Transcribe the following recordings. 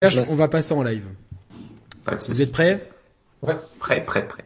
On va passer en live. Vous êtes prêts? Ouais, prêt, prêt, prêt.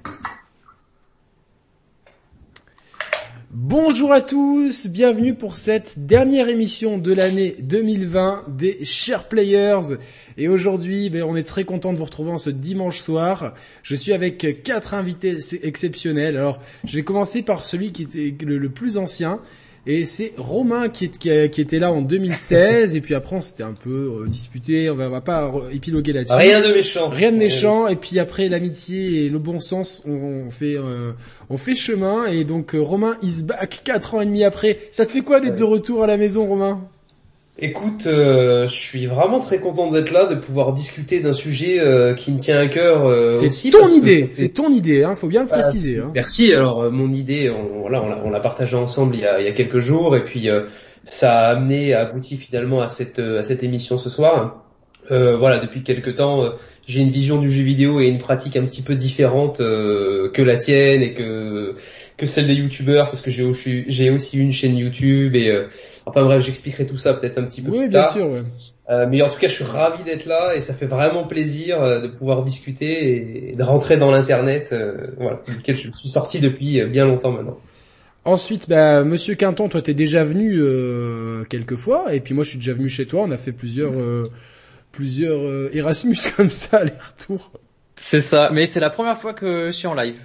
Bonjour à tous, bienvenue pour cette dernière émission de l'année 2020 des Share Players. Et aujourd'hui, ben, on est très content de vous retrouver en ce dimanche soir. Je suis avec quatre invités exceptionnels. Alors, je vais commencer par celui qui était le plus ancien. Et c'est Romain qui, qui, était là en 2016 et puis après on s'était un peu euh, disputé, on va, va pas épiloguer là-dessus. Rien de méchant. Rien de méchant et puis après l'amitié et le bon sens on, fait euh, on fait chemin et donc euh, Romain is back quatre ans et demi après. Ça te fait quoi d'être de retour à la maison Romain? Écoute, euh, je suis vraiment très content d'être là, de pouvoir discuter d'un sujet euh, qui me tient à cœur euh, C'est ton idée, c'est ton idée, hein, faut bien le ah, préciser. Hein. Merci. Alors mon idée, on, voilà, on l'a partagé ensemble il y, a, il y a quelques jours, et puis ça a amené, abouti finalement à cette à cette émission ce soir. voilà, depuis quelques temps, j'ai une vision du jeu vidéo et une pratique un petit peu différente que la tienne et que que celle des youtubeurs, parce que j'ai aussi j'ai aussi une chaîne YouTube et Enfin bref, j'expliquerai tout ça peut-être un petit peu oui, plus bien tard. Sûr, ouais. euh, mais en tout cas, je suis ravi d'être là et ça fait vraiment plaisir euh, de pouvoir discuter et de rentrer dans l'internet, euh, voilà, duquel je suis sorti depuis euh, bien longtemps maintenant. Ensuite, bah, Monsieur Quinton, toi t'es déjà venu euh, quelques fois, et puis moi je suis déjà venu chez toi. On a fait plusieurs, plusieurs Erasmus comme ça, aller-retour. C'est ça, mais c'est la première fois que je suis en live.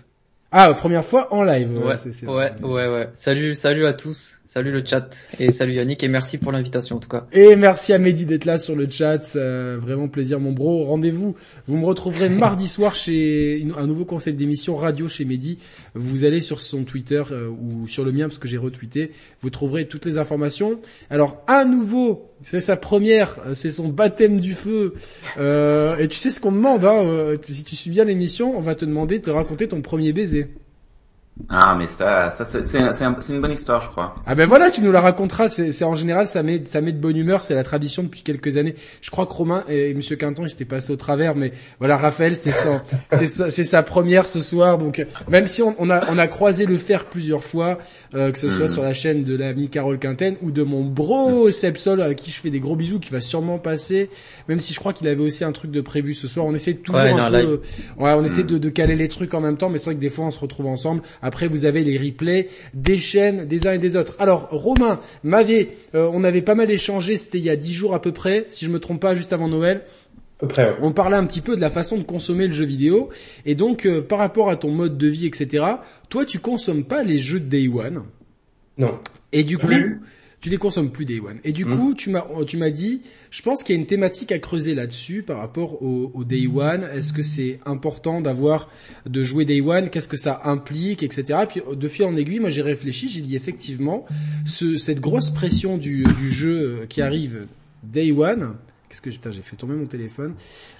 Ah, première fois en live. Ouais, ouais, ouais, ouais, ouais. Salut, salut à tous. Salut le chat et salut Yannick et merci pour l'invitation en tout cas. Et merci à Mehdi d'être là sur le chat, vraiment plaisir mon bro. Rendez-vous, vous me retrouverez mardi soir chez un nouveau conseil d'émission radio chez Mehdi. Vous allez sur son Twitter euh, ou sur le mien parce que j'ai retweeté, vous trouverez toutes les informations. Alors à nouveau, c'est sa première, c'est son baptême du feu. Euh, et tu sais ce qu'on demande, hein, euh, si tu suis bien l'émission, on va te demander de te raconter ton premier baiser. Ah, mais ça, ça c'est une bonne histoire, je crois. Ah ben voilà, tu nous la raconteras. C'est en général, ça met, ça met de bonne humeur. C'est la tradition depuis quelques années. Je crois que Romain et Monsieur Quinton, ils s'étaient passés au travers, mais voilà, Raphaël, c'est sa, c'est sa, première ce soir. Donc même si on, on, a, on a croisé le fer plusieurs fois, euh, que ce soit mm. sur la chaîne de l'ami Carole Quinten ou de mon bro Sepsol à qui je fais des gros bisous, qui va sûrement passer. Même si je crois qu'il avait aussi un truc de prévu ce soir. On essaie toujours un peu, ouais, on essaie mm. de, de caler les trucs en même temps, mais c'est vrai que des fois on se retrouve ensemble. Après, vous avez les replays des chaînes des uns et des autres. Alors, Romain m'avait, euh, on avait pas mal échangé, c'était il y a dix jours à peu près, si je me trompe pas, juste avant Noël. On parlait un petit peu de la façon de consommer le jeu vidéo. Et donc, euh, par rapport à ton mode de vie, etc., toi, tu consommes pas les jeux de Day One? Non. Et du coup, tu les consommes plus Day One. Et du mmh. coup, tu m'as, tu m'as dit, je pense qu'il y a une thématique à creuser là-dessus par rapport au, au Day One. Est-ce que c'est important d'avoir, de jouer Day One? Qu'est-ce que ça implique, etc. Puis de fil en aiguille, moi j'ai réfléchi, j'ai dit effectivement, ce, cette grosse pression du, du jeu qui arrive Day One, Qu'est-ce que j'ai fait tomber mon téléphone.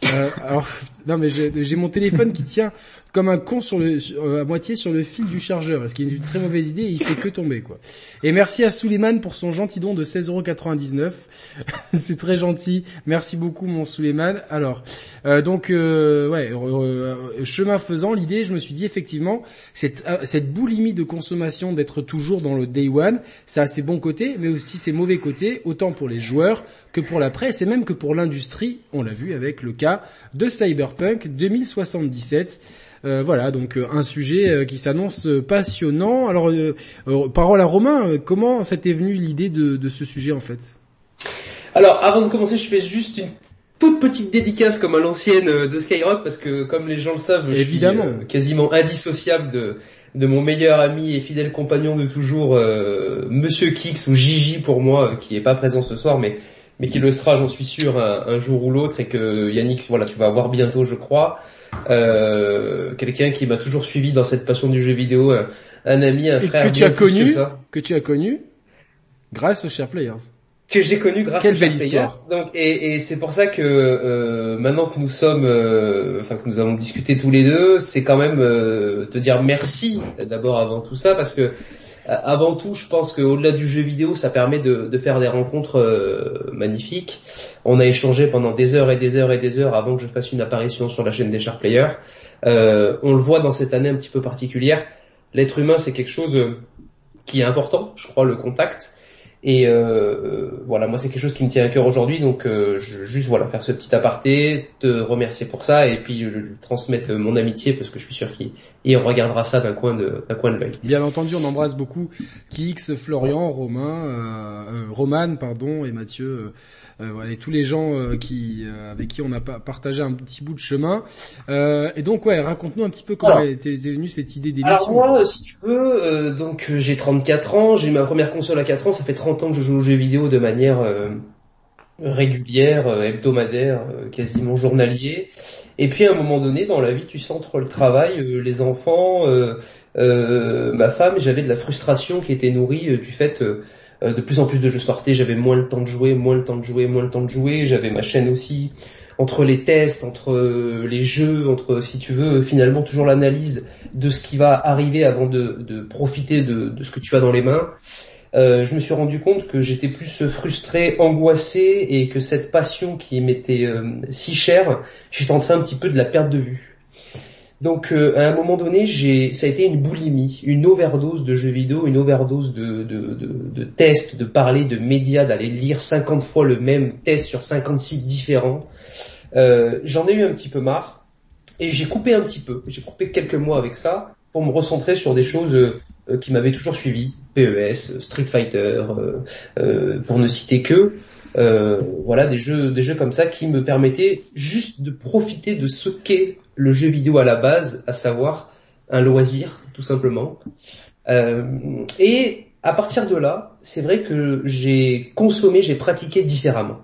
Euh, alors non mais j'ai mon téléphone qui tient comme un con sur le euh, à moitié sur le fil du chargeur, ce qui est une très mauvaise idée. Et il fait que tomber quoi. Et merci à Suleiman pour son gentil don de 16,99€. C'est très gentil. Merci beaucoup mon Suleiman. Alors euh, donc euh, ouais euh, chemin faisant, l'idée, je me suis dit effectivement cette cette boulimie de consommation d'être toujours dans le day one, ça a ses bons côtés, mais aussi ses mauvais côtés, autant pour les joueurs que pour la presse et même que pour l'industrie. On l'a vu avec le cas de Cyberpunk 2077. Euh, voilà, donc euh, un sujet euh, qui s'annonce passionnant. Alors, parole à Romain, comment ça t'est venu l'idée de, de, ce sujet en fait? Alors, avant de commencer, je fais juste une toute petite dédicace comme à l'ancienne de Skyrock parce que comme les gens le savent, je suis quasiment indissociable de de mon meilleur ami et fidèle compagnon de toujours, Monsieur Kix ou Gigi pour moi, qui est pas présent ce soir, mais mais qui le sera, j'en suis sûr, un, un jour ou l'autre, et que Yannick, voilà, tu vas voir bientôt, je crois. Euh, quelqu'un qui m'a toujours suivi dans cette passion du jeu vidéo, un, ami, un frère. Que tu as connu, que, tu as connu, grâce aux Share Players. Que j'ai connu grâce Quelle aux belle histoire. Donc, et, et c'est pour ça que euh, maintenant que nous sommes, euh, enfin que nous avons discuté tous les deux, c'est quand même euh, te dire merci d'abord avant tout ça parce que euh, avant tout, je pense qu'au-delà du jeu vidéo, ça permet de, de faire des rencontres euh, magnifiques. On a échangé pendant des heures et des heures et des heures avant que je fasse une apparition sur la chaîne des Sharp Players. Euh, on le voit dans cette année un petit peu particulière. L'être humain, c'est quelque chose qui est important, je crois, le contact. Et euh, voilà, moi c'est quelque chose qui me tient à cœur aujourd'hui, donc je juste voilà faire ce petit aparté, te remercier pour ça et puis lui transmettre mon amitié parce que je suis sûr qu'il regardera ça d'un coin de d'un coin de l'œil. Bien entendu, on embrasse beaucoup Kix, Florian, Romain, Roman pardon et Mathieu euh, voilà, et tous les gens euh, qui euh, avec qui on a partagé un petit bout de chemin. et donc ouais, raconte-nous un petit peu comment était venue cette idée d'émission. Alors moi, si tu veux, donc j'ai 34 ans, j'ai eu ma première console à 4 ans, ça fait 30 ans que je joue aux jeux vidéo de manière régulière, hebdomadaire, quasiment journalier. Et puis à un moment donné, dans la vie, tu sens entre le travail, les enfants, ma femme, j'avais de la frustration qui était nourrie du fait euh, de plus en plus de jeux sortaient, j'avais moins le temps de jouer, moins le temps de jouer, moins le temps de jouer. J'avais ma chaîne aussi. Entre les tests, entre euh, les jeux, entre, si tu veux, finalement toujours l'analyse de ce qui va arriver avant de, profiter de, ce que tu as dans les mains. Euh, je me suis rendu compte que j'étais plus frustré, angoissé et que cette passion qui m'était si chère, j'étais en train un petit peu de la perdre de vue. Donc euh, à un moment donné, j'ai, ça a été une boulimie, une overdose de jeux vidéo, une overdose de, de, de, de tests, de parler, de médias, d'aller lire 50 fois le même test sur 50 sites différents. Euh, j'en ai eu un petit peu marre et j'ai coupé un petit peu. J'ai coupé quelques mois avec ça pour me recentrer sur des choses euh, qui m'avaient toujours suivi, PES, Street Fighter, pour ne citer que. voilà des jeux, des jeux comme ça qui me permettaient juste de profiter de ce qu'est le jeu vidéo à la base, à savoir un loisir, tout simplement. Euh, et à partir de là, c'est vrai que j'ai consommé, j'ai pratiqué différemment.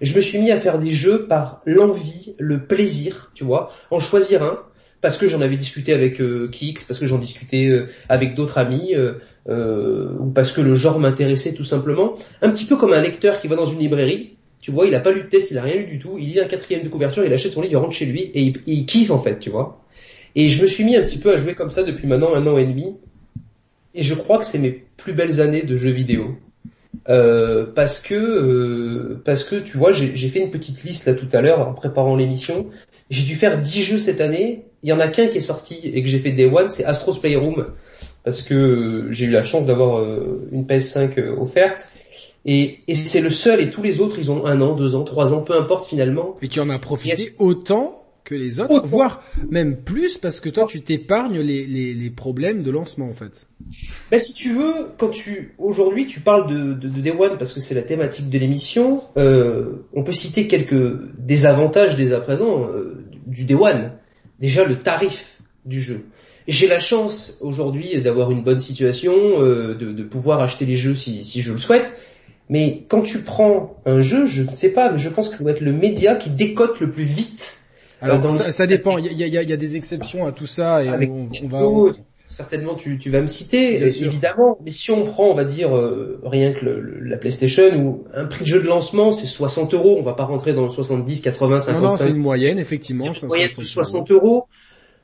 Je me suis mis à faire des jeux par l'envie, le plaisir, tu vois, en choisir un, parce que j'en avais discuté avec euh, Kix, parce que j'en discutais euh, avec d'autres amis, euh, ou parce que le genre m'intéressait tout simplement. Un petit peu comme un lecteur qui va dans une librairie, tu vois, il a pas lu de test, il a rien lu du tout. Il lit un quatrième de couverture, il achète son livre, il rentre chez lui et il, kiffe en fait, tu vois. Et je me suis mis un petit peu à jouer comme ça depuis maintenant un an et demi. Et je crois que c'est mes plus belles années de jeux vidéo. Euh, parce que euh, parce que tu vois, j'ai fait une petite liste là tout à l'heure en préparant l'émission. J'ai dû faire 10 jeux cette année. Il y en a qu'un qui est sorti et que j'ai fait Day One, c'est Astro's Playroom parce que j'ai eu la chance d'avoir euh, une PS5 offerte et, et c'est le seul et tous les autres, ils ont un an, deux ans, trois ans, peu importe finalement. Et tu en as profité autant que les autres, voire même plus parce que toi tu t'épargnes les, les, les, problèmes de lancement en fait. Ben si tu veux, quand tu aujourd'hui tu parles de, de, de Day One parce que c'est la thématique de l'émission, euh, on peut citer quelques désavantages dès à présent euh, du Day One. Déjà le tarif du jeu. J'ai la chance aujourd'hui d'avoir une bonne situation, euh, de, de, pouvoir acheter les jeux si, si je le souhaite, mais quand tu prends un jeu, je ne sais pas, mais je pense que ça doit être le média qui décote le plus vite. Alors ça, dépend, il y a, des exceptions à tout ça et on, va... certainement tu, tu vas me citer, évidemment, mais si on prend, on va dire, euh, rien que la PlayStation, ou un prix de jeu de lancement, c'est 60 euros, on va pas rentrer dans le 70, 80, 55. Non, c'est une moyenne, effectivement. C'est une moyenne de 60 euros.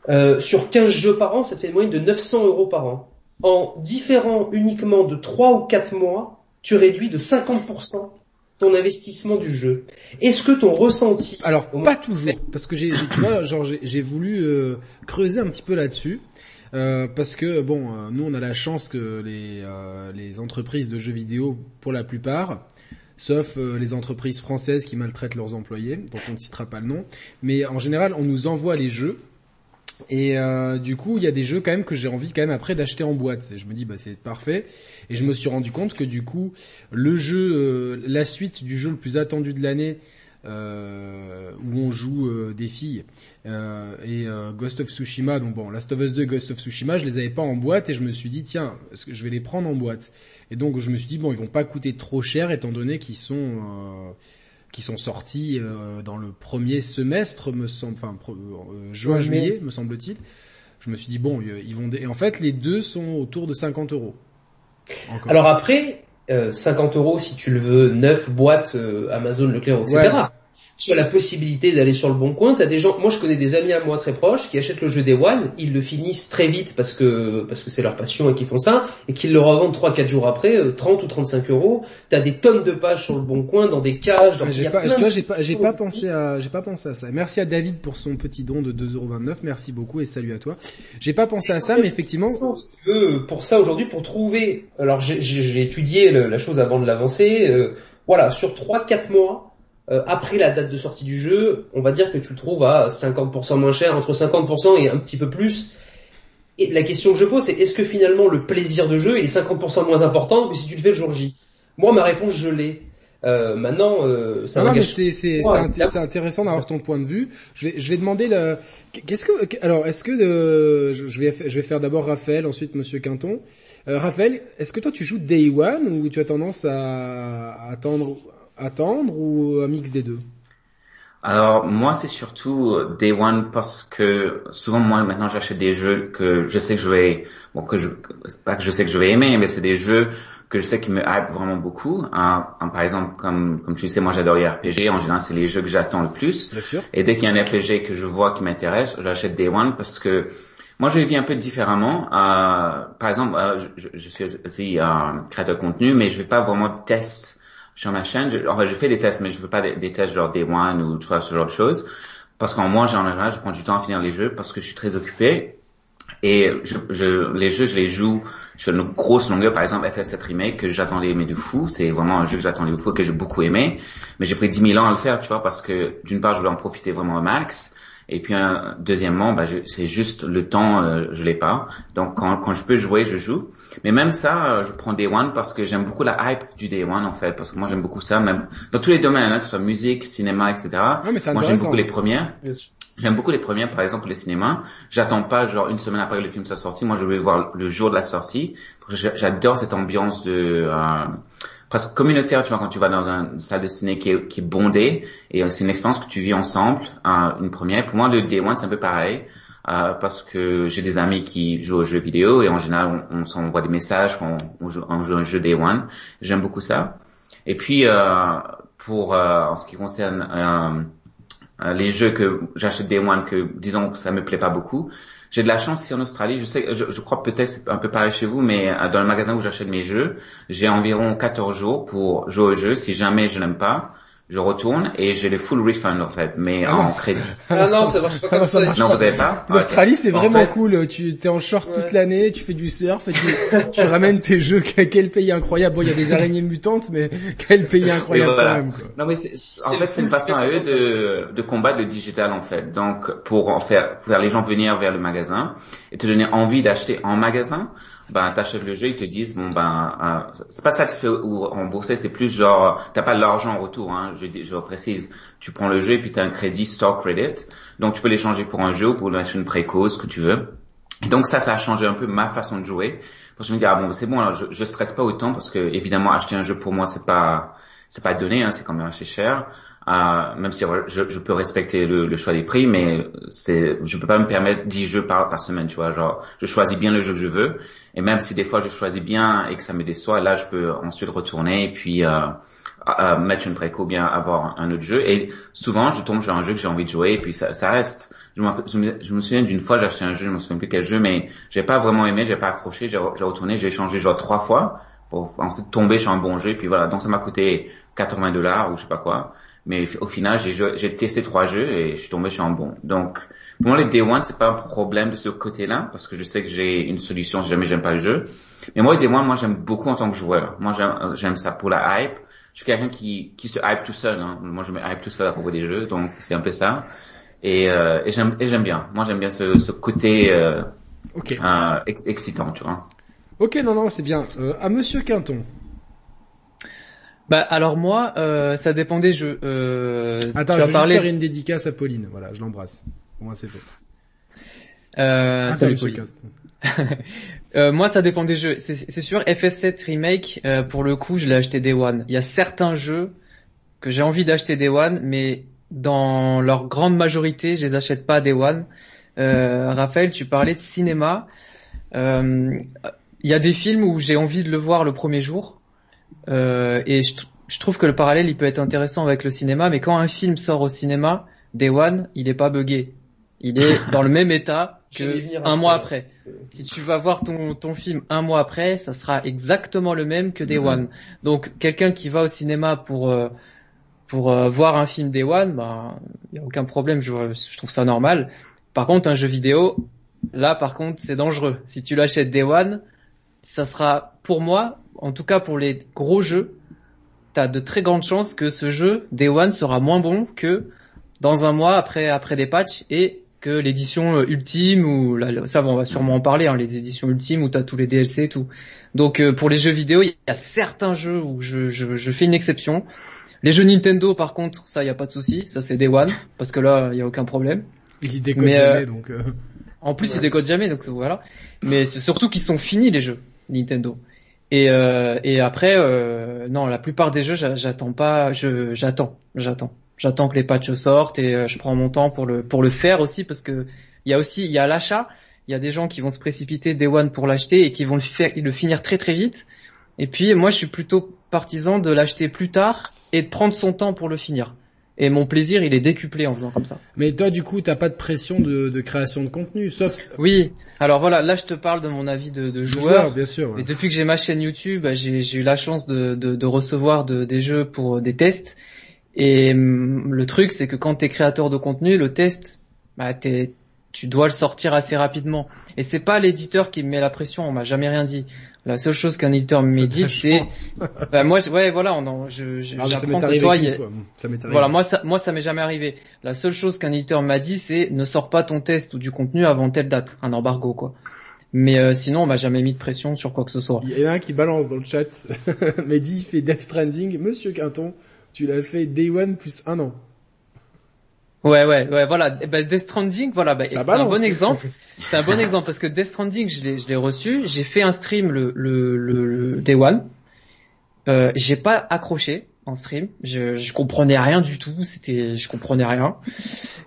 Euh, sur 15 jeux par an, ça te fait une moyenne de 900 euros par an. En différant uniquement de 3 ou 4 mois, tu réduis de 50% ton investissement du jeu. Est-ce que ton ressenti Alors pas toujours, parce que j'ai, tu vois, genre j'ai voulu euh, creuser un petit peu là-dessus. Euh, parce que bon, euh, nous on a la chance que les, les entreprises de jeux vidéo, pour la plupart, sauf les entreprises françaises qui maltraitent leurs employés, dont on ne citera pas le nom, mais en général on nous envoie les jeux et euh, du coup, il y a des jeux quand même que j'ai envie quand même après d'acheter en boîte. Et je me dis bah c'est parfait. Et je me suis rendu compte que du coup, le jeu, euh, la suite du jeu le plus attendu de l'année, euh, où on joue euh, des filles, et Ghost of Tsushima. Donc bon, Last of Us 2, Ghost of Tsushima, je les avais pas en boîte et je me suis dit tiens, je vais les prendre en boîte? Et donc je me suis dit bon, ils vont pas coûter trop cher étant donné qu'ils sont qui sont sortis euh, dans le premier semestre, me semble, enfin euh, juin juillet, me semble-t-il. Je me suis dit bon, ils vont. Et en fait, les deux sont autour de 50 euros. Alors après, 50 euh, euros si tu le veux, 9 boîtes Amazon, Leclerc, etc. tu as la possibilité d'aller sur le bon coin. T'as des gens, moi je connais des amis à moi très proches qui achètent le jeu Day One, ils le finissent très vite parce que parce que c'est leur passion et qu'ils font ça, et qu'ils le revendent 3-4 jours après, 30 euh, ou 35 euros. T'as des tonnes de pages sur le bon coin, dans des cages. Dans... J'ai pas, j'ai pas, j'ai pas pensé à, j'ai pas pensé à ça. Merci à David pour son petit don de 2,29€. Merci beaucoup et salut à toi. J'ai pas pensé à ça, mais effectivement. Pour ça aujourd'hui, pour trouver, alors j'ai étudié la chose avant de l'avancer. Euh, voilà, sur 3-4 mois euh, après la date de sortie du jeu, on va dire que tu le trouves à 50% moins cher, entre 50% et un petit peu plus. Et la question que je pose, c'est est-ce que finalement le plaisir de jeu est 50% moins important que si tu le fais le jour J? Moi, ma réponse, je l'ai. Euh, maintenant, euh, ça non, mais c'est c'est c'est intéressant d'avoir ton point de vue. Je vais je vais demander le qu'est-ce que alors est-ce que euh, je vais je vais faire d'abord Raphaël, ensuite Monsieur Quinton. Euh, Raphaël, est-ce que toi tu joues Day One ou tu as tendance à attendre attendre ou un mix des deux? Alors moi c'est surtout Day One parce que souvent moi maintenant j'achète des jeux que je sais que je vais bon que je pas que je sais que je vais aimer mais c'est des jeux que je sais qui me hype vraiment beaucoup. par exemple comme comme tu sais moi j'adore les RPG en général c'est les jeux que j'attends le plus. Bien sûr. Et dès qu'il y a un RPG que je vois qui m'intéresse j'achète Day One parce que moi, je vis un peu différemment. Euh, par exemple, euh, je, je, suis aussi euh, créateur de contenu, mais je vais pas vraiment tester sur ma chaîne, je, enfin, je fais des tests, mais je veux pas des, tests genre Day One ou tu vois, ce genre de choses. Parce qu'en moi, en général, je prends du temps à finir les jeux parce que je suis très occupé. Et je, je, les jeux, je les joue sur une grosse longueur. Par exemple, FF7 Remake, que j'attendais aimer de fou. C'est vraiment un jeu que j'attendais de fou, que j'ai beaucoup aimé. Mais j'ai pris 10 000 ans à le faire, tu vois, parce que d'une part, je voulais en profiter vraiment au max. Et puis, deuxièmement, bah, c'est juste le temps, euh, je l'ai pas. Donc, quand, quand je peux jouer, je joue. Mais même ça, euh, je prends Day One parce que j'aime beaucoup la hype du Day One en fait, parce que moi j'aime beaucoup ça, même dans tous les domaines, hein, que ce soit musique, cinéma, etc. moi j'aime beaucoup les premières. J'aime beaucoup les premières, par exemple le cinéma. J'attends pas genre une semaine après que le film soit sorti. Moi je vais voir le jour de la sortie. J'adore cette ambiance de euh, presque communautaire, tu vois, quand tu vas dans une salle de ciné qui est, qui est bondée et euh, c'est une expérience que tu vis ensemble, une première. Pour moi le Day One c'est un peu pareil. Euh, parce que j'ai des amis qui jouent aux jeux vidéo et en général on, s'envoie des messages quand on, joue, un jeu Day One. J'aime beaucoup ça. Et puis euh, pour euh, en ce qui concerne euh, les jeux que j'achète Day One que disons ça me plaît pas beaucoup, j'ai de la chance ici en Australie. Je sais, je, crois peut-être un peu pareil chez vous, mais dans le magasin où j'achète mes jeux, j'ai environ 14 jours pour jouer au jeu. Si jamais je n'aime pas, je retourne et j'ai le full refund en fait, mais ah en crédit. Ah non, ça marche pas comme ça. Non, vous avez pas L'Australie, c'est vraiment cool. Tu es en short toute l'année, tu fais du surf, et tu, tu ramènes tes jeux. Quel pays incroyable. Bon, il y a des araignées mutantes, mais quel pays incroyable quand même. Quoi. Non, mais en fait, c'est une façon à eux de, de combattre le digital en fait. Donc, pour en faire, faire les gens venir vers le magasin et te donner envie d'acheter en magasin ben t'achètes le jeu, ils te disent bon ben euh, c'est pas ça qui se fait rembourser, c'est plus genre t'as pas de l'argent en retour, hein, je, je précise. Tu prends le jeu et puis t'as un crédit store credit, donc tu peux l'échanger pour un jeu ou pour une précause que tu veux. Et donc ça, ça a changé un peu ma façon de jouer. Parce que je me dis ah bon c'est bon alors je, je stresse pas autant parce que évidemment acheter un jeu pour moi c'est pas c'est pas donné, hein, c'est quand même assez cher. Euh, même si je, peux respecter le, choix des prix, mais c'est, je peux pas me permettre 10 jeux par, semaine, tu vois. Genre, je choisis bien le jeu que je veux, et même si des fois je choisis bien et que ça me déçoit, là, je peux ensuite retourner et puis euh, euh, mettre une préco, bien avoir un autre jeu. Et souvent, je tombe sur un jeu que j'ai envie de jouer, et puis ça, reste. Je me, je me souviens d'une fois, j'ai acheté un jeu, je me souviens plus quel jeu, mais j'ai pas vraiment aimé, j'ai pas accroché, j'ai retourné, j'ai changé genre trois fois pour ensuite tomber sur un bon jeu, et puis voilà. Donc ça m'a coûté 80 dollars ou je sais pas quoi. Mais au final, j'ai testé trois jeux et je suis tombé sur un bon. Donc, pour moi, les Day One, c'est pas un problème de ce côté-là, parce que je sais que j'ai une solution si jamais j'aime pas le jeu. Mais moi, les Day One, moi, j'aime beaucoup en tant que joueur. Moi, j'aime ça pour la hype. Je suis quelqu'un qui, qui se hype tout seul. Hein. Moi, je me hype tout seul à propos des jeux, donc c'est un peu ça. Et, euh, et j'aime bien. Moi, j'aime bien ce, ce côté euh, euh, excitant, tu vois. Ok, non, non, c'est bien. Euh, à Monsieur Quinton. Bah alors moi, euh, ça dépend des jeux. Euh, Attends, je vais parler... faire une dédicace à Pauline. Voilà, je l'embrasse. Au moins c'est fait. Euh, ah, salut Pauline. euh, moi, ça dépend des jeux. C'est sûr, FF7 remake. Euh, pour le coup, je l'ai acheté Day One. Il y a certains jeux que j'ai envie d'acheter Day One, mais dans leur grande majorité, je les achète pas Day One. Euh, Raphaël, tu parlais de cinéma. Il y a des films où j'ai envie de le voir le premier jour euh, et je trouve que le parallèle il peut être intéressant avec le cinéma, mais quand un film sort au cinéma, Day One, il est pas buggé. Il est dans le même état que un mois après. Si tu vas voir ton, ton film un mois après, ça sera exactement le même que Day mhm. One. Donc quelqu'un qui va au cinéma pour euh, pour euh, voir un film Day One, bah il y a aucun problème, je, je trouve ça normal. Par contre, un jeu vidéo, là par contre, c'est dangereux. Si tu l'achètes Day One, ça sera pour moi, en tout cas pour les gros jeux, t'as de très grandes chances que ce jeu Day One sera moins bon que dans un mois après après des patchs et que l'édition euh, ultime ou là, ça on va sûrement en parler hein, les éditions ultimes où t'as tous les DLC et tout. Donc euh, pour les jeux vidéo, il y a certains jeux où je, je, je, fais une exception. Les jeux Nintendo par contre, ça il y a pas de souci, ça c'est Day One parce que là il y a aucun problème. Il décode jamais euh, donc. En plus, ils décodent jamais, donc voilà. Mais c'est surtout qu'ils sont finis les jeux Nintendo. Et, euh, et après, euh, non, la plupart des jeux, j'attends pas, je j'attends, j'attends, j'attends que les patchs sortent et euh, je prends mon temps pour le pour le faire aussi parce que il y a aussi il y a l'achat, il y a des gens qui vont se précipiter day one pour l'acheter et qui vont le faire le finir très très vite. Et puis moi, je suis plutôt partisan de l'acheter plus tard et de prendre son temps pour le finir. Et mon plaisir, il est décuplé en faisant comme ça. Mais toi, du coup, t'as pas de pression de, de, création de contenu, sauf. Oui. Alors voilà, là, je te parle de mon avis de, de joueur. bien sûr. Et depuis que j'ai ma chaîne YouTube, bah, j'ai eu la chance de, recevoir des jeux pour des tests. Et hum, le truc, c'est que quand t'es créateur de contenu, le test, bah, tu dois le sortir assez rapidement. Et c'est pas l'éditeur qui me met la pression, on m'a jamais rien dit. La seule chose qu'un éditeur me dit, c'est, bah, moi, ouais, voilà, on je, j'apprends que toi, ça voilà, moi, ça, moi, ça m'est jamais arrivé. La seule chose qu'un éditeur m'a dit, c'est ne sors pas ton test ou du contenu avant telle date, un embargo, quoi. Mais euh, sinon, on m'a jamais mis de pression sur quoi que ce soit. Il y en a un qui balance dans le chat. Mehdi fait Death Stranding. Monsieur Quinton, tu l'as fait Day One plus un an. Ouais, ouais, ouais, voilà. Eh ben, Death Stranding, voilà, bah, c'est un bon exemple. C'est un bon exemple parce que Death Stranding, je l'ai, je l'ai reçu. J'ai fait un stream le, le, le, Day One. Euh, j'ai pas accroché en stream. Je, je comprenais rien du tout. C'était, je comprenais rien.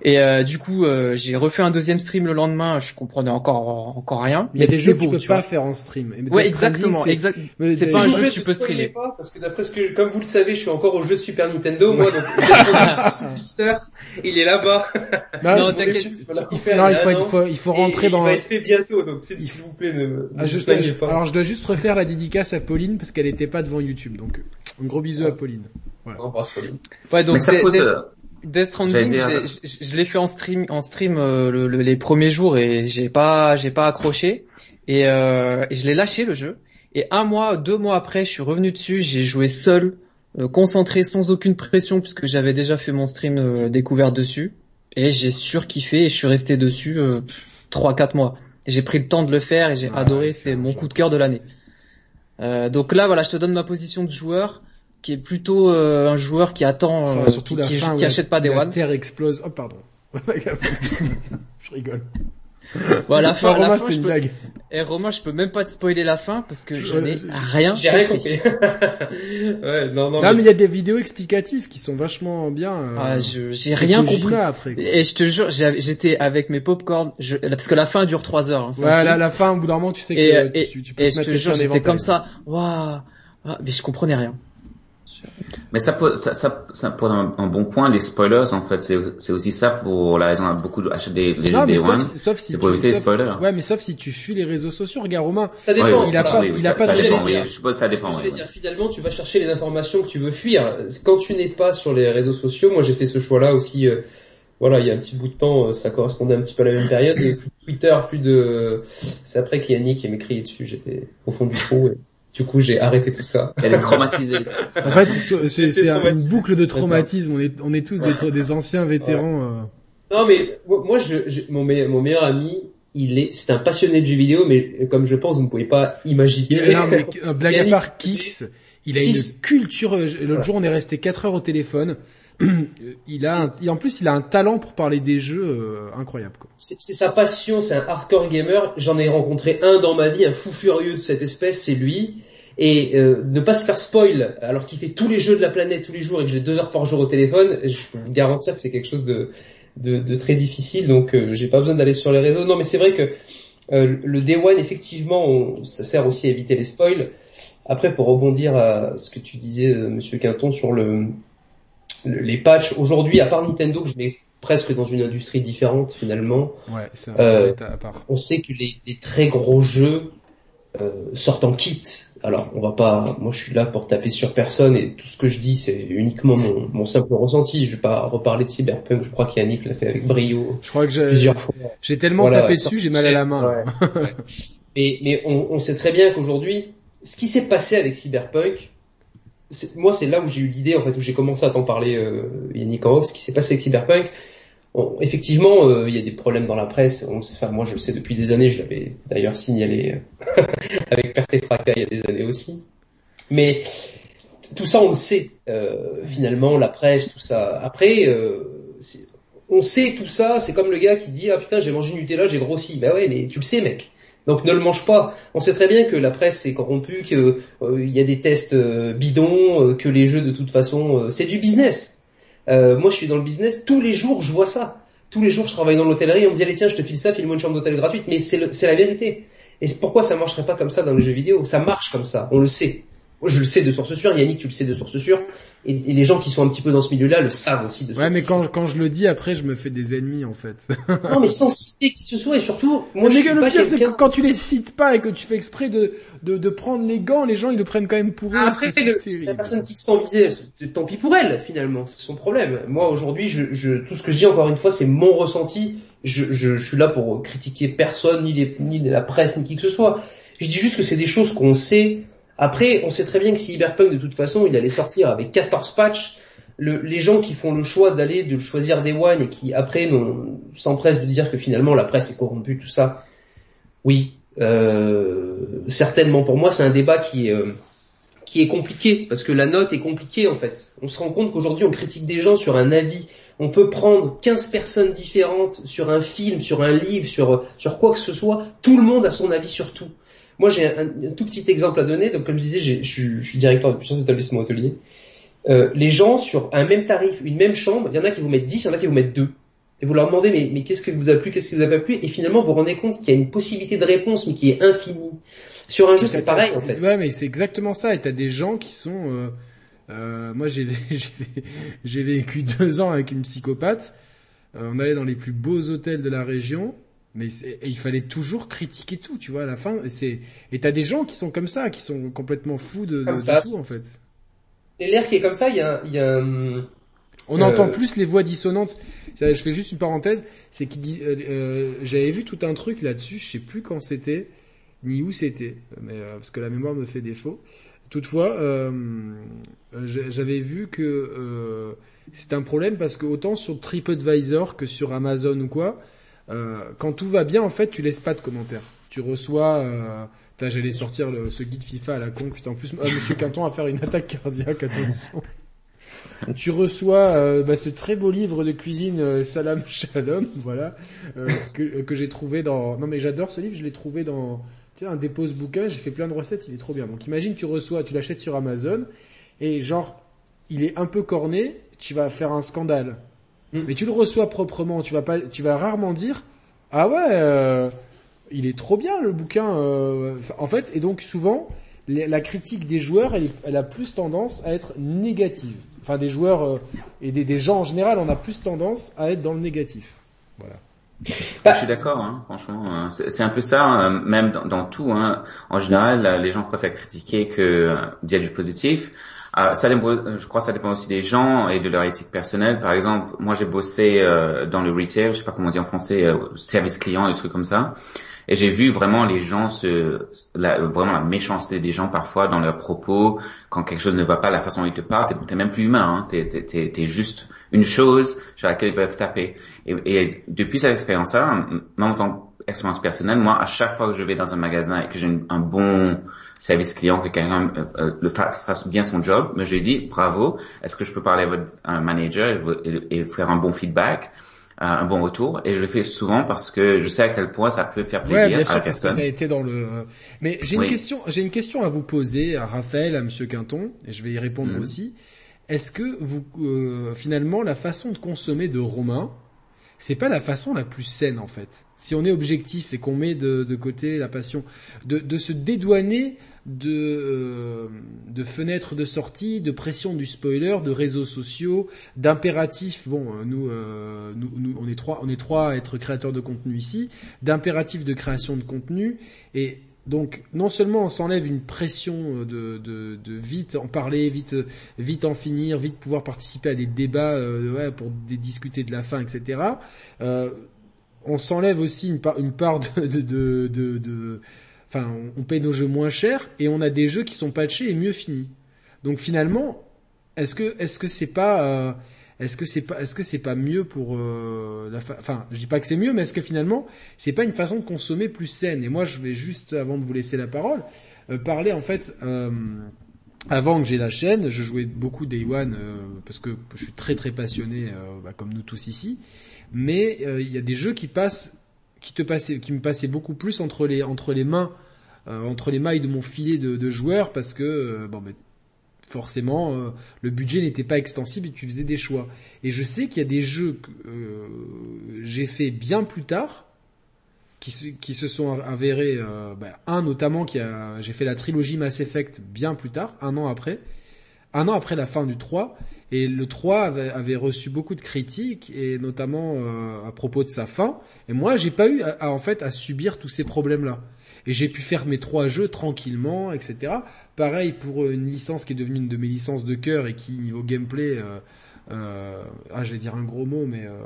Et euh, du coup, euh, j'ai refait un deuxième stream le lendemain. Je comprenais encore encore rien. Il y a des jeux que tu peux pas faire en stream. ouais, exactement. C'est pas un jeu que tu peux streamer. Pas, parce que d'après ce que, comme vous le savez, je suis encore au jeu de Super Nintendo. Moi, donc il est là-bas. Non, non t'inquiète. Il, faut, il faut, il faut rentrer dans. Il va être fait bientôt. Donc s'il vous plaît, ne. Ah, je, alors, je dois juste refaire la dédicace à Pauline parce qu'elle était pas devant YouTube. Donc, un gros bisou à Pauline. Ouais. On passe Pauline. Ouais, donc ça pose, Death Stranding, je l'ai fait en stream, en stream euh, le, les premiers jours et j'ai pas, j'ai pas accroché et, euh, et je l'ai lâché le jeu. Et un mois, deux mois après, je suis revenu dessus, j'ai joué seul, euh, concentré, sans aucune pression puisque j'avais déjà fait mon stream euh, découvert dessus et j'ai surkiffé et je suis resté dessus trois, quatre mois. J'ai pris le temps de le faire et j'ai adoré, c'est mon coup de cœur de l'année. donc là, voilà, je te donne ma position de joueur qui est plutôt euh, un joueur qui attend, euh, surtout qui, qui achète pas des one. La terre explose. Oh pardon. je rigole. Voilà, la fin, Romain, je peux... Et eh, Romain, je peux même pas te spoiler la fin parce que je n'ai rien. J'ai rien compris. ouais, non, non. Non, mais il y a des vidéos explicatives qui sont vachement bien. Euh... Ah, j'ai rien compris. Après, Et je te jure, j'étais avec mes popcorn, je... parce que la fin dure trois heures. Hein, ouais, la, la fin, au bout d'un moment, tu sais que et, tu, tu peux et je te jure, j'étais comme ça. Waouh, ah, mais je comprenais rien. Mais ça peut, ça, ça, ça pour un, un, bon point, les spoilers, en fait, c'est aussi ça pour la raison beaucoup achètent des, des jeux Day One. Sauf si, pour éviter les spoilers. Ouais, mais sauf si tu fuis les réseaux sociaux. Regarde Romain. Ça dépend. il a pas, il a pas ça de dépend, oui. Je suppose ça dépend. Je dire, finalement, tu vas chercher les informations que tu veux fuir. Quand tu n'es pas sur les réseaux sociaux, moi j'ai fait ce choix-là aussi. Euh, voilà, il y a un petit bout de temps, euh, ça correspondait un petit peu à la même période. plus de Twitter, plus de. C'est après qu'il y a Nick qui m'écrit dessus. J'étais au fond du trou. Et... Du coup, j'ai arrêté tout ça. Elle est traumatisée. en fait, c'est une boucle de traumatisme. On est, on est tous des, des anciens vétérans. Euh. Non, mais moi, je, mon, mon meilleur ami, il est, c'est un passionné de jeux vidéo, mais comme je pense, vous ne pouvez pas imaginer. Non, mais euh, blague à part, Kix, il a une culture. Euh, l'autre jour, on est resté 4 heures au téléphone. il a un, et en plus il a un talent pour parler des jeux incroyable quoi. C'est sa passion, c'est un hardcore gamer. J'en ai rencontré un dans ma vie, un fou furieux de cette espèce, c'est lui et euh, ne pas se faire spoil alors qu'il fait tous les jeux de la planète tous les jours et que j'ai deux heures par jour au téléphone, je peux vous garantir que c'est quelque chose de, de, de, très difficile. Donc euh, j'ai pas besoin d'aller sur les réseaux. Non, mais c'est vrai que euh, le Day One effectivement, ça sert aussi à éviter les spoils. Après, pour rebondir à ce que tu disais, Monsieur Quinton, sur le, les patchs, aujourd'hui, à part Nintendo, que je mets presque dans une industrie différente finalement. Ouais, c'est euh, On sait que les, les très gros jeux euh, sortent en kit. Alors, on va pas. Moi, je suis là pour taper sur personne et tout ce que je dis, c'est uniquement mon, mon, simple ressenti. Je vais pas reparler de Cyberpunk. Je crois qu'Yannick l'a fait avec brio. Je crois que j'ai J'ai tellement tapé dessus, j'ai mal à la main. Ouais, Mais, mais on, on, sait très bien qu'aujourd'hui, ce qui s'est passé avec Cyberpunk, moi, c'est là où j'ai eu l'idée, en fait, où j'ai commencé à t'en parler, euh, Yannick en off, ce qui s'est passé avec Cyberpunk. Effectivement, euh, il y a des problèmes dans la presse. enfin, moi, je le sais depuis des années. Je l'avais d'ailleurs signalé euh, avec perte et il y a des années aussi. Mais tout ça, on le sait. Euh, finalement, la presse, tout ça. Après, euh, on sait tout ça. C'est comme le gars qui dit ah putain, j'ai mangé Nutella, j'ai grossi. Bah ouais, mais tu le sais, mec. Donc ne le mange pas. On sait très bien que la presse est corrompue, qu'il y a des tests bidons, que les jeux de toute façon, c'est du business. Moi je suis dans le business, tous les jours je vois ça. Tous les jours je travaille dans l'hôtellerie, on me dit allez tiens je te file ça, file-moi une chambre d'hôtel gratuite, mais c'est la vérité. Et pourquoi ça marcherait pas comme ça dans les jeux vidéo Ça marche comme ça, on le sait. Moi, je le sais de source sûre, Yannick, tu le sais de source sûre, et, les gens qui sont un petit peu dans ce milieu-là le savent aussi de source Ouais, mais quand, quand je le dis, après, je me fais des ennemis, en fait. non, mais sans citer qui que ce soit, et surtout, moi, je suis le pire, c'est que quand tu les cites pas et que tu fais exprès de, de, de prendre les gants, les gens, ils le prennent quand même pour eux. Après, c'est la personne qui se sent visée, tant pis pour elle, finalement, c'est son problème. Moi, aujourd'hui, je, je, tout ce que je dis, encore une fois, c'est mon ressenti. Je, je, je suis là pour critiquer personne, ni, les, ni la presse, ni qui que ce soit. Je dis juste que c'est des choses qu'on sait, après, on sait très bien que Cyberpunk, de toute façon, il allait sortir avec 14 patchs. Le, les gens qui font le choix d'aller de choisir des one et qui après s'empressent de dire que finalement la presse est corrompue, tout ça. Oui, euh, certainement pour moi c'est un débat qui est euh, qui est compliqué parce que la note est compliquée en fait. On se rend compte qu'aujourd'hui on critique des gens sur un avis. On peut prendre 15 personnes différentes sur un film, sur un livre, sur sur quoi que ce soit. Tout le monde a son avis sur tout. Moi, j'ai un, tout petit exemple à donner. Donc, comme je disais, je suis, directeur de plusieurs établissements hôteliers. Euh, les gens, sur un même tarif, une même chambre, il y en a qui vous mettent 10, il y en a qui vous mettent 2. Et vous leur demandez, mais, qu'est-ce que vous a plu, qu'est-ce qui vous a pas plu? Et finalement, vous vous rendez compte qu'il y a une possibilité de réponse, mais qui est infinie. Sur un jeu, c'est pareil, en fait. Ouais, mais c'est exactement ça. Et t'as des gens qui sont... Euh, euh, moi, j'ai j'ai vécu deux ans avec une psychopathe. Euh, on allait dans les plus beaux hôtels de la région mais il fallait toujours critiquer tout, tu vois, à la fin. C'est et t'as des gens qui sont comme ça, qui sont complètement fous de, de, tout en fait. C'est l'air qui est comme ça. Il y a, y a on entend euh, plus les voix dissonantes. Je fais juste une parenthèse, c'est qu'il dit, euh, euh, j'avais vu tout un truc là-dessus, je sais plus quand c'était ni où c'était, mais parce que la mémoire me fait défaut. Toutefois, j'avais vu que c'est un problème parce que autant sur TripAdvisor que sur Amazon ou quoi, euh, quand tout va bien, en fait, tu laisses pas de commentaires. Tu reçois, euh, j'allais sortir le, ce guide FIFA à la con, putain, en plus, euh, Monsieur Quinton à faire une attaque cardiaque, attention. tu reçois euh, bah, ce très beau livre de cuisine euh, Salam Shalom, voilà, euh, que, que j'ai trouvé dans. Non mais j'adore ce livre, je l'ai trouvé dans tu sais, un dépose bouquin. J'ai fait plein de recettes, il est trop bien. Donc imagine tu reçois, tu l'achètes sur Amazon et genre il est un peu corné, tu vas faire un scandale. Mm. Mais tu le reçois proprement, tu vas pas, tu vas rarement dire ah ouais, euh, il est trop bien le bouquin. Euh, en fait, et donc souvent la critique des joueurs, elle, elle, a plus tendance à être négative. Enfin, des joueurs euh, et des, des, gens en général, on a plus tendance à être dans le négatif. Voilà. Je suis d'accord, hein, franchement. C'est un peu ça, hein, même dans, dans tout. Hein. En général, les gens préfèrent critiquer que dire du positif. Ah, ça, je crois que ça dépend aussi des gens et de leur éthique personnelle. Par exemple, moi j'ai bossé euh, dans le retail, je sais pas comment dire en français, euh, service client, des trucs comme ça. Et j'ai vu vraiment les gens se, la, vraiment la méchanceté des gens parfois dans leurs propos, quand quelque chose ne va pas, la façon dont ils te parlent, t'es même plus humain, hein, t'es, juste une chose sur laquelle ils peuvent taper. Et depuis cette expérience-là, même en tant qu'expérience personnelle, moi, à chaque fois que je vais dans un magasin et que j'ai un bon service client, que quelqu'un euh, euh, le fasse, bien son job. Mais je lui dis bravo. Est-ce que je peux parler à votre manager et, faire un bon feedback, euh, un bon retour? Et je le fais souvent parce que je sais à quel point ça peut faire plaisir à la personne. été dans le. Mais j'ai une question. J'ai une question à vous poser à Raphaël, à Monsieur Quinton, et je vais y répondre mhm. aussi. Est-ce que vous finalement la façon de consommer de Romain c'est pas la façon la plus saine en fait. Si on est objectif et qu'on met de, de, côté la passion, de, de se dédouaner de, euh, de fenêtres de sortie, de pression du spoiler, de réseaux sociaux, d'impératifs. Bon, euh, nous, euh, nous, nous, on est trois, on est trois à être créateurs de contenu ici, d'impératifs de création de contenu. Et donc, non seulement on s'enlève une pression de, de, de, vite en parler, vite, vite en finir, vite pouvoir participer à des débats ouais, pour discuter de la fin, etc. on s'enlève aussi une, part, une part de, de, enfin, on, paye nos jeux moins cher et on a des jeux qui sont patchés et mieux finis. Donc finalement, est-ce que est-ce que c'est pas euh, est-ce que c'est pas est-ce que c'est pas mieux pour euh, enfin je dis pas que c'est mieux mais est-ce que finalement c'est pas une façon de consommer plus saine? Et moi je vais juste avant de vous laisser la parole euh, parler en fait avant que j'ai la chaîne je jouais beaucoup Day One parce que je suis très très passionné bah, comme nous tous ici. Mais il y a des jeux qui passent qui te passait, qui me passait beaucoup plus entre les entre les mains, euh, entre les mailles de mon filet de, de joueurs parce que euh, bon, ben, forcément euh, le budget n'était pas extensible et tu faisais des choix. Et je sais qu'il y a des jeux que j'ai fait bien plus tard qui, qui se sont avérés, ben, un notamment qui a, j'ai fait la trilogie Mass Effect bien plus tard, un an après, un an après la fin du 3 et le 3 avait, reçu beaucoup de critiques, et notamment euh, à propos de sa fin. Et moi, j'ai pas eu à, en fait à subir tous ces problèmes-là. Et j'ai pu faire mes trois jeux tranquillement, etc. Pareil pour une licence qui est devenue une de mes licences de cœur et qui niveau gameplay, euh, euh, ah, je vais dire un gros mot, mais euh,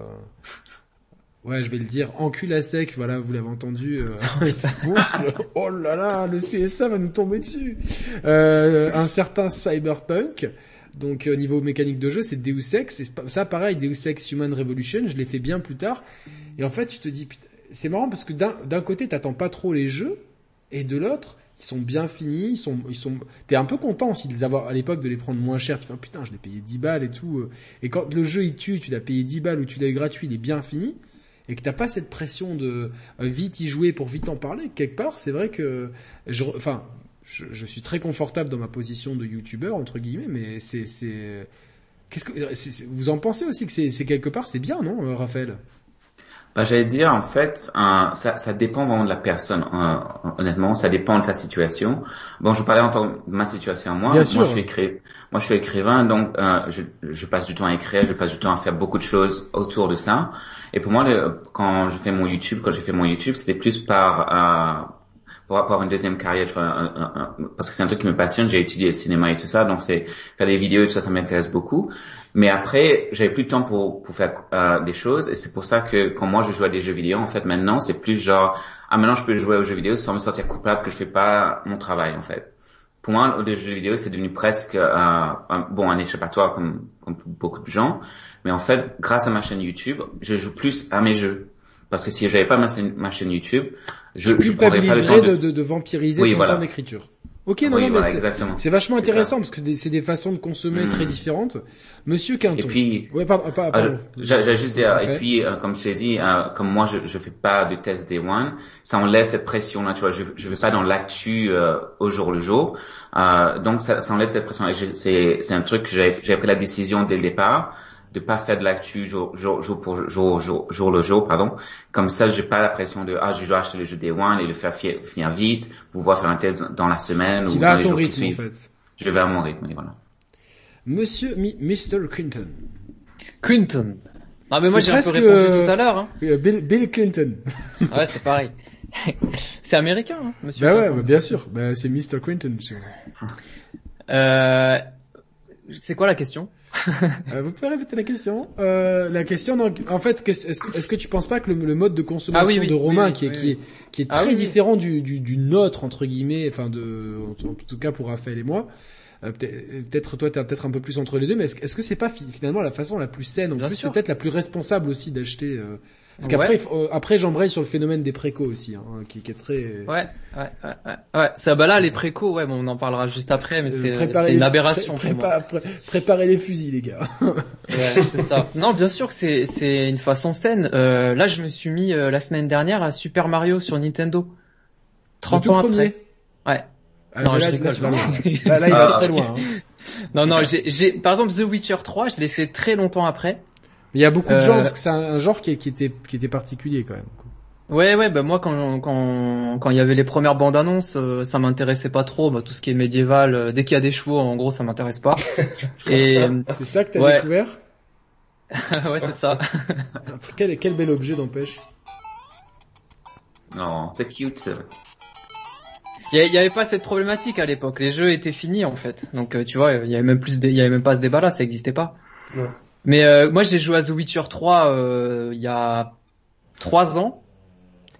ouais, je vais le dire, encul à sec. Voilà, vous l'avez entendu. oh là là, le CSA va nous tomber dessus. un certain Cyberpunk. Donc au euh, niveau mécanique de jeu, c'est Deus Ex. Et ça, pareil, Deus Ex Human Revolution, je l'ai fait bien plus tard. Et en fait, tu te dis, c'est marrant parce que d'un côté, t'attends pas trop les jeux, et de l'autre, ils sont bien finis, ils sont, ils sont, t'es un peu content aussi de les avoir à l'époque de les prendre moins cher. Tu fais, oh, putain, je l'ai payé 10 balles et tout. Euh. Et quand le jeu il tue, tu l'as payé 10 balles ou tu l'as gratuit, il est bien fini. Et que t'as pas cette pression de euh, vite y jouer pour vite en parler, quelque part, c'est vrai que, je, enfin, je, je, suis très confortable dans ma position de youtubeur entre guillemets, mais c'est c'est qu'est-ce que vous en pensez aussi que c'est quelque part c'est bien non euh, Raphaël? Bah, j'allais dire en fait, ça, ça dépend vraiment de la personne. honnêtement, ça dépend de ta situation. Bon, je parlais en tant que ma situation moi. Bien moi, sûr. je suis écrivain. Moi, je suis écrivain, donc euh, je, je, passe du temps à écrire, je passe du temps à faire beaucoup de choses autour de ça. Et pour moi, quand je fais mon YouTube, quand j'ai fait mon YouTube, c'était plus par euh, pour avoir une deuxième carrière, parce que c'est un truc qui me passionne. J'ai étudié le cinéma et tout ça, donc c'est faire des vidéos et tout ça, ça m'intéresse beaucoup. Mais après, j'avais plus de temps pour pour faire euh, des choses, et c'est pour ça que quand moi je joue à des jeux vidéo, en fait, maintenant c'est plus genre ah maintenant je peux jouer aux jeux vidéo sans me sentir coupable que je fais pas mon travail en fait. Pour moi, les jeux vidéo c'est devenu presque euh, un, bon un échappatoire comme comme beaucoup de gens, mais en fait grâce à ma chaîne YouTube, je joue plus à mes jeux. Parce que si j'avais pas ma, ma, chaîne YouTube, je, je prendrais pas le temps de, de, de vampiriser oui, ton temps d'écriture. Ok, non, non, mais c'est vachement intéressant parce que c'est des, façons de consommer très hmm. différentes. Monsieur Quinton. Et puis, ouais, pardon, pardon, pardon. J'allais juste dire, et puis, euh, comme je t'ai dit, euh, comme moi, je, je fais pas de test day one, ça enlève cette pression là, tu vois. Je, je vais pas dans l'actu euh, au jour le jour, donc ça, ça enlève cette pression. Et c'est un truc que j'ai pris la décision dès le départ de pas faire de l'actu jour, jour, jour pour jour, jour, jour le jour, pardon. Comme ça, j'ai pas la pression de, ah, je dois acheter le jeu Day One et le faire finir vite, pouvoir faire un test dans la semaine tu ou vas à ton rythme, en fait. Je vais à mon rythme, voilà. Monsieur Mr. Clinton. Clinton. Non, mais moi, j'ai un peu répondu tout à l'heure, hein. Euh, Bill, Bill Clinton. ouais, c'est pareil. c'est américain, hein, monsieur. Bah ouais, bah bien sûr. Bah, c'est Mr. Clinton. Euh, c'est quoi la question? Euh, vous pouvez répéter la question. Euh, La question, donc, en fait, est-ce que, est que, tu penses pas que le, mode de consommation ah de Romain, qui, est, qui est qui est ah très différent du, du, du nôtre entre guillemets, enfin de, en, tout cas pour Raphaël et moi, euh, peut-être toi t'es peut-être un peu plus entre les deux, mais est-ce, que c'est pas finalement la façon la plus saine En plus, c'est peut-être la plus responsable aussi d'acheter. Euh, parce qu'après, euh, après, j'embraye sur le phénomène des précos aussi, hein, qui, qui, est très. Ouais, ouais, ouais, ouais. Ça, bah là, les précos, ouais, bon, on en parlera juste après, mais c'est, c'est une aberration. Pré préparer les fusils, les gars. ouais, c'est ça. Non, bien sûr que c'est, c'est une façon saine. Euh, là, je me suis mis la semaine dernière à Super Mario sur Nintendo. 30 ans après. Ouais. Ah, non, je rigole. Là, là, il va très loin. Hein. Non, non, j'ai, j'ai, par exemple, The Witcher 3, je l'ai fait très longtemps après. Il y a beaucoup de gens parce que c'est un, genre qui, qui était qui était particulier quand même. Ouais, ouais, bah moi quand quand quand il y avait les premières bandes annonces, euh, ça m'intéressait pas trop. Bah, tout ce qui est médiéval, euh, dès qu'il y a des chevaux, en gros, ça m'intéresse pas. Et c'est ça que t'as découvert? Ouais, c'est ça. quel quel bel objet d'empêche? Non, c'est cute. Il y, avait pas cette problématique à l'époque. Les jeux étaient finis en fait. Donc euh, tu vois, il y avait même plus, il y avait même pas ce débat là, ça existait pas. Mais moi j'ai joué à The Witcher 3 il y a trois ans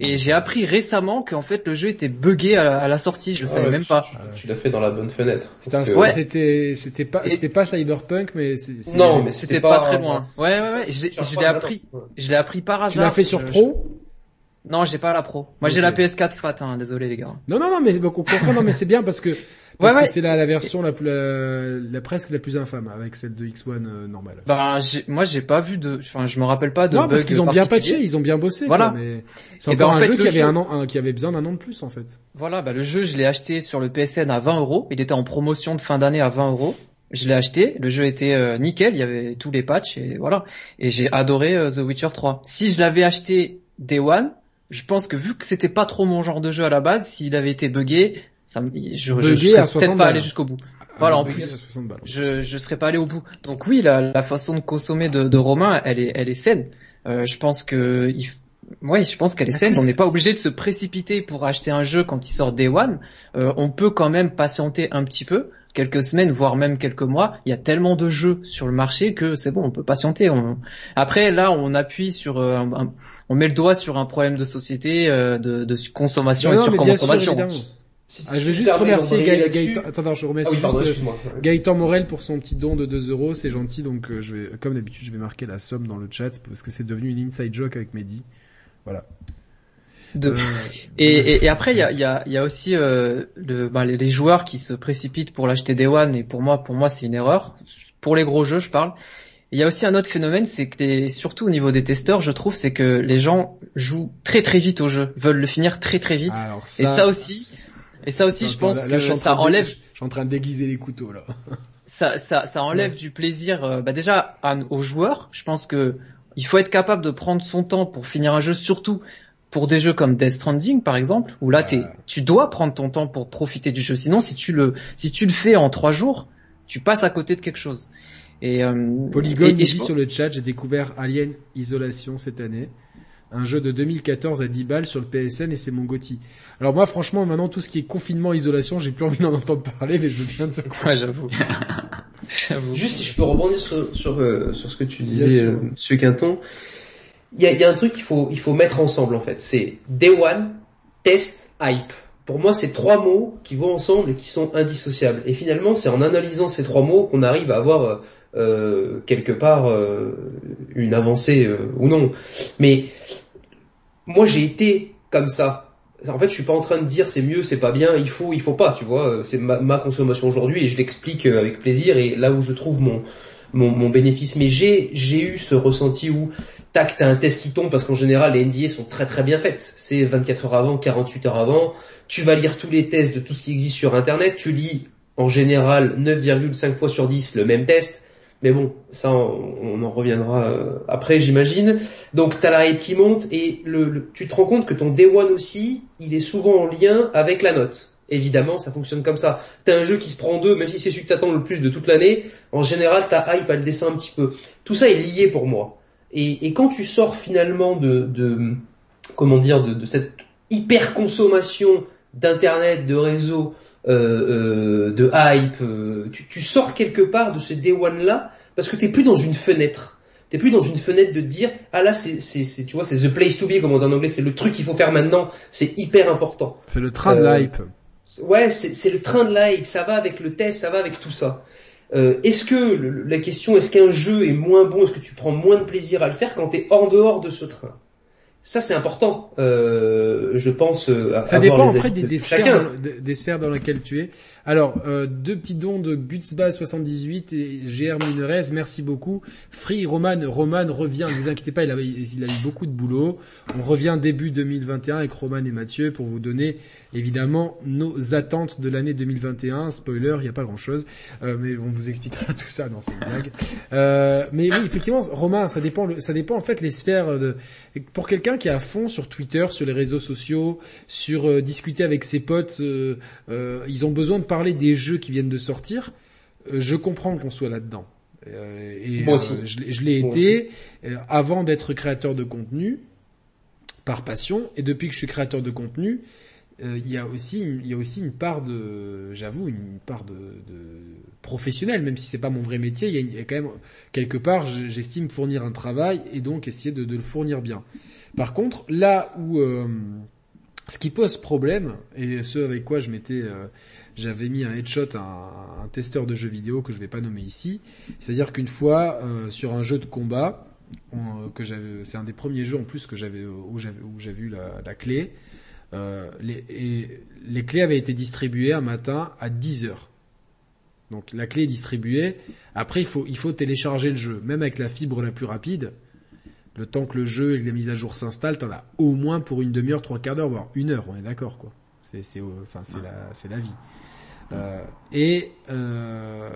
et j'ai appris récemment qu'en fait le jeu était buggé à la, sortie, je le ah savais même pas. Tu, l'as fait dans la bonne fenêtre. C'était c'était pas c'était pas Cyberpunk mais Non, mais c'était pas, très loin. Ouais ouais ouais, je l'ai appris. Je l'ai appris par hasard. Tu l'as fait sur Pro? Non, j'ai pas la Pro. Moi j'ai la PS4 fat hein, désolé les gars. Non non non mais on comprend non mais c'est bien parce que parce que c'est la, la, version la plus la, presque la plus infâme avec celle de X1 euh, normale. Bah moi j'ai pas vu de enfin je me rappelle pas de Non parce qu'ils ont bien patché, ils ont bien bossé voilà. mais c'est ben, encore un jeu qui avait un an qui avait besoin d'un an de plus en fait. Voilà, bah le jeu je l'ai acheté sur le PSN à 20 euros, il était en promotion de fin d'année à 20 euros. Je l'ai acheté, le jeu était euh, nickel, il y avait tous les patchs et voilà. Et j'ai adoré euh, The Witcher 3. Si je l'avais acheté Day One, je pense que vu que c'était pas trop mon genre de jeu à la base, s'il avait été buggé, ça je, je, serais peut-être pas allé jusqu'au bout. Voilà, en plus, je, je serais pas allé au bout. Donc oui, la, la façon de consommer de, de Romain, elle est, elle est saine. Euh, je pense que, il, oui, je pense qu'elle est saine. On n'est pas obligé de se précipiter pour acheter un jeu quand il sort Day One. Euh, on peut quand même patienter un petit peu, quelques semaines, voire même quelques mois. Il y a tellement de jeux sur le marché que c'est bon, on peut patienter. On... Après, là, on appuie sur, euh, on met le doigt sur un problème de société, euh, de, de consommation et de surconsommation. Ah, je vais juste remercier Gaëtan, attends, je remercie ah juste euh, Gaëtan Morel pour son petit don de 2 euros, c'est gentil, donc euh, je vais, comme d'habitude, je vais marquer la somme dans le chat parce que c'est devenu une inside joke avec Mehdi. Voilà. De... Et, et, après, il y a, y, a, y a aussi euh, le, les, joueurs qui se précipitent pour l'acheter Day One, et pour moi, pour moi, c'est une erreur. Pour les gros jeux, je parle. Il y a aussi un autre phénomène, c'est que les, surtout au niveau des testeurs, je trouve, c'est que les gens jouent très très vite au jeu, veulent le finir très très vite. et ça aussi, et ça aussi, je pense que ça enlève. je suis en train de déguiser les couteaux là. ça, ça, ça enlève du plaisir. Euh, bah déjà aux joueurs, je pense que il faut être capable de prendre son temps pour finir un jeu, surtout pour des jeux comme Death Stranding par exemple, où là t'es, tu dois prendre ton temps pour profiter du jeu. Sinon, si tu le, si tu le fais en trois jours, tu passes à côté de quelque chose. Et euh, Polygon et, dit sur le chat, j'ai découvert Alien Isolation cette année, un jeu de 2014 à 10 balles sur le PSN et c'est mon Gotti. Alors moi, franchement, maintenant, tout ce qui est confinement, isolation, j'ai plus envie d'en entendre parler, mais je veux bien te croire. j'avoue. Juste si je peux rebondir sur, sur, euh, sur ce que tu disais, euh, Monsieur Quinton. Il y a, y a un truc qu'il faut, il faut mettre ensemble, en fait. C'est Day One, Test, Hype. Pour moi, c'est trois mots qui vont ensemble et qui sont indissociables. Et finalement, c'est en analysant ces trois mots qu'on arrive à avoir euh, quelque part euh, une avancée euh, ou non. Mais moi, j'ai été comme ça en fait, je suis pas en train de dire c'est mieux, c'est pas bien, il faut, il faut pas, tu vois. C'est ma, consommation aujourd'hui et je l'explique euh, avec plaisir et là où je trouve mon mon, bénéfice. Mais j'ai j'ai eu ce ressenti où tac, t'as un test qui tombe parce qu'en général les NDA sont très très bien faites. C'est 24 heures avant, 48 heures avant. Tu vas lire tous les tests de tout ce qui existe sur Internet. Tu lis en général 9,5 fois sur 10 le même test mais bon, ça, on, en reviendra euh, après, j'imagine. Donc, t'as la hype qui monte et le, tu te rends compte que ton Day One aussi, il est souvent en lien avec la note. Évidemment, ça fonctionne comme ça. T'as un jeu qui se prend deux, même si c'est celui que t'attends le plus de toute l'année, en général, ta hype, elle descend un petit peu. Tout ça est lié pour moi. Et, et quand tu sors finalement de, de comment dire, de, de cette hyper consommation d'internet, de réseau, euh, euh, de hype. Euh, tu, tu, sors quelque part de ce day one là parce que t'es plus dans une fenêtre. T'es plus dans une fenêtre de dire ah là c'est c'est tu vois c'est the place to be comme on dit en anglais c'est le truc qu'il faut faire maintenant c'est hyper important. C'est le train de l'hype. Ouais c'est le train de l'hype ça va avec le test ça va avec tout ça. Euh, est-ce que la question est-ce qu'un jeu est moins bon est-ce que tu prends moins de plaisir à le faire quand t'es hors dehors de ce train? Ça c'est important. Euh, je pense. Euh, ça dépend après des, des, sphères dans, des, sphères dans, lesquelles tu es. Alors euh, deux petits dons de Gutsba 78 et GR Minerez, merci beaucoup. Free Roman, Roman revient. Ne vous inquiétez pas, il a, a eu beaucoup de boulot. On revient début 2021 avec Roman et Mathieu pour vous donner évidemment nos attentes de l'année 2021. Spoiler, il n'y a pas grand-chose, euh, mais on vous expliquera tout ça dans cette blague. Euh, mais oui, effectivement, Romain, ça dépend, ça dépend en fait les sphères. De... Pour quelqu'un qui est à fond sur Twitter, sur les réseaux sociaux, sur euh, discuter avec ses potes, euh, euh, ils ont besoin de parler des jeux qui viennent de sortir. je comprends qu'on soit là-dedans. et Moi aussi. je, l'ai été avant d'être créateur de contenu par passion, et depuis que je suis créateur de contenu, euh, il y a aussi il y a aussi une part de j'avoue une part de, de professionnel même si c'est pas mon vrai métier il y, a, quand même quelque part j'estime fournir un travail et donc essayer de, de, le fournir bien par contre là où euh, ce qui pose problème et ce avec quoi je m'étais euh, j'avais mis un headshot à un, testeur de jeux vidéo que je vais pas nommer ici c'est-à-dire qu'une fois sur un jeu de combat que j'avais c'est un des premiers jeux en plus que j'avais où j'avais où j'avais eu la, la clé euh, les, et les clés avaient été distribuées un matin à 10 heures. Donc la clé est distribuée. Après, il faut, il faut télécharger le jeu. Même avec la fibre la plus rapide, le temps que le jeu et les mises à jour s'installent, t'en as au moins pour une demi-heure, trois quarts d'heure, voire une heure. On est d'accord, quoi. C'est, c'est, enfin, c'est la, c'est la vie. Euh, et euh,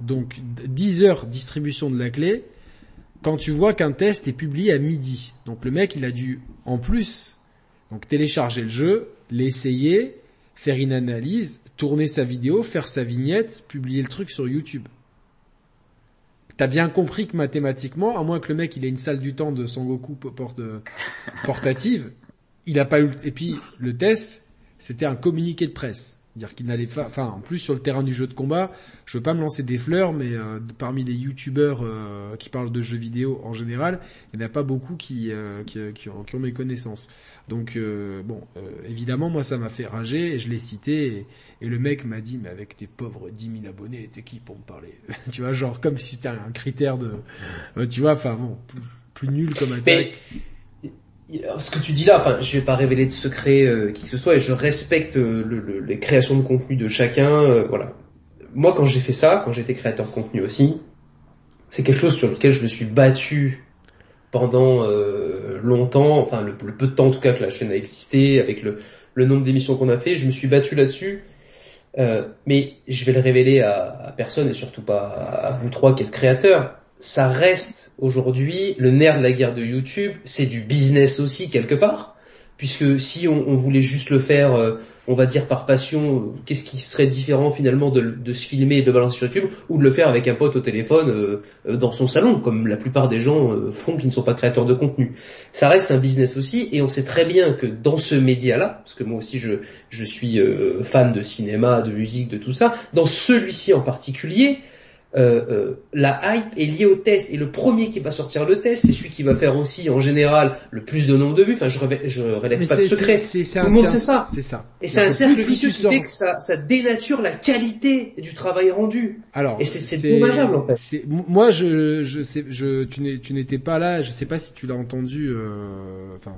donc 10 heures distribution de la clé. Quand tu vois qu'un test est publié à midi, donc le mec il a dû en plus donc télécharger le jeu, l'essayer, faire une analyse, tourner sa vidéo, faire sa vignette, publier le truc sur YouTube. T'as bien compris que mathématiquement, à moins que le mec il ait une salle du temps de Sangoku porte, portative, il a pas eu, et puis le test, c'était un communiqué de presse. Dire qu'il n'allait pas, enfin, en plus sur le terrain du jeu de combat, je veux pas me lancer des fleurs, mais euh, parmi les youtubeurs euh, qui parlent de jeux vidéo en général, il n'y en a pas beaucoup qui, euh, qui, qui, ont, qui, ont, mes connaissances. Donc bon, évidemment, moi ça m'a fait rager et je l'ai cité et, le mec m'a dit mais avec tes pauvres 10 000 abonnés, t'es qui pour me parler? Tu vois, genre comme si c'était un critère de, tu vois, enfin bon, plus, nul comme attaque ce que tu dis là, enfin, je vais pas révéler de secret euh, qui que ce soit, et je respecte euh, le, les créations de contenu de chacun. Euh, voilà. Moi, quand j'ai fait ça, quand j'étais créateur de contenu aussi, c'est quelque chose sur lequel je me suis battu pendant longtemps, enfin le, peu de temps en tout cas que la chaîne a existé, avec le, le nombre d'émissions qu'on a fait, je me suis battu là-dessus. mais je vais le révéler à, à, personne et surtout pas à vous trois qui êtes créateurs ça reste aujourd'hui le nerf de la guerre de YouTube, c'est du business aussi quelque part, puisque si on, voulait juste le faire, euh, on va dire par passion, euh, qu'est-ce qui serait différent finalement de, se filmer et de balancer sur YouTube, ou de le faire avec un pote au téléphone euh, dans son salon, comme la plupart des gens font qui ne sont pas créateurs de contenu. Ça reste un business aussi, et on sait très bien que dans ce média-là, parce que moi aussi je, je suis fan de cinéma, de musique, de tout ça, dans celui-ci en particulier, euh, euh, la hype est liée au test et le premier qui va sortir le test c'est celui qui va faire aussi en général le plus de nombre de vues. Enfin je, relève, je relève pas de secret. tout le monde sait ça. c'est ça. Et c'est un cercle vicieux qui fait que ça, ça dénature la qualité du travail rendu. Alors et c'est dommageable en fait. moi je je sais je tu n'étais pas là. Je sais pas si tu l'as entendu euh, enfin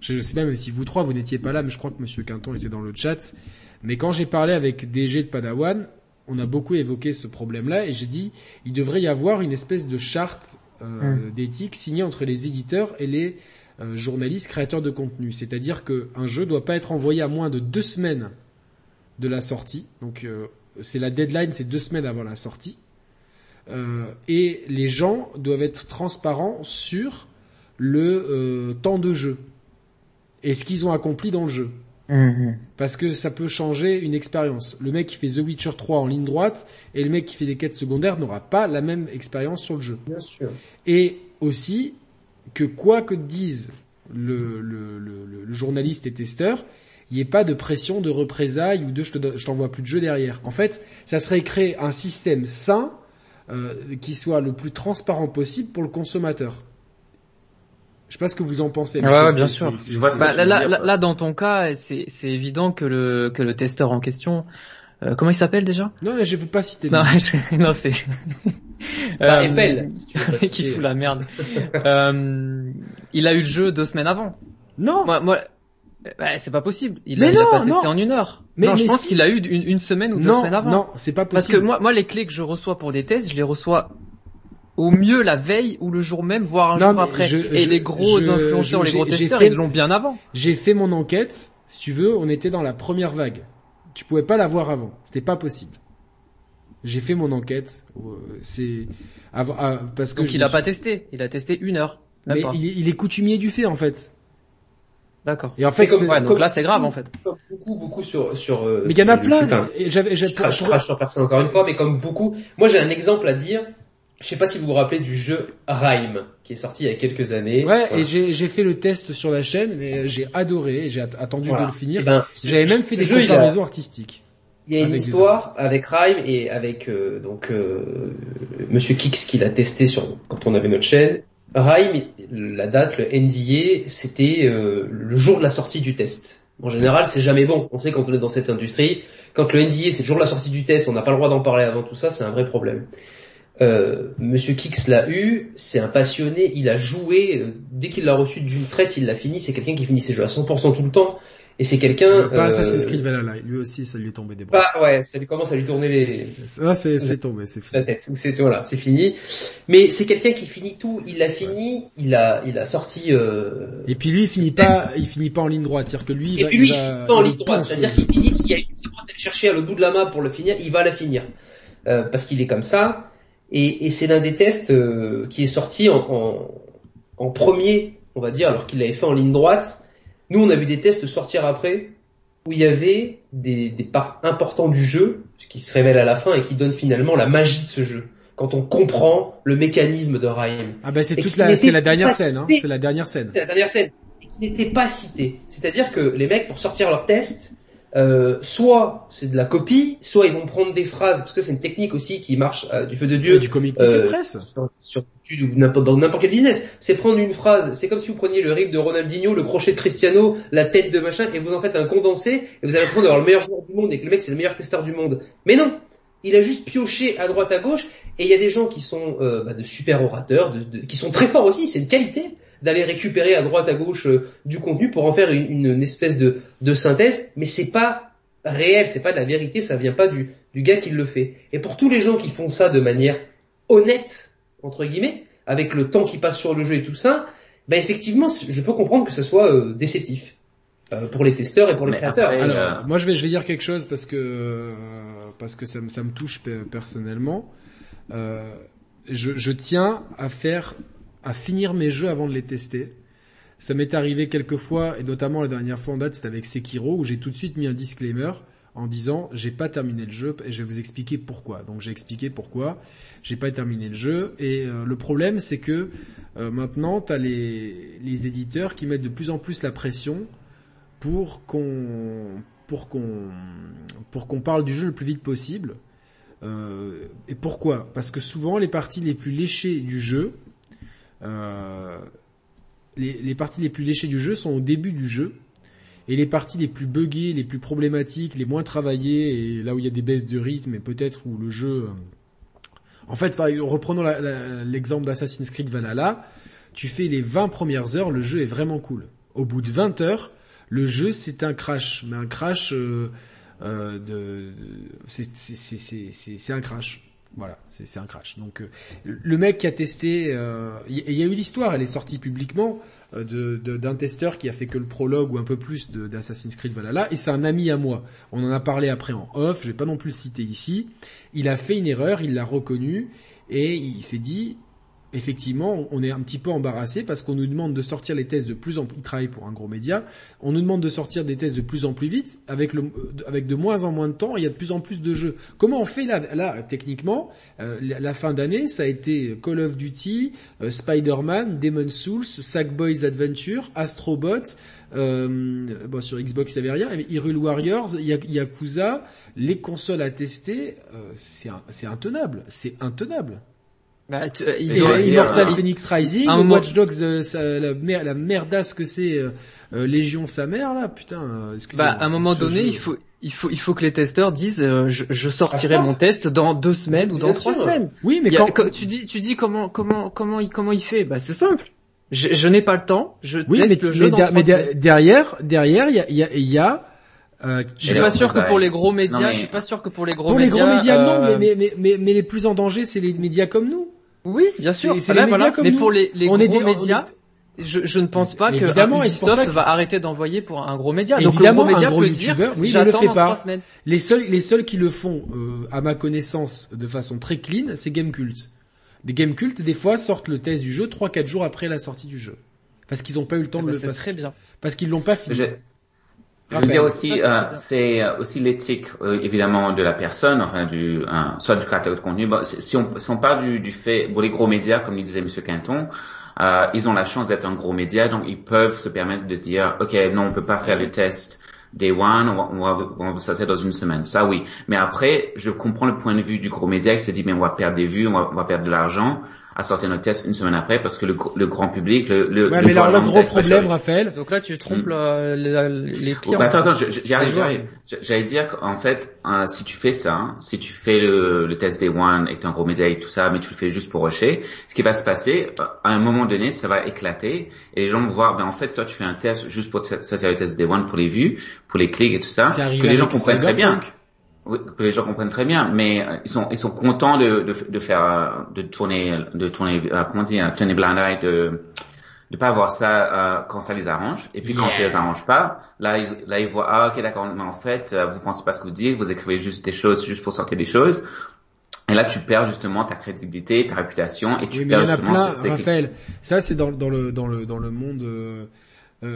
je sais même si vous trois vous n'étiez pas là mais je crois que monsieur Quinton était dans le chat. Mais quand j'ai parlé avec DG de Padawan on a beaucoup évoqué ce problème-là et j'ai dit il devrait y avoir une espèce de charte euh, hum. d'éthique signée entre les éditeurs et les euh, journalistes créateurs de contenu. C'est-à-dire qu'un jeu doit pas être envoyé à moins de deux semaines de la sortie. Donc euh, c'est la deadline, c'est deux semaines avant la sortie. et les gens doivent être transparents sur le temps de jeu et ce qu'ils ont accompli dans le jeu. Mhm. Parce que ça peut changer une expérience. Le mec qui fait The Witcher 3 en ligne droite et le mec qui fait des quêtes secondaires n'aura pas la même expérience sur le jeu. Bien sûr. Et aussi que quoi que dise le, le, le, journaliste et testeur, il n'y ait pas de pression de représailles ou de je t'envoie plus de jeu derrière. En fait, ça serait créer un système sain euh, qui soit le plus transparent possible pour le consommateur. Je sais pas ce que vous en pensez. ouais, bien sûr. Bah, là, là, dans ton cas, c'est évident que le que le testeur en question, euh, comment il s'appelle déjà? Non, je veux pas citer. Non, non c'est. Bah, euh, qui fout la merde. euh, il a eu le jeu deux semaines avant. Non. Moi, moi bah, c'est pas possible. Il mais a, pas testé en une heure. Mais, non, je pense qu'il a eu une, une, semaine ou deux semaines avant. Non, c'est pas possible. Parce que moi, moi, les clés que je reçois pour des tests, je les reçois au mieux la veille ou le jour même, voire un jour après. et les gros influenceurs, les gros testeurs, ils l'ont bien avant. J'ai fait mon enquête. Si tu veux, on était dans la première vague. Tu pouvais pas l'avoir avant. C'était pas possible. J'ai fait mon enquête. Euh, c'est ah, parce que donc il a pas testé. Il a testé une heure. Mais il est coutumier du fait en fait. D'accord. Et en fait, comme, donc là c'est grave en fait. beaucoup, beaucoup sur sur. Euh, mais il y en a plein. j'avais, je, crache, sur personne encore une fois, mais comme beaucoup, moi j'ai un exemple à dire. Je sais pas si vous vous rappelez du jeu Rhyme qui est sorti il y a quelques années. Ouais, et j'ai fait le test sur la chaîne, mais j'ai adoré, j'ai attendu de le finir. Eh ben, J'avais même fait des jeux, comparaisons artistiques. Il y a une histoire avec Rhyme et avec euh, donc euh, Monsieur Kix qui l'a testé sur quand on avait notre chaîne Rhyme, la date, le NDA, c'était euh, le jour de la sortie du test. En général, c'est jamais bon. On sait quand on est dans cette industrie, quand le NDA c'est le jour de la sortie du test, on n'a pas le droit d'en parler avant tout ça, c'est un vrai problème. Euh, Monsieur Kix l'a eu, c'est un passionné, il a joué, euh, dès qu'il l'a reçu d'une traite, il l'a fini, c'est quelqu'un qui finit ses jeux à 100% tout le temps, et c'est quelqu'un. Pas Assassin's Creed Valhalla, lui aussi, ça lui est tombé des bras. Bah ouais, ça lui commence à lui tourner les. Ça c'est tombé, c'est fini. La tête, c'est voilà, c'est fini. Mais c'est quelqu'un qui finit tout. Il l'a fini, il a il a sorti. Euh... Et puis lui, il finit pas, il finit pas en ligne droite, c'est-à-dire que lui. Et puis lui, il, finit pas en ligne droite, c'est-à-dire qu'il finit s'il y a une d'aller chercher à le bout de la main pour le finir, il va la finir euh, parce qu'il est comme ça. Et, et c'est l'un des tests euh, qui est sorti en, en, en premier, on va dire, alors qu'il l'avait fait en ligne droite nous, on a vu des tests sortir après où il y avait des, des parts importants du jeu qui se révèlent à la fin et qui donnent finalement la magie de ce jeu. Quand on comprend le mécanisme de Rhyme. Ah ben c'est toute la, c'est la dernière scène, hein. c'est la dernière scène. C'est la dernière scène. Et qui n'était pas cité. C'est-à-dire que les mecs, pour sortir leur test, euh, soit c'est de la copie, soit ils vont prendre des phrases, parce que c'est une technique aussi qui marche euh, du feu de Dieu. Du comic euh, presse. Sur, dans n'importe quel business. C'est prendre une phrase, c'est comme si vous preniez le rip de Ronaldinho, le crochet de Cristiano, la tête de machin, et vous en faites un condensé, et vous allez prendre le meilleur joueur du monde, et que le mec c'est le meilleur testeur du monde. Mais non il a juste pioché à droite à gauche, et il y a des gens qui sont euh, bah, de super orateurs, de, qui sont très forts aussi, c'est une qualité, d'aller récupérer à droite à gauche euh, du contenu pour en faire une, une espèce de, de, synthèse, mais c'est pas réel, c'est pas de la vérité, ça vient pas du, du gars qui le fait. Et pour tous les gens qui font ça de manière honnête, entre guillemets, avec le temps qui passe sur le jeu et tout ça, bah effectivement, je peux comprendre que ce soit euh, déceptif euh, pour les testeurs et pour les créateurs. Alors, moi je vais je vais dire quelque chose parce que parce que ça, ça me touche personnellement. je, je tiens à faire à finir mes jeux avant de les tester. Ça m'est arrivé quelques fois, et notamment la dernière fois en date, c'était avec Sekiro, où j'ai tout de suite mis un disclaimer en disant j'ai pas terminé le jeu et je vais vous expliquer pourquoi. Donc j'ai expliqué pourquoi j'ai pas terminé le jeu et euh, le problème c'est que euh, maintenant tu as les, les éditeurs qui mettent de plus en plus la pression pour qu'on pour qu'on pour qu'on parle du jeu le plus vite possible. Euh, et pourquoi? Parce que souvent les parties les plus léchées du jeu les, les, parties les plus léchées du jeu sont au début du jeu. Et les parties les plus buggées, les plus problématiques, les moins travaillées, et là où il y a des baisses de rythme, et peut-être où le jeu... Euh, en fait, reprenons l'exemple d'Assassin's Creed Valhalla, tu fais les 20 premières heures, le jeu est vraiment cool. Au bout de 20 heures, le jeu c'est un crash, mais un crash euh, euh, de, c'est un crash. Voilà, c'est un crash. Donc euh, le mec qui a testé, il euh, y, a eu l'histoire, elle est sortie publiquement euh, d'un testeur qui a fait que le prologue ou un peu plus d'Assassin's Creed Valhalla, et c'est un ami à moi. On en a parlé après en off, je vais pas non plus le citer ici. Il a fait une erreur, il l'a reconnu et il s'est dit effectivement, on est un petit peu embarrassé parce qu'on nous demande de sortir les tests de plus en plus, il travaille pour un gros média, on nous demande de sortir des tests de plus en plus vite, avec le, avec de moins en moins de temps, il y a de plus en plus de jeux. Comment on fait là, là, techniquement, euh, la, fin d'année, ça a été Call of Duty, euh, Spider-Man, Demon's Souls, Sackboys Adventure, Astrobots, euh, bon, sur Xbox il n'y avait rien, mais Hyrule Warriors, Yakuza, les consoles à tester, euh, c'est intenable, c'est intenable. Bah, euh, il Immortal Phoenix Rising, Watch Dogs, euh, la, mer la merdasse que c'est euh, Légion sa mère là, putain. Bah, à un moment donné, il faut, il faut, il faut que les testeurs disent, je, je, sortirai mon test dans deux semaines ou dans trois semaines. Oui, mais quand... tu dis, tu dis comment, comment, comment il, comment il fait Bah, c'est simple. Je, je n'ai pas le temps. Je oui, teste mais, le jeu mais, derrière, derrière, il y a, il y a, y a euh, je suis pas sûr que pour les gros médias, je suis pas sûr que pour les gros médias. Pour les gros médias, non, euh, mais, mais, mais, mais, les plus en danger, c'est les médias comme nous. Oui, bien sûr. C'est les médias comme mais pour les, les gros médias, je, je, ne pense pas que évidemment, Ubisoft va arrêter d'envoyer pour un gros média. Donc évidemment, le gros média un gros peut dire, oui, ne le fait pas. Les seuls, les seuls qui le font, euh, à ma connaissance, de façon très clean, c'est Gamecult. Des Gamecult, des fois, sortent le test du jeu 3-4 jours après la sortie du jeu. Parce qu'ils n'ont pas eu le temps eh de ben, le passer. très bien. Parce qu'ils l'ont pas fini. Je veux dire aussi, euh, c'est euh, aussi l'éthique euh, évidemment de la personne, enfin du, soit du caractère de contenu. si, on, si on parle du, du fait, pour les gros médias, comme il disait Monsieur Quinton, euh, ils ont la chance d'être un gros média, donc ils peuvent se permettre de se dire, ok, non, on peut pas faire le test day one, on va, on va, on va dans une semaine. Ça, oui. Mais après, je comprends le point de vue du gros média qui se dit, mais on va perdre des vues, on va, on va perdre de l'argent à sortir notre test une semaine après parce que le, le grand public, le, le, ouais, mais alors le gros problème, Raphaël. Donc là, tu trompes mm. les clients. attends, attends, j'arrive. J'allais dire qu'en fait, euh, si tu fais ça, si tu fais le, le test Day One et que t'es un gros média et tout ça, mais tu le fais juste pour rusher, ce qui va se passer, euh, à un moment donné, ça va éclater et les gens vont voir, ben en fait, toi, tu fais un test juste pour ça, c'est le test Day One pour les vues, pour les clics et tout ça, que les gens comprennent très bien. Oui, que les gens comprennent très bien, mais euh, ils sont ils sont contents de de, de faire euh, de tourner de tourner euh, comment dire tourner blind eye de de pas voir ça quand ça les arrange. Et puis quand ça les arrange pas là ils, là ils voient ah ok d'accord mais en fait vous pensez pas ce que vous dites vous écrivez juste des choses juste pour sortir des choses. Et là tu perds justement ta crédibilité ta réputation et tu oui, perds mais il y en a plein Raphaël. Ça c'est dans dans le dans le dans le monde euh,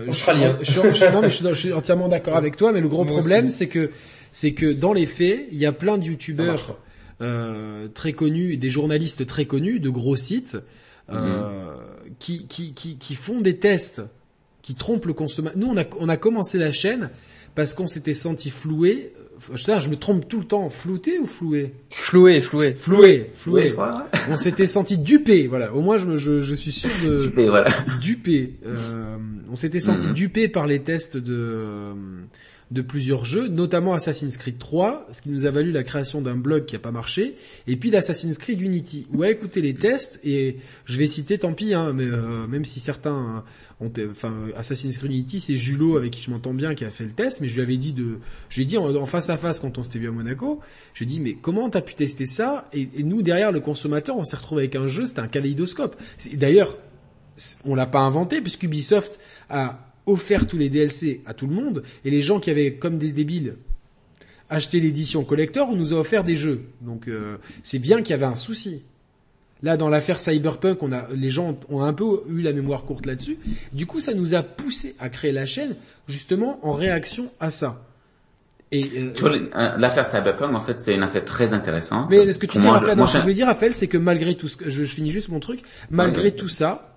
australien. je, je, je, non mais je suis, je suis entièrement d'accord avec toi mais le gros problème c'est que c'est que dans les faits, il y a plein de youtubeurs euh, très connus, des journalistes très connus, de gros sites, euh, mhm. qui, qui, qui, qui, font des tests, qui trompent le consommateur. Nous, on a, on a commencé la chaîne parce qu'on s'était senti floué. Je, je me trompe tout le temps, flouté ou floué? Floué, floué. Floué, floué. on s'était senti dupé, voilà. Au moins, je, je, je suis sûr de... Dupé, voilà. Dupé. Euh, on s'était senti mhm. dupé par les tests de de plusieurs jeux, notamment Assassin's Creed 3, ce qui nous a valu la création d'un blog qui a pas marché, et puis d'Assassin's Creed Unity. Ouais, écoutez les tests, et je vais citer, tant pis, hein, mais euh, même si certains ont, enfin, Assassin's Creed Unity, c'est Julot avec qui je m'entends bien qui a fait le test, mais je lui avais dit de, j'ai dit en, face à face quand on s'était vu à Monaco, j'ai dit mais comment t'as pu tester ça? Et, et, nous derrière le consommateur, on s'est retrouvé avec un jeu, c'était un kaléidoscope. D'ailleurs, on l'a pas inventé puisqu'Ubisoft a offert tous les DLC à tout le monde, et les gens qui avaient, comme des débiles, acheté l'édition collector, on nous a offert des jeux. Donc euh, c'est bien qu'il y avait un souci. Là, dans l'affaire Cyberpunk, on a, les gens ont un peu eu la mémoire courte là-dessus. Du coup, ça nous a poussé à créer la chaîne, justement en réaction à ça. Et euh, l'affaire Cyberpunk, en fait, c'est une affaire très intéressante. Mais ce que tu dis, Raphaël, ce que je veux dire, Raphaël, c'est que malgré tout, ce que, je, finis juste mon truc, malgré tout ça,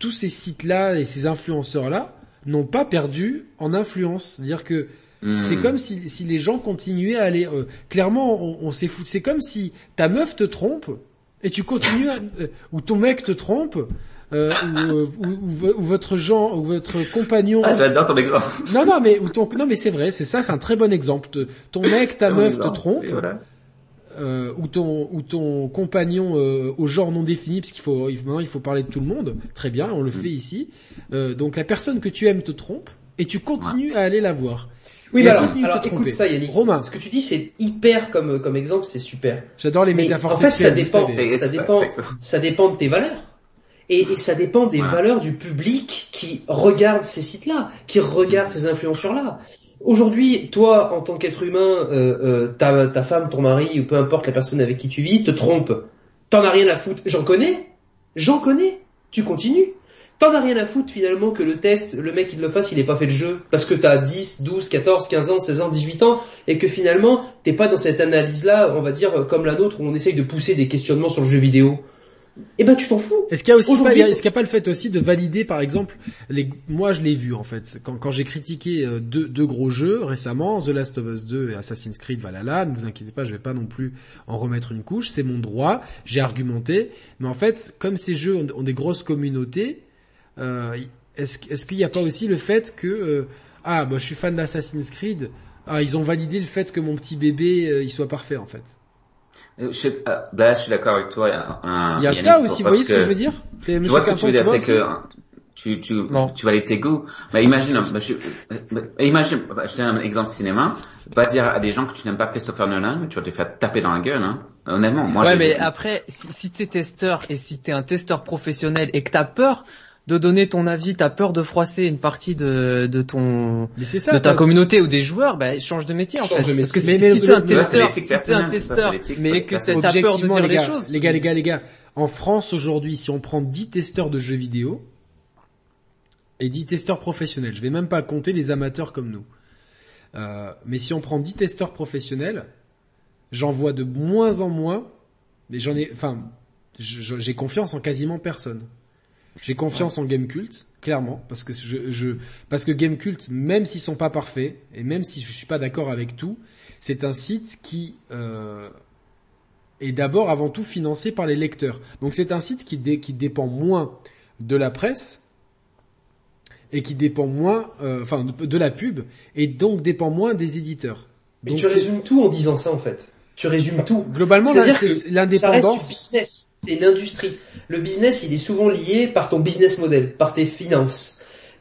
tous ces sites-là et ces influenceurs-là n'ont pas perdu en influence. C'est-à-dire que hmm. c'est comme si, si, les gens continuaient à aller... Euh, clairement, on, on s'est foutu. C'est comme si ta meuf te trompe et tu continues à, euh, ou ton mec te trompe. Euh, ou, ou, ou, votre genre, ou votre compagnon. Ah, j'adore ton exemple. Non, non, mais ou ton, non, mais c'est vrai, c'est ça, c'est un très bon exemple. Ton mec, ta meuf te trompe euh, ou ton ou ton compagnon euh, au genre non défini, parce qu'il faut il faut parler de tout le monde. Très bien, on le fait ici. Euh, donc la personne que tu aimes te trompe et tu continues à aller la voir. Oui, mais alors, alors écoute ça, Yannick. Romain. Ce que tu dis, c'est hyper comme comme exemple, c'est super. J'adore les métaphores. En fait, ça dépend, ça dépend, ça dépend de tes valeurs. Et, et ça dépend des valeurs du public qui regarde ces sites-là, qui regarde ces influenceurs-là. Aujourd'hui, toi, en tant qu'être humain, euh, euh, ta, ta femme, ton mari, ou peu importe la personne avec qui tu vis, te trompe. T'en as rien à foutre. J'en connais. J'en connais. Tu continues. T'en as rien à foutre finalement que le test, le mec il le fasse, il ait pas fait le jeu. Parce que t'as 10, 12, 14, 15 ans, 16 ans, 18 ans, et que finalement, t'es pas dans cette analyse-là, on va dire, comme la nôtre, où on essaye de pousser des questionnements sur le jeu vidéo eh ben tu t'en fous. Est-ce qu'il y a aussi pas, est-ce qu'il n'y a pas le fait aussi de valider par exemple les moi je l'ai vu en fait quand, quand j'ai critiqué euh, deux, deux gros jeux récemment The Last of Us 2 et Assassin's Creed Valhalla, ne vous inquiétez pas, je vais pas non plus en remettre une couche, c'est mon droit, j'ai argumenté, mais en fait comme ces jeux ont, des grosses communautés, euh, est-ce est-ce qu'il n'y a pas aussi le fait que euh, ah moi je suis fan d'Assassin's Creed, ah ils ont validé le fait que mon petit bébé il soit parfait en fait. Je, là, je suis d'accord avec toi. il y a ça aussi, vous voyez ce que je veux dire Tu vois ce que tu veux dire, c'est que tu, tu, tu vas aller tes goûts. Mais imagine, bah, je, bah, imagine, bah, je donne un exemple cinéma. Pas dire à des gens que tu n'aimes pas Christopher Nolan, mais tu vas te faire taper dans la gueule, hein. Honnêtement, moi. Ouais, mais après, si, si t'es testeur et si t'es un testeur professionnel et que t'as peur de donner ton avis, t'as peur de froisser une partie de, de ton, ça, de ta communauté ou des joueurs, bah, change de métier, en fait. Parce que mais, si, tu es un testeur, si tu un testeur, mais que t'as peur de dire les, les choses. Les gars, les gars, les gars. En France, aujourd'hui, si on prend 10 testeurs de jeux vidéo, et 10 testeurs professionnels. Je vais même pas compter les amateurs comme nous. Euh, mais si on prend 10 testeurs professionnels, j'en vois de moins en moins. Et j'en ai, enfin, j'ai confiance en quasiment personne. J'ai confiance en Gamecult, clairement, parce que je, je parce que Gamecult, même s'ils sont pas parfaits et même si je suis pas d'accord avec tout, c'est un site qui euh, est d'abord avant tout financé par les lecteurs. Donc c'est un site qui, qui dépend moins de la presse et qui dépend moins, euh, enfin, de, la pub, et donc dépend moins des éditeurs. Mais tu résumes tout en disant ça en fait. Tu résumes tout. Globalement, l'indépendance. C'est une industrie. Le business, il est souvent lié par ton business model, par tes finances.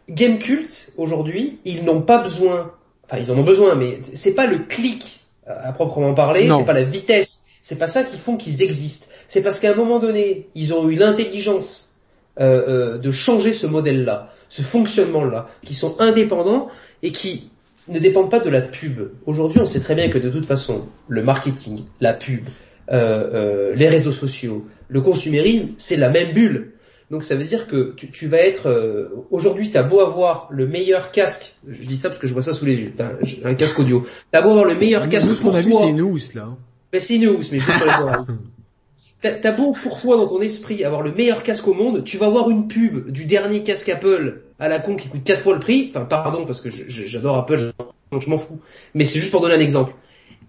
Game Cult, aujourd'hui, ils n'ont pas besoin, enfin ils en ont besoin, mais c'est pas le clic à proprement parler, c'est pas la vitesse, c'est pas ça qui font qu'ils existent. C'est parce qu'à un moment donné, ils ont eu l'intelligence euh, euh, de changer ce modèle-là ce fonctionnement-là, qui sont indépendants et qui ne dépendent pas de la pub. Aujourd'hui, on sait très bien que de toute façon, le marketing, la pub, euh, euh, les réseaux sociaux, le consumérisme, c'est la même bulle. Donc ça veut dire que tu, tu vas être... Euh, Aujourd'hui, t'as beau avoir le meilleur casque, je dis ça parce que je vois ça sous les yeux, t'as un, casque audio, t'as beau avoir le meilleur casque nous, ce qu'on a vu, c'est une housse, là. Mais c'est une housse, mais je sur les oreilles. T'as beau pour toi dans ton esprit avoir le meilleur casque au monde, tu vas avoir une pub du dernier casque Apple à la con qui coûte quatre fois le prix. Enfin, pardon parce que j'adore Apple, donc je m'en fous. Mais c'est juste pour donner un exemple.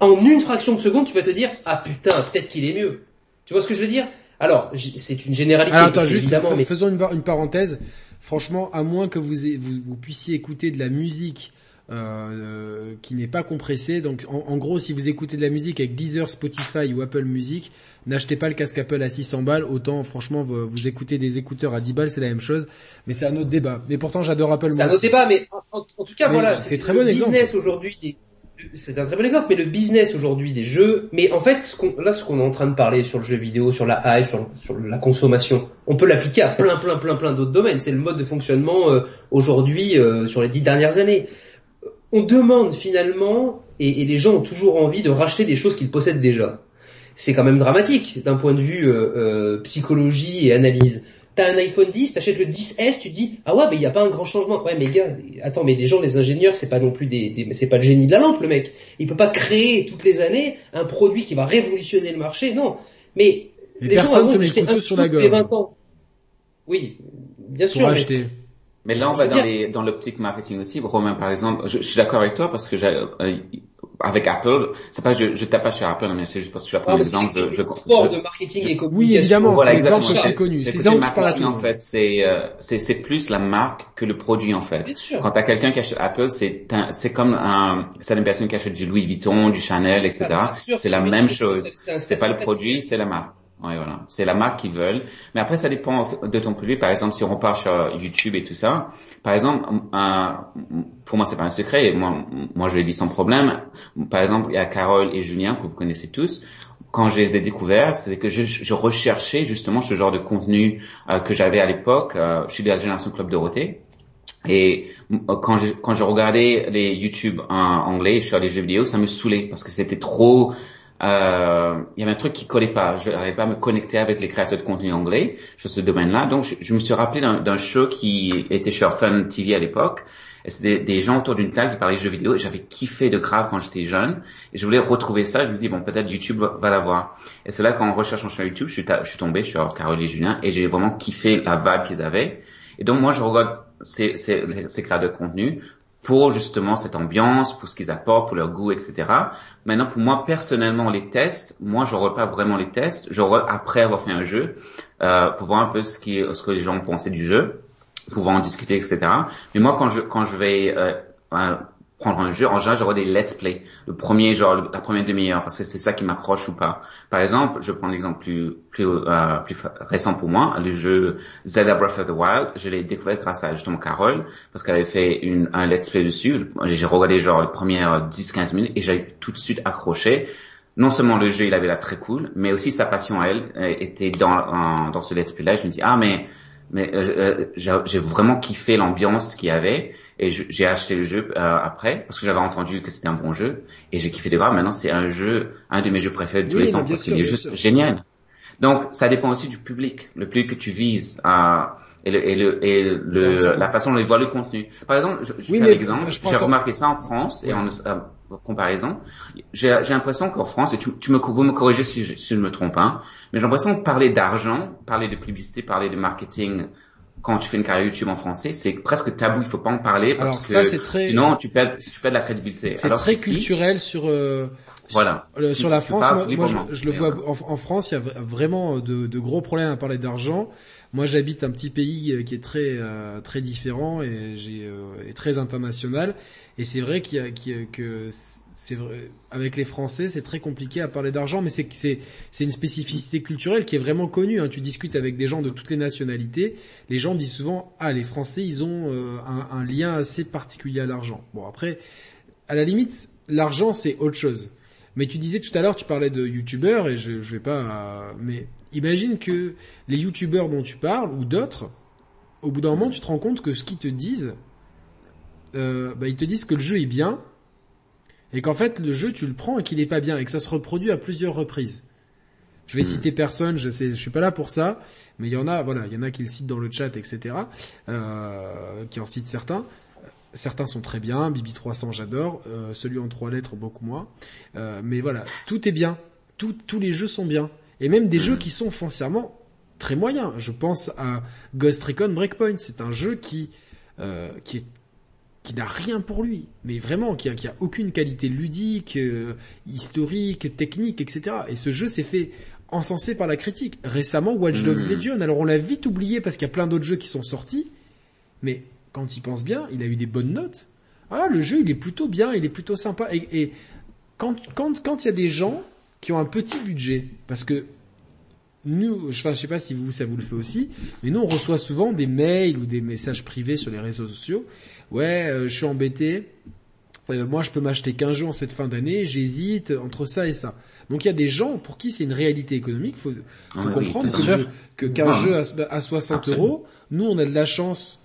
En une fraction de seconde, tu vas te dire ah putain, peut-être qu'il est mieux. Tu vois ce que je veux dire? Alors, c'est une généralité. Alors, attends, juste, évidemment, mais faisons une, une, parenthèse. Franchement, à moins que vous, vous, vous puissiez écouter de la musique euh, qui n'est pas compressée, donc en, en, gros, si vous écoutez de la musique avec Deezer, Spotify ou Apple Music, n'achetez pas le casque Apple à 600 balles, autant franchement vous, écoutez des écouteurs à 10 balles, c'est la même chose, mais c'est un autre débat. Mais pourtant j'adore Apple. C'est un autre débat, mais en, tout cas voilà, c'est très bon business aujourd'hui des c'est un très bon exemple, mais le business aujourd'hui des jeux, mais en fait, là, ce qu'on est en train de parler sur le jeu vidéo, sur la hype, sur, la consommation, on peut l'appliquer à plein, plein, plein, plein d'autres domaines. C'est le mode de fonctionnement euh, aujourd'hui euh, sur les dix dernières années. On demande finalement, et, les gens ont toujours envie de racheter des choses qu'ils possèdent déjà c'est quand même dramatique d'un point de vue euh, euh, psychologie et analyse. T'as un iPhone 10, t'achètes le 10S, tu te dis ah ouais mais il y a pas un grand changement. Ouais mais gars, attends mais les gens, les ingénieurs, c'est pas non plus des, des c'est pas le génie de la lampe le mec. Il peut pas créer toutes les années un produit qui va révolutionner le marché, non. Mais les, gens avant ils un sur la gueule. 20 ans. Oui, bien sûr. Mais... Acheter. Mais là, on va dans, les, dans l'optique marketing aussi. Romain, par exemple, je, je suis d'accord avec toi parce que j'ai, euh, avec Apple, c'est pas je, je tape pas sur Apple, mais c'est juste parce que tu as pris l'exemple. Je, je, fort de marketing et communication. Oui, évidemment, voilà, c'est l'exemple le plus connu. C'est l'exemple que je en fait. C'est euh, c'est c'est plus la marque que le produit en fait. Bien sûr. Quand t'as quelqu'un qui achète Apple, c'est c'est comme un c'est une personne qui achète du Louis Vuitton, du Chanel, etc. C'est la même chose. C'est pas le produit, c'est la marque. Ouais, voilà. C'est la marque qu'ils veulent. Mais après, ça dépend de ton public. Par exemple, si on repart sur YouTube et tout ça, par exemple, pour moi, c'est pas un secret. moi, moi, je l'ai dit sans problème. Par exemple, il y a Carole et Julien que vous connaissez tous. Quand je les ai découverts, c'est que je, recherchais justement ce genre de contenu euh, que j'avais à l'époque. Euh, je suis de la génération Club Dorothée. Et quand je, quand je regardais les YouTube en anglais sur les jeux vidéo, ça me saoulait parce que c'était trop euh, il y avait un truc qui collait pas. Je n'arrivais pas à me connecter avec les créateurs de contenu anglais sur ce domaine-là. Donc, je, me suis rappelé d'un show qui était sur Fun TV à l'époque. C'était des, gens autour d'une table qui parlaient de jeux vidéo. J'avais kiffé de grave quand j'étais jeune. Et je voulais retrouver ça. Je me dis, bon, peut-être YouTube va l'avoir. Et c'est là qu'en recherchant sur YouTube, je suis, je tombé sur Carole et Julien. Et j'ai vraiment kiffé la vibe qu'ils avaient. Et donc, moi, je regarde ces créateurs de contenu pour justement cette ambiance, pour ce qu'ils apportent, pour leur goût, etc. Maintenant, pour moi personnellement, les tests, moi, je pas vraiment les tests. Je après avoir fait un jeu, euh, pour voir un peu ce, qui, ce que les gens pensaient du jeu, pouvoir en discuter, etc. Mais moi, quand je quand je vais euh, prendre un jeu, en général, je vois des let's play. Le premier, genre, la première demi-heure, parce que c'est ça qui m'accroche ou pas. Par exemple, je prends l'exemple plus, plus, euh, plus récent pour moi, le jeu Zelda Breath of the Wild. Je l'ai découvert grâce à justement Carole, parce qu'elle avait fait une, un let's play dessus. J'ai regardé genre les premières 10-15 minutes et j'ai tout de suite accroché. Non seulement le jeu, il avait l'air très cool, mais aussi sa passion elle euh, était dans, dans ce let's play-là. Je me dis, ah, mais, mais euh, j'ai vraiment kiffé l'ambiance qu'il y avait et j'ai acheté le jeu euh, après parce que j'avais entendu que c'était un bon jeu et j'ai kiffé de grave. Maintenant, c'est un jeu, un de mes jeux préférés de tous les temps parce qu'il est juste génial. Donc, ça dépend aussi du public, le public que tu vises à et, le, et, le, et le, la façon de voir le contenu. Par exemple, je, je oui, fais un exemple. J'ai remarqué ça en France et en euh, comparaison. J'ai l'impression qu'en France, et tu, tu me, vous me corrigez si je, si je me trompe, hein, mais j'ai l'impression que parler d'argent, parler de publicité, parler de marketing quand tu fais une carrière YouTube en français, c'est presque tabou, il faut pas en parler parce que très, sinon tu perds, tu perds de la crédibilité. C'est très culturel sur euh, voilà. Sur, la France, moi, je, le vois en, France, il y a vraiment de, de gros problèmes à parler d'argent. Moi, j'habite un petit pays euh, qui est très euh, très différent et j'ai très international. Et c'est vrai qu'il y a, qu'il y a que c'est vrai, avec les Français, c'est très compliqué à parler d'argent, mais c'est une spécificité culturelle qui est vraiment connue. Hein. Tu discutes avec des gens de toutes les nationalités, les gens disent souvent ah les Français ils ont euh, un, un, lien assez particulier à l'argent. Bon après, à la limite, l'argent c'est autre chose. Mais tu disais tout à l'heure, tu parlais de youtubeurs et je je vais pas, mais imagine que les youtubeurs dont tu parles ou d'autres, au bout d'un moment, tu te rends compte que ce qu'ils te disent, euh, bah, ils te disent que le jeu est bien et qu'en fait le jeu tu le prends et qu'il est pas bien et que ça se reproduit à plusieurs reprises. Je vais hmm. citer personne, je sais, je suis pas là pour ça, mais il y en a, voilà, il y en a qui le citent dans le chat, etc., euh, qui en citent certains. Certains sont très bien, Bibi 300 j'adore, euh, celui en trois lettres beaucoup moins. Euh, mais voilà, tout est bien, tout, tous les jeux sont bien, et même des hmm. jeux qui sont foncièrement très moyens. Je pense à Ghost Recon Breakpoint, c'est un jeu qui euh, qui est qui n'a rien pour lui, mais vraiment qui a, qui a aucune qualité ludique, euh, historique, technique, etc. Et ce jeu s'est fait encensé par la critique. Récemment, Watch Dogs mmh. Legion. Alors on l'a vite oublié parce qu'il y a plein d'autres jeux qui sont sortis, mais quand il pense bien, il a eu des bonnes notes. Ah, le jeu, il est plutôt bien, il est plutôt sympa. Et, et quand quand quand il y a des gens qui ont un petit budget, parce que nous, je, enfin, je sais pas si vous ça vous le fait aussi, mais nous on reçoit souvent des mails ou des messages privés sur les réseaux sociaux ouais, euh, je suis embêté. Euh, moi, je peux m'acheter qu'un jeu en cette fin d'année. J'hésite entre ça et ça. Donc il y a des gens pour qui c'est une réalité économique. Faut, faut comprendre que, qu'un jeu à, 60 euros, nous on a de la chance.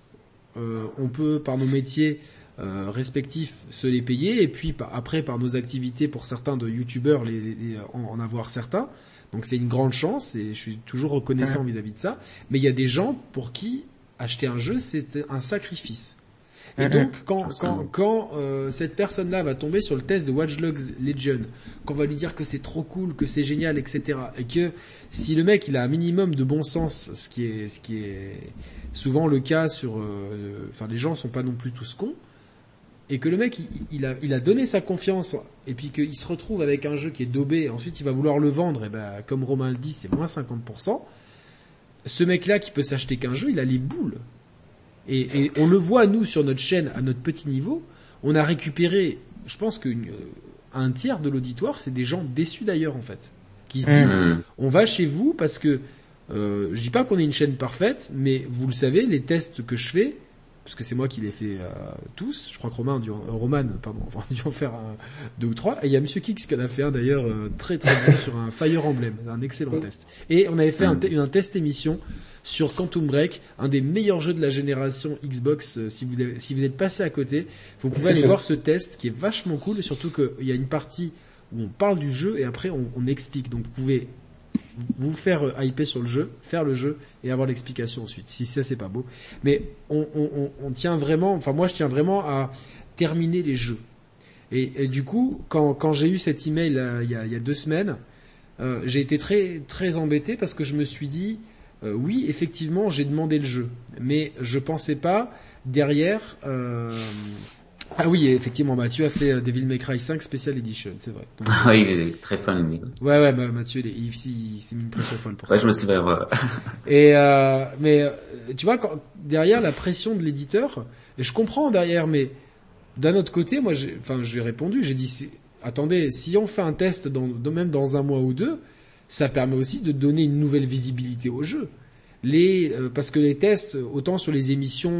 Euh, on peut par nos métiers euh, respectifs se les payer et puis après par nos activités pour certains de youtubeurs les, en, avoir certains. Donc c'est une grande chance et je suis toujours reconnaissant vis-à-vis de ça. Mais il y a des gens pour qui acheter un jeu c'est un sacrifice. Et donc, quand, quand, quand euh, cette personne-là va tomber sur le test de Watch Dogs Legion, qu'on va lui dire que c'est trop cool, que c'est génial, etc., et que si le mec il a un minimum de bon sens, ce qui est, ce qui est souvent le cas sur, euh, enfin les gens sont pas non plus tous cons, et que le mec il, il, a, il a donné sa confiance, et puis qu'il se retrouve avec un jeu qui est daubé, ensuite il va vouloir le vendre, et ben comme Romain le dit, c'est moins 50%. Ce mec-là qui peut s'acheter qu'un jeu, il a les boules. Et, on le voit, nous, sur notre chaîne, à notre petit niveau, on a récupéré, je pense que un tiers de l'auditoire, c'est des gens déçus d'ailleurs, en fait. Qui se disent, mmh. on va chez vous parce que, euh, je dis pas qu'on est une chaîne parfaite, mais vous le savez, les tests que je fais, parce que c'est moi qui les fais euh, tous. Je crois que Romain, euh, Roman, pardon, a dû en faire un, deux ou trois. Et il y a Monsieur Kix qui en a fait un d'ailleurs euh, très très bon sur un Fire Emblem, un excellent test. Et on avait fait un, un test émission sur Quantum Break, un des meilleurs jeux de la génération Xbox. Euh, si vous si vous êtes passé à côté, vous pouvez aller voir ce test qui est vachement cool, surtout qu'il y a une partie où on parle du jeu et après on, on explique. Donc vous pouvez vous faire euh, hyper sur le jeu, faire le jeu et avoir l'explication ensuite. Si ça c'est pas beau, mais on, on, on, tient vraiment, enfin moi je tiens vraiment à terminer les jeux. Et, et du coup, quand, quand j'ai eu cet email euh, il, y a, il y a deux semaines, euh, j'ai été très très embêté parce que je me suis dit euh, oui, effectivement, j'ai demandé le jeu, mais je pensais pas derrière. Euh... Ah oui, effectivement, Mathieu a fait euh, Devil May Cry 5 Special Edition, c'est vrai. Ah oui, il est très fan, lui. Ouais, ouais, bah, Mathieu, il, il, il s'est mis une pression folle pour ouais, ça. je me souviens, voilà. Et euh, mais tu vois, quand, derrière la pression de l'éditeur, et je comprends derrière, mais d'un autre côté, moi, j'ai, enfin, j'ai répondu, j'ai dit, attendez, si on fait un test dans, même dans un mois ou deux, ça permet aussi de donner une nouvelle visibilité au jeu. Les, euh, parce que les tests, autant sur les émissions,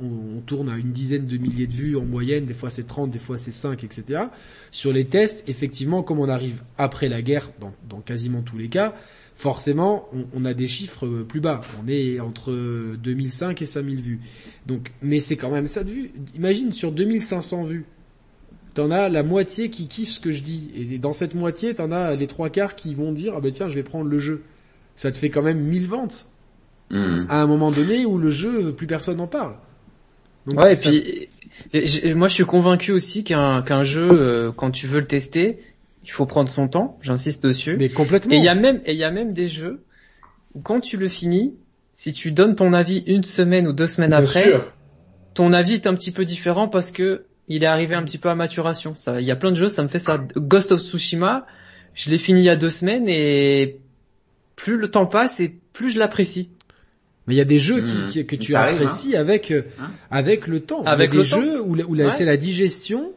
on, tourne à une dizaine de milliers de vues en moyenne, des fois c'est 30, des fois c'est 5, etc. Sur les tests, effectivement, comme on arrive après la guerre, dans, quasiment tous les cas, forcément, on, a des chiffres plus bas. On est entre 2005 et 5000 vues. Donc, mais c'est quand même ça de vues. Imagine sur 2500 vues, t'en as la moitié qui kiffe ce que je dis. Et dans cette moitié, t'en as les trois quarts qui vont dire, ah ben tiens, je vais prendre le jeu. Ça te fait quand même 1000 ventes. Hmm. À un moment donné où le jeu, plus personne n'en parle. Donc ouais, et puis, moi je suis convaincu aussi qu'un qu'un jeu, euh, quand tu veux le tester, il faut prendre son temps, j'insiste dessus. Mais complètement. Et il y a même, et il y a même des jeux où quand tu le finis, si tu donnes ton avis une semaine ou deux semaines après, ton avis est un petit peu différent parce que il est arrivé un petit peu à maturation. Ça, il y a plein de jeux, ça me fait ça. Ghost of Tsushima, je l'ai fini il y a deux semaines et plus le temps passe et plus je l'apprécie. Mais il y a des jeux qui, mmh. que tu apprécies hein. avec euh, hein avec le temps. Avec il y a des jeux où, où c'est la digestion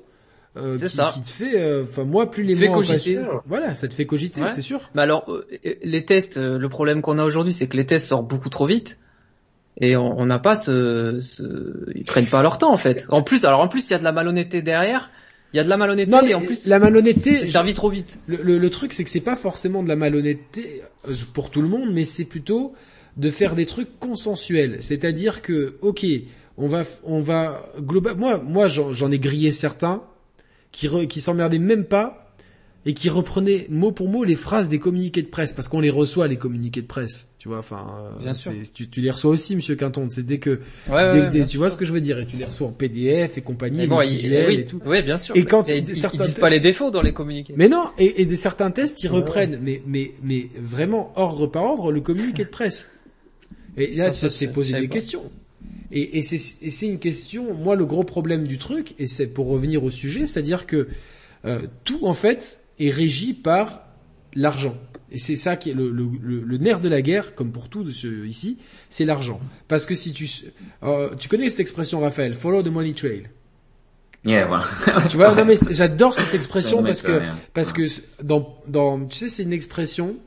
euh, qui, ça. qui, te fait, euh, enfin moi plus les mois cogiter. voilà, ça te fait cogiter, c'est sûr. Mais alors euh, les tests, le problème qu'on a aujourd'hui, c'est que les tests sortent beaucoup trop vite et on n'a pas ce, ce, ils prennent pas leur temps en fait. En plus, alors en plus il y a de la malhonnêteté derrière. Il y a de la malhonnêteté non, mais et en plus la malhonnêteté servi trop vite. Le, le, le truc c'est que c'est pas forcément de la malhonnêteté pour tout le monde, mais c'est plutôt de faire des trucs consensuels. C'est-à-dire que ok, on va on va global moi moi j'en ai grillé certains qui, qui s'emmerdait même pas et qui reprenait mot pour mot les phrases des communiqués de presse parce qu'on les reçoit les communiqués de presse tu vois enfin sûr. Tu, tu, les reçois aussi monsieur Quinton c'est dès que tu vois ce que je veux dire et tu les reçois en PDF et compagnie bon, il, oui, et tout. oui bien sûr. Et quand ils, disent pas les défauts dans les communiqués. Mais non et, et des certains tests ils reprennent mais mais mais vraiment ordre par ordre le communiqué de presse. Et là ça, te fait poser des questions. Et, et c'est une question, moi le gros problème du truc, et c'est pour revenir au sujet, c'est-à-dire que euh, tout en fait est régi par l'argent. Et c'est ça qui est le, le, le, nerf de la guerre, comme pour tout ici, c'est l'argent. Parce que si tu... Euh, tu connais cette expression, Raphaël, follow the money trail. Yeah, voilà. tu vois, non mais j'adore cette expression parce que parce que dans dans tu sais c'est une expression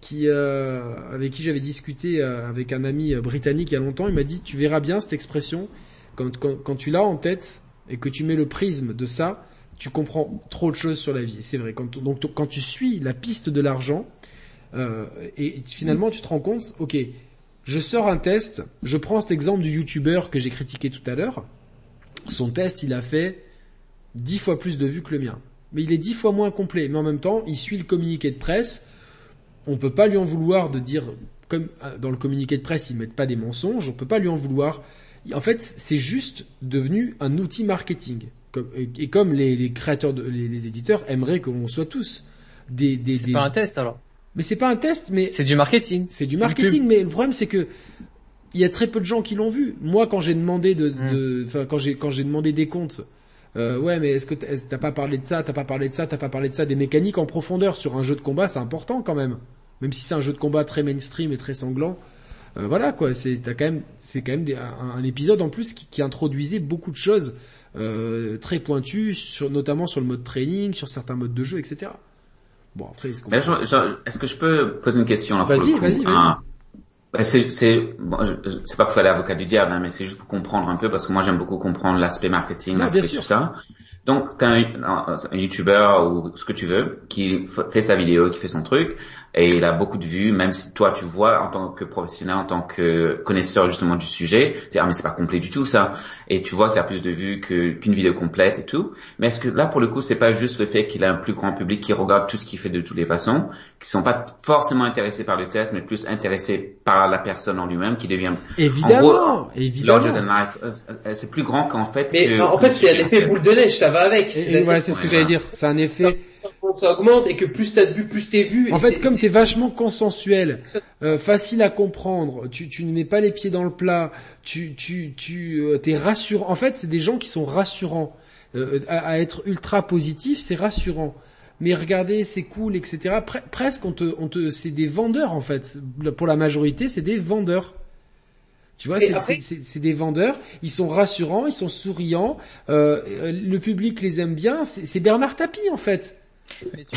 qui euh, avec qui j'avais discuté euh, avec un ami euh, britannique il y a longtemps, il m'a dit tu verras bien cette expression quand, quand, quand tu l'as en tête et que tu mets le prisme de ça, tu comprends trop de choses sur la vie. C'est vrai. Donc quand tu suis la piste de l'argent euh, et, finalement tu te rends compte, ok, je sors un test, je prends cet exemple du youtubeur que j'ai critiqué tout à l'heure. Son test, il a fait dix fois plus de vues que le mien. Mais il est dix fois moins complet. Mais en même temps, il suit le communiqué de presse on peut pas lui en vouloir de dire, comme euh, dans le communiqué de presse, ils mettent pas des mensonges, on peut pas lui en vouloir. En fait, c'est juste devenu un outil marketing. Et comme les, créateurs, les, éditeurs aimeraient qu'on soit tous des... des c'est pas un test alors Mais c'est pas un test, mais... C'est du marketing. C'est du marketing, mais le problème c'est que il y a très peu de gens qui l'ont vu. Moi, quand j'ai demandé de, hmm. enfin, quand j'ai quand j'ai demandé des comptes, euh, ouais, mais est-ce que t'as pas parlé de ça, t'as pas parlé de ça, t'as pas parlé de ça, des mécaniques en profondeur sur un jeu de combat, c'est important quand même. Même si c'est un jeu de combat très mainstream et très sanglant, euh, voilà quoi. C'est quand même, c'est quand même un, épisode en plus qui, introduisait beaucoup de choses euh, très pointues, sur, notamment sur le mode training, sur certains modes de jeu, etc. Bon après, est-ce que je peux poser une question Vas-y, vas-y, vas-y. Bah, c'est c'est bon, c'est pas pour faire l'avocat du diable, hein, mais c'est juste pour comprendre un peu parce que moi j'aime beaucoup comprendre l'aspect marketing, l'aspect tout ça. Donc tu as un, un, un, YouTuber ou ce que tu veux qui fait sa vidéo, qui fait son truc et il a beaucoup de vues, même si toi tu vois en tant que professionnel, en tant que connaisseur justement du sujet, tu dis ah mais c'est pas complet du tout ça, et tu vois que tu as plus de vues qu'une vidéo complète et tout. Mais est-ce que là pour le coup c'est pas juste le fait qu'il a un plus grand public qui regarde tout ce qu'il fait de toutes les façons, qui sont pas forcément intéressés par le test, mais plus intéressés par la personne en lui-même, qui devient évidemment, évidemment. Euh, c'est plus grand qu'en fait. Mais en fait c'est un effet boule de neige, ça va avec. C'est ce que j'allais dire. C'est un effet ça, augmente et que plus t'as de vues, plus t'es vu. En fait, comme t'es vachement consensuel, euh, facile à comprendre, tu, tu ne mets pas les pieds dans le plat, tu, tu, tu, euh, t'es rassurant. En fait, c'est des gens qui sont rassurants. Euh, à, être ultra positif, c'est rassurant. Mais regardez, c'est cool, etc. presque, on te, on te, c'est des vendeurs en fait. Pour la majorité, c'est des vendeurs. Tu vois, c'est des vendeurs, ils sont rassurants, ils sont souriants, euh, le public les aime bien. C'est Bernard Tapie en fait.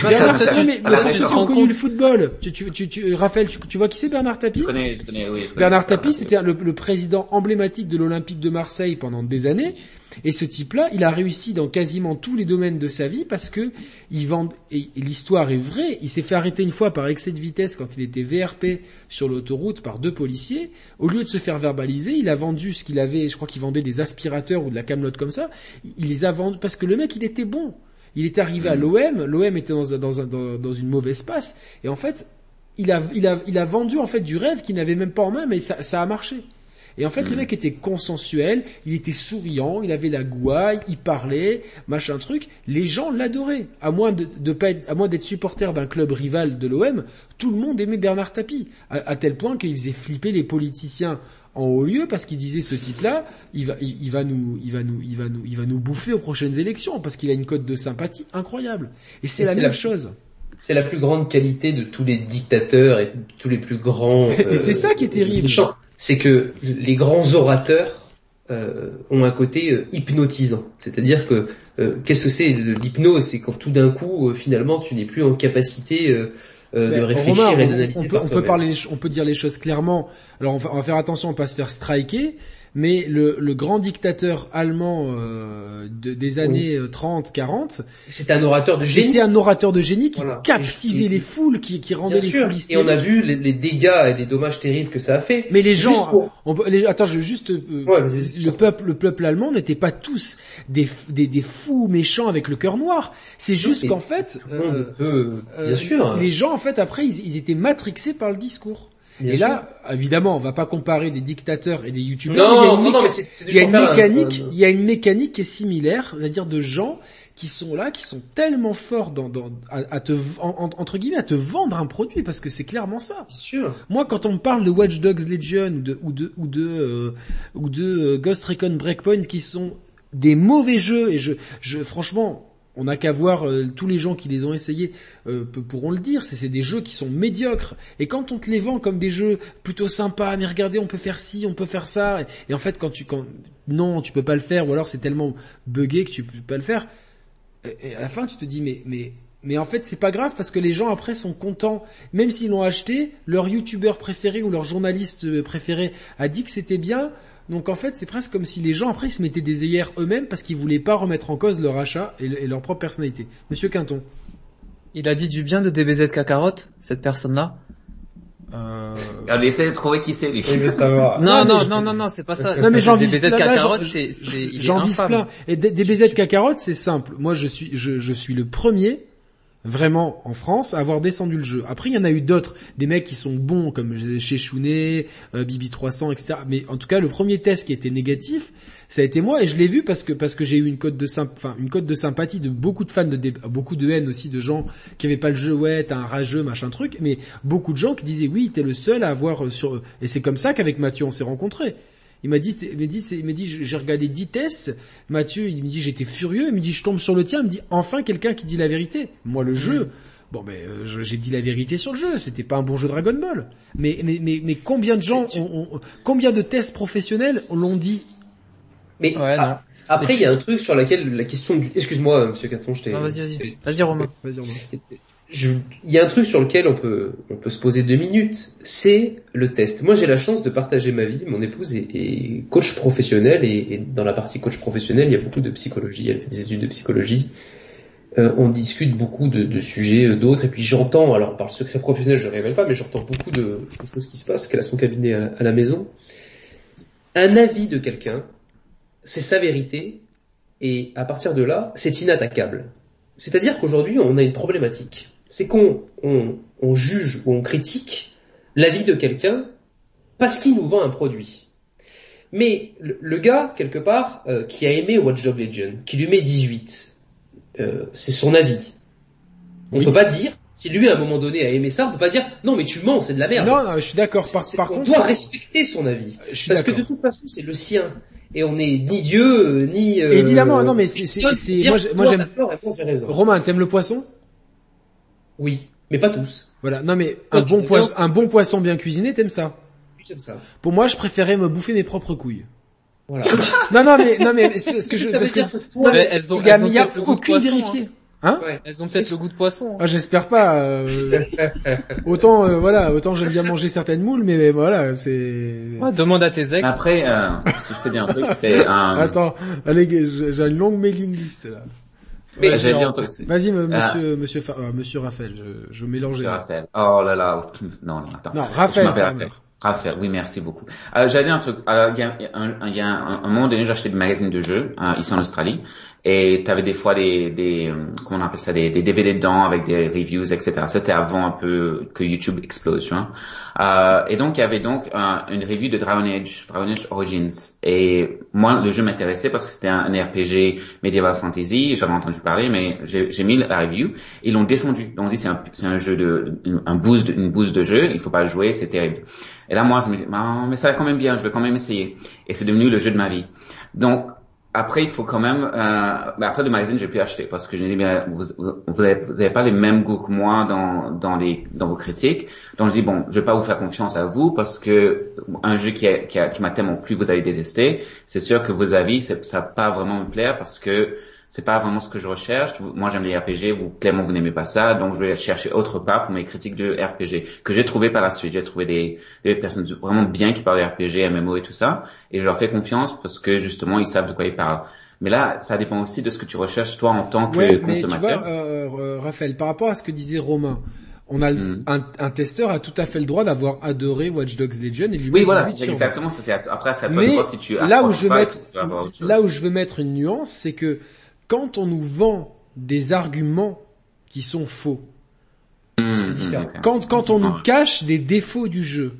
Bernard Tapie, mais, mais ceux qui ont connu le football, tu, tu, tu, Raphaël, tu, vois qui c'est Bernard Tapie je connais, je connais, oui, Bernard Tapie, c'était le, le, président emblématique de l'Olympique de Marseille pendant des années. Et ce type-là, il a réussi dans quasiment tous les domaines de sa vie parce que il vend, et, l'histoire est vraie, il s'est fait arrêter une fois par excès de vitesse quand il était VRP sur l'autoroute par deux policiers. Au lieu de se faire verbaliser, il a vendu ce qu'il avait, je crois qu'il vendait des aspirateurs ou de la camelote comme ça. Il les a vendus parce que le mec, il était bon. Il est arrivé à l'OM, l'OM était dans, dans, dans, une mauvaise passe, et en fait, il a, il a, il a vendu en fait du rêve qu'il n'avait même pas en main, mais ça, ça a marché. Et en fait, le hmm. mec était consensuel, il était souriant, il avait la gouaille, il parlait, machin truc. Les gens l'adoraient. À moins de, de pas être, à moins d'être supporter d'un club rival de l'OM, tout le monde aimait Bernard Tapie. À, tel point qu'il faisait flipper les politiciens en haut lieu parce qu'il disait ce type-là, il va, il, va nous, il va nous, il va nous, il va nous bouffer aux prochaines élections parce qu'il a une cote de sympathie incroyable. Et c'est la même chose. C'est la plus grande qualité de tous les dictateurs et tous les plus grands. et c'est ça qui est euh, terrible c'est que les grands orateurs euh, ont un côté euh, hypnotisant. C'est-à-dire que euh, qu'est-ce que c'est l'hypnose? C'est quand tout d'un coup, finalement, tu n'es plus en capacité de réfléchir et d'analyser. On, peut, parler, on peut dire les choses clairement. Alors on va, on va faire attention à ne pas se faire striker mais le, le grand dictateur allemand euh, de, des années 30, 40, c'était un orateur de génie. C'était un orateur de génie qui captivait les foules, qui, qui rendait les foules hystériques. Et on a vu les, les, dégâts et les dommages terribles que ça a fait. Mais les gens, on, les, attends, je veux juste, euh, le peuple, le peuple allemand n'était pas tous des, des, des, fous méchants avec le cœur noir. C'est juste qu'en fait, euh, bien sûr. les gens en fait après ils, ils étaient matrixés par le discours et là, évidemment, on va pas comparer des dictateurs et des youtubeurs. Non, il y a une, il y a une mécanique, il y a une mécanique qui est similaire, c'est-à-dire de gens qui sont là, qui sont tellement forts dans, dans à, te entre guillemets à te vendre un produit parce que c'est clairement ça. Bien sûr. Moi, quand on me parle de Watch Dogs Legion ou de ou de ou de, euh, ou de euh, Ghost Recon Breakpoint qui sont des mauvais jeux et je je franchement on n'a qu'à voir euh, tous les gens qui les ont essayés euh, pourront le dire. C'est des jeux qui sont médiocres. Et quand on te les vend comme des jeux plutôt sympas, mais regardez, on peut faire ci, on peut faire ça. Et, en fait, quand tu quand non, tu peux pas le faire, ou alors c'est tellement buggé que tu peux pas le faire. Et à la fin, tu te dis mais mais mais en fait, c'est pas grave parce que les gens après sont contents, même s'ils l'ont acheté. Leur youtubeur préféré ou leur journaliste préféré a dit que c'était bien. Donc en fait, c'est presque comme si les gens après ils se mettaient des œillères eux-mêmes parce qu'ils voulaient pas remettre en cause leur achat et, leur propre personnalité. Monsieur Quinton. Il a dit du bien de DBZ Kakarot, cette personne-là. Euh... On essaie de trouver qui c'est lui. Non, non, non, non, non, c'est pas ça. Non, mais j'en vis Kakarot, c'est, j'en vis plein. Et DBZ Kakarot, c'est simple. Moi, je suis, je, je suis le premier vraiment en France avoir descendu le jeu. Après, il y en a eu d'autres, des mecs qui sont bons comme chez Chounet, euh, Bibi 300, etc. Mais en tout cas, le premier test qui était négatif, ça a été moi et je l'ai vu parce que parce que j'ai eu une cote de enfin une cote de sympathie de beaucoup de fans de beaucoup de haine aussi de gens qui avaient pas le jeu ouais t'as un rageux machin truc mais beaucoup de gens qui disaient oui t'es le seul à avoir sur et c'est comme ça qu'avec Mathieu on s'est rencontrés il m'a dit, il m'a dit, il m'a dit, j'ai regardé 10 tests. Mathieu, il me dit, j'étais furieux. Il me dit, je tombe sur le tien. Il me dit, enfin quelqu'un qui dit la vérité. Moi, le jeu, bon, ben, euh, j'ai dit la vérité sur le jeu. C'était pas un bon jeu Dragon Ball. Mais, mais, mais, mais combien de gens, ont, combien de tests professionnels l'ont dit? Mais après, il y a un truc sur laquelle la question du, excuse-moi, Monsieur Caton, je t'ai. Vas-y, vas-y, vas-y, Romain. Vas-y, Romain il y a un truc sur lequel on peut, on peut se poser deux minutes, c'est le test. Moi, j'ai la chance de partager ma vie. Mon épouse est, coach professionnel et, dans la partie coach professionnel, il y a beaucoup de psychologie. Elle fait des études de psychologie. Euh, on discute beaucoup de, de sujets euh, d'autres. Et puis j'entends, alors par le secret professionnel, je ne révèle pas, mais j'entends beaucoup de, choses qui se passent, qu'elle a son cabinet à à la maison. Un avis de quelqu'un, c'est sa vérité, et à partir de là, c'est inattaquable. C'est-à-dire qu'aujourd'hui, on a une problématique c'est qu'on on, juge ou on critique l'avis de quelqu'un parce qu'il nous vend un produit. Mais le, gars, quelque part, euh, qui a aimé Watch Dogs Legion, qui lui met 18, euh, c'est son avis. On ne peut pas dire, si lui à un moment donné a aimé ça, on peut pas dire non mais tu mens, c'est de la merde. Non, non je suis d'accord. Par, par on doit respecter son avis, parce que de toute façon c'est le sien et on n'est ni Dieu ni. Euh, Évidemment, non mais c'est moi j'aime. Romain, t'aimes le poisson? Oui, mais pas tous. Voilà. Non, mais un bon poisson, un bon poisson bien cuisiné, t'aimes ça? Ça. Pour moi, je préférais me bouffer mes propres couilles. Voilà. non, non, mais, non, mais, ce que je, parce que, elles ont, il y a, aucune vérifiée. Hein ouais. Elles ont peut-être le goût de poisson. Hein. Ah, j'espère pas. Euh... autant, euh, voilà, autant j'aime bien manger certaines moules, mais voilà, c'est. Ouais, demande à tes ex. Après, euh, si je peux dire un truc, c'est un. Attends, allez, j'ai une longue mailing list là. Mais bah, dire un truc. Vas-y, monsieur, ah. monsieur, euh, monsieur Raphaël, je, je mélange. Monsieur Raphaël. Oh là là, non, non, attends. Non, Raphaël. Raphaël, oui, merci beaucoup. J'allais dire un truc. Alors, il y a un, a un, un moment donné, j'achetais des magazines de jeux hein, ici en Australie, et tu avais des fois des, des comment on appelle ça, des, DVD dedans avec des reviews, etc. Ça c'était avant un peu que YouTube explose, tu vois. Euh, et donc il y avait donc une review de Dragon Age, Dragon Age Origins. Et moi le jeu m'intéressait parce que c'était un, RPG medieval fantasy, j'avais entendu parler, mais j'ai mis la review. Ils l'ont descendu. Donc on dit c'est un, un jeu de, un boost, une boost de jeu, il faut pas le jouer, c'est terrible. Et là moi je me dis, mais ça va quand même bien, je vais quand même essayer. Et c'est devenu le jeu de ma vie. Donc après, il faut quand même. Euh, ben après le magazine, j'ai pu acheter parce que je dis bien, vous, vous, avez, pas les mêmes goûts que moi dans dans les dans vos critiques. Donc je dis bon, je vais pas vous faire confiance à vous parce que un jeu qui qui, qui m'a tellement plu, vous allez détester. C'est sûr que vos avis, ça va pas vraiment me plaire parce que c'est pas vraiment ce que je recherche. Moi, j'aime les RPG. Vous, clairement, vous n'aimez pas ça. Donc, je vais chercher autre part pour mes critiques de RPG que j'ai trouvé par la suite. J'ai trouvé des, des, personnes vraiment bien qui parlent de RPG, MMO et tout ça. Et je leur fais confiance parce que, justement, ils savent de quoi ils parlent. Mais là, ça dépend aussi de ce que tu recherches toi en tant que ouais, consommateur. Mais tu vois, euh, euh, Raphaël, par rapport à ce que disait Romain, on a hmm. un, un, testeur a tout à fait le droit d'avoir adoré Watch Dogs Legion et lui Oui, voilà, c'est exactement ça. Après, c'est à toi de voir si tu là où je veux mettre, là où je veux mettre une nuance, c'est que quand on nous vend des arguments qui sont faux, mmh, Quand, quand on nous cache des défauts du jeu,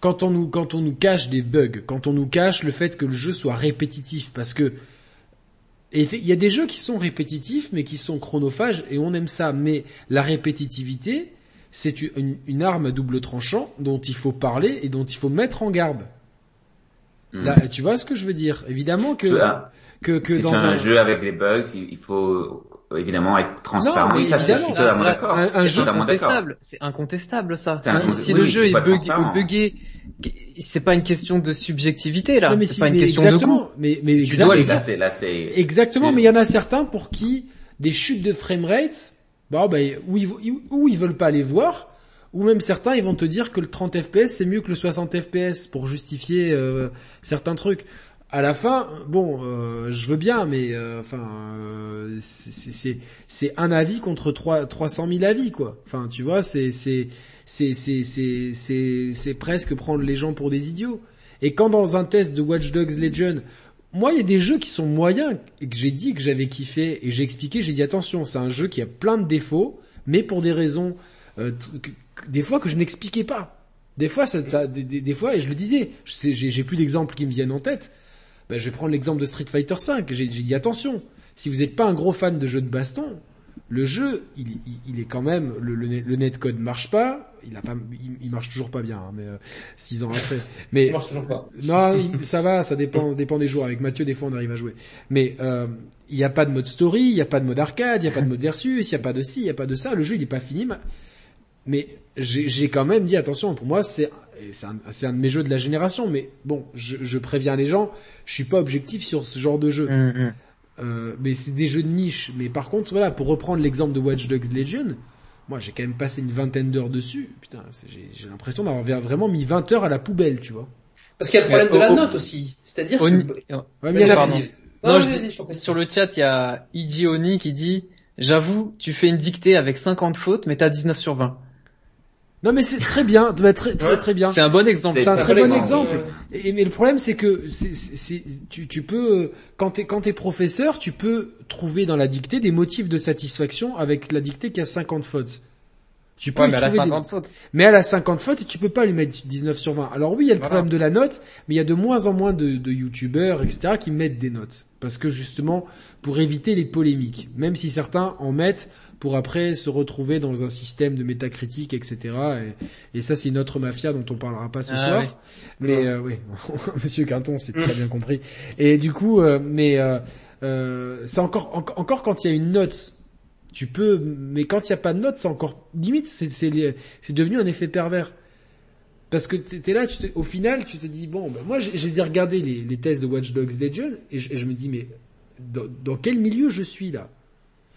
quand on nous, quand on nous cache des bugs, quand on nous cache le fait que le jeu soit répétitif, parce que il y a des jeux qui sont répétitifs mais qui sont chronophages et on aime ça. Mais la répétitivité, c'est une, une, arme à double tranchant dont il faut parler et dont il faut mettre en garde. Mmh. Là, tu vois ce que je veux dire? Évidemment que que, que dans un... un... jeu avec des bugs, il faut évidemment être transparent. oui, ça, je suis totalement d'accord. Un, un jeu incontestable, c'est incontestable ça. Si, le jeu est bug, buggé, c'est pas une question de subjectivité là. C'est pas une question de goût. Mais, mais tu dois les là, c'est exactement. Mais il y en a certains pour qui des chutes de framerate, bah, bah, ou ils, ils veulent pas les voir, ou même certains ils vont te dire que le 30 fps c'est mieux que le 60 fps pour justifier euh, certains trucs à la fin, bon, euh, je veux bien, mais euh, enfin, euh, c'est c'est un avis contre trois 300 000 avis, quoi. Enfin, tu vois, c'est c'est c'est c'est c'est c'est presque prendre les gens pour des idiots. Et quand dans un test de Watch Dogs Legion, moi, il y a des jeux qui sont moyens et que j'ai dit que j'avais kiffé et j'ai expliqué, j'ai dit attention, c'est un jeu qui a plein de défauts, mais pour des raisons, des fois que je n'expliquais pas. Des fois, ça des, des, fois, et je le disais, j'ai plus d'exemples qui me viennent en tête, ben, je vais prendre l'exemple de Street Fighter V. J'ai dit attention, si vous n'êtes pas un gros fan de jeux de baston, le jeu, il, il, il est quand même le, le, netcode marche pas. Il a pas, il, marche toujours pas bien, hein, mais euh, six ans après. Mais il marche toujours pas. Non, ça va, ça dépend, dépend des jours. Avec Mathieu, des fois, on arrive à jouer. Mais euh, il n'y a pas de mode story, il n'y a pas de mode arcade, il n'y a pas de mode versus, il n'y a pas de ci, il n'y a pas de ça. Le jeu, il est pas fini. Mais j'ai quand même dit attention. Pour moi, c'est c'est un, un, de mes jeux de la génération. Mais bon, je, je préviens les gens je suis pas objectif sur ce genre de jeu. Mm, mm. Euh, mais c'est des jeux de niche. Mais par contre, voilà, pour reprendre l'exemple de Watch Dogs Legion, moi j'ai quand même passé une vingtaine d'heures dessus. Putain, j'ai l'impression d'avoir vraiment mis 20 heures à la poubelle, tu vois. Parce qu'il y a le problème de la note aussi. C'est-à-dire que... Ouais, sur le chat, il y a Idioni qui dit, j'avoue, tu fais une dictée avec 50 fautes, mais t'as 19 sur 20. Non mais c'est très bien, très très très, bien. C'est un bon exemple. C'est un très bon exemple. Et, mais le problème c'est que c'est, tu, tu peux quand t'es quand t'es professeur, tu peux trouver dans la dictée des motifs de satisfaction avec la dictée qui a 50 fautes. Tu peux mais elle a 50 fautes. Mais elle a 50 fautes et tu peux pas lui mettre 19 sur 20. Alors oui, il y a le problème de la note, mais il y a de moins en moins de, de youtubeurs, etc., qui mettent des notes. Parce que justement, pour éviter les polémiques. Même si certains en mettent pour après se retrouver dans un système de métacritique, etc. Et, et ça, c'est une autre mafia dont on parlera pas ce ah soir. Mais euh, oui, Monsieur Quinton, c'est très bien compris. Et du coup, euh, mais euh, euh, c'est encore encore quand il y a une note, tu peux. Mais quand il n'y a pas de note, c'est encore limite. C'est devenu un effet pervers. Parce que t'es là, tu au final, tu te dis bon, ben moi j'ai regardé les, les tests de Watch Dogs Legion et je, me dis mais dans, quel milieu je suis là?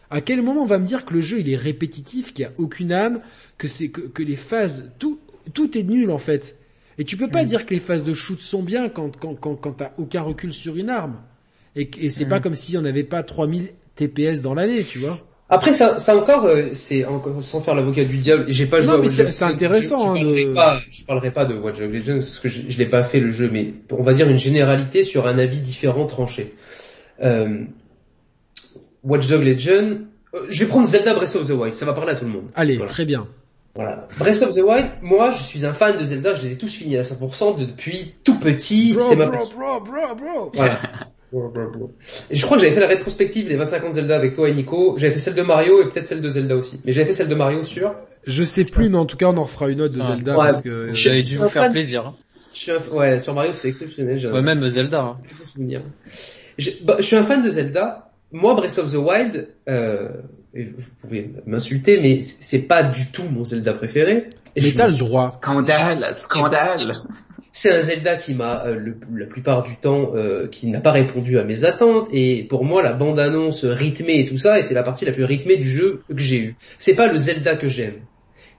À quel moment on va me dire que le jeu il est répétitif, qu'il y a aucune âme, que c'est que, que les phases tout tout est nul en fait? Et tu peux pas mm. dire que les phases de shoot sont bien quand quand quand, quand t'as aucun recul sur une arme. Et, et c'est pas mm. comme si on n'avait pas 3000 TPS dans l'année, tu vois? Après ça, ça encore, euh, c'est encore sans faire l'avocat du diable. J'ai pas joué. Non, mais c'est intéressant. Je, je, parlerai pas, je parlerai pas de Watch Dogs Legion parce que je, je l'ai pas fait le jeu, mais on va dire une généralité sur un avis différent tranché. Euh, Watch Dogs Legion. Euh, je vais prendre Zelda Breath of the Wild. Ça va parler à tout le monde. Allez, très bien. Voilà. Breath of the Wild, moi, je suis un fan de Zelda. Je les ai tous finis à 100% depuis tout petit. C'est ma bro, bro, bro, bro. Voilà. Et je crois que j'avais fait la rétrospective des 25 ans de Zelda avec toi et Nico. J'avais fait celle de Mario et peut-être celle de Zelda aussi. Mais j'avais fait celle de Mario sur. Je sais plus, mais en tout cas, on en refera une autre de Zelda parce que j'avais dû vous faire plaisir. Hein. Je suis un... Ouais, sur Mario c'était exceptionnel. Ouais, même Zelda. Hein. Je... Bah, je suis un fan de Zelda. Moi, Breath of the Wild, euh, vous pouvez m'insulter, mais c'est pas du tout mon Zelda préféré. mais t'as le droit. Scandale, scandale. C'est un Zelda qui m'a euh, la plupart du temps euh, qui n'a pas répondu à mes attentes et pour moi la bande annonce rythmée et tout ça était la partie la plus rythmée du jeu que j'ai eu. C'est pas le Zelda que j'aime.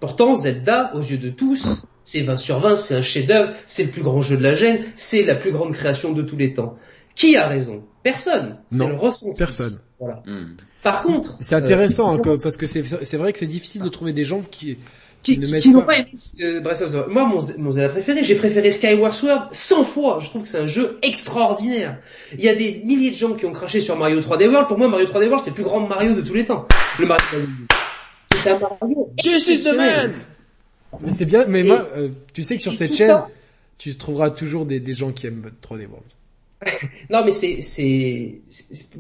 Pourtant Zelda aux yeux de tous c'est 20 sur 20, c'est un chef-d'œuvre, c'est le plus grand jeu de la gêne, c'est la plus grande création de tous les temps. Qui a raison? Personne. C'est le ressenti. Personne. Voilà. Hmm. Par contre, c'est intéressant hein, parce que c'est vrai que c'est difficile de trouver des gens qui qui, qui, n'ont pas aimé euh, Breath of the Wild. Moi, mon, mon Zelda préféré, j'ai préféré Skyward Sword 100 fois. Je trouve que c'est un jeu extraordinaire. Il y a des milliers de gens qui ont craché sur Mario 3D World. Pour moi, Mario 3D World, c'est le plus grand Mario de tous les temps. Le Mario C'est un Mario. This is the man! Mais c'est bien, mais moi, euh, tu sais que sur cette chaîne, tu trouveras toujours des, des gens qui aiment 3D World. non, mais c'est, c'est,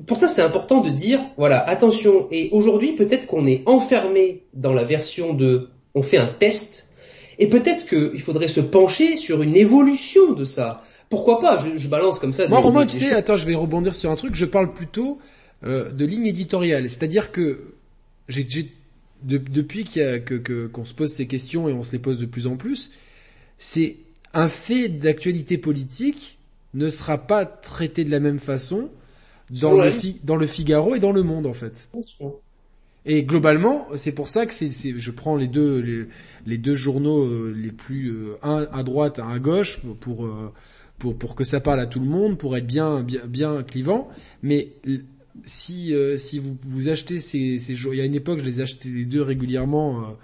pour ça c'est important de dire, voilà, attention. Et aujourd'hui, peut-être qu'on est enfermé dans la version de on fait un test, et peut-être qu'il faudrait se pencher sur une évolution de ça. Pourquoi pas? Je, balance comme ça. Moi, Romain, tu sais, attends, je vais rebondir sur un truc. Je parle plutôt euh, de ligne éditoriale, c'est-à-dire que j'ai, depuis qu'il y a, que, qu'on se pose ces questions et on se les pose de plus en plus, c'est un fait d'actualité politique ne sera pas traité de la même façon dans le, dans le Figaro et dans le Monde en fait. Et globalement, c'est pour ça que c'est, je prends les deux les, deux journaux euh, les plus euh, un à droite, un à gauche pour euh, pour pour que ça parle à tout le monde, pour être bien bien bien clivant. Mais si si vous vous achetez ces ces il y a une époque je les achetais les deux régulièrement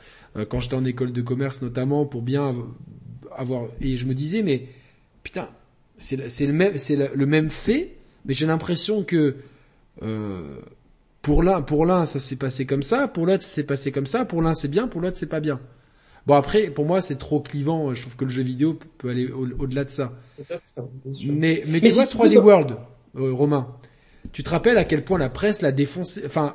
quand j'étais en école de commerce notamment pour bien avoir et je me disais mais putain c'est c'est le même c'est le même fait, mais j'ai l'impression que euh, pour l'un, pour l'un, ça s'est passé comme ça, pour l'autre, ça s'est passé comme ça, pour l'un c'est bien, pour l'autre c'est pas bien. Bon après, pour moi c'est trop clivant, je trouve que le jeu vidéo peut aller au-delà de ça. Mais, mais, tu vois 3D World, euh, Romain, tu te rappelles à quel point la presse l'a défoncé, enfin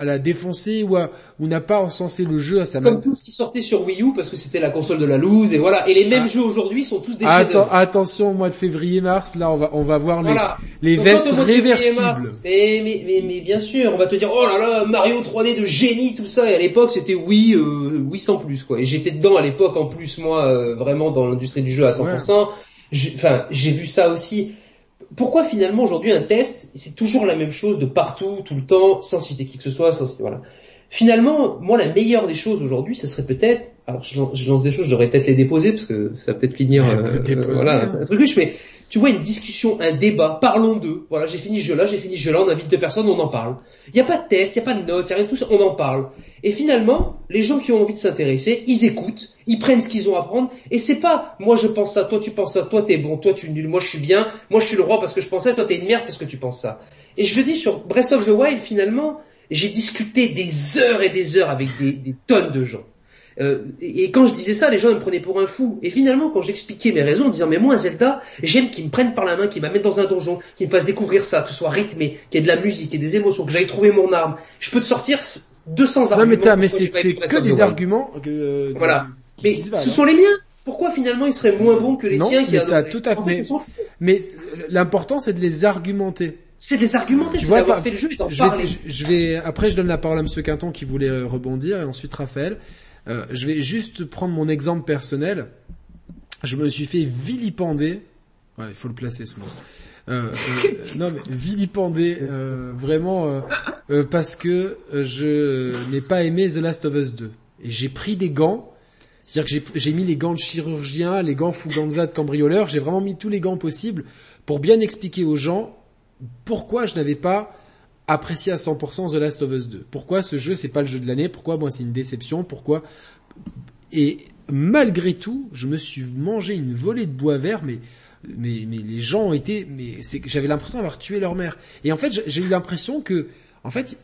à la défoncer ou, ou n'a pas encensé le jeu à sa Comme tout ce qui sortait sur Wii U parce que c'était la console de la loose et voilà. Et les mêmes ah. jeux aujourd'hui sont tous des Attends, Attention, au mois de février-mars, là on va on va voir les, les vestes réversibles. mais, mais, mais, bien sûr, on va te dire oh là là Mario 3D de génie tout ça et à l'époque c'était oui euh, oui sans plus quoi. Et j'étais dedans à l'époque en plus moi euh, vraiment dans l'industrie du jeu à 100%. Enfin, j'ai vu ça aussi pourquoi finalement aujourd'hui un test, c'est toujours la même chose de partout, tout le temps, sans citer qui que ce soit, sans citer, voilà. Finalement, moi la meilleure des choses aujourd'hui, ce serait peut-être, alors je lance, des choses, je devrais peut-être les déposer parce que ça va peut-être finir, euh, euh, voilà, un, truc riche, mais tu vois, une discussion, un débat, parlons d'eux. Voilà, j'ai fini ce jeu-là, j'ai fini ce jeu-là, on invite deux personnes, on en parle. Il n'y a pas de test, il n'y a pas de notes, il n'y a rien de tout ça, on en parle. Et finalement, les gens qui ont envie de s'intéresser, ils écoutent, ils prennent ce qu'ils ont à prendre, et c'est pas, moi je pense ça, toi tu penses ça, toi t'es bon, toi tu es nul, moi je suis bien, moi je suis le roi parce que je pense ça, toi t'es une merde parce que tu penses ça. Et je le dis sur Breath of the Wild, finalement, j'ai discuté des heures et des heures avec des tonnes de gens. Euh, et quand je disais ça, les gens me prenaient pour un fou. Et finalement, quand j'expliquais mes raisons en disant mais moi Zelda, j'aime qu'ils me prennent par la main, qu'ils m'amènent dans un donjon, qu'ils me fassent découvrir ça, que ce soit rythmé, qu'il y ait de la musique, qu'il y ait des émotions, que j'aille trouver mon arme. Je peux te sortir 200 arguments. Non mais, mais c'est que des arguments. Que, euh, voilà. Mais ce sont les miens. Pourquoi finalement ils seraient moins bons que les tiens qui a tout à fait. Mais l'important c'est de les argumenter. C'est des argumenter, c'est d'avoir fait le jeu et d'en parler. je vais, après je donne la parole à Monsieur Quinton qui voulait euh, rebondir et ensuite Raphaël. Euh, je vais juste prendre mon exemple personnel. je me suis fait vilipender. Ouais, il faut le placer ce mot. Euh, euh, non mais vilipender euh, vraiment euh, parce que je n'ai pas aimé The Last of Us 2 et j'ai pris des gants c'est-à-dire que j'ai mis les gants de chirurgien, les gants Fuganza de cambrioleur, j'ai vraiment mis tous les gants possibles pour bien expliquer aux gens pourquoi je n'avais pas apprécié à 100% The Last of Us 2. Pourquoi ce jeu c'est pas le jeu de l'année, pourquoi moi c'est une déception, pourquoi? Et malgré tout, je me suis mangé une volée de bois vert mais mais, mais les gens ont été, mais j'avais l'impression d'avoir tué leur mère. Et en fait, j'ai eu l'impression que, en fait,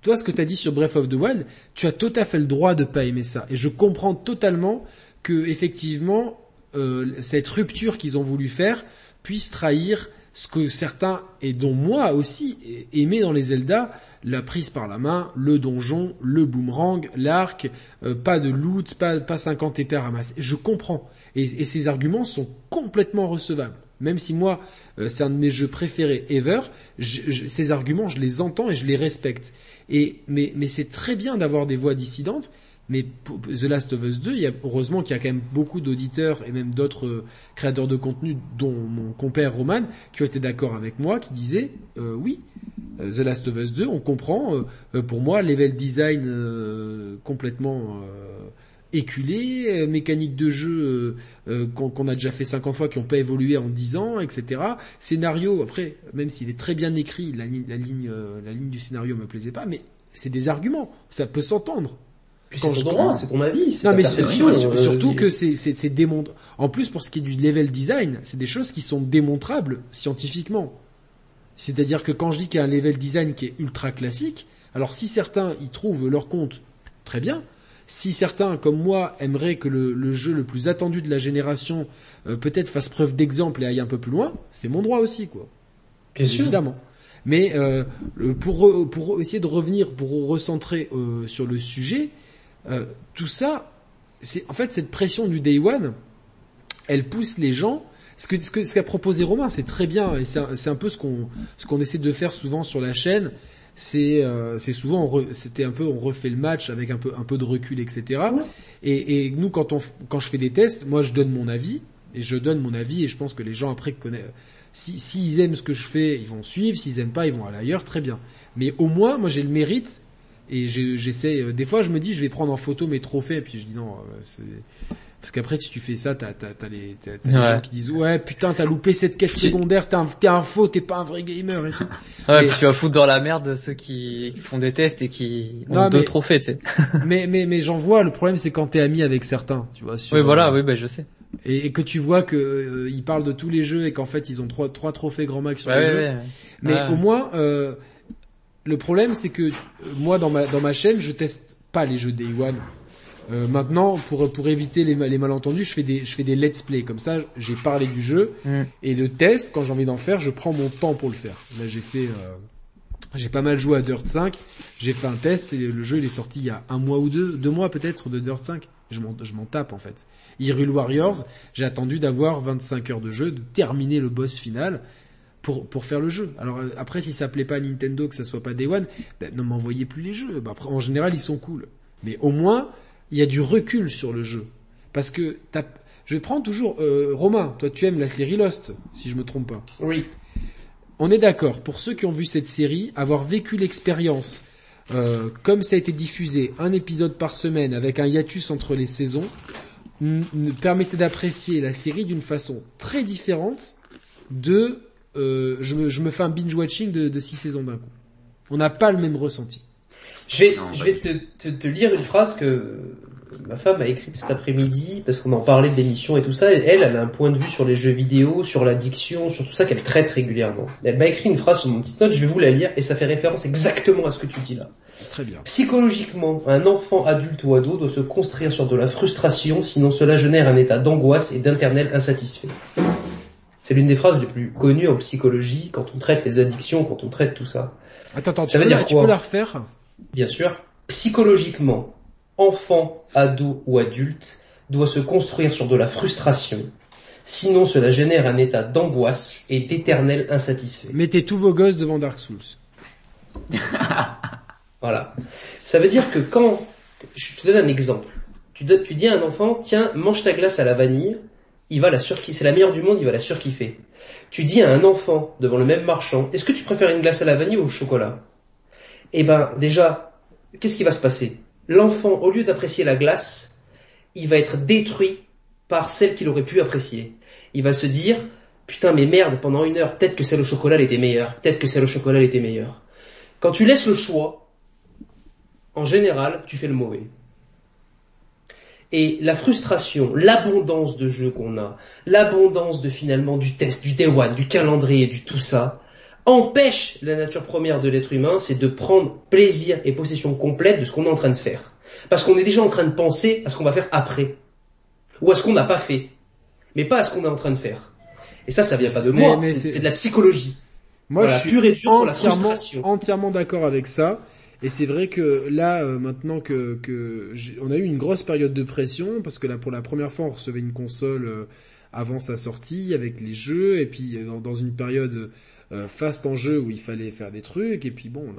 toi, ce que tu as dit sur Breath of the Wild, tu as tout à fait le droit de pas aimer ça. Et je comprends totalement que, effectivement, euh, cette rupture qu'ils ont voulu faire puisse trahir ce que certains, et dont moi aussi, aimaient dans les Zelda, la prise par la main, le donjon, le boomerang, l'arc, euh, pas de loot, pas, pas 50 épées ramasser. Je comprends. Et, ces arguments sont complètement recevables. Même si moi, euh, c'est un de mes jeux préférés ever, ces arguments, je les entends et je les respecte. Et, mais c'est très bien d'avoir des voix dissidentes, mais The Last of Us 2, il y a, heureusement qu'il y a quand même beaucoup d'auditeurs et même d'autres euh, créateurs de contenu, dont mon compère Roman, qui ont été d'accord avec moi, qui disaient euh, oui, The Last of Us 2, on comprend. pour moi, level design complètement éculé, euh, mécanique de jeu euh, euh, qu'on a déjà fait 50 fois, qui n'ont pas évolué en 10 ans, etc. Scénario, après, même s'il est très bien écrit, la, la ligne, la ligne du scénario me plaisait pas, mais c'est des arguments, ça peut s'entendre. C'est ton c'est ton avis, c'est non, mais surtout que c'est c'est démontre. En plus, pour ce qui est du level design, c'est des choses qui sont démontrables scientifiquement. C'est-à-dire que quand je dis qu'il y a un level design qui est ultra classique, alors si certains y trouvent leur compte, très bien. Si certains, comme moi, aimeraient que le, jeu le plus attendu de la génération euh, peut-être fasse preuve d'exemple et aille un peu plus loin, c'est mon droit aussi, quoi. Bien sûr. Évidemment. Mais euh, pour, pour essayer de revenir, pour recentrer euh, sur le sujet, tout ça, c'est en fait cette pression du day one, elle pousse les gens. Ce que ce qu'a ce qu'a proposé Romain, c'est très bien et c'est un, peu ce qu'on ce qu'on essaie de faire souvent sur la chaîne. C'est euh, c'est souvent c'était un peu on refait le match avec un peu un peu de recul etc et, et nous quand on quand je fais des tests moi je donne mon avis et je donne mon avis et je pense que les gens après connaissent. Si s'ils aiment ce que je fais ils vont suivre. S'ils aiment pas ils vont aller ailleurs très bien. Mais au moins moi j'ai le mérite et j'essaie euh, des fois je me dis je vais prendre en photo mes trophées et puis je dis non euh, c'est parce qu'après, si tu fais ça, t'as, t'as, t'as les, t'as, les gens qui disent ouais putain t'as loupé cette quête secondaire, t'es un, t'es un faux, t'es pas un vrai gamer. Et tout. Ouais, tu vas foutre dans la merde ceux qui font des tests et qui ont deux trophées, tu sais. mais mais mais j'en vois. Le problème c'est quand t'es ami avec certains, tu vois. oui voilà, euh, oui bah je sais. Et, que tu vois que euh, ils parlent de tous les jeux et qu'en fait ils ont trois trois trophées grand max sur les jeux. mais au moins euh, le problème c'est que moi dans ma dans ma chaîne je teste pas les jeux Day One euh, maintenant, pour pour éviter les, les malentendus, je fais des je fais des let's play comme ça. J'ai parlé du jeu mm. et le test, quand j'ai envie d'en faire, je prends mon temps pour le faire. Là, j'ai fait euh, j'ai pas mal joué à Dirt 5. J'ai fait un test et le jeu il est sorti il y a un mois ou deux, deux mois peut-être de Dirt 5. Je m'en je m'en tape en fait. Hyrule Warriors, j'ai attendu d'avoir 25 heures de jeu, de terminer le boss final pour pour faire le jeu. Alors euh, après si ça plaît pas à Nintendo que ça soit pas Day One, ben, ne m'envoyez plus les jeux. Ben, après, en général ils sont cool. Mais au moins il y a du recul sur le jeu. Parce que je prends toujours euh, Romain, toi tu aimes la série Lost, si je me trompe pas. Oui. On est d'accord, pour ceux qui ont vu cette série, avoir vécu l'expérience euh, comme ça a été diffusé, un épisode par semaine avec un hiatus entre les saisons, permettait d'apprécier la série d'une façon très différente de euh, je, me, je me fais un binge watching de, de six saisons d'un coup. On n'a pas le même ressenti. Je vais, je vais te, te, te, lire une phrase que ma femme a écrite cet après-midi parce qu'on en parlait de l'émission et tout ça. elle, elle a un point de vue sur les jeux vidéo, sur l'addiction, sur tout ça qu'elle traite régulièrement. Elle m'a écrit une phrase sur mon petite note, je vais vous la lire et ça fait référence exactement à ce que tu dis là. Très bien. Psychologiquement, un enfant adulte ou ado doit se construire sur de la frustration, sinon cela génère un état d'angoisse et d'internel insatisfait. C'est l'une des phrases les plus connues en psychologie quand on traite les addictions, quand on traite tout ça. Attends, attends, tu, peux, dire, tu peux la refaire? Bien sûr, psychologiquement, enfant, ado ou adulte, doit se construire sur de la frustration. Sinon, cela génère un état d'angoisse et d'éternel insatisfait. Mettez tous vos gosses devant Dark Souls. voilà. Ça veut dire que quand, je te donne un exemple. Tu, tu dis à un enfant, tiens, mange ta glace à la vanille, il va la surkiffer. C'est la meilleure du monde, il va la surkiffer. Tu dis à un enfant devant le même marchand, est-ce que tu préfères une glace à la vanille ou au chocolat? Eh ben, déjà, qu'est-ce qui va se passer? L'enfant, au lieu d'apprécier la glace, il va être détruit par celle qu'il aurait pu apprécier. Il va se dire, putain mais merde, pendant une heure, peut-être que celle au chocolat elle était meilleure, peut-être que celle au chocolat elle était meilleure. Quand tu laisses le choix, en général, tu fais le mauvais. Et la frustration, l'abondance de jeux qu'on a, l'abondance de finalement du test, du day one, du calendrier, du tout ça, empêche la nature première de l'être humain, c'est de prendre plaisir et possession complète de ce qu'on est en train de faire. Parce qu'on est déjà en train de penser à ce qu'on va faire après. Ou à ce qu'on n'a pas fait. Mais pas à ce qu'on est en train de faire. Et ça, ça vient pas de moi, c'est de la psychologie. Moi, je suis entièrement, entièrement d'accord avec ça. Et c'est vrai que là, euh, maintenant que, que on a eu une grosse période de pression, parce que là, pour la première fois, on recevait une console euh, avant sa sortie avec les jeux, et puis euh, dans, une période fast en jeu où il fallait faire des trucs, et puis bon,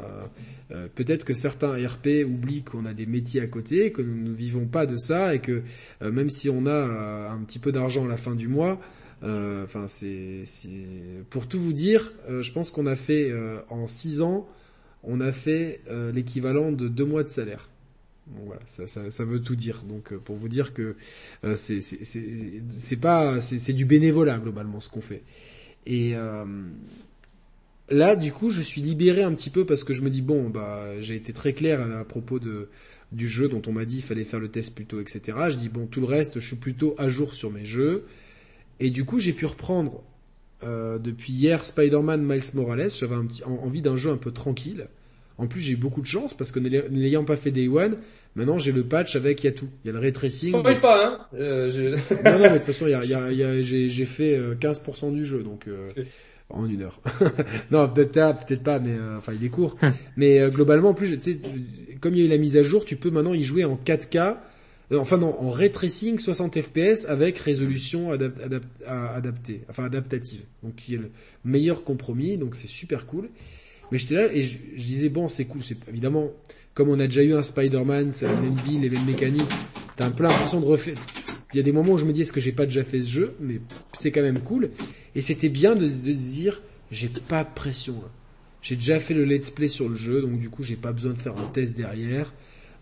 peut-être que certains RP oublient qu'on a des métiers à côté, que nous ne vivons pas de ça, et que même si on a un petit peu d'argent à la fin du mois, enfin c'est pour tout vous dire, je pense qu'on a fait en six ans on a fait euh, l'équivalent de deux mois de salaire. Bon, voilà, ça, ça, ça, veut tout dire. Donc euh, pour vous dire que euh, c'est pas c'est du bénévolat globalement ce qu'on fait. Et là du coup je suis libéré un petit peu parce que je me dis bon bah j'ai été très clair à, propos de du jeu dont on m'a dit il fallait faire le test plutôt etc. Je dis bon tout le reste je suis plutôt à jour sur mes jeux et du coup j'ai pu reprendre euh, depuis hier Spider-Man Miles Morales. J'avais un petit, envie d'un jeu un peu tranquille. En plus, j'ai beaucoup de chance parce que n'ayant pas fait Day One, maintenant j'ai le patch avec il y a tout. Il y a le ray tracing. pas, hein euh, Non, non, mais de toute façon, il y a, j'ai fait 15% euh, du jeu, donc euh, en une heure. non, peut-être peut-être pas, mais enfin, il est court. Hum. mais globalement, en plus, tu sais, comme il y a eu la mise à jour, tu peux maintenant y jouer en 4K euh, enfin non, en ray tracing 60 fps avec résolution adaptée, enfin adaptative. Donc qui est le meilleur compromis, donc c'est super cool. Mais j'étais là et je, disais bon c'est cool, c'est évidemment comme on a déjà eu un Spider-Man, c'est la même ville, les mêmes mécaniques, t'as un peu l'impression de refaire. Il y a des moments où je me dis est-ce que j'ai pas déjà fait ce jeu, mais c'est quand même cool. Et c'était bien de, se dire j'ai pas de pression. J'ai déjà fait le let's play sur le jeu, donc du coup j'ai pas besoin de faire un test derrière.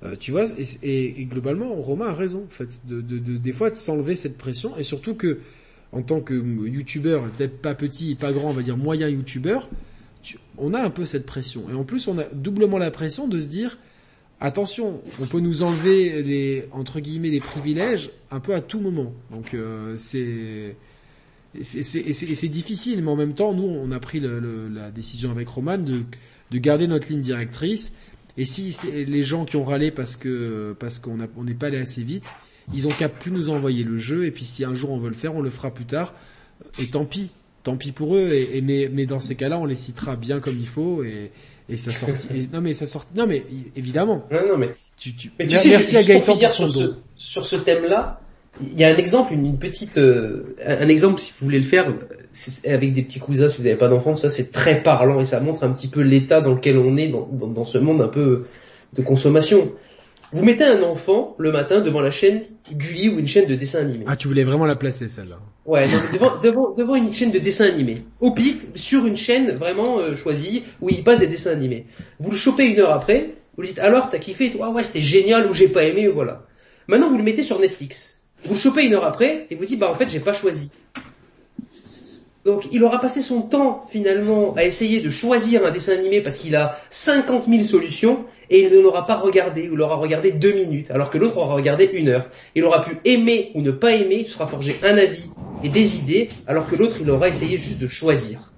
Euh, tu vois, et, globalement, Romain a raison, en fait, de, de, de des fois de s'enlever cette pression, et surtout que, en tant que youtubeur, peut-être pas petit, pas grand, on va dire moyen youtubeur, on a un peu cette pression. Et en plus, on a doublement la pression de se dire, attention, on peut nous enlever les, entre guillemets, les privilèges un peu à tout moment. Donc, euh, c'est, c'est difficile, mais en même temps, nous, on a pris le, la décision avec Roman de, de garder notre ligne directrice et si les gens qui ont râlé parce que parce qu'on on n'est pas allé assez vite, ils ont qu'à plus nous envoyer le jeu. Et puis si un jour on veut le faire, on le fera plus tard. Et tant pis, tant pis pour eux. Et, mais, mais dans ces cas-là, on les citera bien comme il faut. Et, et ça sortit. non mais ça sortit. Non mais évidemment. Non non mais. Tu, tu... Mais tu sais, merci à Gaëtan pour son sur, ce, sur ce thème-là. Il y a un exemple, une, petite, euh, un exemple si vous voulez le faire, avec des petits cousins si vous n'avez pas d'enfants, ça c'est très parlant et ça montre un petit peu l'état dans lequel on est dans, dans, ce monde un peu de consommation. Vous mettez un enfant le matin devant la chaîne Gulli ou une chaîne de dessin animé. Ah, tu voulais vraiment la placer celle-là. Ouais, devant, devant, devant une chaîne de dessin animé. Au pif, sur une chaîne vraiment euh, choisie où il passe des dessins animés. Vous le chopez une heure après, vous lui dites alors t'as kiffé, ah ouais c'était génial ou j'ai pas aimé, voilà. Maintenant vous le mettez sur Netflix. Vous le chopez une heure après et vous dites bah en fait j'ai pas choisi. Donc il aura passé son temps finalement à essayer de choisir un dessin animé parce qu'il a 50 000 solutions et il ne l'aura pas regardé ou l'aura regardé deux minutes alors que l'autre aura regardé une heure. Il aura pu aimer ou ne pas aimer, il sera forgé un avis et des idées alors que l'autre il aura essayé juste de choisir.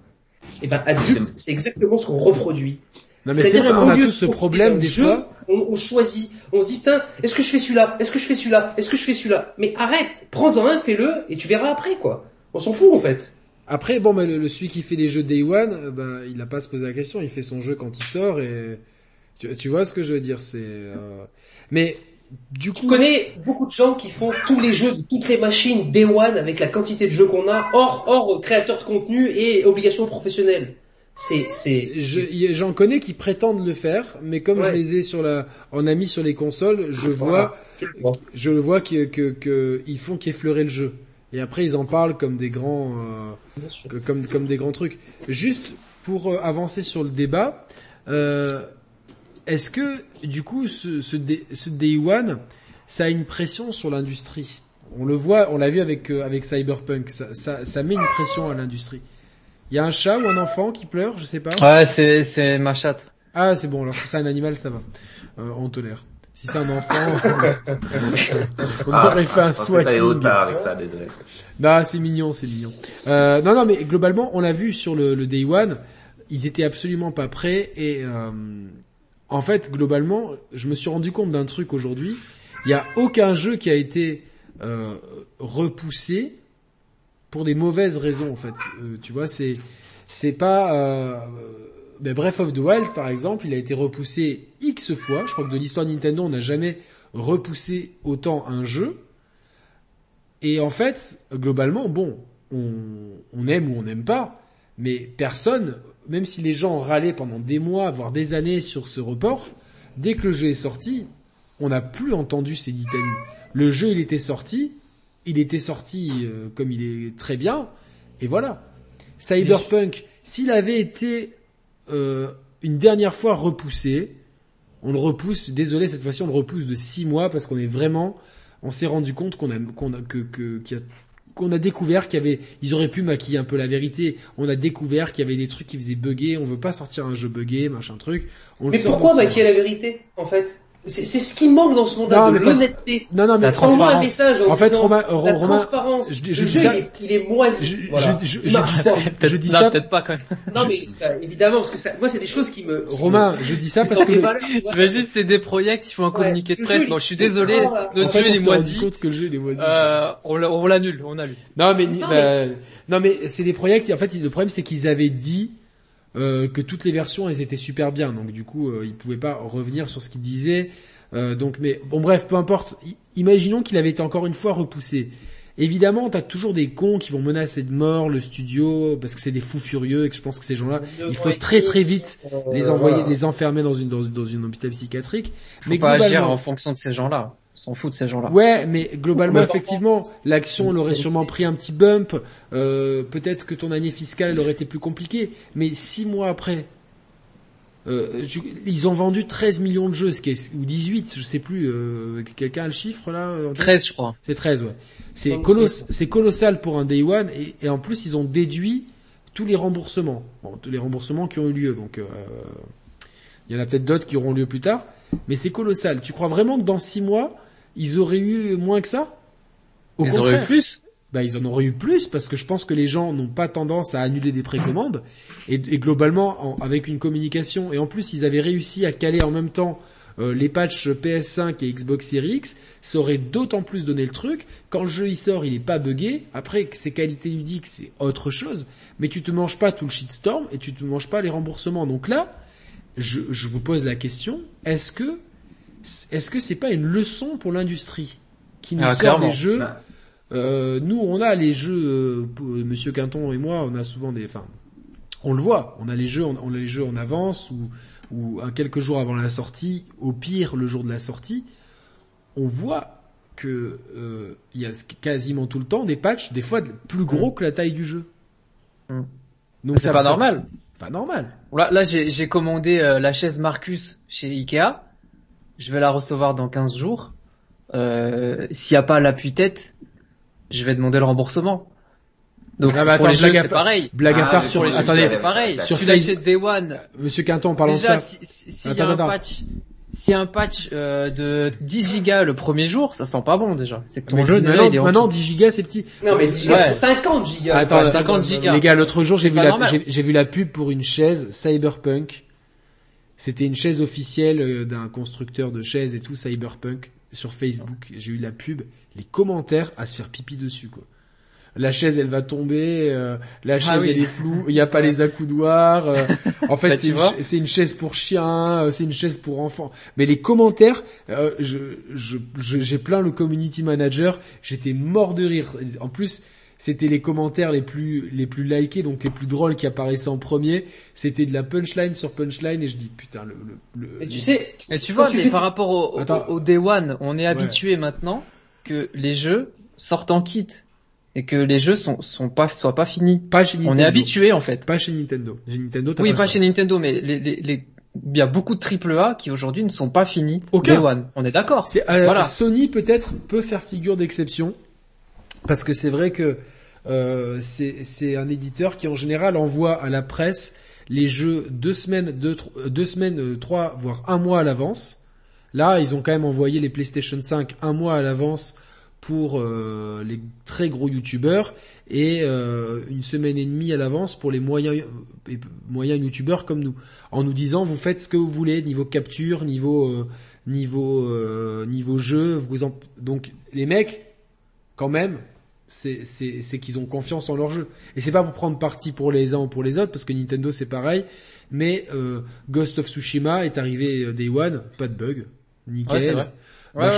Et eh ben adulte, c'est exactement ce qu'on reproduit. Non mais c'est vrai, on a tous ce problème des fois. On, choisit, on se dit putain, est-ce que je fais celui-là, est-ce que je fais celui-là, est-ce que je fais celui-là? Mais arrête, prends-en un, fais-le et tu verras après quoi. On s'en fout en fait. Après, bon, bah, le, celui qui fait les jeux Day One, bah, il n'a pas à se poser la question. Il fait son jeu quand il sort et tu, tu vois ce que je veux dire. C'est, euh... mais du coup, tu connais beaucoup de gens qui font tous les jeux de toutes les machines Day One avec la quantité de jeux qu'on a, hors hors créateur de contenu et obligations professionnelles. C'est, c'est. J'en connais qui prétendent le faire, mais comme je les ai sur la, en ami sur les consoles, je vois, je le vois que, que, que ils font qu'effleurer le jeu. Et après ils en parlent comme des grands, euh, comme comme des grands trucs. Juste pour euh, avancer sur le débat, euh, est-ce que du coup ce, ce, ce Day One, ça a une pression sur l'industrie? On le voit, on l'a vu avec avec Cyberpunk, ça, ça, ça met une pression à l'industrie. Il y a un chat ou un enfant qui pleure, je sais pas. Ouais, c'est c'est ma chatte. Ah, c'est bon. Alors si c'est un animal, ça va. Euh, on tolère. Si c'est un enfant, on ah, aurait fait un swatting. avec ça, désolé. Non, c'est mignon, c'est mignon. Euh, non, non, mais globalement, on l'a vu sur le, le, Day One, ils étaient absolument pas prêts et euh, en fait, globalement, je me suis rendu compte d'un truc aujourd'hui. Il y a aucun jeu qui a été euh, repoussé pour des mauvaises raisons en fait. Euh, tu vois, c'est c'est pas mais Breath of the Wild, par exemple, il a été repoussé X fois. Je crois que de l'histoire Nintendo, on n'a jamais repoussé autant un jeu. Et en fait, globalement, bon, on, aime ou on n'aime pas, mais personne, même si les gens râlaient pendant des mois, voire des années sur ce report, dès que le jeu est sorti, on n'a plus entendu ces litanies. Le jeu, il était sorti, il était sorti euh, comme il est très bien, et voilà. Cyberpunk, s'il avait été euh, une dernière fois repoussé. On le repousse, désolé, cette fois-ci on le repousse de six mois parce qu'on est vraiment, on s'est rendu compte qu'on a, qu'on a, que, que, a, qu'on a découvert qu'il y avait, ils auraient pu maquiller un peu la vérité. On a découvert qu'il y avait des trucs qui faisaient bugger. On veut pas sortir un jeu buggé, machin truc. On Mais pourquoi maquiller la vérité, en fait? C'est ce qui manque dans ce monde-là, de l'honnêteté. Non, non, mais un message en, en fait, Romain, la Romain, transparence. Je, je, le jeu, ça, il, est, moisi. Je, voilà. je, je, dis ça, je dis ça. Peut-être pas quand même. Non, mais évidemment, parce que ça, moi, c'est des choses qui me. Romain, je dis ça parce que. Tu vas juste, c'est des projets, il faut un communiqué de presse. Bon, je suis désolé, notre jeu il est moisi. compte que le jeu il est moisi. Euh, on l'annule, on annule. Non, mais non, mais c'est des projets. En fait, le problème, c'est qu'ils avaient dit. Euh, que toutes les versions elles étaient super bien donc du coup euh, ils pouvaient pas revenir sur ce qu'ils disaient euh, donc, mais bon, bref, peu importe. Imaginons qu'il avait été encore une fois repoussé. Évidemment, t'as toujours des cons qui vont menacer de mort le studio parce que c'est des fous furieux et que je pense que ces gens-là, il faut très très vite les envoyer, les enfermer dans une dans, dans une hôpital psychiatrique. Faut mais pas agir en fonction de ces gens-là. S'en fout de ces gens-là. Ouais, mais globalement, effectivement, l'action l'aurait sûrement pris un petit bump. Euh, Peut-être que ton année fiscale aurait été plus compliquée. Mais six mois après, euh, ils ont vendu 13 millions de jeux, ce qui est, ou 18, je sais plus. Euh, Quelqu'un a le chiffre là 13, je crois. C'est 13, ouais. C'est coloss c'est colossal pour un day one, et, et, en plus ils ont déduit tous les remboursements, bon, tous les remboursements qui ont eu lieu. Donc, euh, il y en a peut-être d'autres qui auront lieu plus tard, mais c'est colossal. Tu crois vraiment que dans 6 mois, ils auraient eu moins que ça? Au ils contraire. auraient eu plus? Bah, ils en auraient eu plus parce que je pense que les gens n'ont pas tendance à annuler des précommandes et, et globalement avec une communication et en plus ils avaient réussi à caler en même temps euh, les patchs PS5 et Xbox Series X, ça aurait d'autant plus donné le truc. Quand le jeu il sort, il est pas buggé. Après, ses qualités ludiques, c'est autre chose. Mais tu te manges pas tout le shitstorm et tu te manges pas les remboursements. Donc là, je, je vous pose la question est-ce que est-ce que c'est pas une leçon pour l'industrie qui nous ah, sort des jeux bah, euh, nous, on a les jeux, euh, Monsieur Quinton et moi, on a souvent des, enfin, on le voit, on a les jeux, on, a les jeux en avance ou, ou quelques jours avant la sortie, au pire le jour de la sortie, on voit que euh, il y a quasiment tout le temps des patchs, des fois plus gros mm. que la taille du jeu. Mm. Donc c'est pas normal. Pas normal. Là, là j'ai commandé la chaise Marcus chez Ikea. Je vais la recevoir dans 15 jours. Euh, S'il n'y a pas l'appui-tête, je vais demander le remboursement. Donc ah bah pour les jeux c'est pareil. Blague à ah, part sur les attendez, c'est pareil. Sur tu l'achètes Day One. Monsieur Quinton, parlons de ça. S'il si y a un patch, a un patch euh, de 10 gigas le premier jour, ça sent pas bon déjà. C'est que ton jeu maintenant, il est maintenant 10 gigas c'est petit. Non mais 10 gigas ouais. c'est 50 gigas. Attends, 50 gigas. Les gars, l'autre jour j'ai vu la j'ai vu la pub pour une chaise Cyberpunk. C'était une chaise officielle euh, d'un constructeur de chaises et tout Cyberpunk sur Facebook. J'ai eu la pub les commentaires à se faire pipi dessus quoi. La chaise elle va tomber, euh, la ah chaise elle est floue, il n'y a pas les accoudoirs. Euh, en fait bah, c'est une, chaise pour chien, euh, c'est une chaise pour enfants. Mais les commentaires, je j'ai plein le community manager, j'étais mort de rire. En plus c'était les commentaires les plus les plus likés, donc les plus drôles qui apparaissaient en premier. C'était de la punchline sur punchline et je dis putain le. le, le tu sais. Et tu vois, mais par rapport au, au, Day One, on est habitué maintenant que les jeux sortent en kit. Et que les jeux sont sont pas soient pas finis. Pas chez Nintendo. On est habitué en fait. Pas chez Nintendo. Chez Nintendo. Oui, pas, chez Nintendo, mais les, les, les il y a beaucoup de triple A qui aujourd'hui ne sont pas finis. Aucun. One. On est d'accord. Euh, voilà. Sony peut-être peut faire figure d'exception parce que c'est vrai que euh, c'est un éditeur qui en général envoie à la presse les jeux deux semaines, deux, deux semaines, euh, trois voire un mois à l'avance. Là, ils ont quand même envoyé les PlayStation 5 un mois à l'avance pour euh, les très gros youtubeurs et euh, une semaine et demie à l'avance pour les moyens moyens youtubeurs comme nous. En nous disant vous faites ce que vous voulez niveau capture niveau euh, niveau niveau jeu vous donc les mecs quand même c'est c'est c'est qu'ils ont confiance en leur jeu. Et c'est pas pour prendre parti pour les uns ou pour les autres parce que Nintendo c'est pareil mais Ghost of Tsushima est arrivé day one pas de bug nickel. ouais,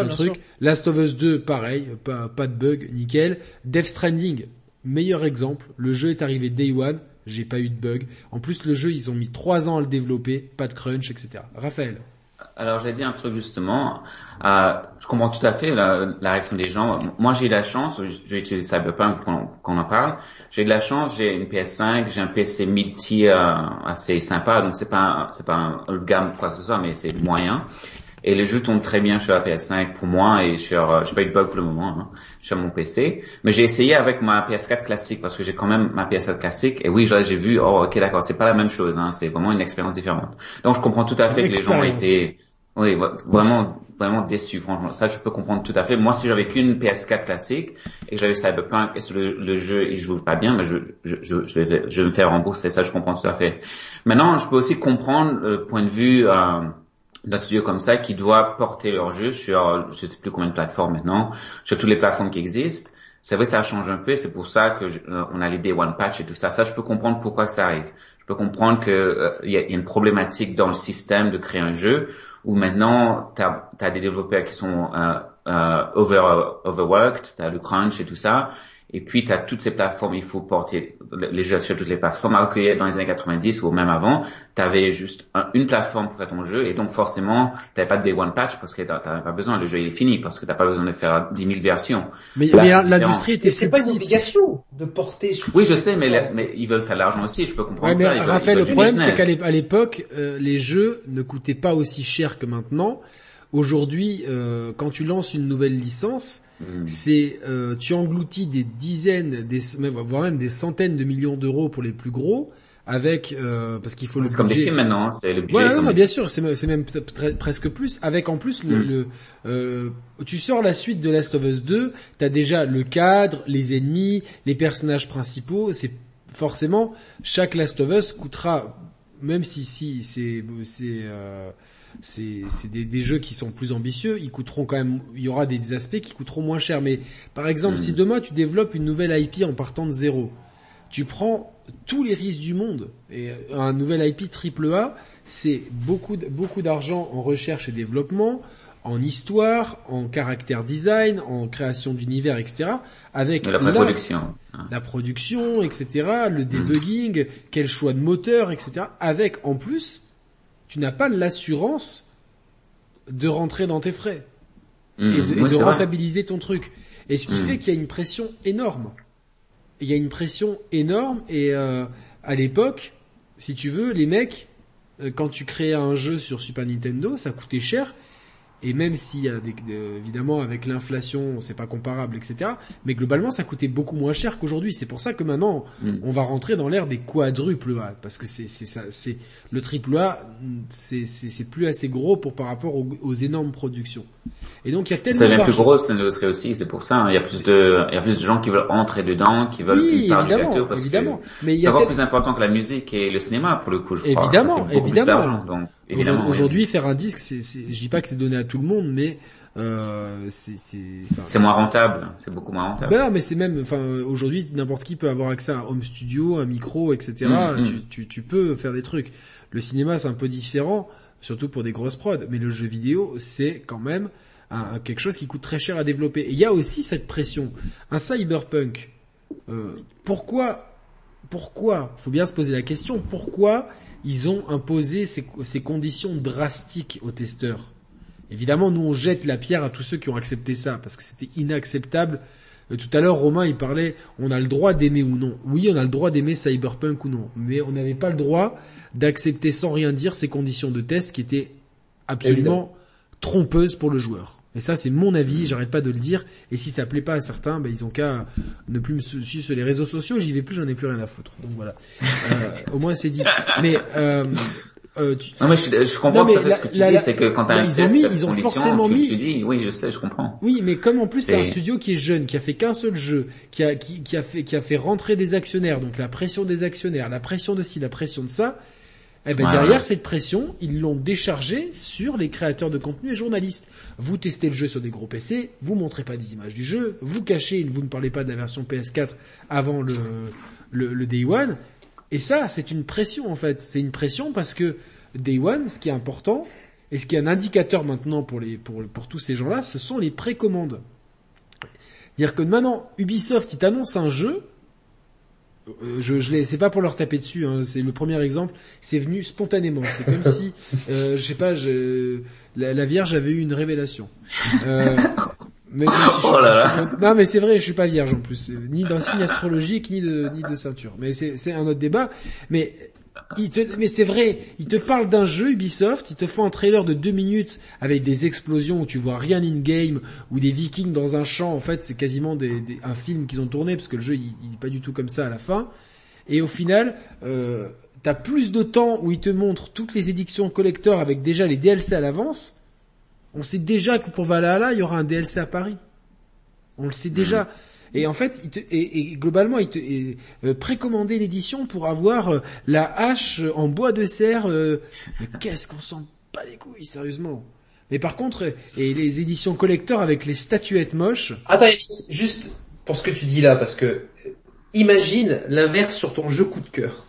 truc. Last of Us 2, pareil, pas, pas de bug, nickel. Death Stranding, meilleur exemple. Le jeu est arrivé day one, j'ai pas eu de bug. En plus, le jeu, ils ont mis trois ans à le développer, pas de crunch, etc. Raphaël. Alors j'ai dit un truc justement, euh, je comprends tout à fait la, la réaction des gens. Moi j'ai eu la chance, je vais utiliser Cyberpunk quand on en parle, j'ai eu de la chance, j'ai une PS5, j'ai un PC mid-tier euh, assez sympa, donc c'est pas c'est pas un haut de gamme quoi que ce soit, mais c'est moyen. Et les jeux tournent très bien sur la PS5 pour moi et sur, euh, j'ai pas eu de bug pour le moment, hein, sur mon PC. Mais j'ai essayé avec ma PS4 classique parce que j'ai quand même ma PS4 classique. Et oui, j'ai vu, oh ok d'accord, c'est pas la même chose, hein, c'est vraiment une expérience différente. Donc je comprends tout à fait que les gens ont été, oui, vraiment, vraiment déçus. Franchement, ça je peux comprendre tout à fait. Moi, si j'avais qu'une PS4 classique et que j'avais Cyberpunk et le, le jeu il joue pas bien, mais je, je, je, je, vais, je vais me faire rembourser. Ça, je comprends tout à fait. Maintenant, je peux aussi comprendre le point de vue. Euh, d'un studio comme ça qui doit porter leur jeu sur je sais plus combien de plateformes maintenant, sur toutes les plateformes qui existent. C'est vrai que ça change un peu, c'est pour ça que euh, on a les day one patch et tout ça. Ça, je peux comprendre pourquoi ça arrive. Je peux comprendre que euh, y, a une problématique dans le système de créer un jeu où maintenant tu as, des développeurs qui sont euh, euh over overworked, tu as le crunch et tout ça, et puis, tu as toutes ces plateformes, il faut porter les jeux sur toutes les plateformes. Alors que dans les années 90 ou même avant, tu avais juste une plateforme pour faire ton jeu. Et donc, forcément, tu pas de day one patch parce que tu pas besoin. Le jeu, il est fini parce que tu pas besoin de faire 10 000 versions. Mais, l'industrie était C'est pas une obligation de porter sur... Oui, je sais, mais, mais ils veulent faire de l'argent aussi. Je peux comprendre ça. Raphaël, le problème, c'est qu'à l'époque, euh, les jeux ne coûtaient pas aussi cher que maintenant. Aujourd'hui, euh, quand tu lances une nouvelle licence, hmm. c'est euh, tu engloutis des dizaines, des, voire même des centaines de millions d'euros pour les plus gros, avec euh, parce qu'il faut le budget. comme des films maintenant, c'est le budget. Ouais, bien sûr, c'est même presque plus. Avec en plus le, hmm. le euh, tu sors la suite de Last of Us 2, t'as déjà le cadre, les ennemis, les personnages principaux. C'est forcément chaque Last of Us coûtera, même si si c'est c'est euh, c'est des, des, jeux qui sont plus ambitieux, ils coûteront quand même, il y aura des, aspects qui coûteront moins cher. Mais par exemple, si hmm. demain tu développes une nouvelle IP en partant de zéro, tu prends tous les risques du monde et un nouvel IP triple A, c'est beaucoup beaucoup d'argent en recherche et développement, en histoire, en caractère design, en création d'univers, etc. Avec la production, la production, etc. Le hmm. debugging, quel choix de moteur, etc. Avec en plus tu n'as pas l'assurance de rentrer dans tes frais et mmh. de, rentabiliser ton truc. Et ce qui mmh. fait qu'il y a une pression énorme. Il y a une pression énorme et euh, à l'époque, si tu veux, les mecs, euh, quand tu créais un jeu sur Super Nintendo, ça coûtait cher et même s'il y a des, évidemment avec l'inflation c'est pas comparable etc mais globalement ça coûtait beaucoup moins cher qu'aujourd'hui c'est pour ça que maintenant mm. on va rentrer dans l'ère des quadruples A parce que c'est ça le triple A c'est plus assez gros pour par rapport aux, énormes productions et donc il y a tellement c'est la plus grosse l'industrie aussi c'est pour ça hein. il y a plus de il y a plus de gens qui veulent entrer dedans qui veulent oui, évidemment, parce évidemment. mais c'est encore plus important que la musique et le cinéma pour le coup je crois évidemment évidemment Aujourd'hui, faire un disque, c'est, c'est, je dis pas que c'est donné à tout le monde, mais euh, c'est, c'est, c'est moins rentable, c'est beaucoup moins rentable. Ben mais c'est même, enfin, aujourd'hui, n'importe qui peut avoir accès à un home studio, un micro, etc. Mm, mm. Tu, tu, tu peux faire des trucs. Le cinéma, c'est un peu différent, surtout pour des grosses prods, mais le jeu vidéo, c'est quand même un, quelque chose qui coûte très cher à développer. Et il y a aussi cette pression. Un cyberpunk, euh, pourquoi, pourquoi, faut bien se poser la question, pourquoi ils ont imposé ces, ces, conditions drastiques aux testeurs. Évidemment, nous on jette la pierre à tous ceux qui ont accepté ça parce que c'était inacceptable Euh, tout à l'heure, Romain, il parlait, on a le droit d'aimer ou non. Oui, on a le droit d'aimer Cyberpunk ou non, mais on n'avait pas le droit d'accepter sans rien dire ces conditions de test qui étaient absolument trompeuses pour le joueur. Et ça, c'est mon avis, j'arrête pas de le dire. Et si ça plaît pas à certains, ben, ils ont qu'à ne plus me suivre sur les réseaux sociaux. J'y vais plus, j'en ai plus rien à foutre. Donc voilà. Euh, au moins, c'est dit. Mais euh, euh, tu... Non mais je, je comprends non, mais ce que tu dis, c'est que quand t'as un ils ont mis, ils ont forcément mis. Tu dis, oui, je sais, je comprends. Oui, mais comme en plus c'est un studio qui est jeune, qui a fait qu'un seul jeu, qui a qui, qui, a fait qui a fait rentrer des actionnaires, donc la pression des actionnaires, la pression de ci, la pression de ça. Eh ben derrière cette pression, ils l'ont déchargé sur les créateurs de contenu et journalistes. Vous testez le jeu sur des gros PC, vous montrez pas des images du jeu, vous cachez, vous ne parlez pas de la version PS4 avant le le, le Day One. Et ça, c'est une pression en fait. C'est une pression parce que Day One, ce qui est important, et ce qui est un indicateur maintenant pour, les, pour, pour tous ces gens-là, ce sont les précommandes. Dire que maintenant, Ubisoft, il t'annonce un jeu, je, je c'est pas pour leur taper dessus, hein, c'est le premier exemple, c'est venu spontanément. C'est comme si, euh, je sais pas, je, la, Vierge avait eu une révélation. Euh, mais, oh non mais c'est vrai, je suis pas vierge en plus, ni d'un signe astrologique, ni de ni de ceinture. Mais c'est un autre débat. Mais mais c'est vrai, ils te parlent d'un jeu Ubisoft, ils te font un trailer de deux minutes avec des explosions où tu vois rien in game ou des Vikings dans un champ. En fait, c'est quasiment un film qu'ils ont tourné parce que le jeu il, il, est pas du tout comme ça à la fin. Et au final, euh, t'as plus de temps où ils te montrent toutes les éditions collector avec déjà les DLC à l'avance. On sait déjà que pour Valhalla, il y aura un DLC à Paris. On le sait déjà. Et en fait, il te, et, globalement, il te euh, précommander l'édition pour avoir euh, la hache en bois de serre. Euh, qu'est-ce qu'on sent pas les couilles, sérieusement? Mais par contre, et les éditions collector avec les statuettes moches. Attends, juste pour ce que tu dis là, parce que imagine l'inverse sur ton jeu coup de cœur.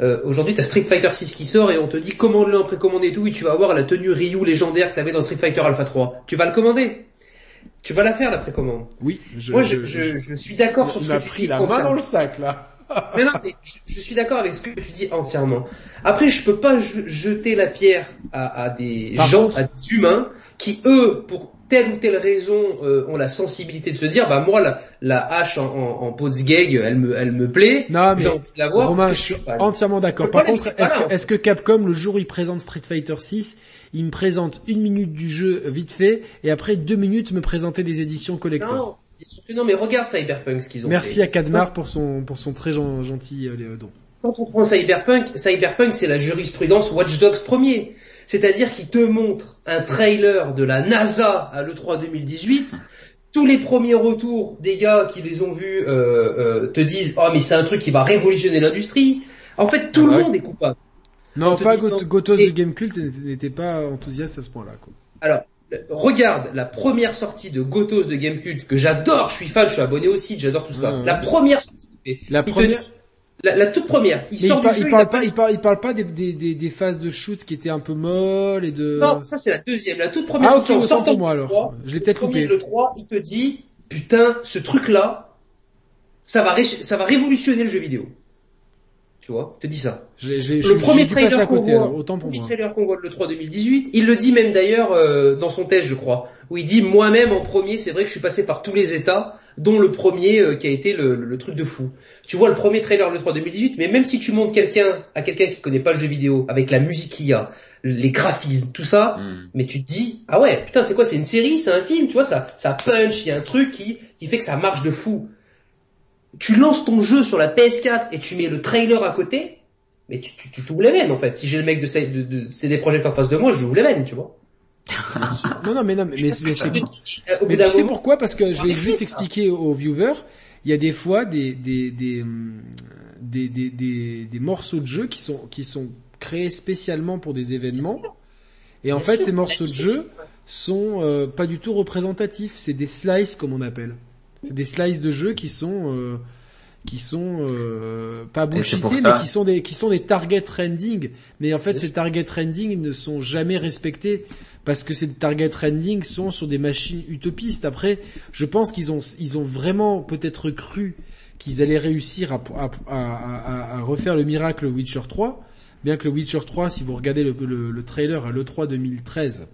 Euh, Aujourd'hui, t'as Street Fighter 6 qui sort et on te dit commande-le en précommande et tout, et tu vas avoir la tenue Ryu légendaire que t'avais dans Street Fighter Alpha 3. Tu vas le commander tu vas la faire la précommande. Oui. Je, Moi, je, je, je, suis d'accord sur ce que tu pris la main dans le sac là. mais non, mais je, suis d'accord avec ce que tu dis entièrement. Après, je peux pas jeter la pierre à, à des gens, à des humains qui eux, pour telle ou telle raison, euh, ont la sensibilité de se dire, bah moi la, la hache en, en, en gag, elle me, elle me plaît. Non mais la Romain, je suis entièrement d'accord. Par contre, est-ce que, Capcom le jour où il présente Street Fighter 6 il me présente une minute du jeu vite fait, et après deux minutes me présenter des éditions collector? Non, non mais regarde Cyberpunk ce qu'ils ont Merci à Kadmar pour son, pour son très gentil euh, don. Quand on prend Cyberpunk, Cyberpunk c'est la jurisprudence Watch Dogs premier. C'est-à-dire qu'il te montre un trailer de la NASA à l'E3 2018, tous les premiers retours des gars qui les ont vus euh, euh, te disent oh mais c'est un truc qui va révolutionner l'industrie. En fait, tout le monde est coupable. Non, pas Gotos de Gamecult n'était pas enthousiaste à ce point-là. Alors, regarde la première sortie de Gotos de Gamecult que j'adore, je suis fan, je suis abonné au site, j'adore tout ça. La première sortie. La première. La, toute première. Il, sort il, parle pas, il parle, il parle pas des, des, des, phases de shoot qui étaient un peu molles et de. Non, ça c'est la deuxième. La toute première. Ah ok, en sortant moi alors. je l'ai peut-être coupé. Le 3, il te dit, putain, ce truc là, ça va, ça va révolutionner le jeu vidéo. Tu vois, te dis ça. le premier trailer qu'on voit, autant pour premier trailer qu'on voit le 3 2018, il le dit même d'ailleurs euh, dans son test, je crois, où il dit moi-même en premier, c'est vrai que je suis passé par tous les états, dont le premier euh, qui a été le, le, truc de fou. Tu vois le premier trailer le 3 2018, mais même si tu montres quelqu'un à quelqu'un qui connaît pas le jeu vidéo, avec la musique qu'il y a, les graphismes, tout ça, hmm. mais tu te dis ah ouais, putain c'est quoi, c'est une série, c'est un film, tu vois ça, ça punch, il y a un truc qui qui fait que ça marche de fou tu lances ton jeu sur la PS4 et tu mets le trailer à côté, mais tu, tu, tu t'ouvres les veines en fait. Si j'ai le mec de, de, de CD Projekt en face de moi, je ouvre les veines, tu vois. non, non, mais non, mais, mais, c'est, mais tu sais pourquoi? Parce que je vais juste expliquer aux viewers. Il y a des fois des des des, des, des, des, des morceaux de jeu qui sont qui sont créés spécialement pour des événements. Et en fait, ces morceaux de jeu sont euh, pas du tout représentatifs. C'est des slices comme on appelle. C'est des slices de jeu qui sont euh, qui sont euh, pas bullshités, mais qui sont des qui sont des target trending. Mais en fait, ces target trending ne sont jamais respectés parce que ces target trending sont sur des machines utopistes. Après, je pense qu'ils ont ils ont vraiment peut-être cru qu'ils allaient réussir à, à, à, à, refaire le miracle Witcher 3, bien que le Witcher 3, si vous regardez le, le, trailer à l'E3 2013,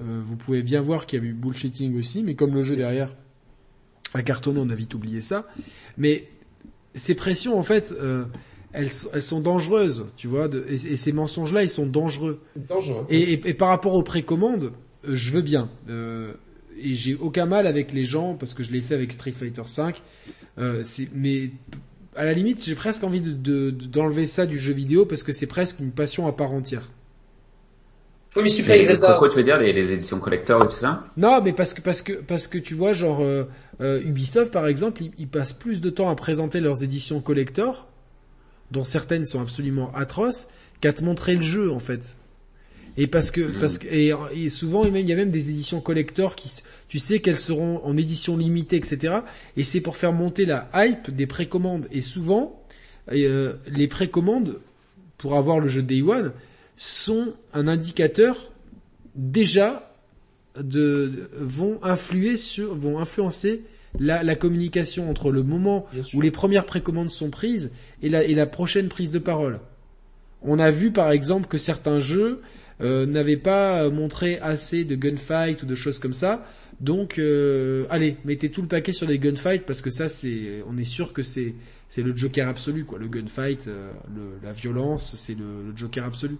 euh, vous pouvez bien voir qu'il y a eu bullshitting aussi, mais comme le jeu derrière à cartonner, on a vite oublié ça. Mais ces pressions, en fait, euh, elles, elles, sont dangereuses, tu vois. et, ces mensonges-là, ils sont dangereux. Dangereux. Et, et, par rapport aux précommandes, euh, je veux bien. Euh, et j'ai aucun mal avec les gens parce que je l'ai fait avec Street Fighter V. Euh, mais à la limite, j'ai presque envie de, d'enlever ça du jeu vidéo parce que c'est presque une passion à part entière. Oui, mais si tu fais Zelda. Pourquoi tu veux dire les, éditions collector et tout ça? Non, mais parce que parce que parce que tu vois, genre euh, euh, Ubisoft par exemple, ils, ils, passent plus de temps à présenter leurs éditions collector, dont certaines sont absolument atroces, qu'à te montrer le jeu en fait. Et parce que hmm. parce que et, et souvent il y a même des éditions collector qui tu sais qu'elles seront en édition limitée, etc. Et c'est pour faire monter la hype des précommandes. Et souvent, euh, les précommandes pour avoir le jeu Day One sont un indicateur déjà de vont influer sur vont influencer la, la communication entre le moment où les premières précommandes sont prises et la, et la prochaine prise de parole. On a vu par exemple que certains jeux euh, n'avaient pas montré assez de gunfight ou de choses comme ça donc, euh, allez, mettez tout le paquet sur les gunfights parce que ça, c'est, on est sûr que c'est, c'est le Joker absolu, quoi. Le gunfight, euh, le, la violence, c'est le, Joker absolu.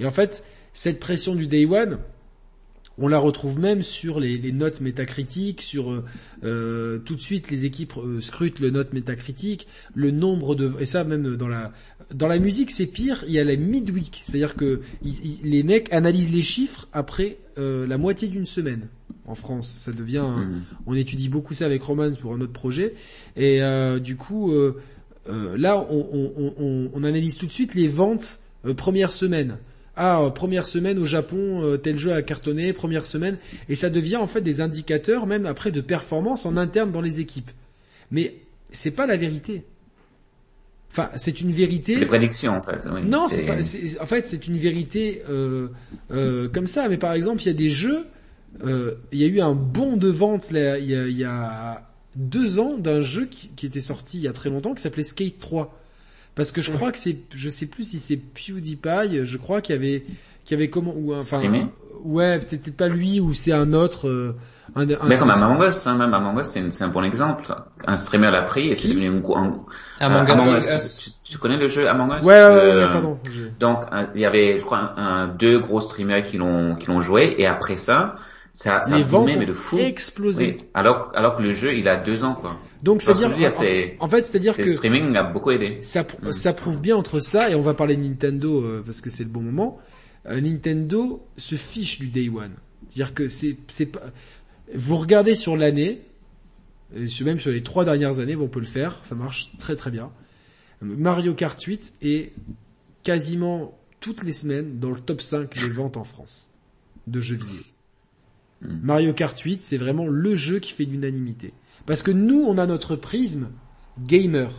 Et en fait, cette pression du day one, on la retrouve même sur les, les notes métacritiques, sur euh, euh tout de suite les équipes scrutent le note métacritique, le nombre de et ça même dans la dans la musique c'est pire, il y a la midweek, c'est-à-dire que les mecs analysent les chiffres après la moitié d'une semaine en France. Ça devient, hmm. on étudie beaucoup ça avec Roman pour un autre projet. Et euh, du coup, euh, euh, là, on, analyse tout de suite les ventes première semaine. Ah, première semaine au Japon, tel jeu a cartonné, première semaine, et ça devient en fait des indicateurs même après de performance en interne dans les équipes. Mais c'est pas la vérité. Enfin, c'est une vérité. Les prédictions, en fait. non, c'est pas. En fait, c'est une vérité comme ça. Mais par exemple, il y a des jeux euh, il y a eu un bond de vente là, il, y a, il y a deux ans d'un jeu qui, qui, était sorti il y a très longtemps qui s'appelait Skate 3. Parce que je crois que c'est, je sais plus si c'est PewDiePie, je crois qu'il y avait, qu'il y avait comment, ou enfin, ouais, peut-être pas lui ou c'est un autre. Euh, un, un, mais comme Among Us, hein, même Among Us, c'est un bon exemple. Un streamer l'a pris et c'est devenu un, un, Among, Among Us. Tu, connais le jeu Among Us? Ouais, ouais, ouais, euh, pardon. Donc il y avait, je crois, un, deux gros streamers qui l'ont qui l'ont joué et après ça, ça, les ventes ont fou. explosé. Alors, alors que le jeu, il a deux ans, quoi. Donc, c'est-à-dire, en, fait, c'est-à-dire que le streaming a beaucoup aidé. Ça, mm. ça prouve bien entre ça et on va parler de Nintendo euh, parce que c'est le bon moment. Euh, Nintendo se fiche du day one. C'est-à-dire que c'est, c'est pas. Vous regardez sur l'année, même sur les trois dernières années, on peut le faire, ça marche très très bien. Mario Kart 8 est quasiment toutes les semaines dans le top 5 des ventes en France de jeux vidéo. Hmm. Mario Kart 8, c'est vraiment le jeu qui fait l'unanimité. Parce que nous, on a notre prisme gamer.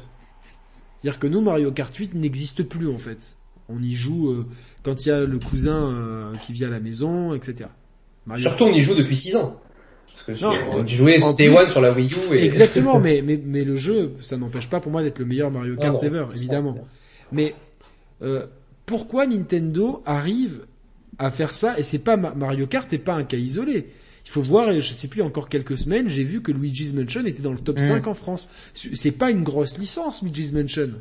C'est-à-dire que nous, Mario Kart 8 n'existe plus en fait. On y joue euh, quand il y a le cousin euh, qui vient à la maison, etc. Surtout, on y joue depuis 6 ans. Parce que on jouait Day One sur la Wii U. Et... Exactement, mais, mais, mais le jeu, ça n'empêche pas pour moi d'être le meilleur Mario Kart ever, évidemment. mais euh, pourquoi Nintendo arrive à faire ça? Et c'est pas Mario Kart n'est pas un cas isolé. Il faut voir, je sais plus, encore quelques semaines, j'ai vu que Luigi's Mansion était dans le top 5 mm. en France. C'est pas une grosse licence, Luigi's Mansion.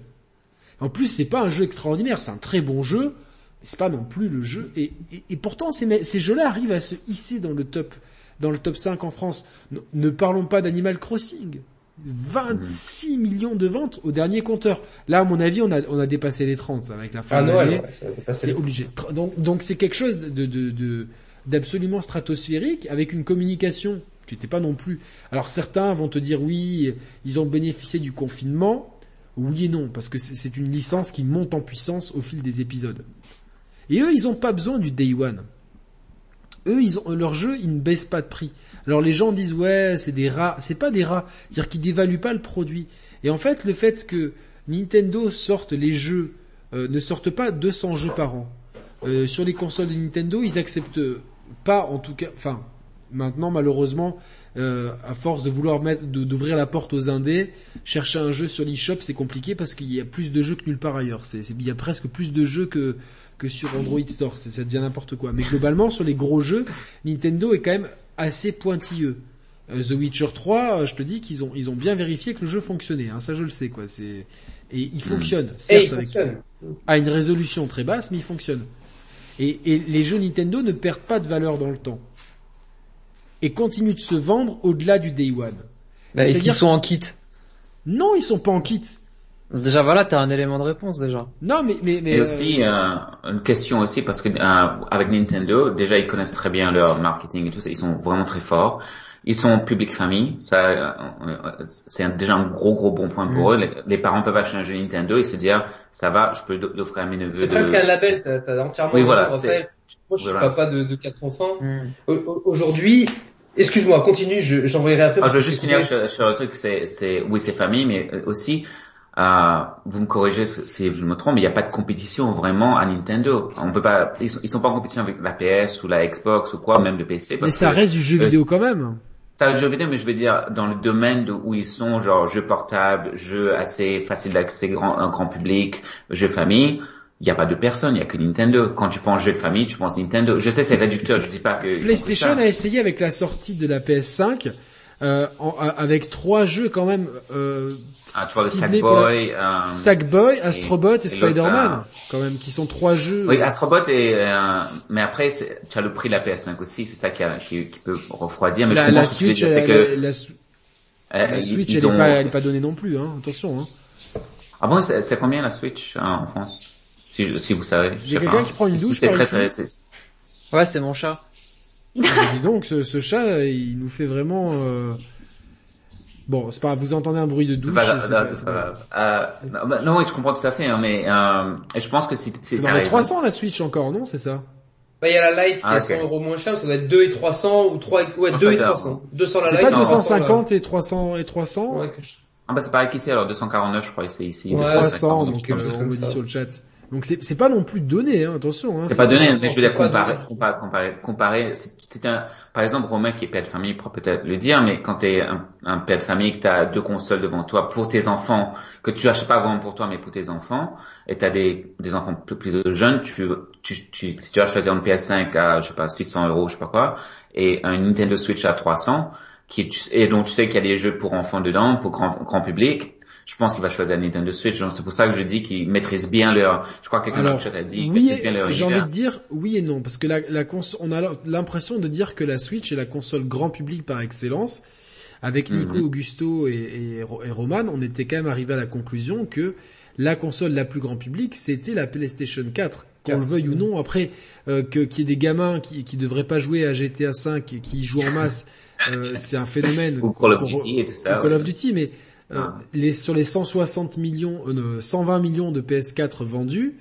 En plus, c'est pas un jeu extraordinaire, c'est un très bon jeu, mais c'est pas non plus le jeu. Et, et, pourtant, ces, ces jeux-là arrivent à se hisser dans le top, dans le top 5 en France. ne parlons pas d'Animal Crossing. 26 millions de ventes au dernier compteur. Là, à mon avis, on a, on a dépassé les 30 avec la fin ah de l'année. c'est obligé. Donc, donc c'est quelque chose de, de, de, d'absolument stratosphérique avec une communication qui n'était pas non plus. Alors certains vont te dire oui, ils ont bénéficié du confinement. Oui et non, parce que c'est une licence qui monte en puissance au fil des épisodes. Et eux, ils n'ont pas besoin du day one. Eux, ils ont leur jeu, ils ne baissent pas de prix. Alors les gens disent ouais, c'est des rats, c'est pas des rats, c'est-à-dire qu'ils dévaluent pas le produit. Et en fait, le fait que Nintendo sorte les jeux, euh, ne sortent pas 200 jeux par an. Euh, sur les consoles de Nintendo, ils acceptent pas, en tout cas, enfin, maintenant malheureusement, euh, à force de vouloir mettre, d'ouvrir la porte aux indés, chercher un jeu sur l'eShop, c'est compliqué parce qu'il y a plus de jeux que nulle part ailleurs. C'est, il y a presque plus de jeux que que sur Android Store. Ça devient n'importe quoi. Mais globalement, sur les gros jeux, Nintendo est quand même assez pointilleux. The Witcher 3, je te dis qu'ils ont ils ont bien vérifié que le jeu fonctionnait. Hein, ça je le sais quoi. C'est et il fonctionne. Certes, avec... à une résolution très basse, mais il fonctionne. Et, et les jeux Nintendo ne perdent pas de valeur dans le temps et continuent de se vendre au-delà du day one. Bah, Est-ce qu'ils sont en kit? Non, ils sont pas en kit. Déjà voilà, t'as un élément de réponse déjà. Non, mais mais mais. Et aussi euh, une question aussi parce que euh, avec Nintendo, déjà ils connaissent très bien leur marketing et tout ça, ils sont vraiment très forts. Ils sont public famille, ça euh, c'est déjà un gros gros bon point pour mm. eux. Les, parents peuvent acheter un jeu Nintendo et se dire ça va, je peux l'offrir à mes neveux. C'est presque un label, t'as entièrement. Oui voilà. Moi je suis papa de, de quatre enfants. Mm. Aujourd'hui, Excuse-moi, continue, j'envoyerai après. Ah, je veux juste finir sur, sur, le truc, c'est, oui, c'est famille, mais aussi, euh, vous me corrigez si je me trompe, mais il n'y a pas de compétition vraiment à Nintendo. On peut pas, ils sont, sont pas en compétition avec la PS ou la Xbox ou quoi, même le PC. mais ça reste du jeu vidéo quand même. Ça reste du jeu vidéo, mais je veux dire dans le domaine où ils sont, genre jeux portables, jeux assez faciles d'accès grand, un grand public, jeux famille il n'y a pas de personne, il n'y a que Nintendo. Quand tu penses jeu de famille, tu penses Nintendo. Je sais, c'est réducteur, je dis pas que... PlayStation a essayé avec la sortie de la PS5, euh, avec trois jeux quand même euh, ah, tu vois, le Sackboy, euh, Sackboy, Astrobot et, Spider-Man, quand même, qui sont trois jeux. Oui, Astrobot et euh, mais après, tu as le prix de la PS5 aussi, c'est ça qui, a, qui, qui, peut refroidir. Mais la, je la Switch, c'est que la, la, Switch, elle, est pas, elle est pas donnée non plus, hein. Attention, hein. Ah bon, c'est combien la Switch hein, en France? Si, si vous savez. A quelqu'un qui prend une douche par très, ici. Ouais, c'est mon chat. Dis donc, ce, ce, chat, il nous fait vraiment. Euh... Bon, c'est pas vous entendez un bruit de douche. Bah, pas, pas, euh, non, non, oui, je comprends tout à fait, hein, mais euh, je pense que c'est. C'est dans les 300 la Switch encore, non C'est ça? Bah, il y a la Lite qui ah, est 100 euros moins cher, ça doit être 2 et 300 ou 3 et, ouais, 2 et 300. 200 la Lite. C'est pas 250 et 300 et 300? Ouais, Ah bah c'est pareil qu'ici, alors 249 je crois, c'est ici. Ouais, 300, donc euh, on me dit sur le chat. Donc c'est c'est pas non plus donné, hein, attention. Hein, c'est pas donné, mais je veux dire comparer, comparer, comparer, comparer. C'est un, par exemple, Romain qui est père de famille pourra peut-être le dire, mais quand t'es un, un père de famille que t'as deux consoles devant toi pour tes enfants, que tu achètes pas vraiment pour toi mais pour tes enfants, et t'as des des enfants plus, plus jeunes, tu tu tu si tu vas choisir une PS5 à je sais pas 600 euros, je sais pas quoi, et un Nintendo Switch à 300, qui et donc tu sais qu'il y a des jeux pour enfants dedans, pour grand grand public je pense qu'il va choisir Nintendo Switch. C'est pour ça que je dis qu'ils maîtrisent bien leur. Je crois que quelqu'un a dit. Oui, j'ai envie de dire oui et non parce que la, la on a l'impression de dire que la Switch est la console grand public par excellence. Avec Nico, mhm. Augusto et, et, et, Roman, on était quand même arrivé à la conclusion que la console la plus grand public, c'était la PlayStation 4 qu'on le veuille ou non. Après, euh, que qu'il y ait des gamins qui qui devraient pas jouer à GTA 5 et qui jouent en masse, euh, c'est un phénomène. ou Call of Duty et tout ça. Call of Duty, mais euh, les, sur les 160 millions, euh, 120 millions de PS4 vendus,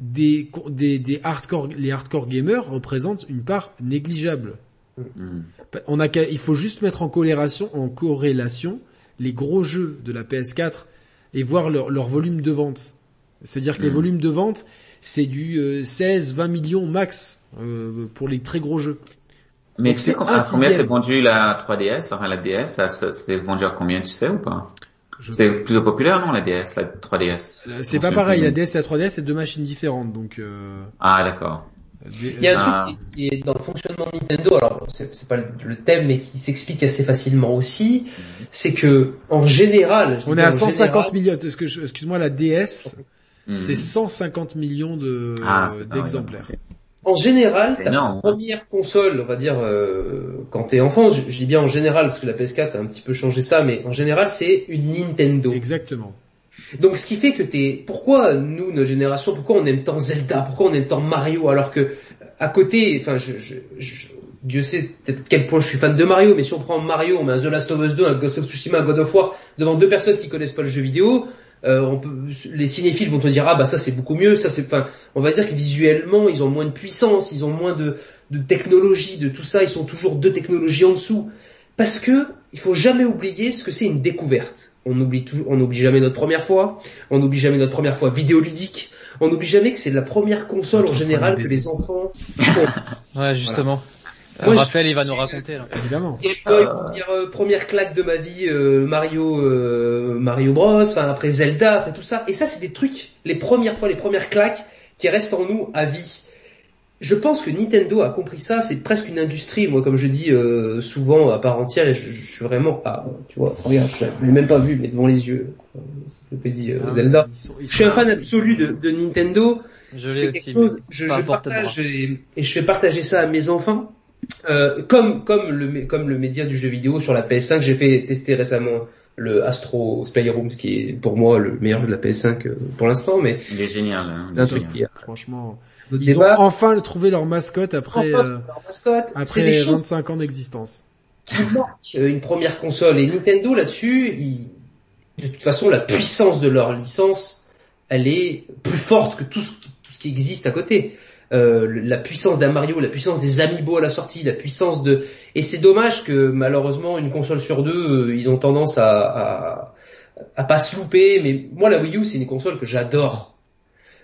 des, des, des hardcore, les hardcore gamers représentent une part négligeable. Mm. On a, il faut juste mettre en corrélation, en corrélation les gros jeux de la PS4 et voir leur, leur volume de vente. C'est-à-dire que les mm. volumes de vente, c'est du 16-20 euh, millions max euh, pour les très gros jeux. Mais tu sais combien s'est vendu la 3DS, enfin la DS, ça, s'est vendu à combien, tu sais ou pas? C'était plus populaire, non, la DS, la 3DS euh, C'est pas pareil, la DS et la 3DS, c'est deux machines différentes, donc... Euh... Ah, d'accord. Il y a un truc ah. qui est dans le fonctionnement de Nintendo, alors c'est pas le thème, mais qui s'explique assez facilement aussi, c'est que en général, on est à 150 millions. Excuse-moi, la DS, hmm. c'est 150 millions de ah, d'exemplaires. En général, ta première console, on va dire, euh, quand t'es enfant, je, dis bien en général parce que la PS4 a un petit peu changé ça, mais en général, c'est une Nintendo. Exactement. Donc, ce qui fait que t'es, pourquoi nous, notre génération, pourquoi on aime tant Zelda, pourquoi on aime tant Mario, alors que à côté, enfin, je, je, je Dieu sait peut-être quel point je suis fan de Mario, mais si on prend Mario, on met un The Last of Us 2, un Ghost of Tsushima, un God of War devant deux personnes qui connaissent pas le jeu vidéo, euh, on peut, les cinéphiles vont te dire ah bah ça c'est beaucoup mieux, ça c'est, enfin, on va dire que visuellement ils ont moins de puissance, ils ont moins de, de technologie, de tout ça, ils sont toujours deux technologies en dessous, parce que il faut jamais oublier ce que c'est une découverte. On oublie toujours, on n'oublie jamais notre première fois, on n'oublie jamais notre première fois vidéoludique, on n'oublie jamais que c'est la première console en général que les enfants. ouais justement. Euh, Raphaël, il va nous raconter, là. évidemment. Euh, première, euh, première, claque de ma vie, Mario, Mario Bros. Enfin après Zelda, après tout ça. Et ça, c'est des trucs, les premières fois, les premières claques qui restent en nous à vie. je pense que Nintendo a compris ça, c'est presque une industrie, moi comme je dis euh, souvent à part entière, et je, suis vraiment, ah, tu vois, regarde, je l'ai même pas vu, mais devant les yeux, euh, ah, Zelda. je suis un fan absolu de, de Nintendo. Je c'est quelque chose, je, je partage et, je fais partager ça à mes enfants. Euh, comme comme le comme le média du jeu vidéo sur la PS5, j'ai fait tester récemment le Astro Playroom, qui est pour moi le meilleur jeu de la PS5 euh, pour l'instant, mais il est génial. Hein, un truc qui, franchement, ils ont enfin trouvé leur mascotte après euh, après 25 ans d'existence. Qui une première console et Nintendo là-dessus, ils... de toute façon la puissance de leur licence, elle est plus forte que tout ce, tout ce qui existe à côté. Euh, la puissance d'un Mario, la puissance des Amiibo à la sortie, la puissance de et c'est dommage que malheureusement une console sur deux, euh, ils ont tendance à, à, à pas se louper. Mais moi la Wii U c'est une console que j'adore,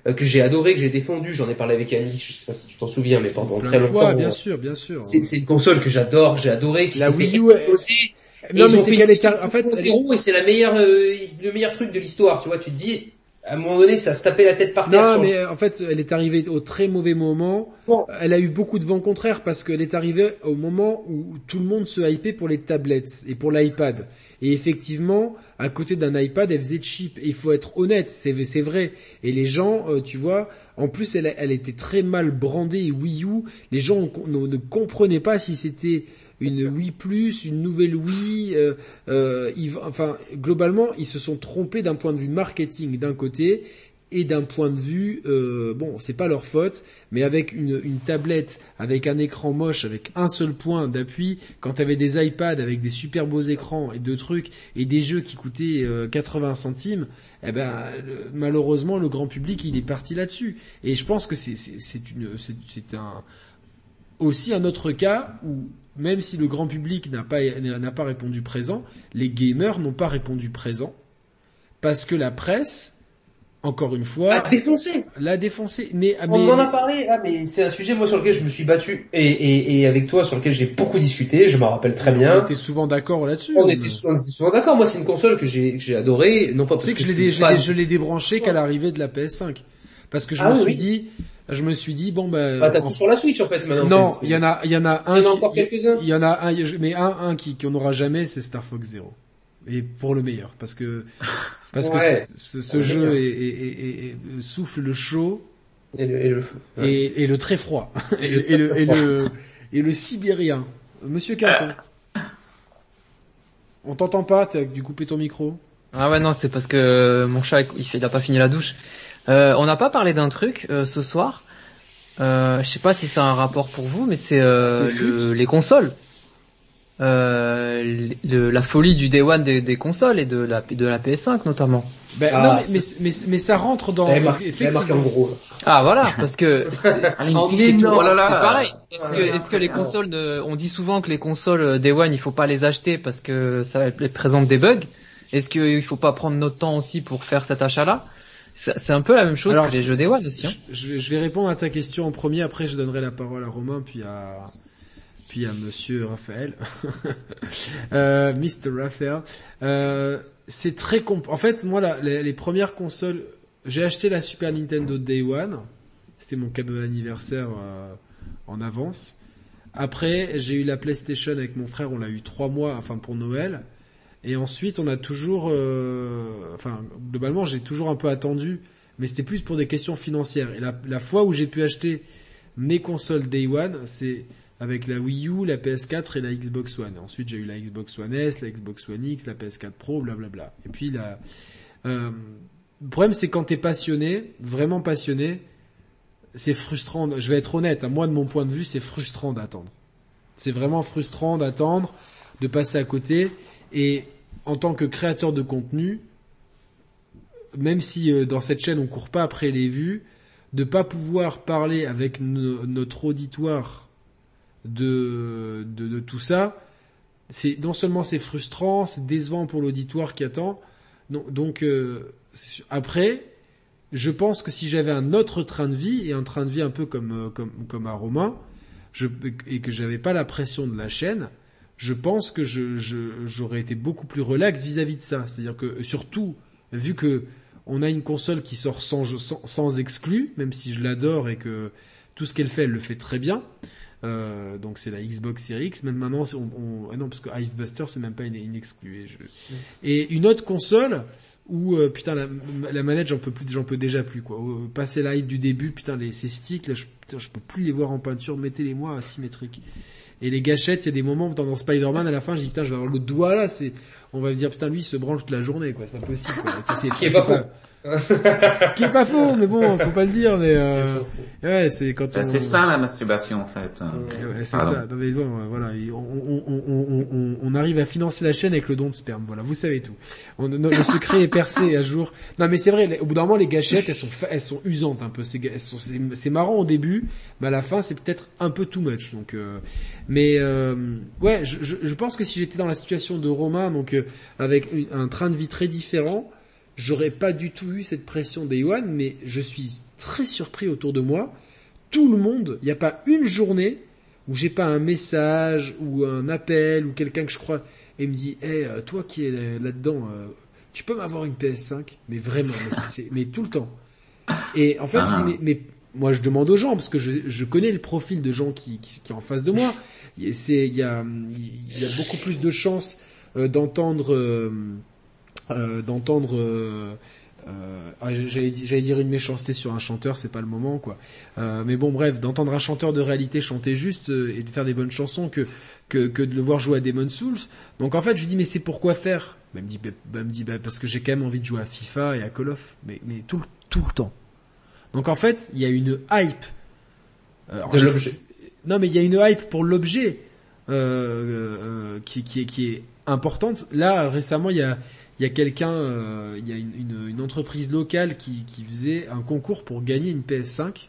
euh, que j'ai adoré, que j'ai défendu. J'en ai parlé avec Annie, je sais pas si tu t'en souviens, mais pendant très longtemps. bien sûr, bien sûr. C'est une console que j'adore, que j'ai adoré. Qui la Wii U. Non mais c'est qu'elle est en fait zéro et c'est la meilleure le meilleur truc de l'histoire tu vois tu te dis à un moment donné, ça se tapait la tête par terre. Non, mais en fait, elle est arrivée au très mauvais moment. Elle a eu beaucoup de vent contraire parce qu'elle est arrivée au moment où tout le monde se hypait pour les tablettes et pour l'iPad. Et effectivement, à côté d'un iPad, elle faisait cheap. Il faut être honnête, c'est vrai. Et les gens, euh, tu vois, en plus, elle, elle était très mal brandée. Wii U, les gens ne comprenaient pas si c'était une Wii Plus, une nouvelle Wii. Euh, euh, enfin, globalement, ils se sont trompés d'un point de vue marketing d'un côté et d'un point de vue, euh, bon, c'est pas leur faute, mais avec une, une, tablette, avec un écran moche, avec un seul point d'appui, quand t'avais des iPads avec des super beaux écrans et deux trucs et des jeux qui coûtaient 80 euh, centimes, eh ben malheureusement le grand public il est parti là-dessus. Et je pense que c'est c'est une c'est un aussi un autre cas où même si le grand public n'a pas, n'a pas répondu présent, les gamers n'ont pas répondu présent parce que la presse, encore une fois, l'a défoncé. L'a défoncé. Mais, on en a parlé. Ah, mais c'est un sujet moi sur lequel je me suis battu et, et, et avec toi sur lequel j'ai beaucoup discuté. Je m'en rappelle très bien. On était souvent d'accord là-dessus. On, était souvent, d'accord. Moi, c'est une console que j'ai j'ai adoré, non pas parce que, que je l'ai je l'ai débranché qu'à l'arrivée de la PS5 parce que je ah me suis dit je me suis dit bon ben bah, t'as tout sur la Switch en fait maintenant. Non, il y en a il y en a un il y en a encore quelques-uns. Il y en a un mais un un qui qu'on n'aura jamais c'est Star Fox Zero. Et pour le meilleur parce que parce que ce, jeu est, souffle le chaud et le, et le, et, le très froid et, le, et le et le et le sibérien. Monsieur Canton. On t'entend pas, t'as dû couper ton micro. Ah ouais non, c'est parce que mon chat il fait il a pas fini la douche. Euh, on n'a pas parlé d'un truc euh, ce soir. Euh, je sais pas si c'est un rapport pour vous, mais c'est euh, les consoles. Euh, la folie du Day One des, consoles et de la, de la PS5 notamment. Ben, ah, non, mais, mais, mais, ça rentre dans. en gros. Ah voilà, parce que c'est pareil. Est-ce que, est-ce que les consoles, de, on dit souvent que les consoles Day One, il faut pas les acheter parce que ça présente des bugs. Est-ce qu'il faut pas prendre notre temps aussi pour faire cet achat-là? C'est un peu la même chose que les jeux Day One aussi. Hein. Je, je, vais répondre à ta question en premier, après je donnerai la parole à Romain, puis à puis à Monsieur Raphaël, euh, Mr. Raphaël. Euh, c'est très comp. En fait, moi, les, les, premières consoles, j'ai acheté la Super Nintendo Day One. C'était mon cadeau d'anniversaire euh, en avance. Après, j'ai eu la PlayStation avec mon frère. On l'a eu trois mois, enfin pour Noël. Et ensuite, on a toujours, euh, enfin, globalement, j'ai toujours un peu attendu, mais c'était plus pour des questions financières. Et la, la fois où j'ai pu acheter mes consoles Day One, c'est avec la Wii U, la PS4 et la Xbox One. ensuite, j'ai eu la Xbox One S, la Xbox One X, la PS4 Pro, blablabla. Et puis la, euh, le problème, c'est quand t'es passionné, vraiment passionné, c'est frustrant. Je vais être honnête, à moi, de mon point de vue, c'est frustrant d'attendre. C'est vraiment frustrant d'attendre, de passer à côté. Et en tant que créateur de contenu, même si euh, dans cette chaîne on court pas après les vues, de pas pouvoir parler avec notre auditoire de, de, tout ça, c'est non seulement c'est frustrant, c'est décevant pour l'auditoire qui attend. donc euh, après, je pense que si j'avais un autre train de vie et un train de vie un peu comme euh, comme comme à Romain, je, et que j'avais pas la pression de la chaîne, je pense que je, j'aurais été beaucoup plus relax vis-à-vis de ça. C'est-à-dire que surtout, vu que on a une console qui sort sans, sans, exclus, même si je l'adore et que tout ce qu'elle fait, elle le fait très bien. Euh, donc c'est la Xbox Series X. Même maintenant, on, on ah non parce que Buster c'est même pas une, une exclue. Et, une autre console où euh, putain la, la manette j'en peux plus, j'en peux déjà plus quoi. passer la hype du début, putain les ces sticks là, je, je peux plus les voir en peinture. Mettez-les moi asymétriques. Et les gâchettes, il y a des moments où dans Spider-Man à la fin, j'ai dit putain, je vais avoir le doigt là, c'est, on va se dire putain lui il se branle toute la journée quoi, c'est pas possible. Quoi. Ce qui est pas, ce qui est pas faux, mais bon, faut pas le dire, mais euh... ouais, c'est quand on... C'est ça la masturbation en fait. Ouais, c'est ça. Non, mais bon, voilà, on, on, on, on, arrive à financer la chaîne avec le don de sperme. Voilà, vous savez tout. le secret est percé à jour. Non, mais c'est vrai. Au bout d'un moment, les gâchettes, elles sont, elles sont usantes un peu. C'est marrant au début, mais à la fin, c'est peut-être un peu too much. Donc, euh... mais euh... ouais, je, je, je, pense que si j'étais dans la situation de Romain, donc euh, avec un train de vie très différent j'aurais pas du tout eu cette pression des Yuan, mais je suis très surpris autour de moi. Tout le monde, il n'y a pas une journée où j'ai pas un message ou un appel ou quelqu'un que je crois et me dit, eh, toi qui es là-dedans, euh, tu peux m'avoir une PS5 Mais vraiment, mais, mais, tout le temps. Et en fait, ah. mais, moi je demande aux gens parce que je, je connais le profil de gens qui, qui, qui est en face de moi. C'est il y a il y a beaucoup plus de chances euh, d'entendre euh, euh, d'entendre euh, euh, ah, j'allais dire une méchanceté sur un chanteur, c'est pas le moment quoi. Mais bon bref, d'entendre un chanteur de réalité chanter juste et de faire des bonnes chansons que, que, que de le voir jouer à Demon Souls. Donc en fait, je lui dis mais c'est pourquoi faire? Bah, Il me dit, bah, me dit bah, parce que j'ai quand même envie de jouer à FIFA et à Call of, mais, mais tout, tout le temps. Donc en fait, il y a une hype. non mais il y a une hype pour l'objet qui, qui, est, qui est importante. Là récemment, il y a il y a quelqu'un, euh, il y a une, une, entreprise locale qui, qui, faisait un concours pour gagner une PS5.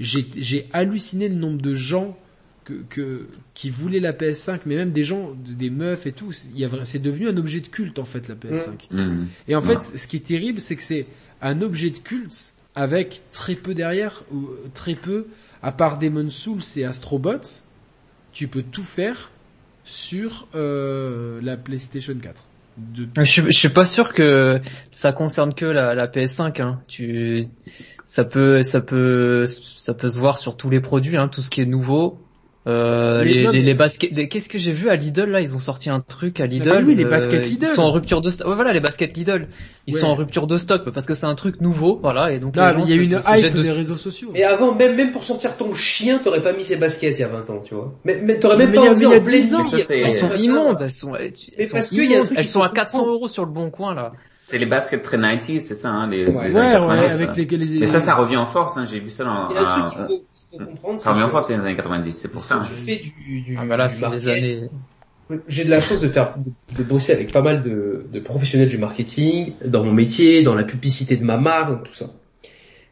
J'ai halluciné le nombre de gens que, que, qui voulaient la PS5, mais même des gens, des meufs et tout. C'est devenu un objet de culte en fait la PS5. Mmh. Mmh. Et en fait, ce qui est terrible, c'est que c'est un objet de culte avec très peu derrière, ou très peu, à part Demon Souls et Astrobots, tu peux tout faire sur euh, la PlayStation 4. Je, je suis pas sûr que ça concerne que la, la PS5. Hein. Tu, ça peut, ça peut, ça peut se voir sur tous les produits, hein, tout ce qui est nouveau. Euh, les, les, les, baskets, qu'est-ce que j'ai vu à Lidl là? Ils ont sorti un truc à Lidl. oui, les baskets Lidl. Ils sont en rupture de stock. Ouais, voilà, les baskets Lidl. Ils sont en rupture de stock parce que c'est un truc nouveau, voilà. Et donc. il y a une hype des réseaux sociaux. Et avant, même même pour sortir ton chien, t'aurais pas mis ces baskets il y a 20 ans, tu vois. Mais, mais t'aurais même pas osé en plaisir. Elles sont immondes. Elles sont. Elles sont, elles sont à 400 euros sur le bon coin là. C'est les baskets très 90 c'est ça, hein, les, ouais, ouais, avec les, les, Mais ça, ça revient en force, hein, j'ai vu ça dans, comprendre. Ça revient fois, c'est les années 90, c'est pour ça. Tu fais du, du, ah, bah là, c'est des années. J'ai de la chance de faire, de, bosser avec pas mal de, de, professionnels du marketing, dans mon métier, dans la publicité de ma marque, tout ça.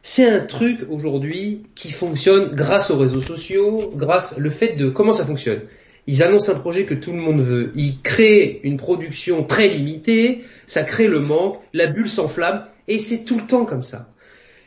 C'est un truc aujourd'hui qui fonctionne grâce aux réseaux sociaux, grâce le fait de comment ça fonctionne. Ils annoncent un projet que tout le monde veut. Ils créent une production très limitée. Ça crée le manque. La bulle s'enflamme. Et c'est tout le temps comme ça.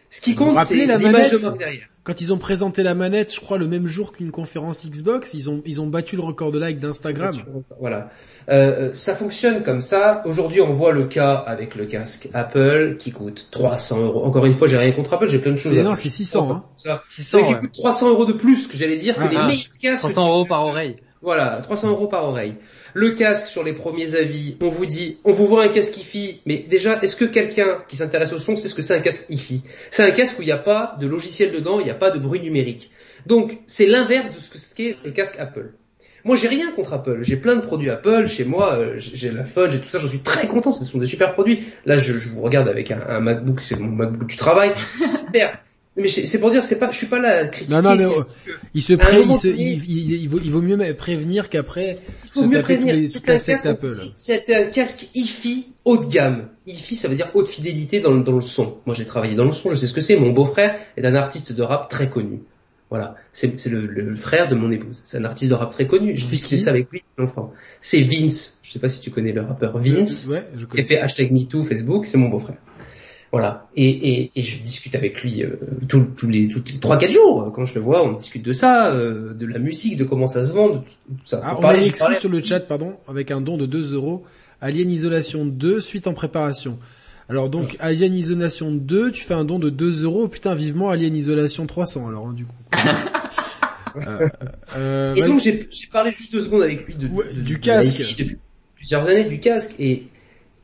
Ce qui compte, c'est l'image de marque derrière quand ils ont présenté la manette, je crois le même jour qu'une conférence Xbox, ils ont ils ont battu le record de like d'Instagram. Voilà, euh, ça fonctionne comme ça. Aujourd'hui, on voit le cas avec le casque Apple qui coûte 300 euros. Encore une fois, j'ai rien contre Apple, j'ai plein de choses. C'est non, c'est 600. Hein. Ça, 600 qui coûte 300 euros de plus que j'allais dire que ah, les ah. meilleurs casques. 300 euros par oreille. Voilà, 300 euros par oreille. Le casque sur les premiers avis, on vous dit, on vous voit un casque IFI, mais déjà, est-ce que quelqu'un qui s'intéresse au son sait ce que c'est un casque IFI C'est un casque où il n'y a pas de logiciel dedans, il n'y a pas de bruit numérique. Donc, c'est l'inverse de ce qu'est le casque Apple. Moi, j'ai rien contre Apple. J'ai plein de produits Apple chez moi. Euh, j'ai l'iPhone, j'ai tout ça. Je suis très content. Ce sont des super produits. Là, je, vous regarde avec un, un MacBook, c'est mon MacBook du travail. Super. Mais c'est pour dire, c'est pas, je suis pas là à critiquer. Non, non, mais oh, il se pré, il, se, il, il, vaut, il, vaut, mieux prévenir qu'après se mieux prévenir. les Apple. C'était un casque hi-fi haut de gamme. Hi-fi, ça veut dire haute fidélité dans le, dans le son. Moi, j'ai travaillé dans le son, je sais ce que c'est. Mon beau-frère est un artiste de rap très connu. Voilà, c'est le, le, frère de mon épouse. C'est un artiste de rap très connu. Je discutais ça avec lui, l'enfant. C'est Vince. Je sais pas si tu connais le rappeur Vince, ouais, je qui a fait hashtag MeToo Facebook. C'est mon beau-frère. Voilà. Et, et, et, je discute avec lui euh, tous, les tous les trois quatre jours. Quand je le vois, on discute de ça, euh, de la musique, de comment ça se vend, de tout, ça. Ah, on a une sur le chat, pardon, avec un don de 2 euros. Alien Isolation 2, suite en préparation. Alors donc Alien Isolation 2, tu fais un don de 2 euros. Putain, vivement Alien Isolation 300 alors hein, du coup. euh, euh, et donc j'ai parlé juste deux secondes avec lui de, du casque depuis plusieurs années du casque et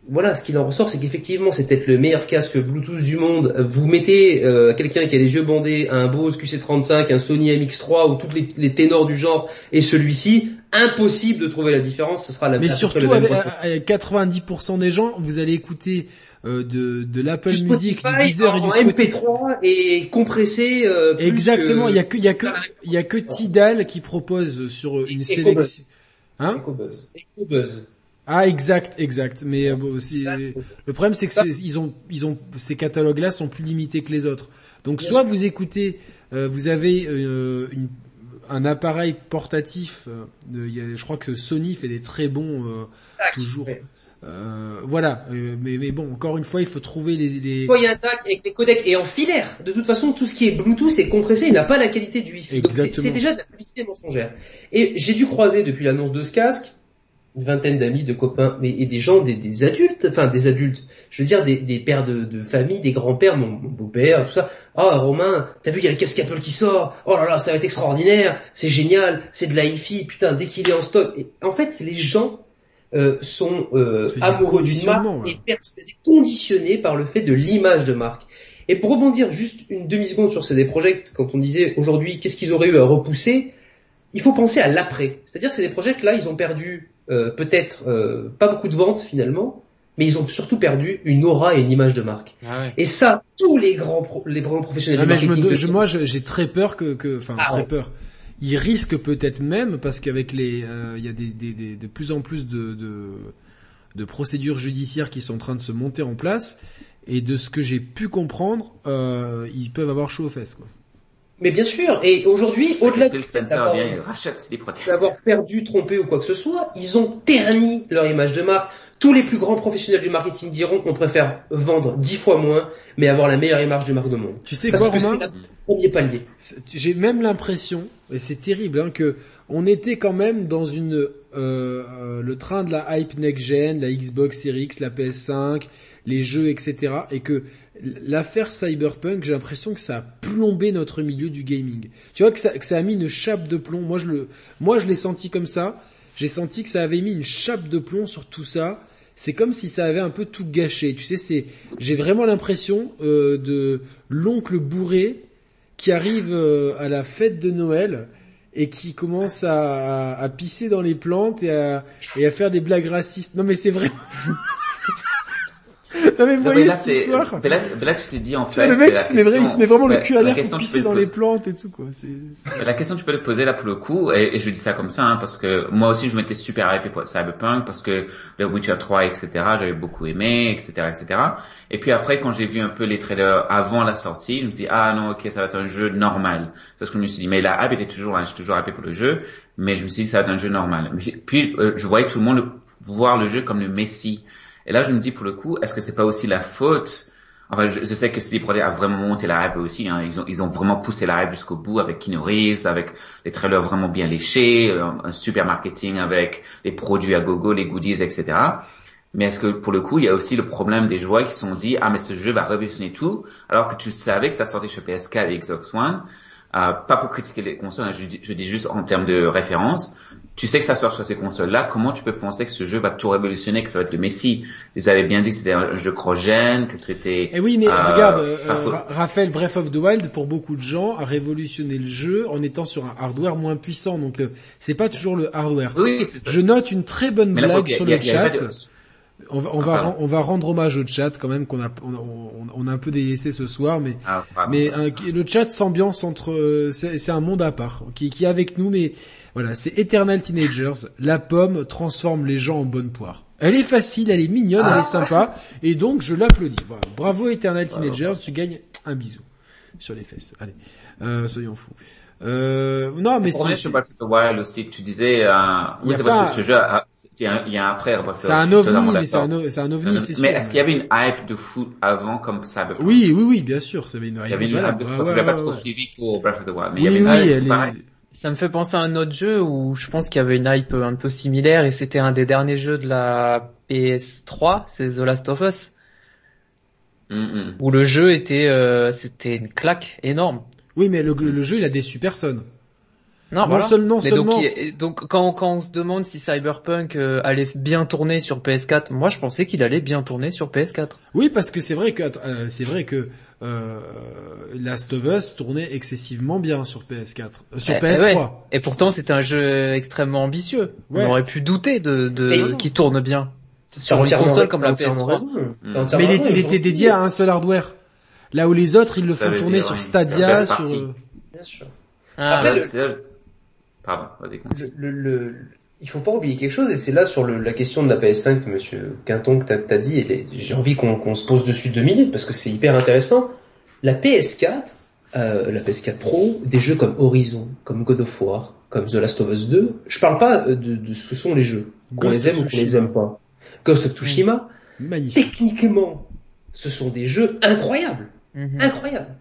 voilà, ce qu'il en ressort, c'est qu'effectivement, c'est peut-être le meilleur casque Bluetooth du monde. Vous mettez euh, quelqu'un qui a les yeux bandés, un Bose QC35, un Sony MX3 ou tous les, les ténors du genre, et celui-ci, impossible de trouver la différence. Ce sera la Mais surtout, avec, 90% des gens, vous allez écouter euh, de, de l'Apple Music, du Deezer et du Spotify. MP3 et compressé. Euh, Exactement. Il y a que il y a que il y a que Tidal qui propose sur une sélection. Hein? EcoBuzz. EcoBuzz. Ah exact, exact. Mais euh, bon, le problème c'est que ils ont, ils ont, ces catalogues-là sont plus limités que les autres. Donc soit vous écoutez, euh, vous avez euh, une, un appareil portatif. Euh, y a, je crois que Sony fait des très bons toujours. voilà. mais, mais bon, encore une fois, il faut trouver les. les... Il y a un DAC avec les codecs et en filaire. De toute façon, tout ce qui est Bluetooth est compressé, il n'a pas la qualité du Wi-Fi. c'est déjà de la publicité mensongère. Et j'ai dû croiser depuis l'annonce de ce casque une vingtaine d'amis, de copains, mais et des gens, des, des, adultes, enfin des adultes, je veux dire des, des pères de, de famille, des grands-pères, mon, beau-père, tout ça. Ah oh, Romain, t'as vu il y a le casque Apple qui sort. Oh là là, ça va être extraordinaire, c'est génial, c'est de la hi-fi, putain, dès qu'il est en stock. Et, en fait, les gens euh, sont euh, amoureux d'une marque et conditionnés par le fait de l'image de marque. Et pour rebondir juste une demi-seconde sur CD Projekt, quand on disait aujourd'hui qu'est-ce qu'ils auraient eu à repousser, il faut penser à l'après. C'est-à-dire c'est des projets là, ils ont perdu euh, peut-être euh, pas beaucoup de ventes finalement, mais ils ont surtout perdu une aura et une image de marque. Ah et ça, tous les grands les grands professionnels ah, du marketing. moi, j'ai très peur que, enfin, ah très peur. Ils risquent peut-être même parce qu'avec les, euh, il y a des, des, des, de plus en plus de, de, de procédures judiciaires qui sont en train de se monter en place. Et de ce que j'ai pu comprendre, euh, ils peuvent avoir chaud aux fesses, quoi. Mais bien sûr, et aujourd'hui, au-delà d'avoir perdu, trompé ou quoi que ce soit, ils ont terni leur image de marque. Tous les plus grands professionnels du marketing diront qu'on préfère vendre dix fois moins, mais avoir la meilleure image de marque du monde. Tu sais quoi, Romain Premier palier. J'ai même l'impression, et c'est terrible, hein, que on était quand même dans une euh, euh, le train de la hype next gen, la Xbox Series X, la PS5, les jeux, etc. Et que l'affaire Cyberpunk, j'ai l'impression que ça a plombé notre milieu du gaming. Tu vois que ça, a mis une chape de plomb. Moi, je le, moi, je l'ai senti comme ça. J'ai senti que ça avait mis une chape de plomb sur tout ça. C'est comme si ça avait un peu tout gâché. Tu sais, c'est, j'ai vraiment l'impression euh, de l'oncle bourré qui arrive euh, à la fête de Noël et qui commence à, à, pisser dans les plantes et à, et à faire des blagues racistes. Non mais c'est vraiment... non mais vous voyez cette histoire là, là, tu te dis en fait... le mec, il se, met il se met vraiment le cul à l'air pour pisser dans les plantes et tout quoi. La question tu peux te poser là pour le coup, et, je dis ça comme ça, hein, parce que moi aussi je m'étais super hypé pour Cyberpunk, parce que le Witcher 3, etc., j'avais beaucoup aimé, etc., etc. Et puis après, quand j'ai vu un peu les trailers avant la sortie, je me dis ah non, ok, ça va être un jeu normal. Parce que je me suis dit, mais la hype était toujours, hein, je suis toujours hypé pour le jeu, mais je me suis dit ça va être un jeu normal. Puis euh, je voyais tout le monde voir le jeu comme le Messi. Et là, je me dis pour le coup, est-ce que c'est pas aussi la faute? Enfin, je, sais que CD Projekt a vraiment monté la hype aussi. Hein. Ils ont ils ont vraiment poussé la hype jusqu'au bout avec Keanu Reeves, avec les trailers vraiment bien léchés, un, euh, un super marketing avec les produits à gogo, les goodies, etc. Mais est-ce que pour le coup, il y a aussi le problème des joueurs qui se sont dit ah mais ce jeu va révolutionner tout, alors que tu savais que ça sortait chez PS4 et Xbox One. Euh, pas pour critiquer les consoles, hein, je, je, dis juste en termes de référence tu sais que ça sort sur ces consoles-là, comment tu peux penser que ce jeu va tout révolutionner, que ça va être le Messi? Ils avaient bien dit que c'était un jeu chrogène, que c'était... Eh oui, mais euh, regarde, euh, Raphaël Breath of the Wild, pour beaucoup de gens, a révolutionné le jeu en étant sur un hardware moins puissant. Donc, euh, c'est pas toujours le hardware. Oui, Je note une très bonne blague sur le chat. On va, on va, ah, on va rendre hommage au chat quand même qu'on a, on, on, a un peu délaissé ce soir, mais, ah, mais le chat s'ambiance entre, c'est un monde à part qui, qui est avec nous, mais voilà, c'est Eternal Teenagers. La pomme transforme les gens en bonne poire. Elle est facile, elle est mignonne, elle est sympa, et donc je l'applaudis. Bravo Eternal Teenagers, tu gagnes un bisou sur les fesses. Allez, euh, soyons fous. Euh, non, mais c'est. Wild aussi, tu disais, euh, oui, c'est parce que ce jeu, a il y a un après. C'est un ovni, mais c'est un, c'est un ovni, c'est sûr. Mais est-ce qu'il y avait une hype de foot avant comme ça Oui, oui, oui, bien sûr, ça avait une hype. Il y avait une hype de foot, je l'ai pas trop suivi pour Breath of the Wild, mais il y avait une hype, ça me fait penser à un autre jeu où je pense qu'il y avait une hype un peu similaire et c'était un des derniers jeux de la PS3, c'est The Last of Us. où le jeu était, euh, c'était une claque énorme. Oui, mais le, le jeu, il a déçu personne. Non, non, seulement, seulement. Donc, quand, quand on se demande si Cyberpunk euh, allait bien tourner sur PS4, moi je pensais qu'il allait bien tourner sur PS4. Oui, parce que c'est vrai que euh, c'est vrai que euh, Last of Us tournait excessivement bien sur PS4, euh, sur PS3. Et pourtant, c'était un jeu extrêmement ambitieux. On aurait pu douter de, de qu'il tourne bien sur une console comme la PS3. Mais il était, il était dédié à un seul hardware. Là où les autres, ils le font tourner sur Stadia, sur. Bien sûr. Ah, Après, le... Pardon, le, le, il faut pas oublier quelque chose, et c'est là sur le, la question de la PS5 que Monsieur Quinton que t'as as dit, et j'ai envie qu'on se pose dessus deux minutes parce que c'est hyper intéressant. La PS4, euh, la PS4 Pro, des jeux comme Horizon, comme God of War, comme The Last of Us 2, je parle pas de, de ce que sont les jeux, qu'on les aime ou qu'on les aime pas. Ghost of Tsushima, techniquement, ce sont des jeux incroyables, mhm. incroyables.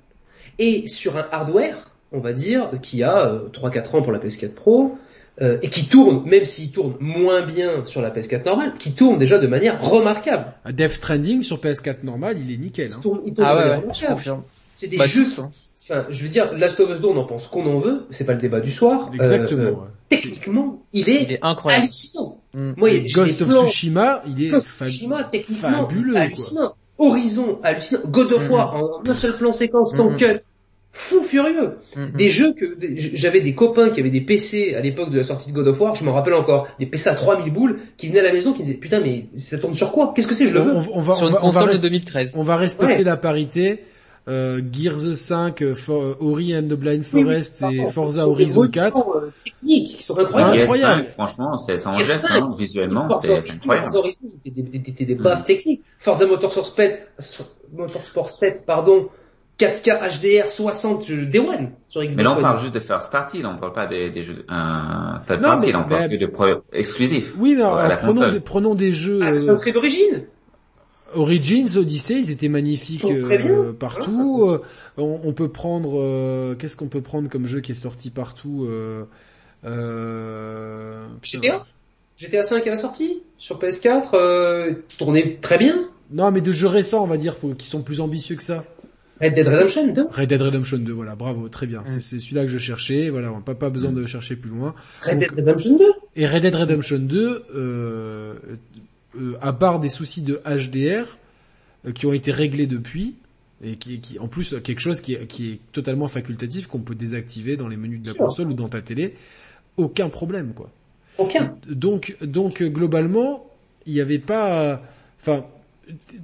Et sur un hardware on va dire, qui a euh, 3-4 ans pour la PS4 Pro, euh, et qui tourne, même s'il tourne moins bien sur la PS4 normale, qui tourne déjà de manière remarquable. Death Stranding sur PS4 normale, il est nickel. Hein. Il tourne, il tourne ah de ouais, C'est des bah, jeux, enfin, je veux dire, Last of Us 2, on en pense qu'on en veut, c'est pas le débat du soir. Exactement. Euh, techniquement, il est, incroyable. hallucinant. Mm. Moi, Ghost of Tsushima, il est Ghost of Tsushima, techniquement, fabuleux, hallucinant. Horizon, hallucinant. God of mm. War, en un seul plan séquence, sans mm. cut fou furieux. Mm-hmm. Des jeux que j'avais des copains qui avaient des PC à l'époque de la sortie de God of War, je me rappelle encore, des PC à 3000 boules qui venaient à la maison qui me disaient putain mais ça tourne sur quoi? Qu'est-ce que c'est Je le veux? On, va, sur on va, 2013. On va respecter la parité. Euh, Gears 5, euh, For, Ori and the Blind Forest et Forza Horizon 4. Euh, techniques qui sont incroyables. incroyables. franchement, c'est sans geste, hein, visuellement, c'est incroyable. Forza Horizon, c'était des, des, des baffes techniques. Forza Motorsport 7, Motorsport 7, pardon, 4K HDR 60 Day One sur Xbox Mais là on parle juste de first party, là on parle pas des, des jeux euh, third party, là on parle de pro exclusifs. Oui, mais alors, prenons, des, prenons des jeux. Assassin's Creed Origins. Origins, Odyssey, ils étaient magnifiques euh, partout. Euh, on, on, peut prendre, euh, qu'est-ce qu'on peut prendre comme jeu qui est sorti partout GTA. GTA 5 à la sortie sur PS4, tournait très bien. Non, mais de jeux récents, on va dire, qui sont plus ambitieux que ça. Red Dead Redemption 2 Red Dead Redemption 2, voilà, bravo, très bien. C'est celui-là que je cherchais, voilà, on pas, pas besoin de chercher plus loin. Red Dead Redemption 2 Et Red Dead Redemption 2, euh, euh, à part des soucis de HDR, euh, qui ont été réglés depuis, et qui, qui en plus quelque chose qui est, qui est totalement facultatif, qu'on peut désactiver dans les menus de la console ou dans ta télé, aucun problème, quoi. Aucun. Donc, donc globalement, il n'y avait pas, enfin,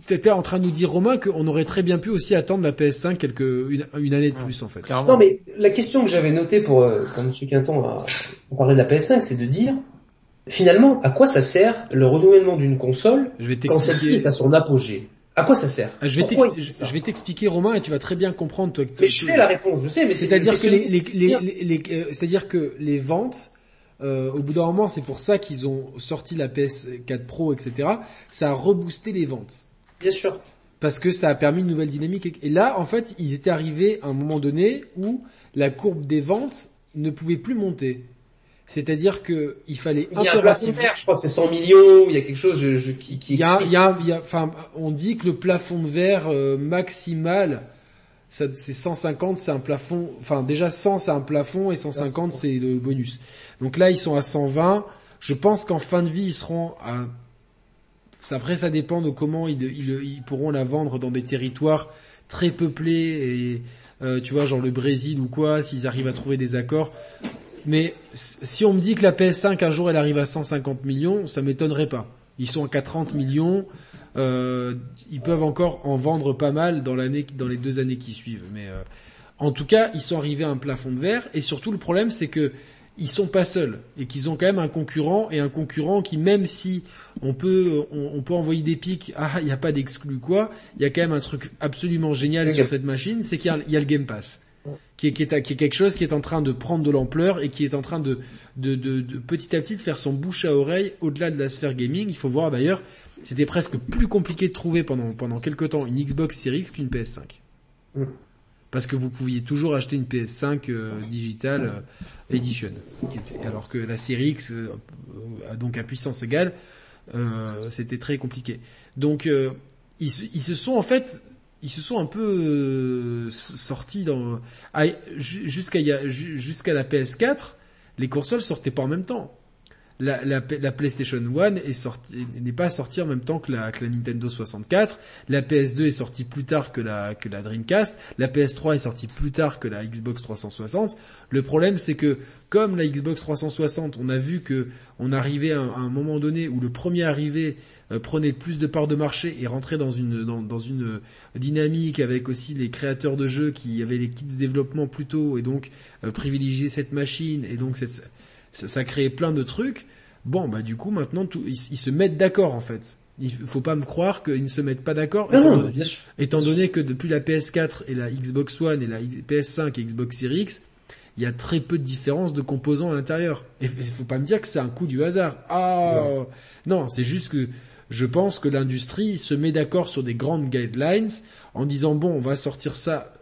T'étais en train de nous dire Romain qu'on aurait très bien pu aussi attendre la PS5 quelques une, année de plus en fait. Non mais la question que j'avais notée pour euh, quand M. Quinton a, parlé de la PS5, c'est de dire finalement à quoi ça sert le renouvellement d'une console quand celle-ci est à son apogée. À quoi ça sert? Ah, Je vais t'expliquer Romain et tu vas très bien comprendre toi. Mais je fais la réponse, je sais, mais c'est-à-dire que les, les, euh, c'est-à-dire que les ventes euh, au bout d'un moment, c'est pour ça qu'ils ont sorti la PS4 Pro, etc. Ça a reboosté les ventes. Bien sûr. Parce que ça a permis une nouvelle dynamique. Et là, en fait, ils étaient arrivés à un moment donné où la courbe des ventes ne pouvait plus monter. C'est-à-dire que il fallait il y a impérativement. Un je crois que c'est 100 millions. Il y a quelque chose je, qui, qui. Il y a, il y a, il y a, enfin, on dit que le plafond de verre euh, maximal, c'est 150, c'est un plafond. Enfin, déjà 100, c'est un plafond et 150, c'est le bonus. Donc là, ils sont à 120. Je pense qu'en fin de vie, ils seront à... Après, ça dépend de comment ils, pourront la vendre dans des territoires très peuplés et euh, tu vois, genre le Brésil ou quoi, s'ils arrivent à trouver des accords. Mais si on me dit que la PS5 un jour elle arrive à 150 millions, ça m'étonnerait pas. Ils sont à 30 millions, euh, ils peuvent encore en vendre pas mal dans l'année, dans les deux années qui suivent. Mais euh, en tout cas, ils sont arrivés à un plafond de verre. Et surtout, le problème, c'est que ils sont pas seuls et qu'ils ont quand même un concurrent et un concurrent qui même si on peut on, peut envoyer des pics ah il n'y a pas d'exclus quoi il y a quand même un truc absolument génial sur cette machine c'est qu'il y, a le Game Pass qui est, qui, est, qui est quelque chose qui est en train de prendre de l'ampleur et qui est en train de de, de, de, petit à petit de faire son bouche à oreille au-delà de la sphère gaming. Il faut voir d'ailleurs c'était presque plus compliqué de trouver pendant pendant quelques temps une Xbox Series X qu'une PS5 parce que vous pouviez toujours acheter une PS5 euh, Digital euh, Edition, alors que la série X, euh, donc à puissance égale, c'était très compliqué. Donc ils, se sont en fait ils se sont un peu sortis dans ah, jusqu'à jusqu'à la PS4, les consoles sortaient pas en même temps la, la, la, PlayStation 1 est sortie, n'est pas sortie en même temps que la, Nintendo 64. La PS2 est sortie plus tard que la, Dreamcast. La PS3 est sortie plus tard que la Xbox 360. Le problème, c'est que comme la Xbox 360, on a vu que on arrivait à un, moment donné où le premier arrivé euh, prenait plus de parts de marché et rentrait dans une une dynamique avec aussi les créateurs de jeux qui avaient l'équipe de développement plus tôt et donc euh, privilégier cette machine et donc cette ça, ça créait plein de trucs. Bon, bah du coup maintenant tout, ils, se mettent d'accord en fait. Il faut pas me croire qu'ils ne se mettent pas d'accord, étant, étant, donné que depuis la PS4 et la Xbox One et la PS5 et Xbox Series X, il y a très peu de différences de composants à l'intérieur. Et il faut pas me dire que c'est un coup du hasard. Ah non, c'est juste que je pense que l'industrie se met d'accord sur des grandes guidelines en disant bon, on va sortir ça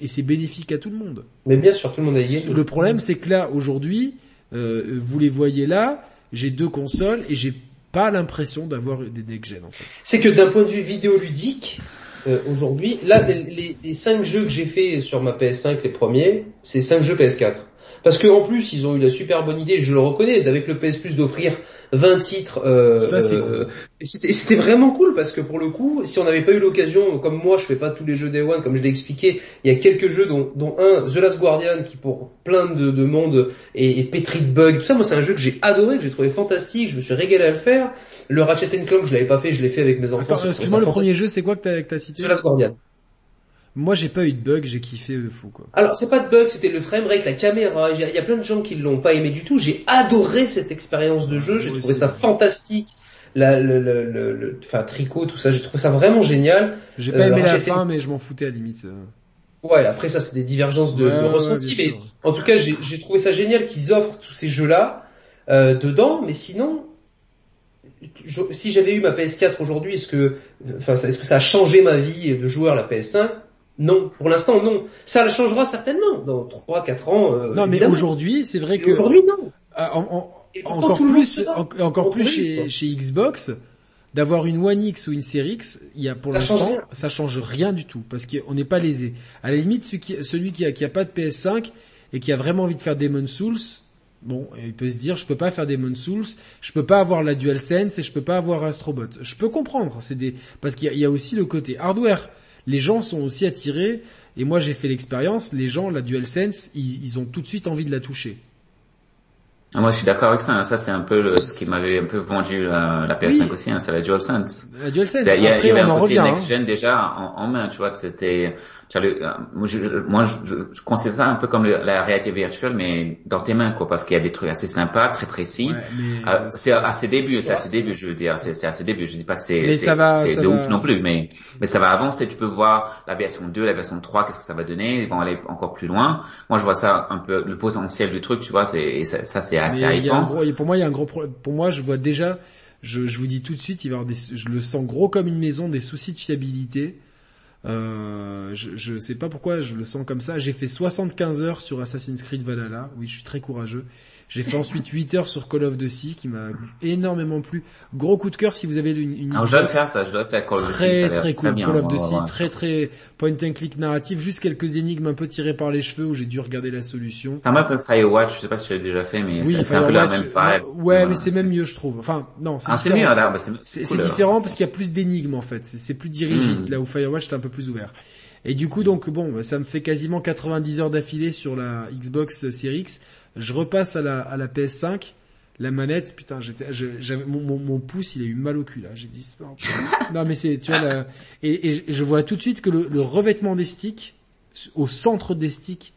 et c'est bénéfique à tout le monde. Mais bien sûr, tout le monde a gagné. Le problème, c'est que là, aujourd'hui, euh, vous les voyez là, j'ai deux consoles et j'ai pas l'impression d'avoir des next-gen en fait. C'est que d'un point de vue vidéoludique, euh, aujourd'hui, là, les, les, cinq jeux que j'ai fait sur ma PS5, les premiers, c'est cinq jeux PS4. Parce qu'en plus, ils ont eu la super bonne idée, je le reconnais, d'avec le PS Plus d'offrir 20 titres. Euh, ça, c'est euh, C'était vraiment cool parce que pour le coup, si on n'avait pas eu l'occasion, comme moi, je fais pas tous les jeux Day One, comme je l'ai expliqué, il y a quelques jeux dont, dont un, The Last Guardian, qui pour plein de, de monde est, est, pétri de bugs. Tout ça, moi, c'est un jeu que j'ai adoré, que j'ai trouvé fantastique. Je me suis régalé à le faire. Le Ratchet Clank, je l'avais pas fait, je l'ai fait avec mes enfants. Excuse-moi, le premier jeu, c'est quoi que t'as as cité? The Last Guardian. Moi, j'ai pas eu de bug, j'ai kiffé fou quoi. Alors, c'est pas de bug, c'était le framerate, la caméra. Il y a plein de gens qui l'ont pas aimé du tout. J'ai adoré cette expérience de jeu. J'ai trouvé ça fantastique. La, le, le, le, enfin, tricot, tout ça. J'ai trouvé ça vraiment génial. J'ai pas euh, aimé la fin, mais je m'en foutais à la limite. Euh. Ouais, après ça, c'est des divergences de, de ressenti, mais en tout cas, j'ai trouvé ça génial qu'ils offrent tous ces jeux-là euh, dedans. Mais sinon, si j'avais eu ma PS4 aujourd'hui, est-ce que, enfin, est-ce que ça a changé ma vie de joueur la PS5 non, pour l'instant non. Ça le changera certainement dans 3 4 ans. Euh, non, mais aujourd'hui, c'est vrai que aujourd'hui non. Euh, encore plus encore plus chez, chez Xbox d'avoir une One X ou une Series X, il y a pour l'instant ça change rien du tout parce qu'on n'est pas lésé. À la limite celui qui celui qui a, qui a pas de PS5 et qui a vraiment envie de faire Demon Souls, Bon, il peut se dire, je peux pas faire Demon Souls, je peux pas avoir la DualSense et je peux pas avoir Astrobot. Je peux comprendre, c'est des, parce qu'il y, y, a aussi le côté hardware les gens sont aussi attirés. Et moi, j'ai fait l'expérience. Les gens, la DualSense, ils, ils ont tout de suite envie de la toucher. Ah, moi, je suis d'accord avec ça. Hein. Ça, c'est un peu le, ce qui m'avait un peu vendu la, la PS5 aussi. Hein, c'est la DualSense. La DualSense. Après, y a, on en revient. Next Gen déjà en, en, main, tu vois. que C'était euh, moi, je, moi, je, considère ça un peu comme la réalité virtuelle, mais dans tes mains, quoi, parce qu'il y a des trucs assez sympas, très précis. Euh, c'est à ses débuts, c'est à ses débuts, je veux dire, c'est à ses débuts. Je dis pas que c'est de ouf non plus, mais mais ça va avancer. Tu peux voir la version 2, la version 3, qu'est-ce que ça va donner. Ils vont aller encore plus loin. Moi, je vois ça un peu le potentiel du truc, tu vois. C'est ça, ça c'est assez hypant. Pour moi, il y a un gros. Pour moi, je vois déjà. Je, je vous dis tout de suite, il va avoir des, je le sens gros comme une maison, des soucis de fiabilité euh, je, je sais pas pourquoi je le sens comme ça. J'ai fait 75 heures sur Assassin's Creed Valhalla. Oui, je suis très courageux. J'ai fait ensuite 8 heures sur Call of Duty qui m'a énormément plu. Gros coup de cœur si vous avez une, une Alors, je dois le faire ça, je dois faire Call of Duty. Très très cool Call of Duty, très très point and click narratif, juste quelques énigmes un peu tirées par les cheveux où j'ai dû regarder la solution. Ça m'a un peu Firewatch, je sais pas si tu l'as déjà fait mais oui, c'est un peu la même vibe. Ouais, mais c'est même mieux je trouve. Enfin, non, c'est ah, différent. C'est différent parce qu'il y a plus d'énigmes en fait, c'est plus dirigiste hmm. là où Firewatch est un peu plus ouvert. Et du coup, donc bon, ça me fait quasiment 90 heures d'affilée sur la Xbox Series X. Je repasse à la, à la PS5. La manette, putain, j'étais, j'avais mon, mon, pouce, il a eu mal au cul là. J'ai dit, non mais c'est, tu vois, et, et, je vois tout de suite que le, le, revêtement des sticks, au centre des sticks,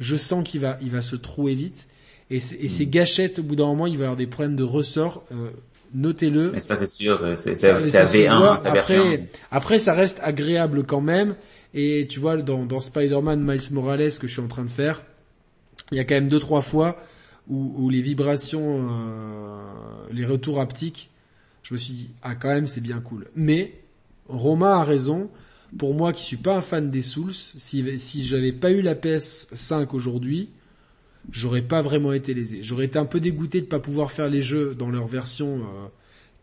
je sens qu'il va, il va se trouer vite. Et, et ces gâchettes, au bout d'un moment, il va y avoir des problèmes de ressort. Euh, notez-le. Mais ça c'est sûr, c'est, c'est, V1, après, après, ça reste agréable quand même. Et tu vois, dans, dans Spider-Man Miles Morales que je suis en train de faire, il y a quand même deux trois fois où, les vibrations, euh, les retours haptiques, je me suis dit ah quand même c'est bien cool. Mais Romain a raison. Pour moi qui suis pas un fan des Souls, si si j'avais pas eu la PS5 aujourd'hui, j'aurais pas vraiment été lésé. J'aurais été un peu dégoûté de pas pouvoir faire les jeux dans leur version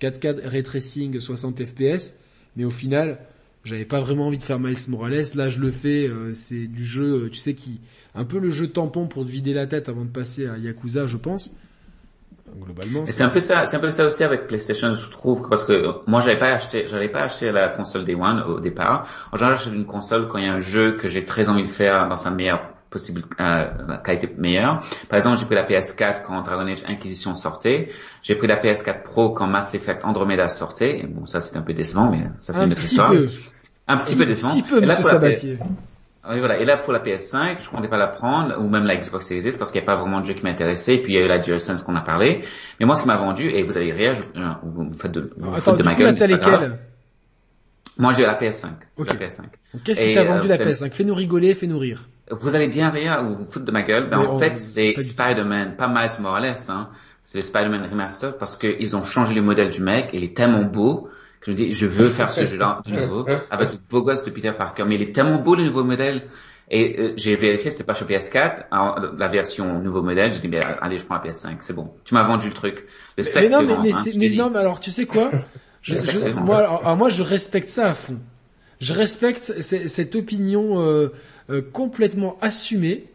euh, 4K ray tracing 60 fps, mais au final J'avais pas vraiment envie de faire Miles Morales. Là, je le fais. Euh, c'est du jeu, tu sais, qui un peu le jeu tampon pour te vider la tête avant de passer à Yakuza, je pense. Globalement. C'est un peu ça, c'est un peu ça aussi avec PlayStation, je trouve, parce que moi, j'avais pas acheté, j'avais pas acheté la console Day One au départ. En général, j'achète une console quand il y a un jeu que j'ai très envie de faire dans sa meilleure possible euh, qualité meilleure. Par exemple, j'ai pris la PS4 quand Dragon Age Inquisition sortait. J'ai pris la PS4 Pro quand Mass Effect Andromeda sortait. Et bon, ça c'est un peu décevant, mais ça c'est une autre histoire. Peu. Un petit peu décevant. Un petit peu, monsieur Sabatier. Oui, voilà. Et là, pour la PS5, je comptais pas la prendre, ou même la Xbox Series parce qu'il n'y a pas vraiment de jeu qui m'intéressait. Et puis, il y a eu la DualSense qu'on a parlé. Mais moi, ce qui m'a vendu, et vous allez rire, vous faites de, vous Attends, de ma gueule. Attends, Moi, j'ai la PS5. Okay. La PS5. Qu'est-ce qui t'a vendu la euh, PS5? Fais-nous rigoler, fais-nous rire. Vous allez bien rire ou vous foutre de ma gueule. Ben, en fait, c'est Spider-Man, pas Miles Morales, hein. C'est le Spider-Man Remaster parce qu'ils ont changé le modèle du mec, il est tellement beau je me dis, je veux faire ce jeu-là de nouveau, avec le beau gosse de Peter Parker. Mais il est tellement beau le nouveau modèle. Et euh, j'ai vérifié, c'était pas sur PS4, la version nouveau modèle. J'ai dit, ben, allez, je prends la PS5, c'est bon. Tu m'as vendu le truc. Le mais, non, mais, mais, hein, mais non, mais alors, tu sais quoi? Je, je, moi, alors, moi, je respecte ça à fond. Je respecte cette opinion euh, euh, complètement assumée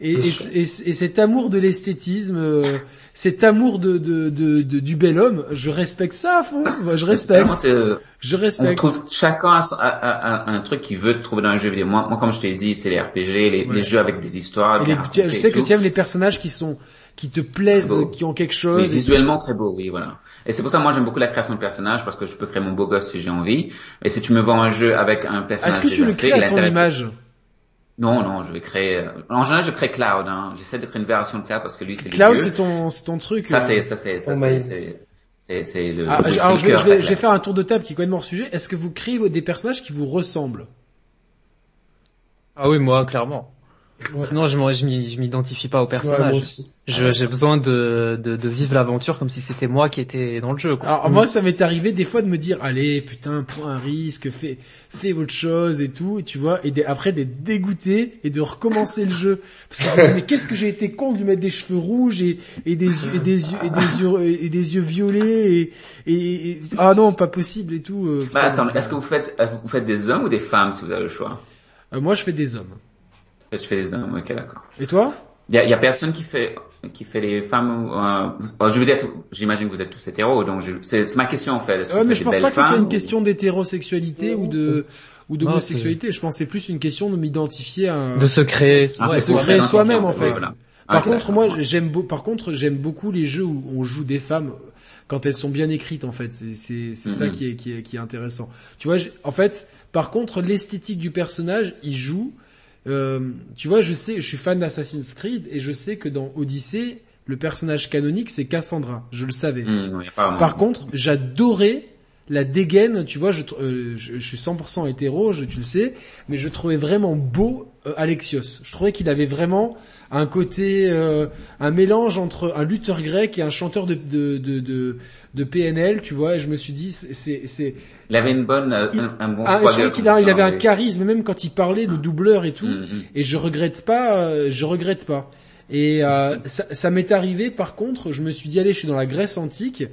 et, et, et, cet amour de l'esthétisme, euh, cet amour de, de, de, de, du bel homme, je respecte ça à fond. Je respecte. je respecte. On trouve chacun a, un truc qu'il veut trouver dans un jeu vidéo. Moi, moi comme je t'ai dit, c'est les RPG, les, les, jeux avec des histoires. je sais que tu aimes les personnages qui sont qui te plaisent, qui ont quelque chose. Mais visuellement très beau, oui, voilà. Et c'est pour ça moi j'aime beaucoup la création de personnages parce que je peux créer mon beau gosse si j'ai envie. Et si tu me vends un jeu avec un personnage Est-ce que tu le crées à ton image? Non, non, je vais créer. Euh, en général, je crée Cloud. Hein. J'essaie de créer une version de Cloud parce que lui, c'est Cloud, c'est ton, c'est ton truc. Ça, c'est, ça, c'est, ça, c'est, c'est, le. Ah, alors, je, vais, je, vais, faire un tour de table qui est complètement hors sujet. Est-ce que vous créez des personnages qui vous ressemblent? Ah oui, moi, clairement. Sinon, je, je m'identifie pas au personnage. j'ai besoin de, de, de vivre l'aventure comme si c'était moi qui étais dans le jeu. Quoi. Alors moi, ça m'est arrivé des fois de me dire, allez, putain, prends un risque, fais, fais votre chose et tout, et tu vois, et après d'être dégoûté et de recommencer le jeu. Parce que mais qu'est-ce que j'ai été con de lui mettre des cheveux rouges et, et des yeux et des yeux et des yeux et des yeux violets et, et, ah non, pas possible et tout. Euh, bah attends, est-ce que vous faites vous faites des hommes ou des femmes si vous avez le choix? Euh, Moi, je fais des hommes. Je fais des hommes, ok, d'accord. Et toi? Il y a, y a, personne qui fait qui fait les femmes. Euh, je veux dire, j'imagine que vous êtes tous hétéros, donc c'est ma question en fait. Ouais, mais je pense pas que ce soit une question d'hétérosexualité ou de ou d'homosexualité. Je pense c'est plus une question de m'identifier à de se créer, de se créer soi-même en fait. Par contre, moi, j'aime par contre, j'aime beaucoup les jeux où on joue des femmes quand elles sont bien écrites en fait. C'est c'est ça mm-hmm. qui est, qui est qui est intéressant. Tu vois, en fait, par contre, l'esthétique du personnage, il joue euh, tu vois, je sais, je suis fan d'Assassin's Creed et je sais que dans Odyssey, le personnage canonique c'est Cassandra. Je le savais. Mmh, Par contre, j'adorais la dégaine. Tu vois, je, euh, je, suis 100% hétéro, je, tu le sais, mais je trouvais vraiment beau euh, Alexios. Je trouvais qu'il avait vraiment un côté, un mélange entre un lutteur grec et un chanteur de de, de, de, de PNL. Tu vois, et je me suis dit, c'est c'est il avait une bonne, euh, un, bon ah, je il avait un charisme, même quand il parlait, le doubleur et tout. Mm, mm. Et je regrette pas, euh, je regrette pas. Et euh, ça, ça m'est arrivé, par contre, je me suis dit, allez, je suis dans la Grèce antique,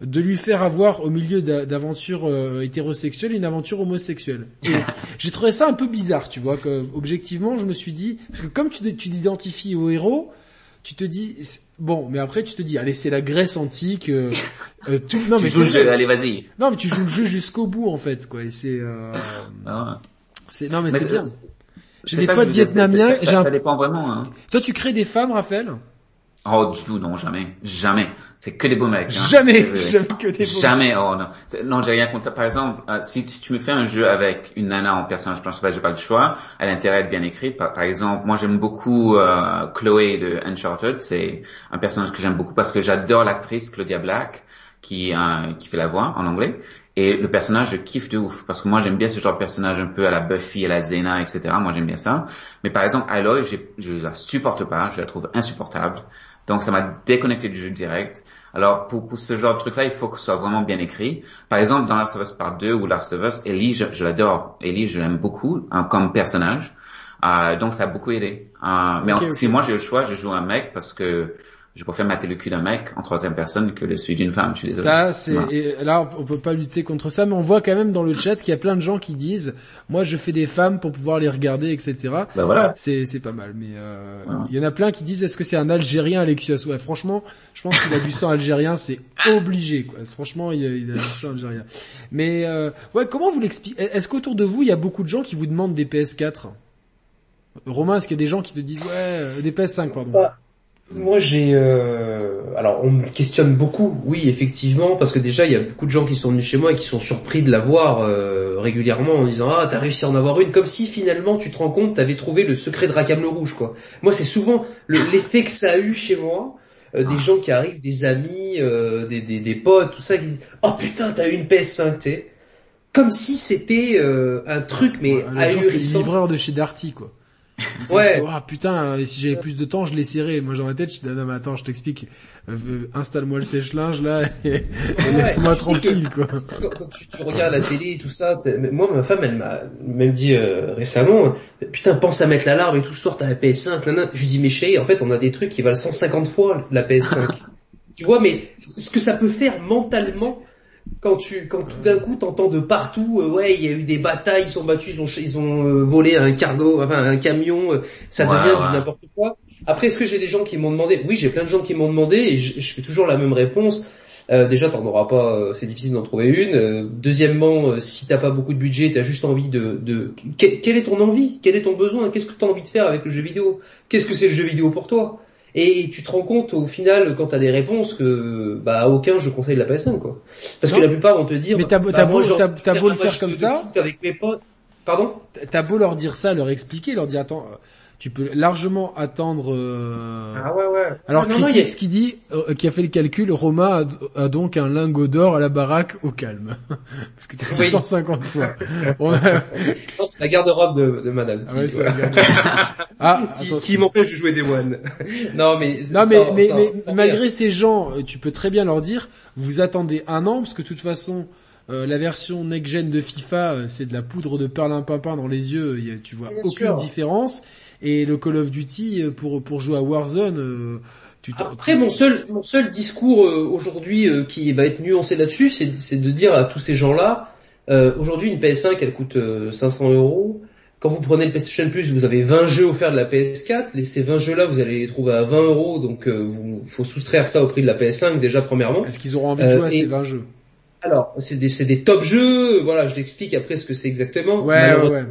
de lui faire avoir au milieu d'aventures hétérosexuelles une aventure homosexuelle. j'ai trouvé ça un peu bizarre, tu vois. Que, objectivement, je me suis dit, parce que comme tu t'identifies au héros, tu te dis bon, mais après tu te dis allez c'est la Grèce antique. Euh, euh tout... Non tu mais joues le jeu, allez vas-y. Non mais tu joues le jeu jusqu'au bout en fait quoi. Et c'est euh... Ah c'est non mais, c'est bien. J'ai des potes vietnamiens. Ça, ça, dépend vraiment. Hein. Toi tu crées des femmes, Raphaël? Oh du tout non jamais jamais. C'est que des beaux mecs. Hein. Jamais, jamais que des beaux Jamais, oh non. Non, j'ai rien contre Par exemple, euh, si, tu me fais un jeu avec une nana en personnage principal, j'ai pas le choix. Elle a intérêt à être bien écrite. Par, exemple, moi j'aime beaucoup euh, Chloé de Uncharted. C'est un personnage que j'aime beaucoup parce que j'adore l'actrice Claudia Black qui euh, qui fait la voix en anglais. Et le personnage, je kiffe de ouf. Parce que moi, j'aime bien ce genre de personnage un peu à la Buffy, à la Zena, etc. Moi, j'aime bien ça. Mais par exemple, Aloy, je la supporte pas. Je la trouve insupportable. Donc, ça m'a déconnecté du jeu direct. Alors, pour, pour ce genre de truc-là, il faut que ce soit vraiment bien écrit. Par exemple, dans Last of Us Part 2 ou Last of Us, Ellie, je, je l'adore. Ellie, je l'aime beaucoup hein, comme personnage. Euh, donc, ça a beaucoup aidé. Euh, mais si moi j'ai le choix, je joue un mec parce que je préfère mater le cul d'un mec en troisième personne que le celui d'une femme. Je suis désolé. Ça, c'est là on peut pas lutter contre ça, mais on voit quand même dans le chat qu'il y a plein de gens qui disent, moi je fais des femmes pour pouvoir les regarder, etc. Ben voilà. C'est c'est pas mal, mais euh, il y en a plein qui disent, est-ce que c'est un Algérien Alexios? Ouais, franchement, je pense qu'il a du sang algérien, c'est obligé quoi. Franchement, il a, il a du sang algérien. Mais euh, ouais, comment vous l'expliquez Est-ce qu'autour de vous il y a beaucoup de gens qui vous demandent des PS4 Romain, est-ce qu'il y a des gens qui te disent ouais euh, des PS5 pardon? Bah, moi, j'ai. Euh... Alors, on me questionne beaucoup, oui, effectivement, parce que déjà, il y a beaucoup de gens qui sont venus chez moi et qui sont surpris de l'avoir euh, régulièrement en disant ah t'as réussi à en avoir une, comme si finalement tu te rends compte t'avais trouvé le secret de Rakam le rouge, quoi. Moi, c'est souvent l'effet que ça a eu chez moi. Euh, des gens qui arrivent, des amis, euh, des, des, des, potes, tout ça, qui disent oh putain t'as eu une PS5, tu comme si c'était un truc mais ouais, ahurissant. livreur de chez Darty quoi. Ouais. Ah putain, si j'avais plus de temps, je les serrais. Moi, dans ma tête, je dis, non, mais attends, je t'explique. Euh, installe-moi le sèche-linge, là, et, laisse-moi tranquille, quoi. Quand, tu, tu, regardes la télé et tout ça, moi, ma femme, elle m'a même dit euh, récemment, putain, pense à mettre l'alarme et tout, sort à la PS5, nanana. Je lui dis, mais chérie, en fait, on a des trucs qui valent 150 fois la PS5. tu vois, mais ce que ça peut faire mentalement, quand tu quand tout d'un coup t'entends de partout euh, ouais il y a eu des batailles ils sont battus ils ont ils ont euh, volé un cargo enfin un camion euh, ça devient du n'importe quoi. Après est-ce que j'ai des gens qui m'ont demandé? Oui j'ai plein de gens qui m'ont demandé et je, fais toujours la même réponse. Déjà t'en auras pas c'est difficile d'en trouver une. Deuxièmement si t'as pas beaucoup de budget t'as juste envie de, de... quelle est ton envie? Quel est ton besoin? Qu'est-ce que t'as envie de faire avec le jeu vidéo? Qu'est-ce que c'est le jeu vidéo pour toi? Et tu te rends compte au final quand t'as des réponses que bah à aucun je conseille la PS5 quoi. Parce que la plupart vont te dire. Mais t'as beau, bah, beau, beau le faire comme ça. Avec mes potes. Pardon? T'as beau leur dire ça, leur expliquer, leur dire attends, tu peux largement attendre. Euh... Ah ouais ouais. Alors critique ce qui dit, euh, qui a fait le calcul, Roma a, donc un lingot d'or à la baraque au calme, parce que tu oui. 150 fois. c'est la garde-robe de, de Madame. Ah, qui, ah, qui, qui m'empêche de jouer des one. non mais non mais mais, mais malgré ces gens, euh, tu peux très bien leur dire, vous attendez un an parce que de toute façon. Euh, la version next-gen de FIFA, c'est de la poudre de perlimpinpin dans les yeux, tu vois aucune différence. Et le Call of Duty euh, pour pour jouer à Warzone. Euh, tu Après, mon seul mon seul discours euh, aujourd'hui qui va être nuancé là-dessus, c'est c'est de dire à tous ces gens-là, aujourd'hui une PS5 elle coûte 500 euros. Quand vous prenez le PlayStation Plus, vous avez 20 jeux offerts de la PS4. Les, ces 20 jeux-là, vous allez les trouver à 20 euros, donc vous faut soustraire ça au prix de la PS5 déjà premièrement. Est-ce qu'ils auront envie de jouer à ces 20 jeux? Alors, c'est des, des top jeux, voilà, je t'explique après ce que c'est exactement. Ouais, ouais.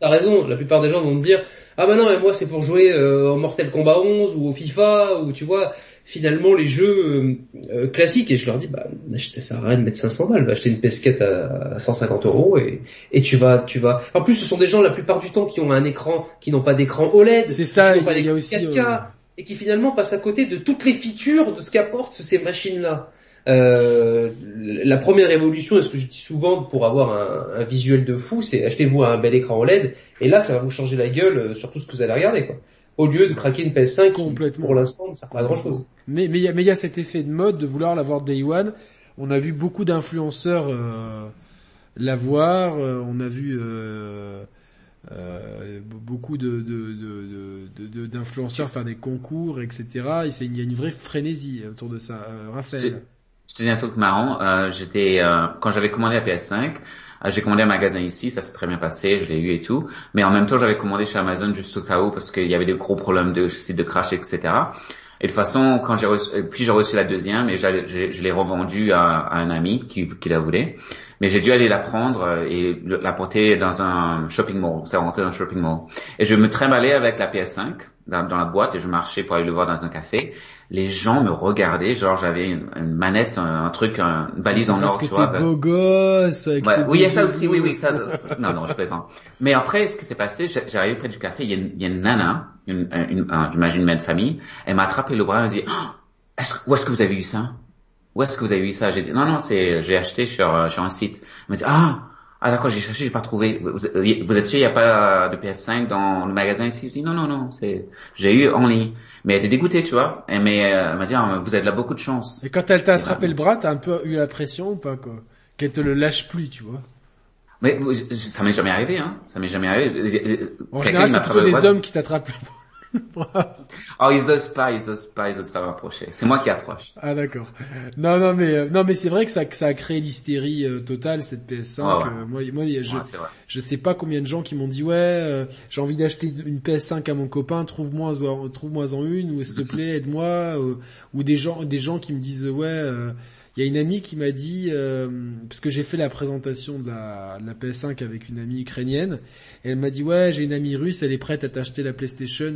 T'as raison, la plupart des gens vont me dire, ah bah non mais moi c'est pour jouer euh, au Mortal Kombat 11 ou au FIFA ou tu vois finalement les jeux euh, euh, classiques et je leur dis bah ça sert à rien de mettre 500 balles va acheter une PS4 à, 150 euros et et tu vas tu vas. En plus ce sont des gens la plupart du temps qui ont un écran qui n'ont pas d'écran OLED c'est ça il y, a aussi 4K et qui finalement passent à côté de toutes les features de ce qu'apportent ces machines là euh, la première évolution, et ce que je dis souvent pour avoir un, un visuel de fou, c'est achetez-vous un bel écran OLED, et là ça va vous changer la gueule euh, sur tout ce que vous allez regarder. Quoi. Au lieu de craquer une PS5 Complètement. pour l'instant ça pas grand-chose. Mais mais il y a, mais y a cet effet de mode de vouloir l'avoir Day One. On a vu beaucoup d'influenceurs euh, l'avoir, on a vu... Euh, euh, beaucoup de, d'influenceurs de, de, faire des concours, etc. il y a une vraie frénésie autour de ça. Raphaël. Je te dis un truc marrant. Euh, j'étais euh, quand j'avais commandé la PS5, euh, j'ai commandé un magasin ici, ça s'est très bien passé, je l'ai eu et tout. Mais en même temps, j'avais commandé chez Amazon juste au cas où parce qu'il y avait des gros problèmes de site de crash, etc. Et de toute façon, quand j'ai reçu, puis j'ai reçu la deuxième et je l'ai revendue à, un ami qui, qui la voulait. Mais j'ai dû aller la prendre et la porter dans un shopping mall. C'est rentré dans un shopping mall. Et je me trimballais avec la PS5 dans, dans, la boîte et je marchais pour aller le voir dans un café les gens me regardaient, genre j'avais une, manette, un, truc, une valise en or, tu vois. Parce que t'es beau gosse. Ouais, oui, il y a ça aussi, oui, oui, ça. non, non, je plaisante. Mais après, ce qui s'est passé, j'arrive près du café, il y a une, il y a une nana, une, une, j'imagine une mère de famille, elle m'a attrapé le bras, elle m'a dit, oh, où est-ce que vous avez eu ça? Où est-ce que vous avez eu ça? J'ai dit, non, non, c'est, j'ai acheté sur, sur un site. Elle m'a dit, ah, ah d'accord, j'ai cherché, j'ai pas trouvé. Vous, vous êtes sûr, il n'y a pas de PS5 dans le magasin ici Je dis non, non, non, c'est, j'ai eu en ligne. Mais elle était dégoûtée, tu vois. Et, mais euh, elle m'a dit, ah, vous avez là beaucoup de chance. Et quand elle t'a attrapé ben, le bras, t'as un peu eu la pression ou pas quoi? Qu'elle te le lâche plus, tu vois? Mais ça m'est jamais arrivé, hein. Ça m'est jamais arrivé. En général, c'est plutôt les hommes qui t'attrapent le bras. oh, ils osent pas, ils osent pas, ils osent pas m'approcher. C'est moi qui approche. Ah d'accord. Non, non, mais euh, non, mais c'est vrai que ça, ça a créé l'hystérie euh, totale cette PS5. Euh, moi, moi, je, je sais pas combien de gens qui m'ont dit ouais, j'ai envie d'acheter une PS5 à mon copain, trouve-moi, trouve-moi en une, ou s'il te plaît, aide-moi, ou des gens, des gens qui me disent ouais. Il y a une amie qui m'a dit, parce que j'ai fait la présentation de la, de la PS5 avec une amie ukrainienne, et elle m'a dit ouais j'ai une amie russe, elle est prête à t'acheter la PlayStation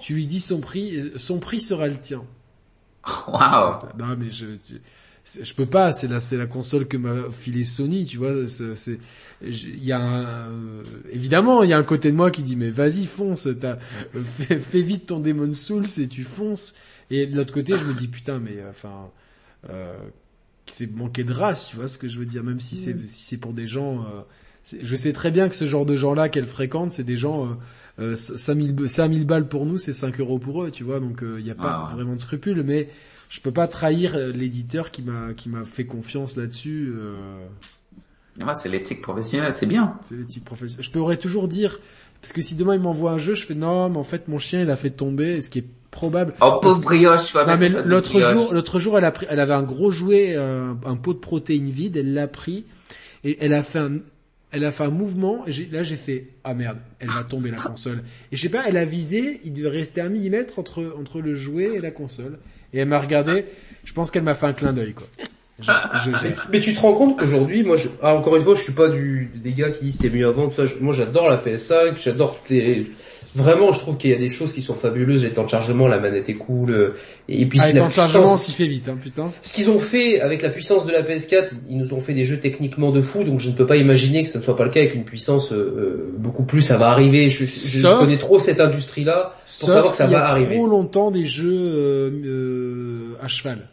tu lui dis son prix, son prix sera le tien. Waouh. Non mais je, je, peux pas. C'est la, c'est la console que m'a filé Sony, tu vois. C'est, il y a un, évidemment, il y a un côté de moi qui dit mais vas-y fonce, t'as, fais, fais, vite ton Demon Souls et tu fonces. Et de l'autre côté, je me dis putain mais enfin. Euh, c'est manquer de race, tu vois ce que je veux dire, même si c'est si c'est pour des gens, euh, je sais très bien que ce genre de gens-là qu'elle fréquente, c'est des gens, euh, euh, 5000, 5000 balles pour nous, c'est 5 euros pour eux, tu vois, donc il euh, n'y a pas ah vraiment de scrupules, mais je peux pas trahir euh, l'éditeur qui m'a qui m'a fait confiance là-dessus. Euh... c'est l'éthique professionnelle, c'est bien. C'est l'éthique professionnelle. Je pourrais toujours dire, parce que si demain il m'envoie un jeu, je fais non, mais en fait mon chien il a fait tomber, ce qui est probable. Oh pauvre brioche, non, mais l'autre jour, l'autre jour elle a pris, elle avait un gros jouet, un pot de protéines vide, elle l'a pris et elle a fait un, elle a fait un mouvement, et là j'ai fait, ah merde, elle va tomber la console. Et je sais pas, elle a visé, il devait rester un millimètre entre, entre le jouet et la console. Et elle m'a regardé, je pense qu'elle m'a fait un clin d'œil, quoi. mais, tu te rends compte qu'aujourd'hui, moi, je, ah, encore une fois, je suis pas du, des gars qui disent c'était mieux avant, tout ça. moi j'adore la PS5, j'adore toutes les, Vraiment, je trouve qu'il y a des choses qui sont fabuleuses. Les temps de chargement, la manette est cool. Euh, et puis, ah, les temps de chargement, s'y fait vite, hein, putain. Ce qu'ils ont fait avec la puissance de la PS4, ils nous ont fait des jeux techniquement de fou, donc je ne peux pas imaginer que ça ne soit pas le cas avec une puissance euh, euh, beaucoup plus. Ça va arriver. Je, je, connais trop cette industrie-là pour savoir que ça va arriver. Il y a trop longtemps des jeux à cheval.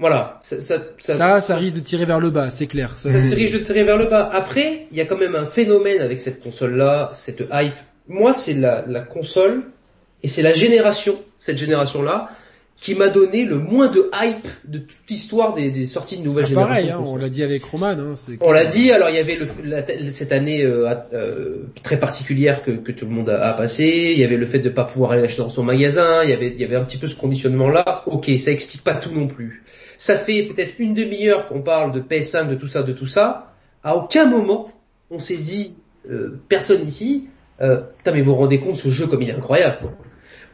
Voilà, ça ça, ça, ça, risque de tirer vers le bas, c'est clair. Ça, ça risque de tirer vers le bas. Après, il y a quand même un phénomène avec cette console-là, cette hype moi, c'est la, la console et c'est la génération, cette génération-là, qui m'a donné le moins de hype de toute l'histoire des, des, sorties de nouvelles ah, générations. Pareil, hein, on l'a dit avec Roman. Hein, on l'a dit. Alors il y avait le, cette année euh, euh, très particulière que, que, tout le monde a, a passé. Il y avait le fait de pas pouvoir aller acheter dans son magasin. Il y avait, il y avait un petit peu ce conditionnement-là. Ok, ça explique pas tout non plus. Ça fait peut-être une demi-heure qu'on parle de PS5, de tout ça, de tout ça. À aucun moment on s'est dit, euh, personne ici, euh, putain mais vous vous rendez compte ce jeu comme il est incroyable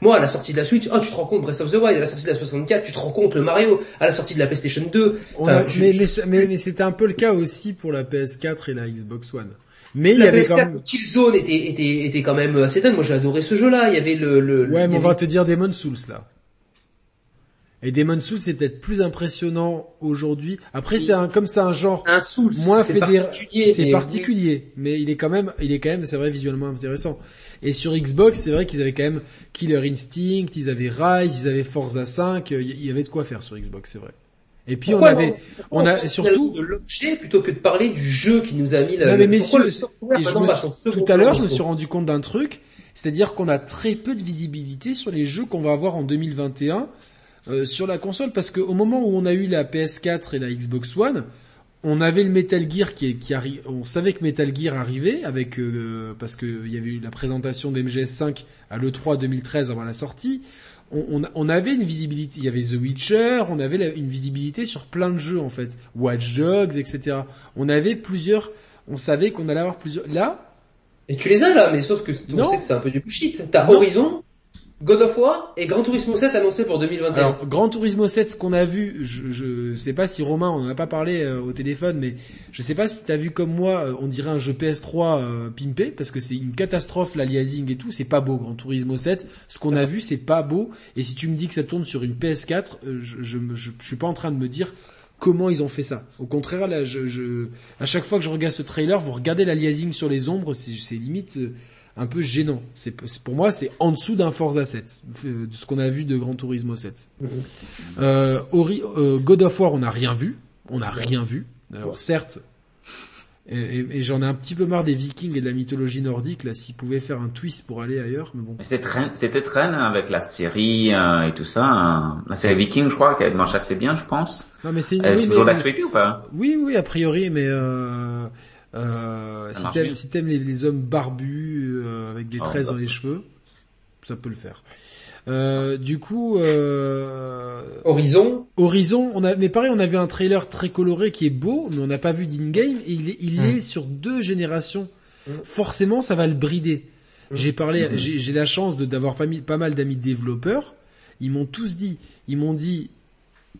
Moi à la sortie de la Switch, oh tu te rends compte Breath of the Wild, à la sortie de la 64, tu te rends compte le Mario, à la sortie de la PlayStation 2. mais, mais, c'était un peu le cas aussi pour la PS4 et la Xbox One. Mais il y avait quand même... Killzone était, était, était quand même assez dingue. Moi j'ai adoré ce jeu-là. Il y avait le... le ouais, mais on va te dire Demon Souls là. Et Demon Souls c'est peut-être plus impressionnant aujourd'hui. Après c'est un comme c'est un genre un Souls, moins fédéré, c'est particulier, mais il est quand même il est quand même c'est vrai visuellement intéressant. Et sur Xbox, c'est vrai qu'ils avaient quand même Killer Instinct, ils avaient Rise, ils avaient Forza 5, il y avait de quoi faire sur Xbox, c'est vrai. Et puis on avait, on a surtout de l'objet plutôt que de parler du jeu qui nous a mis la. Non mais messieurs, tout à l'heure, je me suis rendu compte d'un truc, c'est-à-dire qu'on a très peu de visibilité sur les jeux qu'on va avoir en 2021 euh, sur la console parce qu'au moment où on a eu la PS4 et la Xbox One, on avait le Metal Gear qui, qui arrive, on savait que Metal Gear arrivait avec euh, parce que il y avait eu la présentation d'MGS5 à l'E3 2013 avant la sortie. On, on, avait une visibilité, il y avait The Witcher, on avait une visibilité sur plein de jeux en fait, Watch Dogs, etc. On avait plusieurs, on savait qu'on allait avoir plusieurs. Là, et tu les as là, mais sauf que tu sais que c'est un peu du bullshit. T'as Horizon, God of War et Gran Turismo 7 annoncé pour 2021. Alors, Gran Turismo 7, ce qu'on a vu, je, je sais pas si Romain, on en a pas parlé euh, au téléphone, mais je sais pas si t'as vu comme moi, euh, on dirait un jeu PS3 euh, pimpé, parce que c'est une catastrophe l'aliasing et tout, c'est pas beau Gran Turismo 7. Ce qu'on a vu, c'est pas beau. Et si tu me dis que ça tourne sur une PS4, je, je, je, je suis pas en train de me dire comment ils ont fait ça. Au contraire, là, je, je, à chaque fois que je regarde ce trailer, vous regardez l'aliasing sur les ombres, c'est limite un peu gênant. C'est pour moi c'est en dessous d'un Forza 7 de ce qu'on a vu de Gran Turismo 7. Mhm. Euh, euh, God of War on n'a rien vu, on n'a rien vu. Alors certes, et, j'en ai un petit peu marre des Vikings et de la mythologie nordique là. S'ils pouvaient faire un twist pour aller ailleurs, mais bon. C'était traîne avec la série euh, et tout ça. Hein. La série Viking, je crois qu'elle marche assez bien, je pense. Non mais c'est oui, toujours d'actualité ou pas? Oui, oui, a priori, mais. Euh, si t'aimes si les, les, hommes barbus euh, avec des tresses dans les cheveux, ça peut le faire. Euh, du coup, euh... Horizon. Horizon, on a, mais pareil, on a vu un trailer très coloré qui est beau, mais on n'a pas vu d'in-game et il est, il hmm. est sur deux générations. Hmm. Forcément, ça va le brider. Hmm. J'ai parlé, j'ai la chance de d'avoir pas, pas mal d'amis développeurs. Ils m'ont tous dit, ils m'ont dit,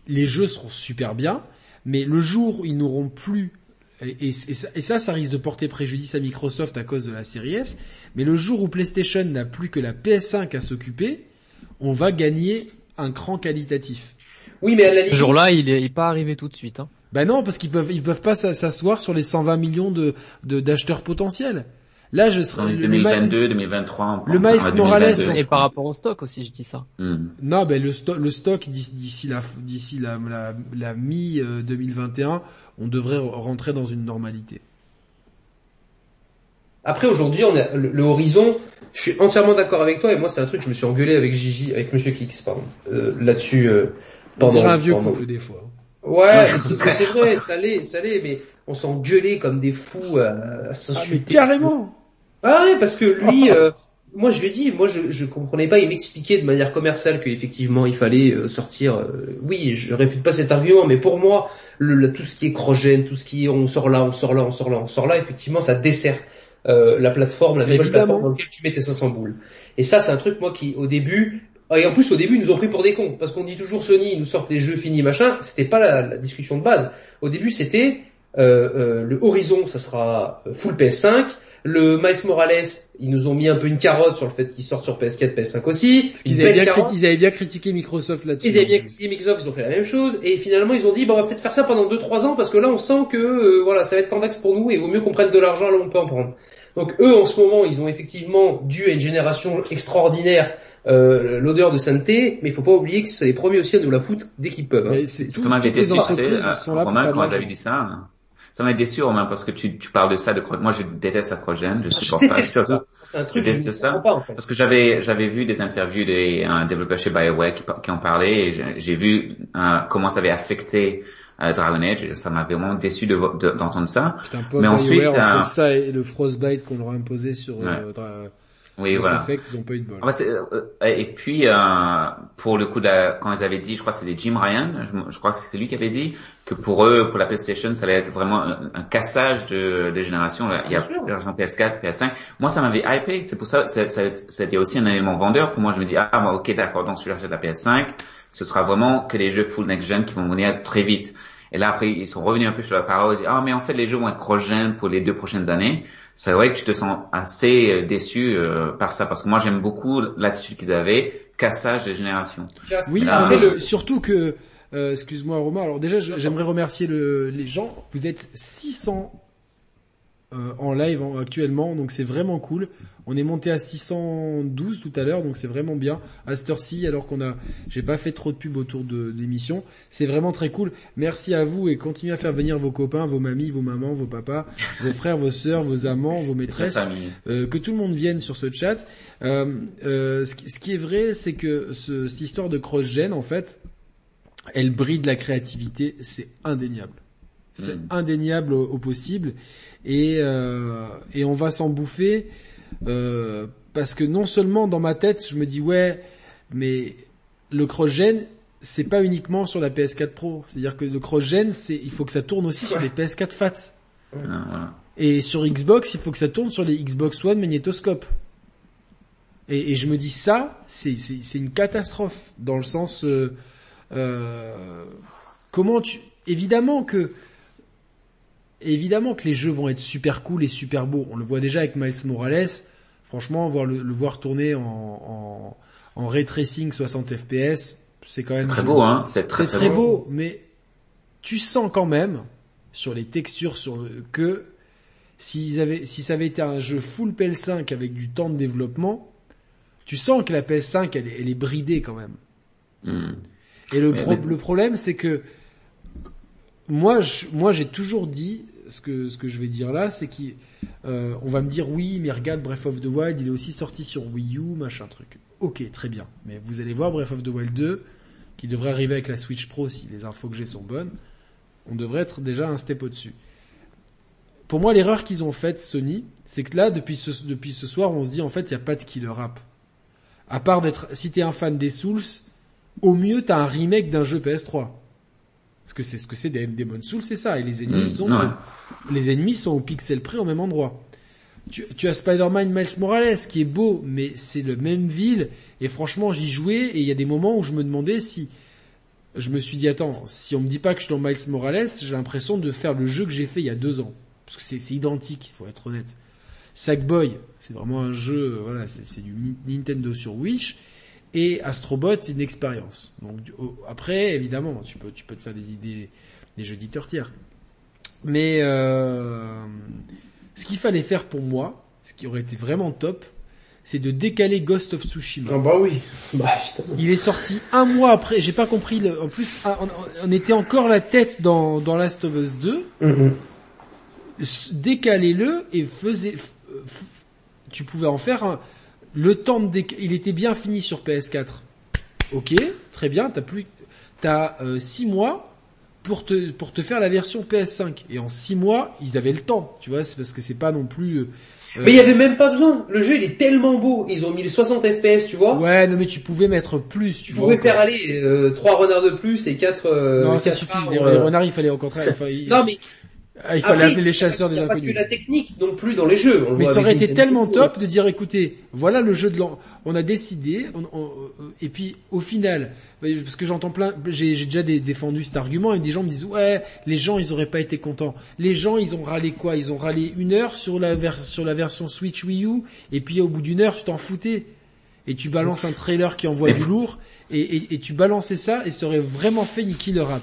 les jeux seront super bien, mais le jour où ils n'auront plus et, ça, ça, risque de porter préjudice à Microsoft à cause de la série S. Mais le jour où PlayStation n'a plus que la PS5 à s'occuper, on va gagner un cran qualitatif. Oui, mais à la limite... Ce jour-là, il est, pas arrivé tout de suite. Hein. Ben non, parce qu'ils peuvent, ils peuvent pas s'asseoir sur les 120 millions de d'acheteurs potentiels. Là, je serais... 2022, 2023. Le Miles Morales. Et par rapport au stock aussi, je dis ça. Hmm. Non, ben le, stock, le stock d'ici la, d'ici la, la, la mi 2021, on devrait rentrer dans une normalité. Après aujourd'hui, on a le, horizon. Je suis entièrement d'accord avec toi et moi c'est un truc je me suis engueulé avec Gigi, avec Monsieur Kix, pardon, euh, là-dessus. Euh, pendant, on un vieux couple des fois. Ouais, c'est vrai, ça l'est, ça l'est, mais on s'engueulait comme des fous à, à s'insulter. Ah, carrément. Ah ouais, parce que lui, euh, moi je lui ai dit, moi je, je comprenais pas, il m'expliquait de manière commerciale qu'effectivement il fallait euh, sortir. Euh, oui, je réfute pas cet argument, mais pour moi, le, tout ce qui est crogène, tout ce qui est on sort là, on sort là, on sort là, on sort là, effectivement ça dessert euh, la plateforme, la nouvelle plateforme dans laquelle tu mets tes 500 boules. Et ça c'est un truc moi qui au début et en plus au début ils nous ont pris pour des cons parce qu'on dit toujours Sony ils nous sortent des jeux finis machin. C'était pas la, la, discussion de base. Au début c'était le Horizon ça sera full PS5 le Miles Morales, ils nous ont mis un peu une carotte sur le fait qu'il sorte sur PS4, PS5 aussi. Parce qu'ils avaient, bien critiqué Microsoft là-dessus. Ils avaient bien critiqué Microsoft, ils ont fait la même chose. Et finalement, ils ont dit, bon, on va peut-être faire ça pendant 2-3 ans parce que là, on sent que euh, voilà, ça va être tendax pour nous et il vaut mieux qu'on prenne de l'argent là où on peut en prendre. Donc eux, en ce moment, ils ont effectivement dû à une génération extraordinaire euh, l'odeur de sainteté, mais il faut pas oublier que c'est les premiers aussi à nous la foutre dès qu'ils peuvent. Hein. Ça m'avait été quand j'avais dit ça. Ça m'a déçu Romain parce que tu, tu parles de ça de moi je déteste la crogène je supporte pas c'est un truc je déteste ça. pas, en fait. parce que j'avais j'avais vu des interviews des un développeur chez BioWare qui, qui en parlait et j'ai vu euh, comment ça avait affecté euh, Dragon Age ça m'a vraiment déçu de d'entendre ça. Mais ensuite entre euh, ça et le Frostbite qu'on leur a imposé sur oui, voilà. ils ont pas eu de bol. Ah bah, euh, et puis euh, pour le coup de, quand ils avaient dit, je crois que c'était Jim Ryan, je, crois que c'était lui qui avait dit que pour eux, pour la PlayStation, ça allait être vraiment un, cassage de, de génération. Il y a version PS4, PS5. Moi, ça m'avait hypé. C'est pour ça, c'était aussi un élément vendeur. Pour moi, je me dis ah, moi, ok, d'accord, donc si j'achète la PS5, ce sera vraiment que les jeux full next gen qui vont venir très vite. Et là, après, ils sont revenus un peu sur la parole. Ils disent, ah, mais en fait, les jeux vont être cross-gen pour les deux prochaines années c'est vrai que tu te sens assez euh, déçu euh, par ça parce que moi j'aime beaucoup l'attitude qu'ils avaient, cassage des générations. Oui, mais surtout que, euh, excuse-moi Romain, alors déjà j'aimerais remercier le, les gens. Vous êtes 600 euh, en live actuellement, donc c'est vraiment cool. On est monté à 612 tout à l'heure, donc c'est vraiment bien. À cette heure-ci, alors qu'on a, j'ai pas fait trop de pub autour de, l'émission, c'est vraiment très cool. Merci à vous et continuez à faire venir vos copains, vos mamies, vos mamans, vos papas, vos frères, vos sœurs, vos amants, vos maîtresses, euh, que tout le monde vienne sur ce chat. Euh, euh, ce, qui, est vrai, c'est que ce, cette histoire de cross-gen, en fait, elle bride la créativité, c'est indéniable. C'est mm. indéniable au possible. Et, euh, et on va s'en bouffer euh, parce que non seulement dans ma tête je me dis ouais mais le cross-gen c'est pas uniquement sur la PS4 Pro. C'est-à-dire que le cross-gen c'est il faut que ça tourne aussi sur les PS4 Fat et sur Xbox il faut que ça tourne sur les Xbox One magnétoscope. Et, et je me dis ça c'est c'est une catastrophe dans le sens euh, euh, comment tu évidemment que évidemment que les jeux vont être super cool et super beaux. On le voit déjà avec Miles Morales. Franchement, voir le, voir tourner en, en, en ray tracing 60 fps, c'est quand même très beau, hein. C'est très, très, beau. mais tu sens quand même sur les textures sur que s'ils avaient, si ça avait été un jeu full PS5 avec du temps de développement, tu sens que la PS5 elle, elle est bridée quand même. Hmm. Et le, le problème c'est que moi, moi, j'ai toujours dit ce que ce que je vais dire là, c'est qu'on euh, va me dire oui, mais regarde Breath of the Wild, il est aussi sorti sur Wii U, machin truc. Ok, très bien. Mais vous allez voir Breath of the Wild 2, qui devrait arriver avec la Switch Pro si les infos que j'ai sont bonnes. On devrait être déjà un step au-dessus. Pour moi, l'erreur qu'ils ont faite, Sony, c'est que là, depuis ce, depuis ce soir, on se dit en fait, il n'y a pas de killer app. À part d'être, si t'es un fan des Souls, au mieux t'as un remake d'un jeu PS3. Parce que c'est ce que c'est des Demon Souls, c'est ça. Et les ennemis mm, sont, les ennemis sont au pixel près au même endroit. Tu, tu as Spider-Man Miles Morales qui est beau, mais c'est le même ville. Et franchement, j'y jouais et il y a des moments où je me demandais si, je me suis dit attends, si on me dit pas que je suis dans Miles Morales, j'ai l'impression de faire le jeu que j'ai fait il y a deux ans. Parce que c'est identique, il faut être honnête. Sackboy, c'est vraiment un jeu, voilà, c'est du Nintendo sur Wish. Et Astrobot, c'est une expérience. Donc après, évidemment, tu peux, tu peux te faire des idées, des jeux d'éditeurs tiers. Mais euh, ce qu'il fallait faire pour moi, ce qui aurait été vraiment top, c'est de décaler Ghost of Tsushima. Ah bah oui. Bah, Il est sorti un mois après. J'ai pas compris. Le... En plus, ah, on, était encore la tête dans, dans Last of Us 2. Mm Décalez-le et faisait. Tu pouvais en faire un le temps de il était bien fini sur PS4. Ok, très bien. T'as plus, t'as euh, six mois pour te pour te faire la version PS5. Et en six mois, ils avaient le temps. Tu vois, c'est parce que c'est pas non plus. Euh, mais il y avait même pas besoin. Le jeu il est tellement beau. Ils ont mis les 60 FPS, tu vois. Ouais, non mais tu pouvais mettre plus. Tu, pouvais faire aller euh, trois renards de plus et quatre. Euh, non, ça suffit. Les, renards, il fallait au contraire. Non mais ah, il fallait appeler les chasseurs des inconnus. Pas que la technique non plus dans les jeux. mais ça aurait été tellement top de dire, écoutez, voilà le jeu de l'an. On a décidé, et puis au final, parce que j'entends plein, j'ai déjà défendu cet argument et des gens me disent, ouais, les gens ils auraient pas été contents. Les gens ils ont râlé quoi? Ils ont râlé une heure sur la sur la version Switch Wii U, et puis au bout d'une heure tu t'en foutais. Et tu balances un trailer qui envoie du lourd, et, et, tu balançais ça, et ça aurait vraiment fait une killer rap.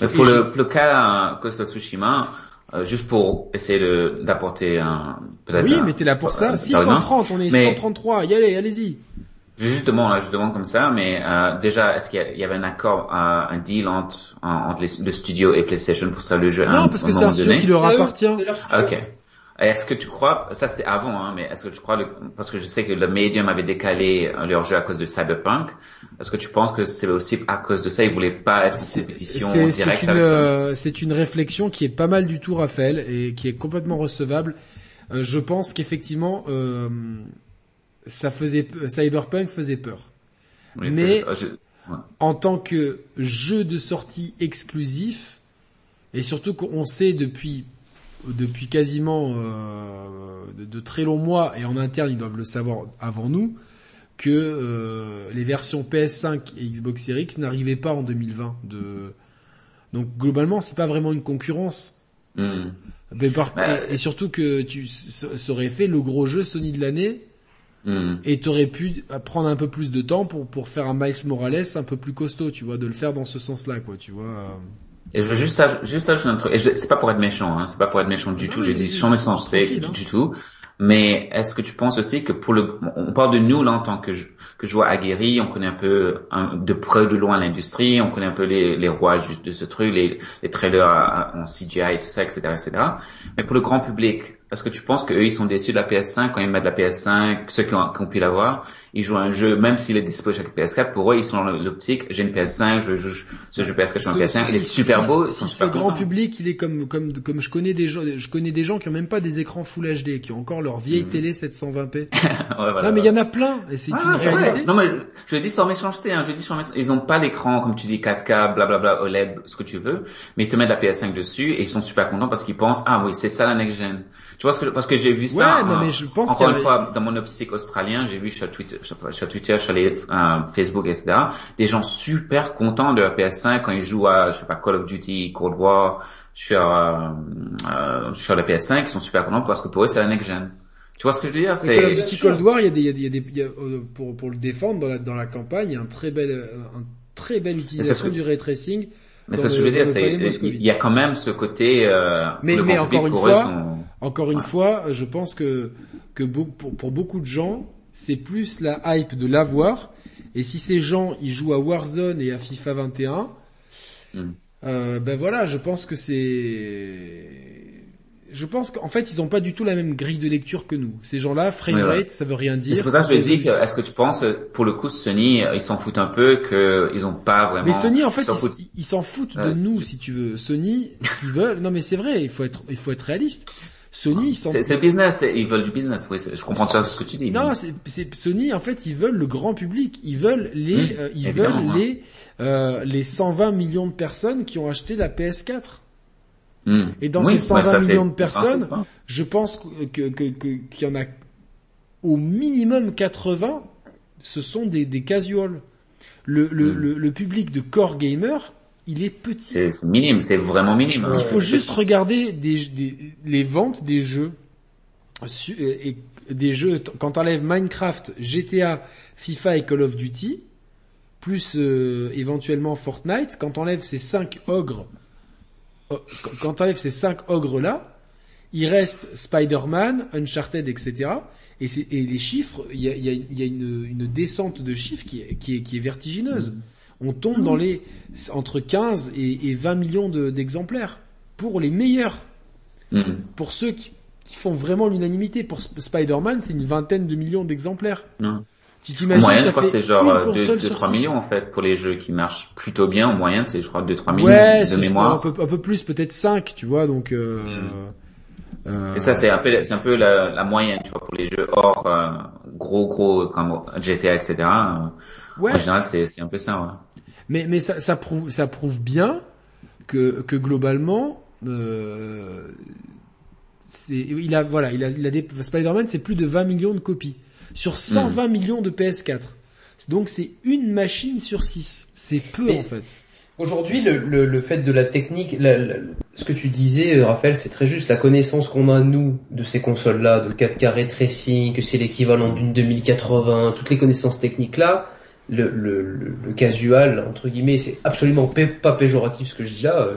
Mais pour le, le, cas Costa Tsushima, euh, juste pour essayer d'apporter un... Oui, mais t'es là pour ça. 630, on est mais, 133. Y allez, allez-y. Justement, là, je demande comme ça, mais euh, déjà, est-ce qu'il y, avait un accord, euh, un deal entre, entre le studio et PlayStation pour ça le jeu Non, parce que c'est un studio qui leur appartient. Ok. Est-ce que tu crois, ça c'était avant, hein, mais est-ce que tu crois, parce que je sais que le Medium avait décalé leur jeu à cause de Cyberpunk, est-ce que tu penses que c'est aussi à cause de ça, ils voulaient pas être en compétition directe C'est une, euh, une réflexion qui est pas mal du tout, Raphaël, et qui est complètement recevable. Euh, je pense qu'effectivement, euh, ça faisait, Cyberpunk faisait peur. mais en tant que jeu de sortie exclusif, et surtout qu'on sait depuis depuis quasiment euh, de, très longs mois, et en interne ils doivent le savoir avant nous, que euh, les versions PS5 et Xbox Series X n'arrivaient pas en 2020. De... Donc globalement, c'est pas vraiment une concurrence. Hmm. Bah, et, surtout que tu aurait fait le gros jeu Sony de l'année. Hmm. Et t'aurais pu prendre un peu plus de temps pour pour faire un Miles Morales un peu plus costaud, tu vois, de le faire dans ce sens-là, quoi, tu vois. Et je veux juste, juste ajouter un truc. Et c'est pas pour être méchant, hein. C'est pas pour être méchant du tout. J'ai dit sans méchanceté du, du tout. Mais est-ce que tu penses aussi que pour le, on parle de nous là en tant que que joueur aguerri, on connaît un peu de près de loin l'industrie, on connaît un peu les, les rois de ce truc, les, les trailers en CGI et tout ça, etc., etc. Mais pour le grand public, est-ce que tu penses qu'eux, ils sont déçus de la PS5 quand ils mettent la PS5, ceux qui ont, qui ont pu l'avoir, ils jouent un jeu, même s'il est disponible sur la PS4, pour eux, ils sont dans l'optique, j'ai une PS5, je joue ce jeu PS4 sur une PS5, il est super beau. Si ce grand public, il est comme, comme, comme je connais des gens, je connais des gens qui ont même pas des écrans Full HD, qui ont encore leur vieille mm. télé 720p. ouais, voilà, non, mais il y en a plein, et c'est une réalité. Non, mais je dis sans méchanceté, hein, je dis sans méchanceté. Ils ont pas l'écran, comme tu dis, 4K, blablabla, OLED, ce que tu veux, mais ils te mettent la PS5 dessus, et ils sont super contents parce qu'ils pensent, ah oui, c'est ça la next gen. Tu vois ce que, parce que j'ai vu ça. Ouais, non, mais je pense encore une fois, dans mon optique australien, j'ai vu sur Twitter, sur Twitter, sur les, euh, Facebook, etc., des gens super contents de la PS5 quand ils jouent à, je sais pas, Call of Duty, Cold War, sur, euh, euh, sur la PS5, ils sont super contents parce que pour eux, c'est la next gen. Tu vois ce que je veux dire? C'est Call of Duty Cold War, il y a des, il y a des, il y a, euh, pour pour le défendre dans la dans la campagne, il y a un très bel, un très belle utilisation du ray tracing. Mais ça, je veux dire, il y a quand même ce côté. Euh, mais mais encore une fois, encore une fois, je pense que que pour, pour beaucoup de gens, c'est plus la hype de l'avoir. Et si ces gens ils jouent à Warzone et à FIFA 21, hmm. euh, ben voilà, je pense que c'est, je pense qu'en fait ils ont pas du tout la même grille de lecture que nous. Ces gens-là, framerate, ça veut rien dire. C'est pour ça que je dis que est-ce que tu penses que pour le coup Sony ils s'en foutent un peu qu'ils ont pas vraiment. Mais Sony en fait ils s'en foutent, de nous si tu veux. Sony, ce qu'ils veulent, non mais c'est vrai, il faut être, il faut être réaliste. Sony, c'est business, ils veulent du business. Oui, je comprends ça ce que tu dis. Non, c'est Sony. En fait, ils veulent le grand public. Ils veulent les, euh, ils veulent les euh, les 120 millions de personnes qui ont acheté la PS4. Hmm. Et dans ces 120 millions de personnes, je pense que qu'il y en a au minimum 80, ce sont des, des casuals. Le, le, hmm. le, le, public de core gamer, il est petit. C'est minime, c'est vraiment minime. Il faut juste regarder des, les ventes des jeux. Et des jeux, quand t'enlèves Minecraft, GTA, FIFA et Call of Duty, plus euh, éventuellement Fortnite, quand t'enlèves ces cinq ogres, quand t'enlèves ces cinq ogres là, il reste Spider-Man, Uncharted, etc. Et, et les chiffres, il y a, y a, une, une, descente de chiffres qui est, qui est, qui est vertigineuse. On tombe dans les entre 15 et, 20 millions d'exemplaires pour les meilleurs. Mm. Pour ceux qui, font vraiment l'unanimité, pour Spider-Man, c'est une vingtaine de millions d'exemplaires. Mm. en moyenne, je crois que c'est genre 2-3 millions en fait pour les jeux qui marchent plutôt bien. En moyenne, c'est je crois 2-3 millions de mémoire. Un peu, un peu plus, peut-être 5, tu vois. Donc. Euh, mm. euh... Et ça, c'est un peu, c'est un peu la, la, moyenne, tu vois, pour les jeux hors euh, gros, gros comme GTA, etc. Ouais. En général, c'est un peu ça. Ouais. Mais, mais ça, ça, prouve, ça prouve bien que, que globalement, euh, c'est, il a, voilà, il a, il a des, Spider-Man, c'est plus de 20 millions de copies sur 120 hmm. millions de PS4. Donc c'est une machine sur 6. C'est peu en fait. Aujourd'hui, le, le, le, fait de la technique, ce que tu disais, euh, Raphaël, c'est très juste. La connaissance qu'on a nous de ces consoles-là, de 4K ray tracing, que c'est l'équivalent d'une 2080, toutes les connaissances techniques là, le, le, le, casual entre guillemets c'est absolument pas péjoratif ce que je dis là euh,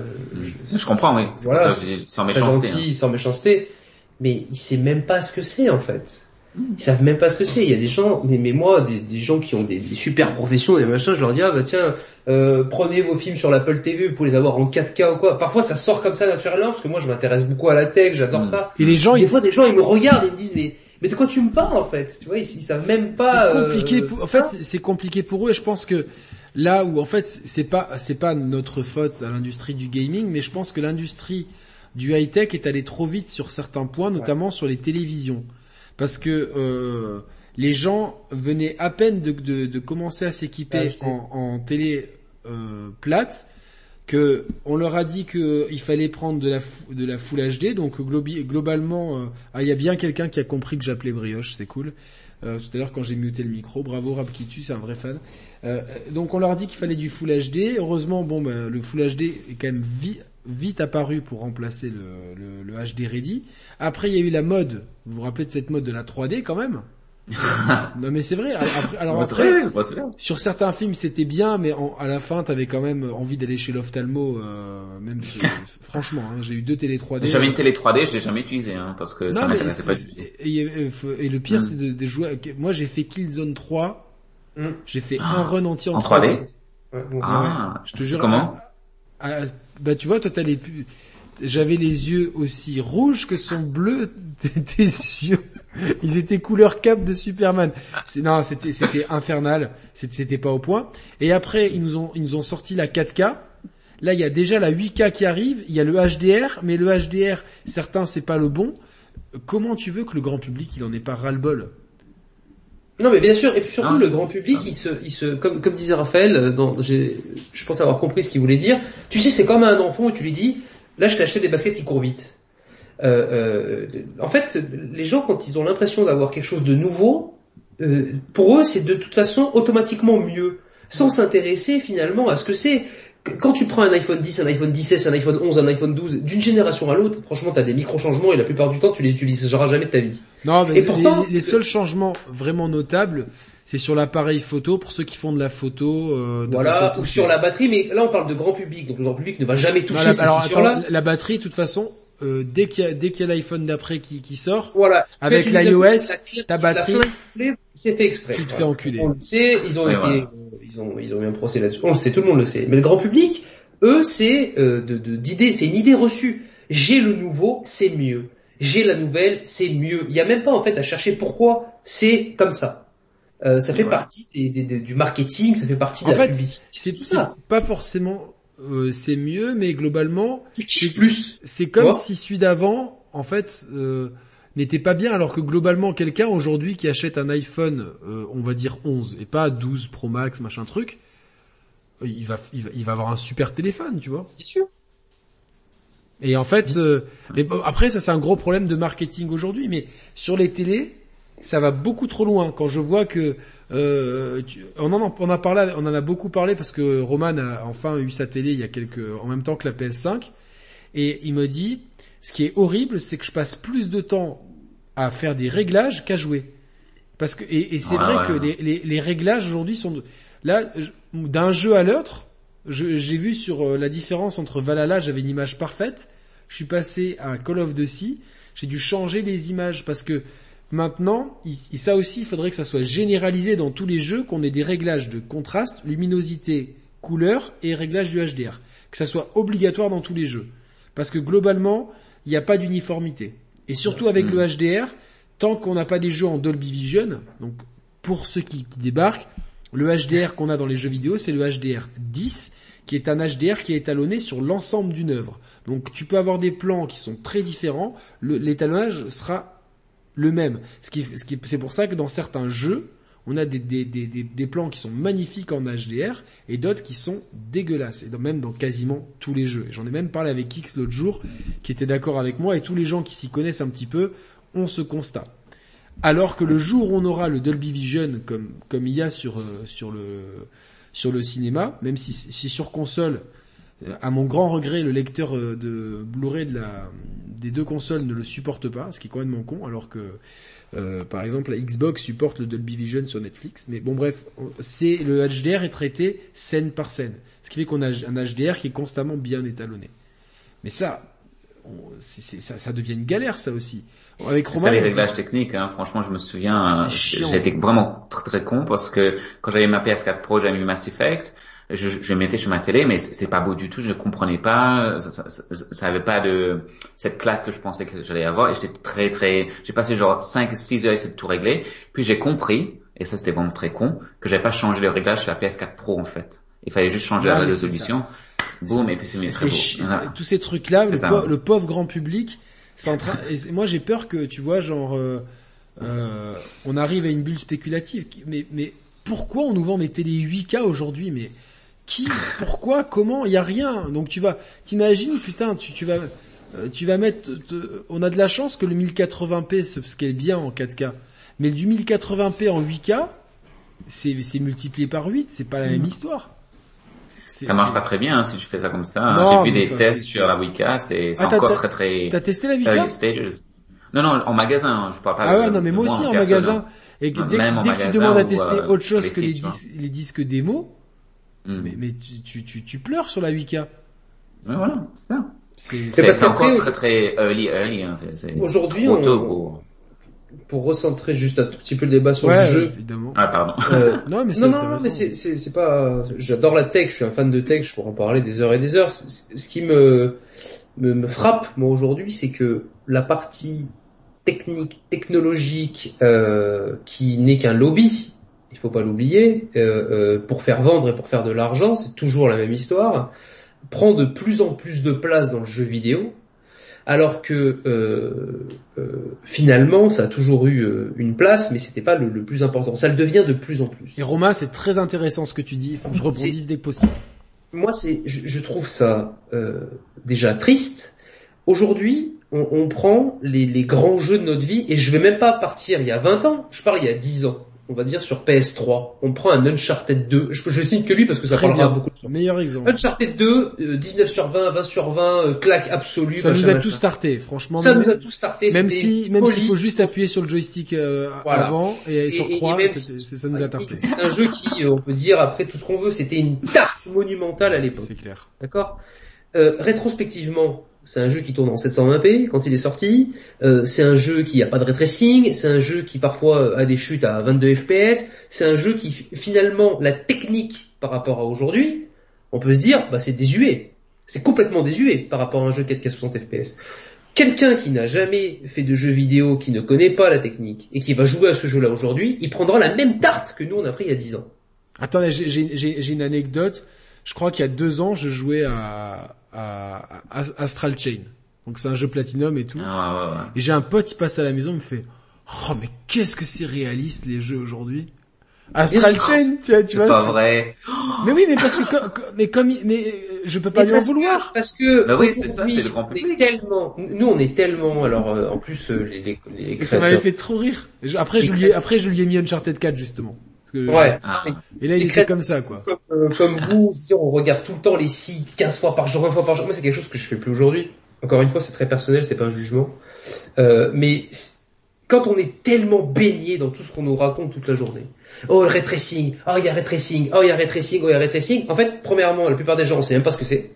je, comprends oui voilà sans méchanceté gentil, hein. sans méchanceté mais il sait même pas ce que c'est en fait ils savent même pas ce que c'est il y a des gens mais, mais moi des, des gens qui ont des, des, super professions des machins je leur dis ah bah tiens euh, prenez vos films sur l'Apple TV vous pouvez les avoir en 4K ou quoi parfois ça sort comme ça naturellement parce que moi je m'intéresse beaucoup à la tech j'adore mm. ça et les gens des fois des gens ils me regardent et me disent mais mais de quoi tu me parles en fait? Tu vois, ils, savent même pas. C'est compliqué. Euh, pour... En fait, c'est compliqué pour eux et je pense que là où en fait c'est pas c'est pas notre faute à l'industrie du gaming, mais je pense que l'industrie du high tech est allée trop vite sur certains points, notamment sur les télévisions, parce que euh, les gens venaient à peine de, de, de commencer à s'équiper en, en, télé euh, plate que on leur a dit qu'il fallait prendre de la de la Full HD, donc globalement, euh, ah, il y a bien quelqu'un qui a compris que j'appelais brioche, c'est cool. Euh, tout à l'heure quand j'ai muté le micro, bravo Rabkitu, c'est un vrai fan. Euh, donc on leur a dit qu'il fallait du Full HD. Heureusement, bon, bah, le Full HD est quand même vite apparu pour remplacer le, le, le HD Ready. Après, il y a eu la mode. Vous vous rappelez de cette mode de la 3D quand même non mais c'est vrai. alors après, sur certains films c'était bien, mais à la fin t'avais quand même envie d'aller chez l'ophtalmo. Euh, même franchement, hein, j'ai eu deux télé 3D. J'avais une télé 3D, je l'ai jamais utilisée hein, parce que ça m'intéressait pas. Et, le pire mm. c'est de, jouer. Moi j'ai fait Killzone 3. Mm. J'ai fait un run entier en, 3D. ah, je te jure. Comment ah, Bah tu vois, toi les j'avais les yeux aussi rouges que sont bleus tes yeux. Ils étaient couleur cap de Superman. Non, c'était c'était infernal. C'était pas au point. Et après, ils nous ont ils nous ont sorti la 4K. Là, il y a déjà la 8K qui arrive. Il y a le HDR, mais le HDR, certains c'est pas le bon. Comment tu veux que le grand public il en ait pas ras le bol non mais bien sûr et puis surtout le grand public il se il se comme comme disait Raphaël euh, je pense avoir compris ce qu'il voulait dire tu sais c'est comme un enfant où tu lui dis là je t'ai acheté des baskets qui courent vite. Euh, euh, en fait, les gens, quand ils ont l'impression d'avoir quelque chose de nouveau, euh, pour eux, c'est de toute façon automatiquement mieux, sans s'intéresser finalement à ce que c'est. Quand tu prends un iPhone 10, un iPhone 16, un iPhone 11, un iPhone 12, d'une génération à l'autre, franchement, tu as des micro-changements et la plupart du temps, tu les utiliseras jamais de ta vie. Non, mais et pourtant, les, seuls changements vraiment notables, c'est sur l'appareil photo pour ceux qui font de la photo. Euh, de voilà, ou sur la batterie, mais là on parle de grand public, donc le grand public ne va jamais toucher cette alors, là La batterie, de toute façon, euh, dès qu'il y a dès qu'il y a l'iPhone d'après qui, qui sort, voilà. avec l'iOS, ta batterie, c'est fait exprès. Tu te fais enculer. On le sait, ils ont été, euh, ils ont ils ont eu un procès là-dessus. On le sait, tout le monde le sait. Mais le grand public, eux, c'est euh, de d'idées, c'est une idée reçue. J'ai le nouveau, c'est mieux. J'ai la nouvelle, c'est mieux. Il y a même pas en fait à chercher pourquoi c'est comme ça. Euh, ça fait partie des, des, du marketing, ça fait partie de la publicité. C'est pas forcément euh, c'est mieux, mais globalement, c'est plus. C'est comme si celui d'avant, en fait, euh, n'était pas bien, alors que globalement, quelqu'un aujourd'hui qui achète un iPhone, euh, on va dire 11, et pas 12 Pro Max, machin truc, il va, il va, il va avoir un super téléphone, tu vois. Bien sûr. Et en fait, euh, mais après ça c'est un gros problème de marketing aujourd'hui, mais sur les télés, ça va beaucoup trop loin. Quand je vois que euh, on en on a parlé, on en a beaucoup parlé parce que Roman a enfin eu sa télé il y a quelques, en même temps que la PS5, et il me dit, ce qui est horrible, c'est que je passe plus de temps à faire des réglages qu'à jouer. Parce que et, et c'est vrai que les, les, les, réglages aujourd'hui sont là d'un jeu à l'autre. J'ai vu sur euh, la différence entre Valhalla, j'avais une image parfaite. Je suis passé à Call of Duty, j'ai dû changer les images parce que maintenant, ça aussi, il faudrait que ça soit généralisé dans tous les jeux, qu'on ait des réglages de contraste, luminosité, couleur et réglage du HDR. Que ça soit obligatoire dans tous les jeux. Parce que globalement, il n'y a pas d'uniformité. Et surtout avec le HDR, tant qu'on n'a pas des jeux en Dolby Vision, donc pour ceux qui, débarquent, le HDR qu'on a dans les jeux vidéo, c'est le HDR 10, qui est un HDR qui est étalonné sur l'ensemble d'une œuvre. Donc tu peux avoir des plans qui sont très différents, l'étalonnage sera le même. Ce qui, ce qui, c'est pour ça que dans certains jeux, on a des, des, des, des, plans qui sont magnifiques en HDR et d'autres qui sont dégueulasses. Et même dans quasiment tous les jeux. J'en ai même parlé avec X l'autre jour, qui était d'accord avec moi, et tous les gens qui s'y connaissent un petit peu ont ce constat. Alors que le jour où on aura le Dolby Vision comme, comme il y a sur, euh, sur, le, sur le cinéma, même si, si sur console, à mon grand regret, le lecteur euh, de Blu-ray de la, des deux consoles ne le supporte pas, ce qui est complètement con, alors que euh, par exemple, la Xbox supporte le Dolby Vision sur Netflix. Mais bon, bref, c'est le HDR est traité scène par scène, ce qui fait qu'on a un HDR qui est constamment bien étalonné. Mais ça, ça, ça devient une galère, ça aussi. Avec Romain, ça les réglages techniques, hein. franchement je me souviens, euh, j'étais vraiment très, très con parce que quand j'avais ma PS4 Pro, j'avais mis Mass Effect, je, je mettais sur ma télé, mais c'est pas beau du tout. Je ne comprenais pas. Ça, ça, ça, avait pas de cette claque que je pensais que j'allais avoir. Et j'étais très très. J'ai passé genre 5 6 heures à essayer de tout régler. Puis j'ai compris, et ça c'était vraiment très con, que j'avais pas changé le réglage sur la PS4 Pro en fait. Il fallait juste changer la résolution. Boum, et puis c'est très beau. Tous ces trucs là, le, pauvre grand public, c'est en train. Et moi j'ai peur que tu vois genre. Euh, euh, on arrive à une bulle spéculative, mais, mais pourquoi on nous vend des télé 8K aujourd'hui Mais qui, pourquoi, comment, il y a rien. Donc tu vas, t'imagines, putain, tu, tu vas, euh, tu vas mettre, on a de la chance que le 1080p ce qui est bien en 4K, mais du 1080p en 8K, c'est, c'est multiplié par 8, c'est pas la même mm. histoire. Ça marche pas très bien hein, si tu fais ça comme ça. J'ai vu des tests sur la 8K, c'est, ah, encore très très. T'as testé la 8K Non non, en magasin, hein, je parle pas. Ah ouais, non mais moi aussi en magasin. Et dès, que tu demandes à tester euh, autre chose que les, les disques démo, Mm. Mais, mais tu, tu, tu, pleures sur la 8K. Ouais, voilà, c'est ça. C'est encore très très early, early. Hein. Aujourd'hui, on... pour... pour recentrer juste un tout petit peu le débat sur le jeu. Évidemment. Ah pardon. Euh, non mais non, non, mais c'est c'est pas. J'adore la tech, je suis un fan de tech, je pourrais en parler des heures et des heures. Ce qui me me, me frappe moi aujourd'hui, c'est que la partie technique, technologique, euh, qui n'est qu'un lobby, il faut pas l'oublier, euh, euh, pour faire vendre et pour faire de l'argent, c'est toujours la même histoire, prend de plus en plus de place dans le jeu vidéo, alors que euh, finalement ça a toujours eu une place, mais c'était pas le, plus important. Ça le devient de plus en plus. Et Romain, c'est très intéressant ce que tu dis. Il faut que je rebondisse dès que possible. Moi, c'est, je, trouve ça déjà triste. Aujourd'hui, on, on, prend les, les grands jeux de notre vie, et je vais même pas partir il y a 20 ans. Je parle il y a 10 ans on va dire sur PS3. On prend un Uncharted 2. Je, je cite que lui parce que ça parlera beaucoup de gens. Meilleur exemple. Uncharted 2, 19 euh, sur 20, 20 sur 20, euh, claque absolue. Ça nous a tout starté, franchement. Ça nous a tout starté. Même si, même s'il faut juste appuyer sur le joystick euh, avant et, sur croix, ça nous a tarté. C'est un jeu qui, on peut dire après tout ce qu'on veut, c'était une tarte monumentale à l'époque. C'est clair. D'accord? Rétrospectivement, c'est un jeu qui tourne en 720p quand il est sorti. Euh, c'est un jeu qui a pas de ray tracing. C'est un jeu qui parfois a des chutes à 22 fps. C'est un jeu qui finalement la technique par rapport à aujourd'hui, on peut se dire bah c'est désuet. C'est complètement désuet par rapport à un jeu 4K 60 fps. Quelqu'un qui n'a jamais fait de jeu vidéo, qui ne connaît pas la technique et qui va jouer à ce jeu-là aujourd'hui, il prendra la même tarte que nous on a pris il y a 10 ans. Attendez, j'ai une anecdote. Je crois qu'il y a deux ans, je jouais à, à, Astral Chain. Donc c'est un jeu Platinum et tout. Ah, et j'ai un pote, il passe à la maison, il me fait, oh mais qu'est-ce que c'est réaliste les jeux aujourd'hui? Astral Chain, tu vois, tu vois. pas vrai. Mais oui, mais parce que, mais comme, mais je peux pas lui en vouloir. parce que, bah oui, c'est ça, c'est le grand public. Tellement, nous, on est tellement, alors, euh, en plus, euh, les, les, les ça m'avait fait trop rire. Après, je lui ai, après, je lui ai mis Uncharted 4, justement. Ouais. Ah. Et là, il était comme ça, quoi. Comme, euh, comme vous, on regarde tout le temps les sites, 15 fois par jour, 20 fois par jour. Moi, c'est quelque chose que je fais plus aujourd'hui. Encore une fois, c'est très personnel, c'est pas un jugement. Euh, mais quand on est tellement baigné dans tout ce qu'on nous raconte toute la journée. Oh, le ray tracing. Oh, il y a ray tracing. Oh, il y a ray tracing. Oh, il y a ray tracing. En fait, premièrement, la plupart des gens, on sait même pas ce que c'est.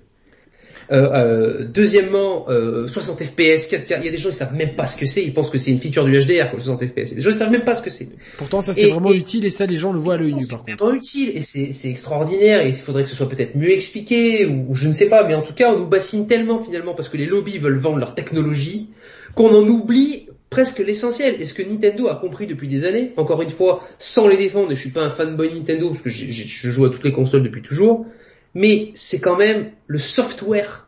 Euh, euh, deuxièmement, euh, 60 FPS, 4K, il y a des gens qui savent même pas ce que c'est, ils pensent que c'est une feature du HDR, quoi, 60 FPS. Des gens qui savent même pas ce que c'est. Pourtant, ça c'est vraiment utile et ça les gens le voient à l'œil nu. C'est vraiment utile et c'est extraordinaire et il faudrait que ce soit peut-être mieux expliqué ou, je ne sais pas, mais en tout cas on nous bassine tellement finalement parce que les lobbies veulent vendre leur technologie qu'on en oublie presque l'essentiel. Et ce que Nintendo a compris depuis des années, encore une fois, sans les défendre, et je suis pas un fanboy Nintendo parce que je joue à toutes les consoles depuis toujours, mais c'est quand même le software,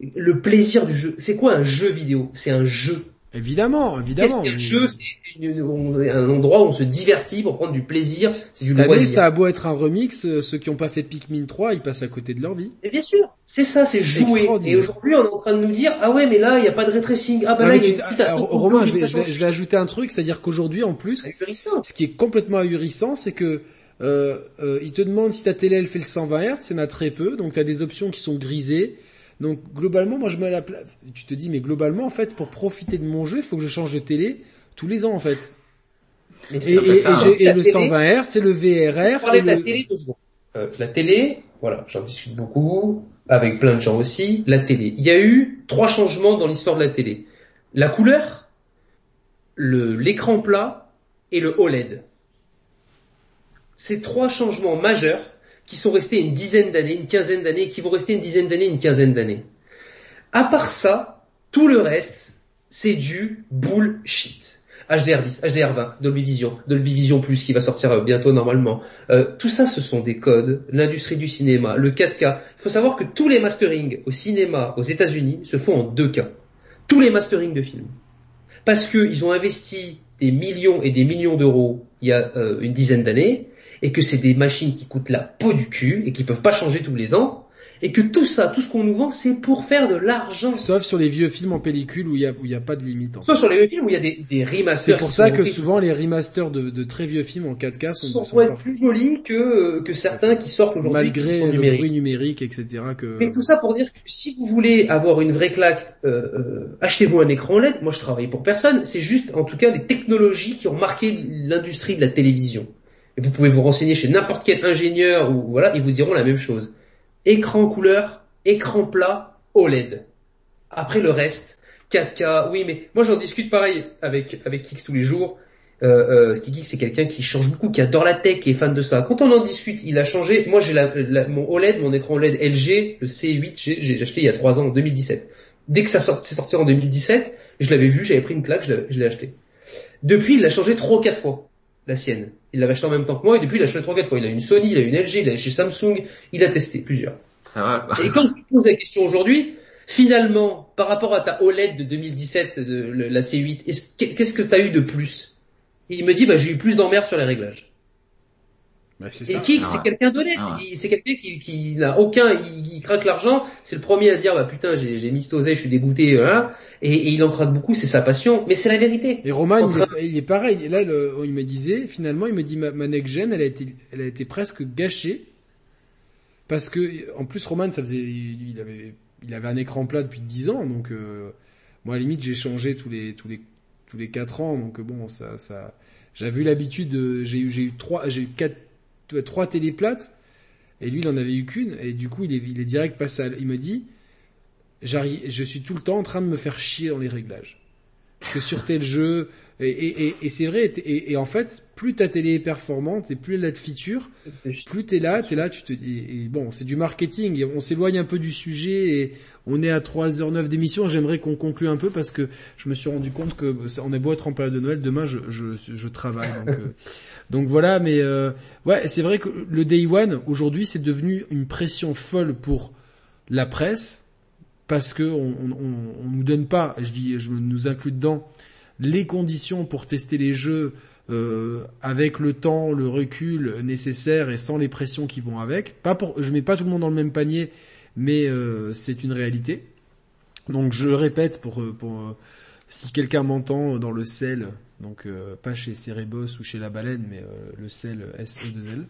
le plaisir du jeu. C'est quoi un jeu vidéo? C'est un jeu. Évidemment, évidemment. Un jeu, c'est un endroit où on se divertit pour prendre du plaisir. C'est du année, ça a beau être un remix, euh, ceux qui n'ont pas fait Pikmin 3, ils passent à côté de leur vie. Et bien sûr, c'est ça, c'est jouer. Et aujourd'hui, on est en train de nous dire, ah ouais, mais là, il n'y a pas de retracing. Ah bah là, il y a une alors, Romain, je vais, je, vais, ajouter un truc, c'est-à-dire qu'aujourd'hui, en plus, ce qui est complètement ahurissant, c'est que euh, euh, il te demande si ta télé elle fait le 120 Hz, il y en a très peu, donc tu as des options qui sont grisées. Donc globalement, moi je me la place. Tu te dis, mais globalement, en fait, pour profiter de mon jeu, il faut que je change de télé tous les ans, en fait. et, le 120 Hz, c'est le VRR. Et la télé, euh, la télé, voilà, j'en discute beaucoup avec plein de gens aussi. La télé, il y a eu trois changements dans l'histoire de la télé la couleur, le l'écran plat et le OLED ces trois changements majeurs qui sont restés une dizaine d'années, une quinzaine d'années, qui vont rester une dizaine d'années, une quinzaine d'années. À part ça, tout le reste, c'est du bullshit. HDR10, HDR20, Dolby Vision, Dolby Vision Plus qui va sortir euh, bientôt normalement. Euh, tout ça, ce sont des codes. L'industrie du cinéma, le 4K. Il faut savoir que tous les masterings au cinéma aux États-Unis se font en deux cas. Tous les masterings de films. Parce qu'ils ont investi des millions et des millions d'euros il y a euh, une dizaine d'années et que c'est des machines qui coûtent la peau du cul et qui peuvent pas changer tous les ans et que tout ça, tout ce qu'on nous vend, c'est pour faire de l'argent. Sauf sur les vieux films en pellicule où il y a, où il y a pas de limite. Sauf sur les vieux films où il y a des, des remasters. C'est pour ça que souvent les remasters de, de, très vieux films en 4K sont, sont, être plus jolis que, que certains qui sortent aujourd'hui. Malgré le bruit numérique, etc. Que... Mais tout ça pour dire que si vous voulez avoir une vraie claque, euh, euh, achetez-vous un écran LED. Moi je travaille pour personne. C'est juste en tout cas les technologies qui ont marqué l'industrie de la télévision. Vous pouvez vous renseigner chez n'importe quel ingénieur ou voilà, ils vous diront la même chose. Écran couleur, écran plat, OLED. Après le reste, 4K, oui, mais moi j'en discute pareil avec avec Kix tous les jours. Euh, euh, Kiki c'est quelqu'un qui change beaucoup, qui adore la tech, qui est fan de ça. Quand on en discute, il a changé. Moi j'ai mon OLED, mon écran OLED LG, le C8, j'ai acheté il y a 3 ans, en 2017. Dès que ça sort, c'est sorti en 2017, je l'avais vu, j'avais pris une claque, je l'ai acheté. Depuis, il l'a changé trois ou quatre fois la sienne. Il l'avait acheté en même temps que moi et depuis il a acheté trois quatre fois. Il a une Sony, il a une LG, il a chez Samsung, il a testé plusieurs. Et quand je lui pose la question aujourd'hui, finalement, par rapport à ta OLED de 2017, de la C8, qu'est-ce que tu as eu de plus? Il me dit, bah j'ai eu plus d'emmerdes sur les réglages. Bah, et Kik, c'est quelqu'un d'honnête. Ah c'est quelqu'un qui, qui n'a aucun, il, craque l'argent. C'est le premier à dire, bah putain, j'ai mis cet je suis dégoûté, hein, et, il en craque beaucoup, c'est sa passion. Mais c'est la vérité. Et Roman, il, est, pareil. Là, il me disait, finalement, il me dit, ma, ma next gen, elle a été, elle a été presque gâchée. Parce que, en plus, Roman, ça faisait, il avait, il avait un écran plat depuis 10 ans, donc, euh, moi, à la limite, j'ai changé tous les, tous les, tous les 4 ans, donc bon, ça, ça, j'avais eu l'habitude, j'ai eu, j'ai eu trois, j'ai eu quatre trois téléplates et lui il en avait eu qu'une et du coup il est, il est direct passé à, il me dit j'arrive je suis tout le temps en train de me faire chier dans les réglages. Que sur tel jeu et, et, et, c'est vrai et, et, en fait plus ta télé est performante et plus elle a de features plus t'es là t'es là tu te dis bon c'est du marketing on s'éloigne un peu du sujet et on est à 3h09 d'émission j'aimerais qu'on conclue un peu parce que je me suis rendu compte que on est beau être en période de Noël demain je, je, je travaille donc euh, donc voilà, mais euh, ouais, c'est vrai que le Day One aujourd'hui c'est devenu une pression folle pour la presse, parce que on, on, nous donne pas, je dis, je nous inclus dedans, les conditions pour tester les jeux euh, avec le temps, le recul nécessaire et sans les pressions qui vont avec. Pas pour, je mets pas tout le monde dans le même panier, mais euh, c'est une réalité. Donc je répète pour, euh, pour si quelqu'un m'entend dans le sel, donc pas chez Cerebos ou chez la baleine, mais le sel SE2L.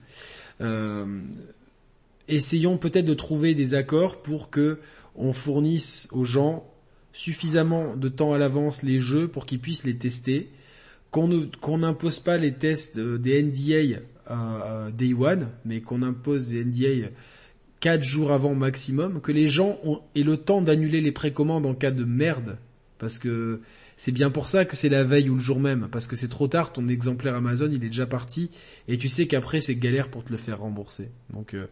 essayons peut-être de trouver des accords pour que on fournisse aux gens suffisamment de temps à l'avance les jeux pour qu'ils puissent les tester, qu'on n'impose pas les tests des NDA à, Day One, mais qu'on impose des NDA quatre jours avant maximum, que les gens ont, aient le temps d'annuler les précommandes en cas de merde, parce que c'est bien pour ça que c'est la veille ou le jour même, parce que c'est trop tard, ton exemplaire Amazon il est déjà parti, et tu sais qu'après c'est galère pour te le faire rembourser. Donc euh,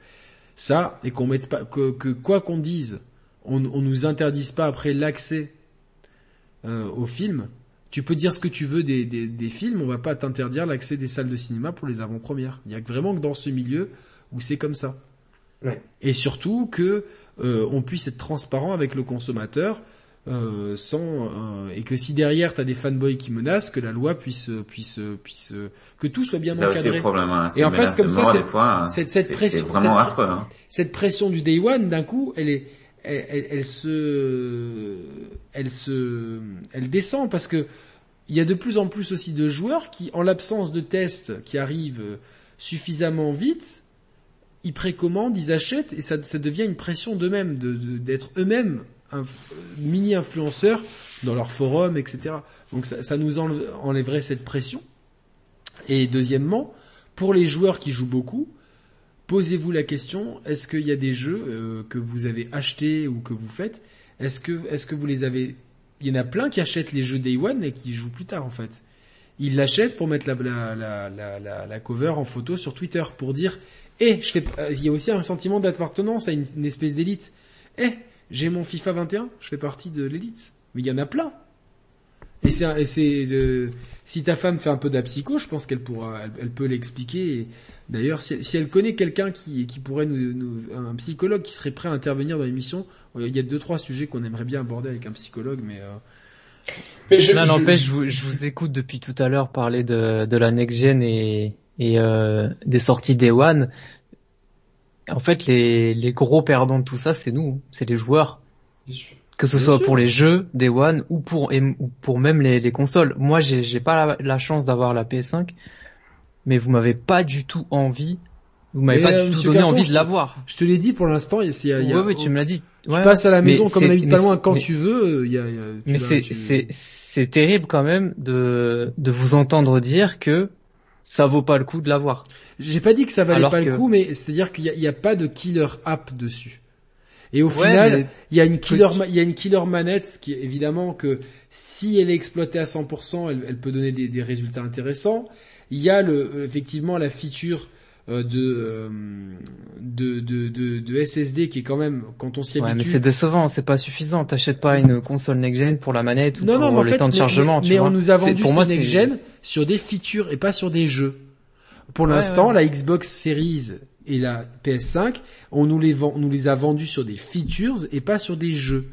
ça, et qu'on mette pas, que quoi qu'on dise, on, on nous interdise pas après l'accès euh, aux films. Tu peux dire ce que tu veux des, des, films, on va pas t'interdire l'accès des salles de cinéma pour les avant-premières. Il y a vraiment que dans ce milieu où c'est comme ça. Et surtout que euh, on puisse être transparent avec le consommateur euh, sans et que si derrière t'as des fanboys qui menacent, que la loi puisse puisse puisse que tout soit bien encadré. Problème, hein. Et en fait, comme ça, cette, cette, pression, hein. cette pression du day one, d'un coup, elle est elle, se, elle se, elle descend parce que il y a de plus en plus aussi de joueurs qui, en l'absence de tests qui arrivent suffisamment vite, ils précommandent, ils achètent et ça, ça devient une pression d'eux-mêmes, d'être eux-mêmes mini-influenceurs dans leur forum, etc. Donc ça, nous enlèverait cette pression. Et deuxièmement, pour les joueurs qui jouent beaucoup, posez-vous la question est-ce qu'il y a des jeux euh, que vous avez achetés ou que vous faites Est-ce que est-ce que vous les avez Il y en a plein qui achètent les jeux Day One et qui jouent plus tard en fait. Ils l'achètent pour mettre la, la, la, cover en photo sur Twitter pour dire eh je fais euh, il y a aussi un sentiment d'appartenance à une, espèce d'élite. Eh j'ai mon FIFA 21, je fais partie de l'élite. Mais il y en a plein. Et c'est, c'est euh, si ta femme fait un peu d'apsycho, je pense qu'elle pourra, elle, peut l'expliquer. D'ailleurs, si, si, elle connaît quelqu'un qui, qui pourrait nous, nous, un psychologue qui serait prêt à intervenir dans l'émission, il y a deux trois sujets qu'on aimerait bien aborder avec un psychologue, mais. Euh... mais je, non, n'empêche, je... vous, je vous écoute depuis tout à l'heure parler de, de la next gen et, et euh, des sorties Day One. En fait, les, les gros perdants de tout ça, c'est nous, c'est les joueurs que ce soit pour les jeux Day One ou pour ou pour même les, les consoles. Moi, j'ai pas la, chance d'avoir la PS5, mais vous m'avez pas du tout envie. Vous m'avez pas du euh, tout donné envie de l'avoir. Je te l'ai dit pour l'instant. Il y a, y a, oui, tu me l'as dit. Tu passes à la maison comme on habite pas loin quand tu veux. Il y a, y a mais c'est terrible quand même de de vous entendre dire que ça vaut pas le coup de l'avoir. J'ai pas dit que ça valait pas le coup, mais c'est-à-dire qu'il y a, pas de killer app dessus. Et au final, il y a une killer, il y a une killer manette qui évidemment que si elle est exploitée à 100%, elle, elle peut donner des, des, résultats intéressants. Il y a le, effectivement la feature euh, de, euh, de, de, de, de, SSD qui est quand même quand on s'y habitue. Ouais, mais c'est décevant, c'est pas suffisant. T'achètes pas une console next-gen pour la manette ou pour le temps de chargement. Mais, mais on nous a vendu pour moi, next-gen sur des features et pas sur des jeux. Pour l'instant, la Xbox Series et la PS5, on nous les vend, nous les a vendus sur des features et pas sur des jeux.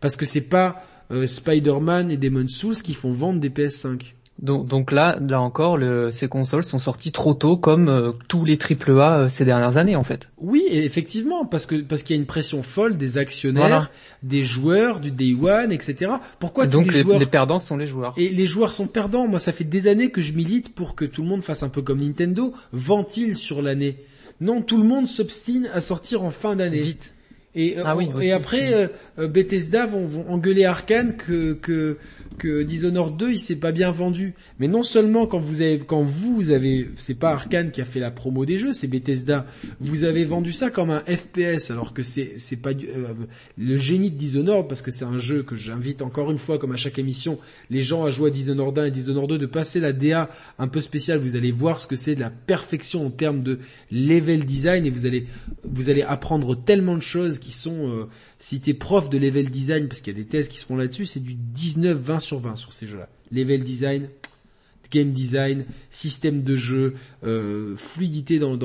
Parce que c'est pas euh, Spider-Man et Demon's Souls qui font vendre des PS5. Donc, donc là, là encore, le, ces consoles sont sorties trop tôt, comme euh, tous les AAA euh, ces dernières années, en fait. Oui, effectivement, parce que parce qu'il y a une pression folle des actionnaires, des joueurs, du Day One, etc. Pourquoi donc les, joueurs... les perdants sont les joueurs Et les joueurs sont perdants. Moi, ça fait des années que je milite pour que tout le monde fasse un peu comme Nintendo, ventile sur l'année. Non, tout le monde s'obstine à sortir en fin d'année. Vite. Et, ah et après, euh, euh, Bethesda vont, vont engueuler Arkane que, que que Dishonored 2 il s'est pas bien vendu. Mais non seulement quand vous avez, quand vous avez, c'est pas Arkane qui a fait la promo des jeux, c'est Bethesda. Vous avez vendu ça comme un FPS alors que c'est c'est pas euh, le génie de Dishonored parce que c'est un jeu que j'invite encore une fois comme à chaque émission les gens à jouer à Dishonored 1 et Dishonored 2 de passer la DA un peu spéciale. Vous allez voir ce que c'est de la perfection en termes de level design et vous allez vous allez apprendre tellement de choses qui sont euh, si t'es prof de level design, parce qu'il y a des thèses qui seront là-dessus, c'est du 19-20 sur 20 sur ces jeux-là. Level design, game design, système de jeu, euh, fluidité dans,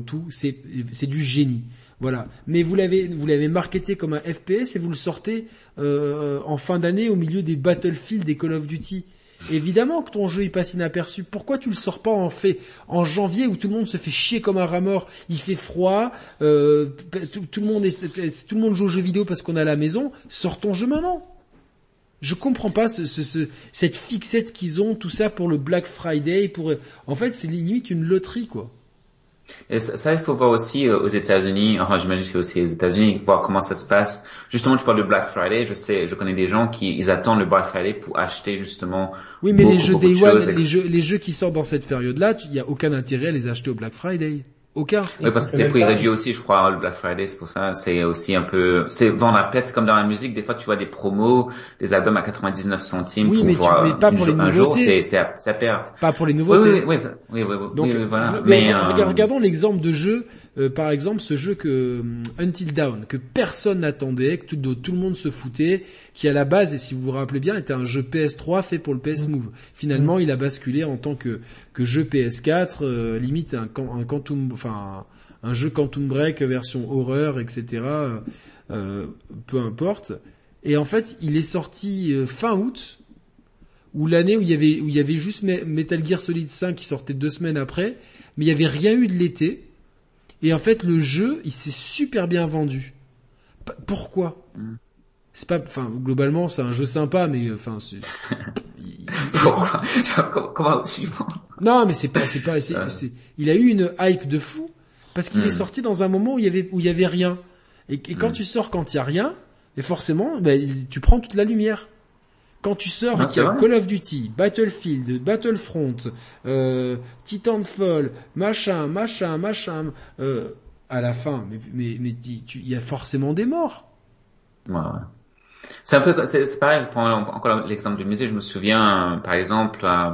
tout, c'est, c'est du génie. Voilà. Mais vous l'avez, vous l'avez marketé comme un FPS et vous le sortez euh, en fin d'année au milieu des Battlefield, des Call of Duty. Évidemment que ton jeu il passe inaperçu. Pourquoi tu le sors pas en fait en janvier où tout le monde se fait chier comme un rat mort, il fait froid, euh, tout, le monde tout le monde joue aux jeux vidéo parce qu'on est à la maison. Sors ton jeu maintenant. Je comprends pas ce, ce, cette fixette qu'ils ont, tout ça pour le Black Friday. Pour, en fait, c'est limite une loterie quoi. Et ça, il faut voir aussi euh, aux États-Unis. Enfin, j'imagine que c'est aussi aux États-Unis, voir comment ça se passe. Justement, tu parles de Black Friday. Je sais, je connais des gens qui ils attendent le Black Friday pour acheter justement. Oui, mais les jeux Day One, les jeux, les jeux qui sortent dans cette période-là, il y a aucun intérêt à les acheter au Black Friday. Aucun. Oui, parce que c'est prix réduit aussi, je crois, le Black Friday, c'est pour ça. C'est aussi un peu, c'est vendre à perte, c'est comme dans la musique. Des fois, tu vois des promos, des albums à 99 centimes. Oui, mais, tu, mais pas pour les nouveautés. C'est à, perte. Pas pour les nouveautés. Oui, oui, oui, oui, Donc, voilà. Mais, euh, regardons l'exemple de jeu euh, par exemple ce jeu que euh, Until Dawn que personne n'attendait, que tout, tout, le monde se foutait, qui à la base et si vous vous rappelez bien était un jeu PS3 fait pour le PS Move. Finalement, mm. il a basculé en tant que que jeu PS4, euh, limite un, un quantum, enfin un, jeu Quantum Break version horreur, etc. peu importe. Et en fait, il est sorti fin août ou l'année où il y avait où il y avait juste Metal Gear Solid 5 qui sortait deux semaines après, mais il y avait rien eu de l'été. Et en fait, le jeu, il s'est super bien vendu. pourquoi? Hmm. C'est pas, enfin, globalement, c'est un jeu sympa, mais enfin, c'est. pourquoi? Comment suivant? Non, mais c'est pas, c'est pas, c'est, il a eu une hype de fou parce qu'il est hmm. sorti dans un moment où il y avait, où il y avait rien. Et, quand hmm. tu sors quand il y a rien, et forcément, bah, tu prends toute la lumière. Quand tu sors, il y a Call of Duty, Battlefield, Battlefront, euh, Titanfall, machin, machin, machin, euh, à la fin, mais mais mais il y a forcément des morts. Ouais, ouais. C'est un peu, c'est pareil. Je prends encore l'exemple du musée. Je me souviens, par exemple, euh,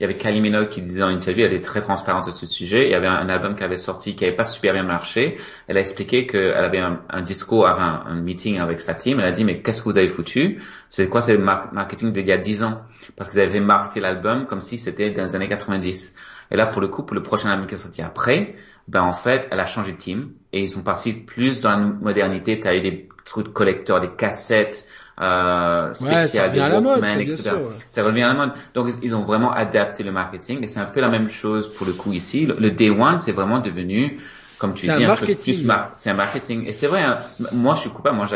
il y avait Kylie Minogue qui disait dans une interview, elle est très transparente sur ce sujet. Il y avait un, album qui avait sorti, qui avait pas super bien marché. Elle a expliqué qu'elle avait un, un discours, un, meeting avec sa team. Elle a dit, mais qu'est-ce que vous avez foutu? C'est quoi le marketing d'il y a 10 ans? Parce que vous avez marketé l'album comme si c'était dans les années 90. Et là, pour le coup, pour le prochain album qui est sorti après, ben en fait, elle a changé de team et ils sont partis plus dans la modernité. Tu as eu des trucs de collecteurs, des cassettes, euh, ouais, ça revient à la mode, Ça revient à la mode. Donc ils ont vraiment adapté le marketing et c'est un peu la même chose pour le coup ici. Le, day one, c'est vraiment devenu comme tu dis, un, marketing. c'est un marketing. Et c'est vrai, hein, moi je suis coupable. Moi,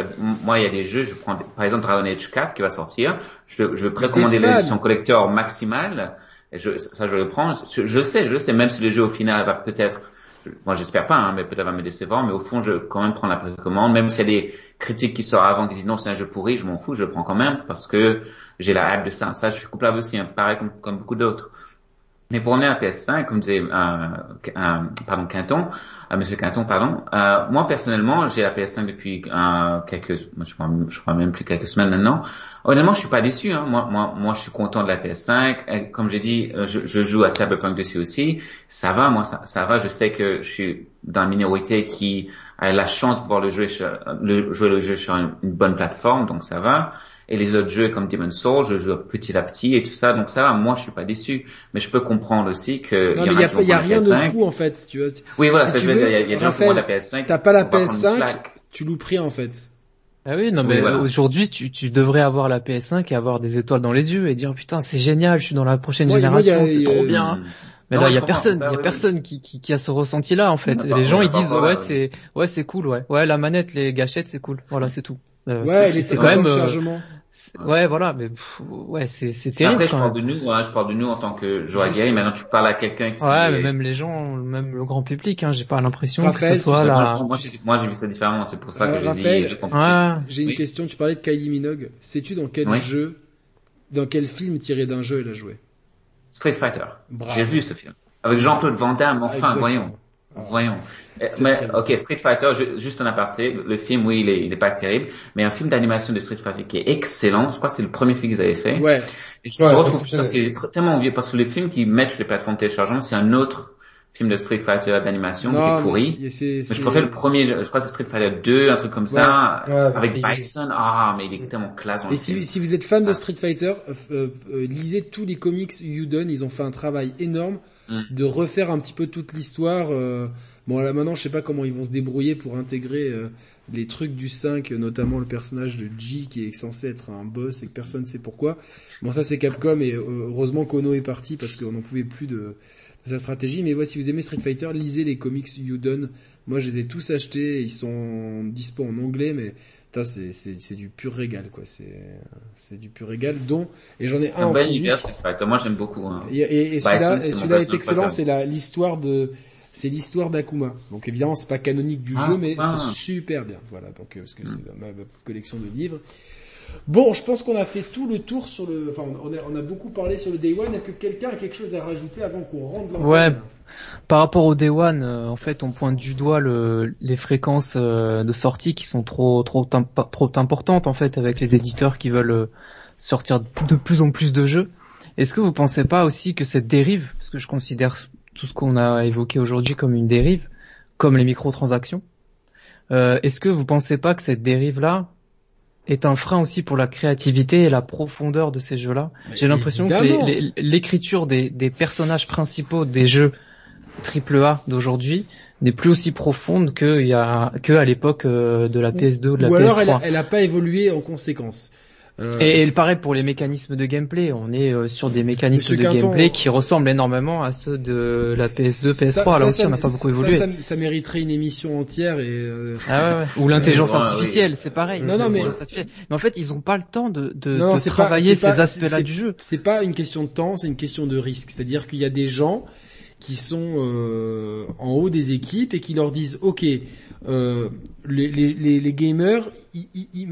moi, il y a des jeux, je prends par exemple Dragon Age 4 qui va sortir. Je, je vais précommander l'édition collector maximale. Et je, ça, je le prends. Je, je, sais, je sais, même si le jeu au final va peut-être moi j'espère pas, hein, mais peut-être va me décevoir, mais au fond je quand même prends la précommande, même s'il y a des critiques qui sortent avant qui disent non c'est un jeu pourri, je m'en fous, je le prends quand même parce que j'ai la hâte de ça. Ça je suis coupable aussi, hein, pareil comme, comme beaucoup d'autres. Mais pour revenir à PS5, comme disait euh, euh, pardon Quinton, euh, Monsieur Quinton, pardon, euh, moi personnellement, j'ai la PS5 depuis euh, quelques, je crois, je même plus quelques semaines maintenant. Honnêtement, je suis pas déçu. Hein. Moi, moi, moi, je suis content de la PS5. comme j'ai dit, euh, je, joue à Cyberpunk dessus aussi. Ça va, moi, ça, ça va. Je sais que je suis dans la minorité qui a la chance de pouvoir le jouer, le, jouer le jeu sur une bonne plateforme, donc ça va. Et les autres jeux comme Demon's Souls, je joue petit à petit et tout ça. Donc ça va, moi je suis pas déçu. Mais je peux comprendre aussi que... Non, il y, a, y a rien de fou en fait. Tu vois. Oui, voilà, ça, il y a, y a déjà la PS5. T'as pas la PS5, tu loues pris en fait. Ah oui, non mais aujourd'hui tu, tu devrais avoir la PS5 et avoir des étoiles dans les yeux et dire putain c'est génial, je suis dans la prochaine génération, c'est trop bien. Mais là, il y a personne, il y a personne qui, qui, qui, a ce ressenti-là en fait. les gens ils disent ouais c'est ouais c'est cool ouais ouais la manette les gâchettes c'est cool voilà c'est tout. Euh, ouais, c'est quand même chargement. Ouais, voilà, mais ouais, c'est c'est terrible. Après, je parle de nous, hein, je parle de nous en tant que joueur gay. Maintenant, tu parles à quelqu'un qui. Ouais, mais même les gens, même le grand public, hein, j'ai pas l'impression que ce soit là. Moi, j'ai vu ça différemment. C'est pour ça que euh, j'ai dit. J'ai une question. Tu parlais de Kylie Minogue. Sais-tu dans quel jeu, dans quel film tiré d'un jeu elle a joué? Street Fighter. J'ai vu ce film avec Jean-Claude Van Damme. Enfin, voyons. Voyons. Mais, ok, Street Fighter, juste un aparté, le film, oui, il est, il est pas terrible, mais un film d'animation de Street Fighter qui est excellent, je crois que c'est le premier film qu'ils avaient fait. Ouais. Et je retrouve parce qu'il est tellement vieux, parce que les films qui mettent sur les plateformes de téléchargement, c'est un autre film de Street Fighter d'animation qui est pourri. Mais, je préfère le premier, je crois que c'est Street Fighter 2, un truc comme ça, avec Bison. Ah, mais il est tellement classe. Et si, si, vous êtes fan de ah. Street Fighter, euh, euh, lisez tous les comics You Done, ils ont fait un travail énorme de refaire un petit peu toute l'histoire. Euh, Bon là maintenant je sais pas comment ils vont se débrouiller pour intégrer euh, les trucs du 5, notamment le personnage de G qui est censé être un boss et que personne ne sait pourquoi. Bon ça c'est Capcom et euh, heureusement Kono est parti parce qu'on n'en pouvait plus de, sa stratégie. Mais voici, si vous aimez Street Fighter, lisez les comics You Done. Moi je les ai tous achetés, ils sont dispo en anglais mais c'est c'est du pur régal quoi. C'est c'est du pur régal. Dont et j'en ai un. Un bel univers, c'est Moi j'aime beaucoup. Hein. Et, et, et celui-là, celui-là est excellent. C'est la l'histoire de c'est l'histoire d'Akuma. Donc évidemment, c'est pas canonique du ah, jeu, mais ah. c'est super bien. Voilà, donc euh, parce que c'est mm. ma, collection de livres. Bon, je pense qu'on a fait tout le tour sur le. Enfin, on a, on a beaucoup parlé sur le Day One. Est-ce que quelqu'un a quelque chose à rajouter avant qu'on rentre dans Ouais. Par rapport au Day One, euh, en fait, on pointe du doigt le, les fréquences euh, de sortie qui sont trop trop trop importantes en fait avec les éditeurs qui veulent sortir de plus en plus de jeux. Est-ce que vous pensez pas aussi que cette dérive, parce que je considère tout ce qu'on a évoqué aujourd'hui comme une dérive, comme les microtransactions. Euh, Est-ce que vous pensez pas que cette dérive-là est un frein aussi pour la créativité et la profondeur de ces jeux-là J'ai l'impression que l'écriture des, des, personnages principaux des jeux AAA d'aujourd'hui n'est plus aussi profonde que y a que à l'époque euh, de la PS2 ou de la PS3. Ou alors elle a, elle a pas évolué en conséquence. Euh, et, et pareil pour les mécanismes de gameplay, on est euh, sur des mécanismes de gameplay qui ressemblent énormément à ceux de la PS2, PS3. là aussi, on n'a pas beaucoup évolué. Ça, ça, mériterait une émission entière et euh... ah ouais, ou l'intelligence artificielle, c'est pareil. Non, non, mais... mais en fait, ils ont pas le temps de, de, de travailler ces aspects-là du jeu. C'est pas une question de temps, c'est une question de risque. C'est-à-dire qu'il y a des gens qui sont euh, en haut des équipes et qui leur disent, ok euh, les, gamers, ils,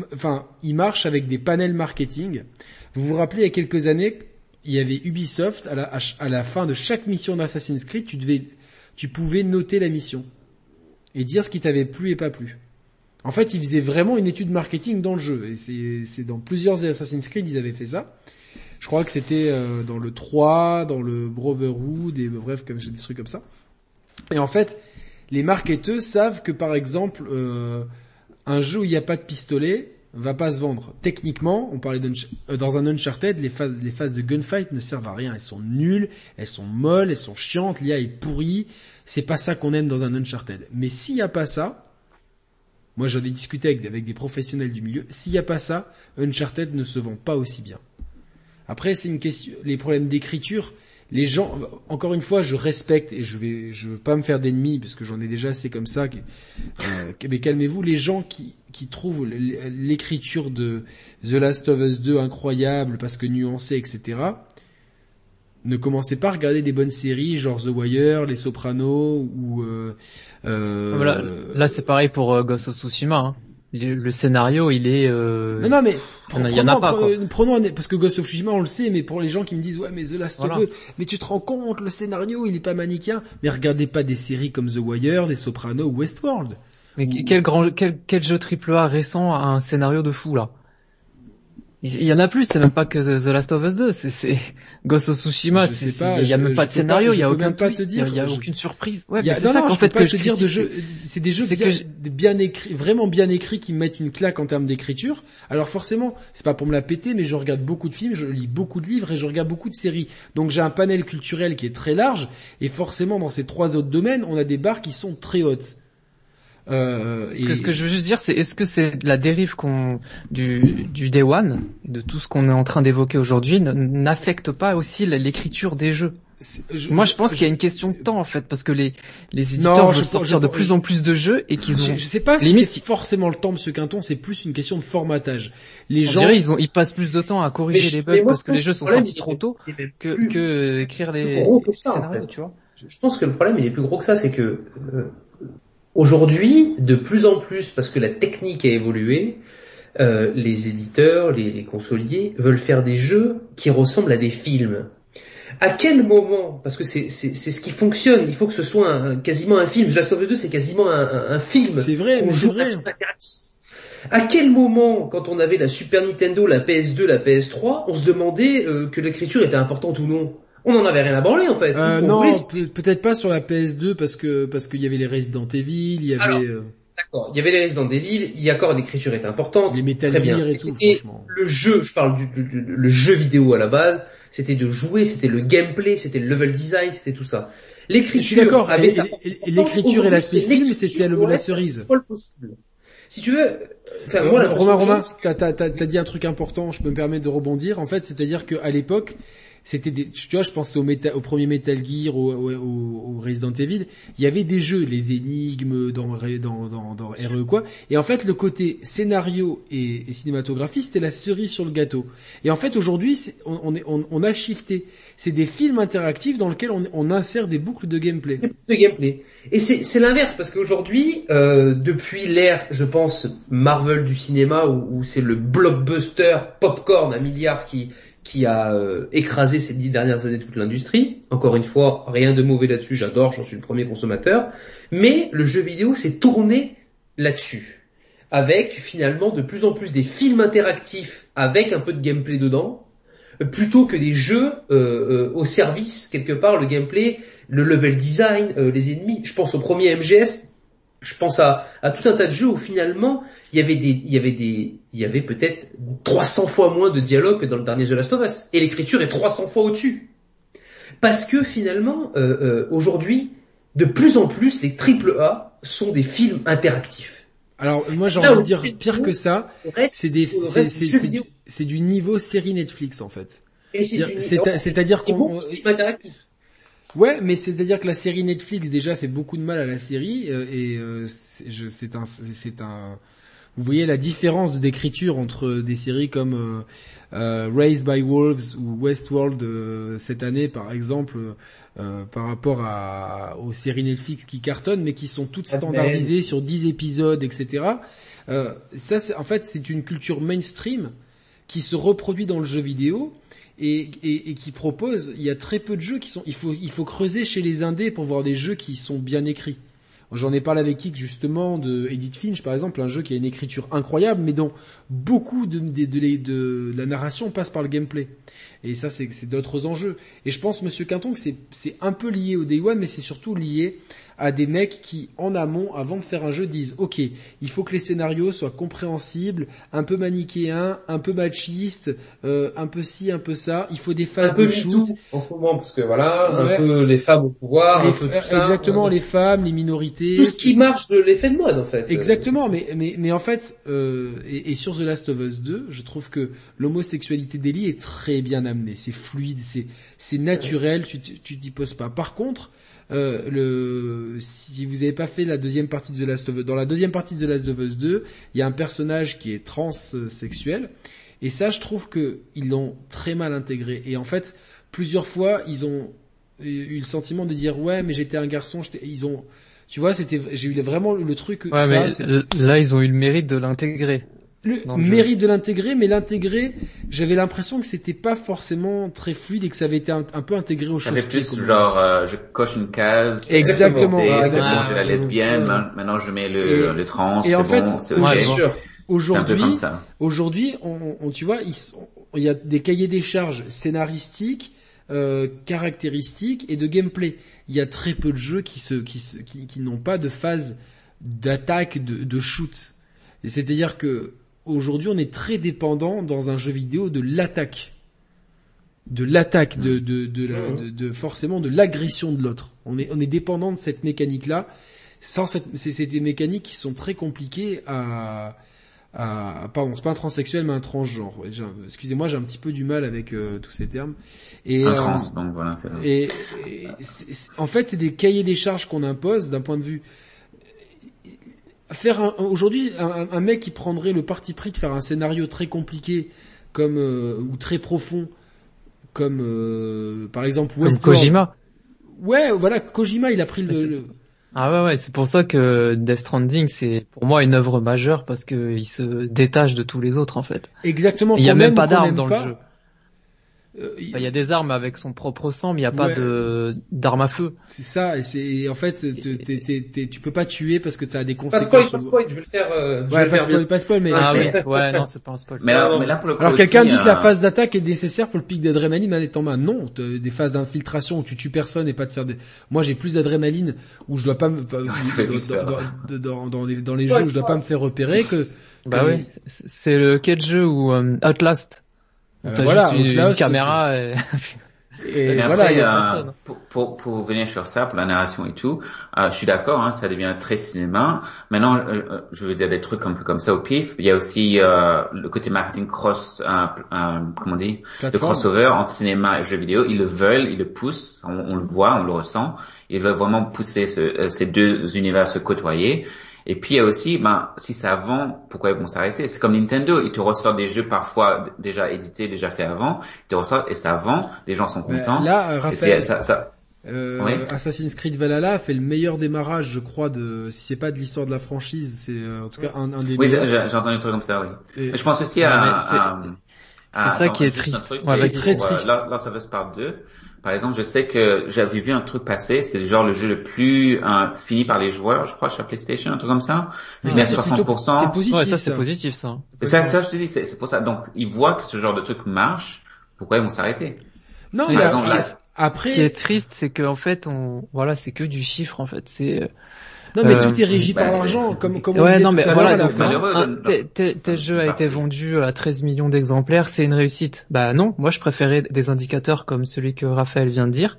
ils marchent avec des panels marketing. Vous vous rappelez, il y a quelques années, il y avait Ubisoft, à la, à la fin de chaque mission d'Assassin's Creed, tu devais, tu pouvais noter la mission. Et dire ce qui t'avait plu et pas plu. En fait, ils faisaient vraiment une étude marketing dans le jeu. Et c'est dans plusieurs Assassin's Creed, ils avaient fait ça. Je crois que c'était euh, dans le 3, dans le Brotherhood, et bref, comme des trucs comme ça. Et en fait, les marketeurs savent que par exemple euh, un jeu où il n'y a pas de pistolet va pas se vendre. Techniquement, on parlait euh, dans un Uncharted, les phases, de gunfight ne servent à rien. Elles sont nulles, elles sont molles, elles sont chiantes, l'IA est pourrie. C'est pas ça qu'on aime dans un Uncharted. Mais s'il n'y a pas ça, moi j'en ai discuté avec, avec des professionnels du milieu, s'il n'y a pas ça, Uncharted ne se vend pas aussi bien. Après, c'est une question, les problèmes d'écriture, les gens, encore une fois, je respecte et je vais, je veux pas me faire d'ennemis parce que j'en ai déjà assez comme ça. Euh, mais calmez-vous, les gens qui qui trouvent l'écriture de The Last of Us 2 incroyable parce que nuancé, etc. Ne commencez pas à regarder des bonnes séries genre The Wire, Les Sopranos ou. Euh, euh, là, c'est pareil pour euh, Ghost of Tsushima. Hein le, scénario, il est. Euh... Non, non, mais il y en a pas. Prenons parce que Ghost of Tsushima, on le sait, mais pour les gens qui me disent ouais, mais The Last of Us, mais tu te rends compte, le scénario, il est pas manichéen. Mais regardez pas des séries comme The Wire, Les Sopranos ou Westworld. Mais quel grand, quel, quel jeu AAA récent a un scénario de fou là? Il y en a plus, c'est même pas que The Last of Us 2, c'est Ghost of Tsushima, il y a même pas de scénario, il y a aucun pas te dire, il y a aucune surprise. Ouais, c'est ça qu'en fait que je dire de c'est des jeux bien écrits, vraiment bien écrits qui mettent une claque en termes d'écriture. Alors forcément, c'est pas pour me la péter, mais je regarde beaucoup de films, je lis beaucoup de livres et je regarde beaucoup de séries. Donc j'ai un panel culturel qui est très large et forcément dans ces trois autres domaines, on a des barres qui sont très hautes. Euh, ce, que, ce, que, je veux juste dire, c'est est-ce que c'est la dérive qu'on du, du day one, de tout ce qu'on est en train d'évoquer aujourd'hui, n'affecte pas aussi l'écriture des jeux? Moi, je pense qu'il y a une question de temps en fait, parce que les les éditeurs veulent sortir de plus en plus de jeux et qu'ils ont. Je, sais pas si c'est forcément le temps, Monsieur Quinton. C'est plus une question de formatage. Les gens, dirait, ils ont ils passent plus de temps à corriger les bugs parce que les jeux sont sortis trop tôt que que écrire les. Gros que ça, en fait. tu vois. Je pense que le problème il est plus gros que ça, c'est que euh, Aujourd'hui, de plus en plus, parce que la technique a évolué, euh, les éditeurs, les, les, consoliers veulent faire des jeux qui ressemblent à des films. À quel moment Parce que c'est ce qui fonctionne. Il faut que ce soit un, quasiment un film. The Last of Us 2, c'est quasiment un, un, un film. C'est vrai, mais c'est vrai. À quel moment, quand on avait la Super Nintendo, la PS2, la PS3, on se demandait euh, que l'écriture était importante ou non? On en avait rien à branler en fait. Euh, non, peut-être pas sur la PS2 parce que parce qu'il y avait les Resident Evil, il y avait. Euh, d'accord, il y avait les Resident Evil, il y a encore l'écriture était importante. Les Metal Gear et tout. Le jeu, je parle du, le jeu vidéo à la base, c'était de jouer, c'était le gameplay, c'était le level design, c'était tout ça. L'écriture. Je suis d'accord. L'écriture et l'aspect film, c'était la cerise. Si tu veux, enfin, moi, Romain, Romain, t'as, t'as, t'as dit un truc important, je peux me permettre de rebondir. En fait, c'est-à-dire qu'à l'époque, c'était des, tu vois, je pense au, au premier Metal Gear, au, au, au, Resident Evil, il y avait des jeux, les énigmes dans, dans, dans, dans RE quoi, et en fait le côté scénario et, et cinématographie c'était la cerise sur le gâteau. Et en fait aujourd'hui on, on, on, on, a shifté, c'est des films interactifs dans lesquels on, on insère des boucles de gameplay. De gameplay. Et c'est l'inverse parce qu'aujourd'hui, euh, depuis l'ère, je pense Marvel du cinéma où, où c'est le blockbuster popcorn à milliards qui qui a euh, écrasé ces dix dernières années toute l'industrie. Encore une fois, rien de mauvais là-dessus, j'adore, j'en suis le premier consommateur. Mais le jeu vidéo s'est tourné là-dessus. Avec finalement de plus en plus des films interactifs avec un peu de gameplay dedans, plutôt que des jeux euh, euh, au service, quelque part, le gameplay, le level design, les ennemis. Je pense au premier MGS, je pense à, à, tout un tas de jeux où finalement il y avait des, il y avait des, il y avait peut-être 300 fois moins de dialogue que dans le dernier The Last of Us, et l'écriture est 300 fois au-dessus. Parce que finalement, euh, euh, aujourd'hui, de plus en plus, les triple A sont des films interactifs. Alors moi j'ai envie de dire pire que ça, c'est des, c'est du, niveau série Netflix en fait. C'est-à-dire qu'on. Ouais, mais c'est-à-dire que la série Netflix déjà fait beaucoup de mal à la série euh, et euh, c'est un, c'est un, vous voyez la différence d'écriture entre des séries comme euh, euh Raised by Wolves ou Westworld cette année par exemple par rapport à, aux séries Netflix qui cartonnent mais qui sont toutes standardisées sur 10 épisodes, etc. ça, c'est en fait, c'est une culture mainstream qui se reproduit dans le jeu vidéo et, et, et, qui propose, il y a très peu de jeux qui sont, il faut, il faut creuser chez les indés pour voir des jeux qui sont bien écrits. J'en ai parlé avec Kik justement de Edith Finch par exemple, un jeu qui a une écriture incroyable mais dont beaucoup de, de, de, de la narration passe par le gameplay. Et ça c'est d'autres enjeux. Et je pense Monsieur Quinton que c'est un peu lié au Day One mais c'est surtout lié à des mecs qui, en amont, avant de faire un jeu, disent OK, il faut que les scénarios soient compréhensibles, un peu manichéens, un peu machistes, euh, un peu ci, un peu ça. Il faut des phases un peu de shoot en ce moment parce que voilà, un peu les femmes au pouvoir, un peu exactement les femmes, les minorités, tout ce qui marche de l'effet de mode en fait. Exactement, mais mais mais en fait, euh, et, et, sur The Last of Us 2, je trouve que l'homosexualité d'Ellie est très bien amenée, c'est fluide, c'est c'est naturel, tu tu t'y poses pas. Par contre euh, le, si vous n'avez pas fait la deuxième partie de The Last of Us, dans la deuxième partie de The Last of Us 2, il y a un personnage qui est transsexuel. Et ça, je trouve que ils l'ont très mal intégré. Et en fait, plusieurs fois, ils ont eu le sentiment de dire ouais, mais j'étais un garçon. Ils ont, tu vois, c'était, j'ai eu vraiment le truc. Ouais, mais là, ils ont eu le mérite de l'intégrer le mérite de l'intégrer, mais l'intégrer, j'avais l'impression que c'était pas forcément très fluide et que ça avait été un, peu intégré au choses. plus genre, euh, je coche une case. Exactement. exactement. J'ai la lesbienne, maintenant je mets le, le trans. Et en fait, bon, aujourd'hui, aujourd'hui, on, on, tu vois, il, y a des cahiers des charges scénaristiques, euh, caractéristiques et de gameplay. Il y a très peu de jeux qui se, qui, qui, qui n'ont pas de phase d'attaque, de, de shoot. C'est-à-dire que aujourd'hui on est très dépendant dans un jeu vidéo de l'attaque. De l'attaque de de, de, de, forcément de l'agression de l'autre. On est on est dépendant de cette mécanique là sans cette c'est des mécaniques qui sont très compliquées à à pardon c'est pas un transsexuel mais un transgenre excusez-moi j'ai un petit peu du mal avec euh, tous ces termes. Et un trans euh, donc voilà et, en fait c'est des cahiers des charges qu'on impose d'un point de vue faire aujourd'hui un, mec qui prendrait le parti pris de faire un scénario très compliqué comme euh, ou très profond comme euh, par exemple Westworld. Comme Kojima. Ouais, voilà, Kojima, il a pris le, Ah ouais ouais, c'est pour ça que Death Stranding c'est pour moi une œuvre majeure parce que il se détache de tous les autres en fait. Exactement. Il y a même pas d'armes dans le jeu. Euh, il y a des armes avec son propre sang, mais il n'y a pas de d'armes à feu. C'est ça, et c'est en fait, tu peux pas tuer parce que ça a des conséquences. Pas spoil, pas spoil, je vais le faire. Euh, ouais, pas spoil, pas spoil, mais. Ah oui, ouais, non, c'est pas un spoil. Mais, là, mais là, pour le Alors quelqu'un dit que la euh, phase d'attaque est nécessaire pour le pic d'adrénaline manette en main. Non, des phases d'infiltration où tu tues personne et pas de faire des. Moi, j'ai plus d'adrénaline où je dois pas me dans, dans, les, dans les jeux où je dois pas me faire repérer que. Bah oui, c'est le quel jeu où Outlast voilà, juste une, caméra. Et... Et, voilà, euh, pour, pour, pour, venir sur ça, pour la narration et tout, euh, je suis d'accord, hein, ça devient très cinéma. Maintenant, euh, euh, je veux dire des trucs un peu comme ça au pif. Il y a aussi euh, le côté marketing cross, comment on dit, le crossover entre cinéma et jeux vidéo. Ils le veulent, ils le poussent, on, on le voit, on le ressent. Ils veulent vraiment pousser ce, ces deux univers se côtoyer. Et puis il y a aussi, ben, si ça vend, pourquoi ils vont s'arrêter? C'est comme Nintendo, ils te ressortent des jeux parfois déjà édités, déjà faits avant, ils te ressortent et ça vend, les gens sont contents. là, Raphaël, ça, ça... Euh, Assassin's Creed Valhalla fait le meilleur démarrage, je crois, de si c'est pas de l'histoire de la franchise, c'est euh, en tout cas un, un des. Oui, j'ai entendu un truc comme ça. Oui. Mais je pense aussi à. C'est ça qui est triste. c'est très triste. Last of Us Part 2 par exemple, je sais que j'avais vu un truc passer, c'était genre le jeu le plus euh, fini par les joueurs, je crois, sur PlayStation, un truc comme ça. Mais c'est 60%. C'est positif. Ouais, ça c'est positif ça. Et ça, ça je te dis, c'est pour ça. Donc ils voient que ce genre de truc marche, pourquoi ils vont s'arrêter? Non, mais après, ce qui est triste, c'est que en fait, on, voilà, c'est que du chiffre en fait. C'est non mais tout est régi par bah, l'argent, comme comme on ouais, non, mais voilà, donc, tel jeu a été vendu à 13 millions d'exemplaires, c'est une réussite. Bah non, moi je préférais des indicateurs comme celui que Raphaël vient de dire.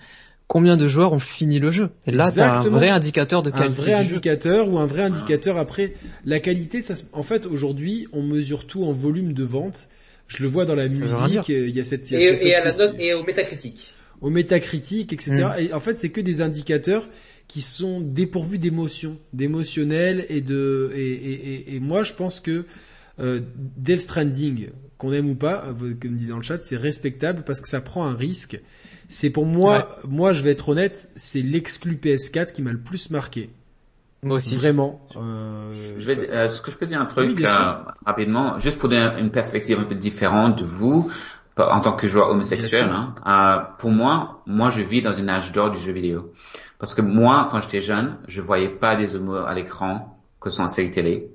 Combien de joueurs ont fini le jeu? Et là, t'as un vrai indicateur de qualité. Un vrai indicateur ou un vrai indicateur après la qualité. Ça, en fait, aujourd'hui, on mesure tout en volume de vente. Je le vois dans la musique. Il y a cette, et, à la note et au métacritique. Au métacritique, etc. Mm. Et en fait, c'est que des indicateurs qui sont dépourvus d'émotions, d'émotionnel et de et, et, et, moi je pense que euh, Death Stranding, qu'on aime ou pas, comme dit dans le chat, c'est respectable parce que ça prend un risque. C'est pour moi, moi je vais être honnête, c'est l'exclu PS4 qui m'a le plus marqué. Moi aussi. Vraiment. Euh... Je vais, euh, ce que je peux dire un truc euh, rapidement, juste pour donner une perspective un peu différente de vous, en tant que joueur homosexuel. Hein, euh, pour moi, moi je vis dans une âge d'or du jeu vidéo. Parce que moi, quand j'étais jeune, je voyais pas des homos à l'écran, que ce soit en série télé,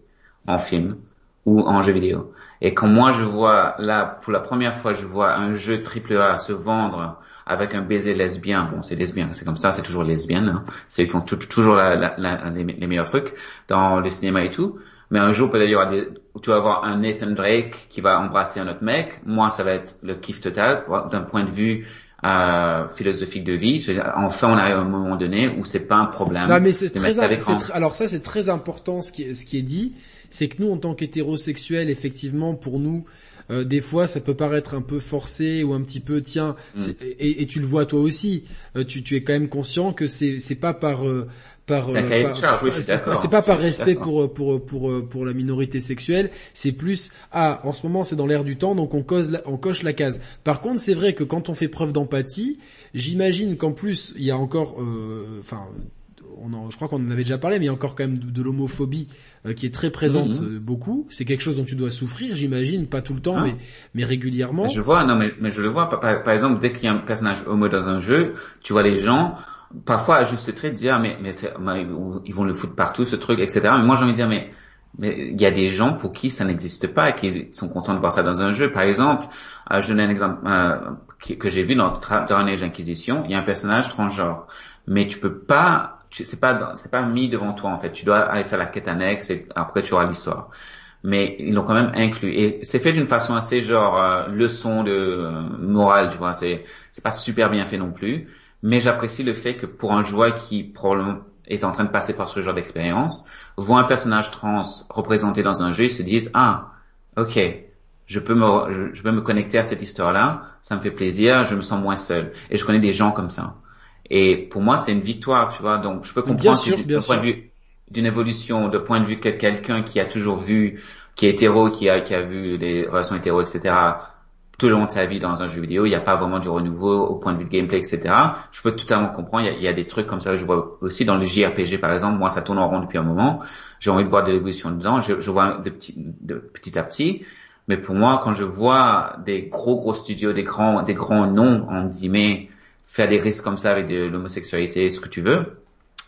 en film ou en jeu vidéo. Et quand moi je vois, là, pour la première fois, je vois un jeu triple A se vendre avec un baiser lesbien, bon, c'est lesbien, c'est comme ça, c'est toujours lesbienne, hein. c'est qui ont toujours la, la, les, meilleurs trucs dans le cinéma et tout. Mais un jour, peut-être, tu vas avoir un Nathan Drake qui va embrasser un autre mec. Moi, ça va être le kiff total d'un point de vue euh, philosophique de vie. Enfin, on arrive à un moment donné où c'est pas un problème. Non, mais c'est très, alors ça c'est très important ce qui est, ce qui est dit, c'est que nous en tant qu'hétérosexuels, effectivement, pour nous, euh, des fois ça peut paraître un peu forcé ou un petit peu tiens mm. et, et, tu le vois toi aussi euh, tu, tu es quand même conscient que c'est c'est pas par euh, par, c'est pas par respect pour pour pour pour la minorité sexuelle, c'est plus ah en ce moment c'est dans l'air du temps donc on cause on coche la case. Par contre, c'est vrai que quand on fait preuve d'empathie, j'imagine qu'en plus il y a encore euh, on je crois qu'on en avait déjà parlé, mais il y a encore quand même de, l'homophobie euh, qui est très présente mhm. euh, beaucoup. C'est quelque chose dont tu dois souffrir, j'imagine, pas tout le temps, ah. mais, mais régulièrement. Je vois, non, mais, mais je le vois. Par, par exemple, dès qu'il y a un personnage homo dans un jeu, tu vois les gens parfois à juste trait dire ah, mais mais ils vont le foutre partout ce truc etc mais moi j'ai envie de dire mais mais il y a des gens pour qui ça n'existe pas et qui sont contents de voir ça dans un jeu par exemple euh, je donne un exemple euh, que, j'ai vu dans Dragon Age Inquisition il y a un personnage transgenre mais tu peux pas c'est pas c'est pas mis devant toi en fait. Tu dois aller faire la quête annexe et après tu auras l'histoire. Mais ils l'ont quand même inclus. Et c'est fait d'une façon assez genre euh, leçon de euh, morale tu vois. C'est c'est pas super bien fait non plus. Mais j'apprécie le fait que pour un joueur qui probablement est en train de passer par ce genre d'expérience, voit un personnage trans représenté dans un jeu, ils se disent ah ok je peux me je peux me connecter à cette histoire-là, ça me fait plaisir, je me sens moins seul. Et je connais des gens comme ça. Et pour moi, c'est une victoire, tu vois. Donc, je peux comprendre bien point de vue d'une évolution, de point de vue que quelqu'un qui a toujours vu, qui est hétéro, qui a qui a vu les relations hétéro, etc tout le long de sa vie dans un jeu vidéo, il n'y a pas vraiment du renouveau au point de vue de gameplay, etc. Je peux totalement comprendre, il y a, il y a des trucs comme ça, je vois aussi dans le JRPG par exemple, moi ça tourne en rond depuis un moment, j'ai envie de voir de l'évolution dedans, je, je, vois de petit, de petit à petit, mais pour moi, quand je vois des gros gros studios, des grands, des grands noms, en guillemets, faire des risques comme ça avec de l'homosexualité, ce que tu veux,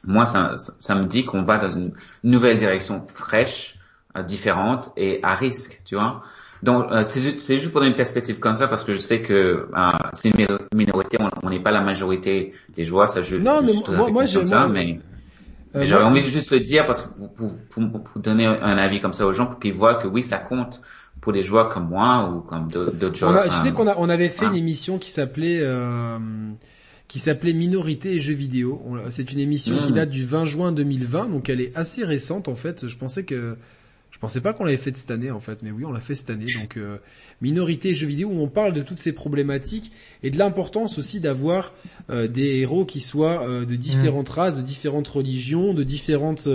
moi ça, ça me dit qu'on va dans une nouvelle direction fraîche, euh, différente et à risque, tu vois. Donc, euh, c'est juste pour donner une perspective comme ça, parce que je sais que euh, c'est une minorité, on n'est pas la majorité des joueurs, ça je... Non, mais moi, moi, j'ai... Mais, euh, j'avais envie de juste le dire parce que pour, pour, pour, donner un avis comme ça aux gens, pour qu'ils voient que oui, ça compte pour des joueurs comme moi ou comme d'autres joueurs. tu sais qu'on a, on avait fait une émission qui s'appelait euh, qui s'appelait Minorité et jeux vidéo. C'est une émission qui hmm. date du 20 juin 2020, donc elle est assez récente en fait. Je pensais que je pensais pas qu'on l'avait fait cette année en fait, mais oui, on l'a fait cette année. Donc euh, minorité et jeux vidéo où on parle de toutes ces problématiques et de l'importance aussi d'avoir euh, des héros qui soient euh, de différentes mm. races, de différentes religions, de différentes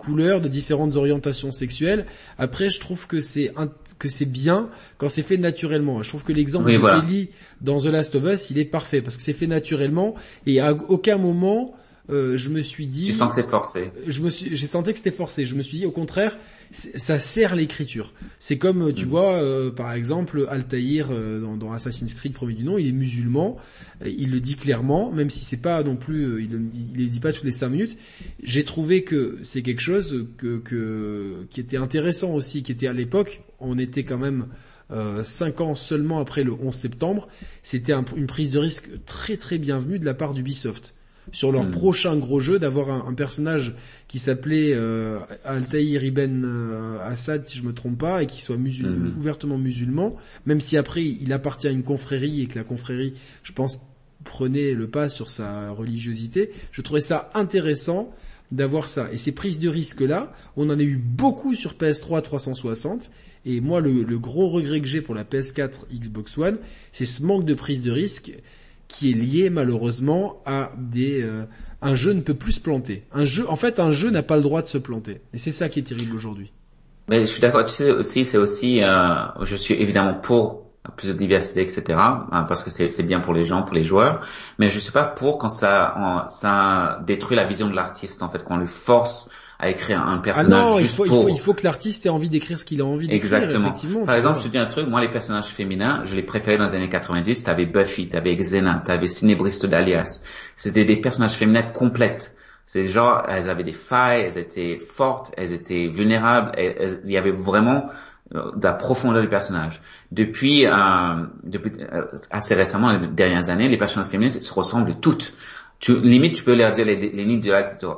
couleurs, de différentes orientations sexuelles. Après, je trouve que c'est que c'est bien quand c'est fait naturellement. Je trouve que l'exemple de Ellie dans The Last of Us, il est parfait parce que c'est fait naturellement et à aucun moment euh, je me suis dit. Tu sens que c'est forcé. Je me suis, j'ai senti que c'était forcé. Je me suis dit, au contraire, ça sert l'écriture. C'est comme, tu mm. vois, euh, par exemple, Altaïr euh, dans, dans, Assassin's Creed premier du nom, il est musulman. Il le dit clairement, même si c'est pas non plus, il, il le dit pas toutes les cinq minutes. J'ai trouvé que c'est quelque chose que, que qui était intéressant aussi, qui était à l'époque, on était quand même euh, cinq ans seulement après le 11 septembre, c'était une prise de risque très très bienvenue de la part d'Ubisoft sur leur hmm. prochain gros jeu d'avoir un, personnage qui s'appelait euh, Altaïr Ibn euh, Assad si je me trompe pas et qui soit hmm. ouvertement musulman même si après il appartient à une confrérie et que la confrérie je pense prenait le pas sur sa religiosité je trouvais ça intéressant d'avoir ça et ces prises de risque là on en a eu beaucoup sur PS3 360 et moi le, le gros regret que j'ai pour la PS4 Xbox One c'est ce manque de prise de risque qui est lié malheureusement à des euh, un jeu ne peut plus se planter. Un jeu, en fait, un jeu n'a pas le droit de se planter. Et c'est ça qui est terrible aujourd'hui. Mais je suis d'accord. Tu sais aussi, c'est aussi, euh, je suis évidemment pour plus de diversité, etc. Hein, parce que c'est bien pour les gens, pour les joueurs. Mais je suis pas pour quand ça ça détruit la vision de l'artiste en fait, qu'on lui force à écrire un personnage. Ah non, il faut, il faut, il faut que l'artiste ait envie d'écrire ce qu'il a envie d'écrire. Exactement. Effectivement, Par exemple, je te dis un truc, moi les personnages féminins, je les préférais dans les années 90, t'avais Buffy, t'avais Xena, t'avais Cinebristo d'Alias. C'était des personnages féminins complètes. C'est genre, elles avaient des failles, elles étaient fortes, elles étaient vulnérables, il y avait vraiment euh, de la profondeur du personnage. Depuis, euh, depuis euh, assez récemment, les dernières années, les personnages féminines se ressemblent toutes. Tu, limite, tu peux leur dire les, les lignes de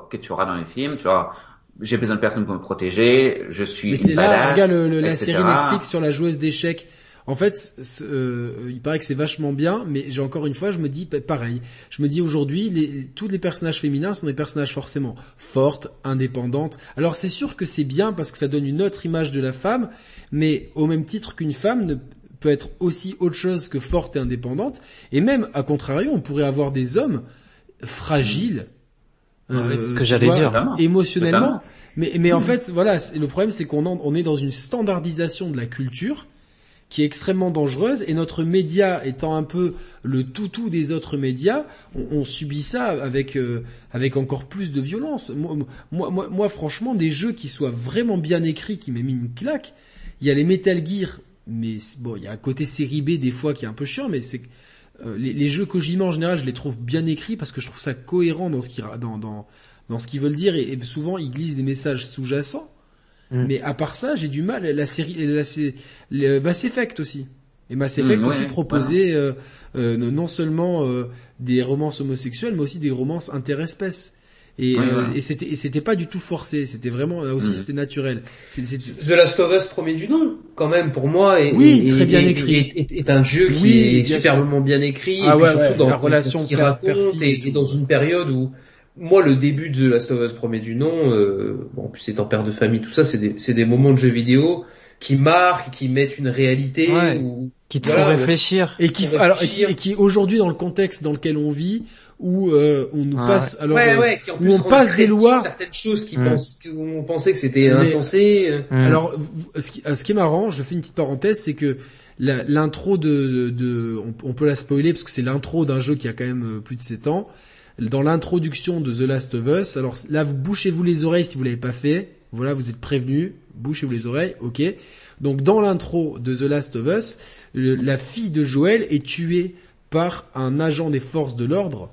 que tu auras dans les films, tu vois, j'ai besoin de personne pour me protéger, je suis Mais c'est là, regarde le, la série Netflix sur la joueuse d'échecs. En fait, euh, il paraît que c'est vachement bien, mais j'ai encore une fois, je me dis pareil. Je me dis aujourd'hui, les, tous les personnages féminins sont des personnages forcément fortes, indépendantes. Alors c'est sûr que c'est bien parce que ça donne une autre image de la femme, mais au même titre qu'une femme ne peut être aussi autre chose que forte et indépendante. Et même, à contrario, on pourrait avoir des hommes fragiles, euh, ce que j'allais dire. Émotionnellement. Mais, mais en fait, voilà, le problème c'est qu'on on est dans une standardisation de la culture qui est extrêmement dangereuse et notre média étant un peu le toutou des autres médias, on, on subit ça avec euh, avec encore plus de violence. Moi, moi, moi, franchement, des jeux qui soient vraiment bien écrits, qui m'aient mis une claque. Il y a les Metal Gear, mais bon, il y a un côté série B des fois qui est un peu chiant, mais c'est euh, les, les, jeux Kojima en général, je les trouve bien écrits parce que je trouve ça cohérent dans ce qu'ils dans, dans, dans ce qu'ils veulent dire et, souvent ils glissent des messages sous-jacents. Mm. Mais à part ça, j'ai du mal. La série, la, le Mass Effect aussi. Et Mass Effect mm, aussi proposait euh, euh, non seulement des romances homosexuelles, mais aussi des romances interespèces. Et, euh, et c'était et c'était pas du tout forcé, c'était vraiment là aussi mm. c'était naturel. The Last of Us premier du nom, quand même pour moi est, oui, très bien écrit. Est, un jeu qui est superbement bien écrit ah, et surtout dans la relation qu'il raconte et, dans une période où moi le début de The Last of Us premier du nom, euh, bon en plus étant père de famille tout ça c'est des c'est des moments de jeux vidéo qui marquent, qui mettent une réalité qui te font réfléchir. Et qui alors et qui aujourd'hui dans le contexte dans lequel on vit où euh, on nous passe alors euh, où on passe des lois certaines choses qui pensent qu'on pensait que c'était insensé euh. alors ce qui, ce qui est marrant je fais une petite parenthèse c'est que l'intro de, de, on, peut la spoiler parce que c'est l'intro d'un jeu qui a quand même plus de 7 ans. Dans l'introduction de The Last of Us alors là vous bouchez-vous les oreilles si vous l'avez pas fait. Voilà vous êtes prévenus. Bouchez-vous les oreilles. Ok. Donc dans l'intro de The Last of Us la fille de Joël est tuée par un agent des forces de l'ordre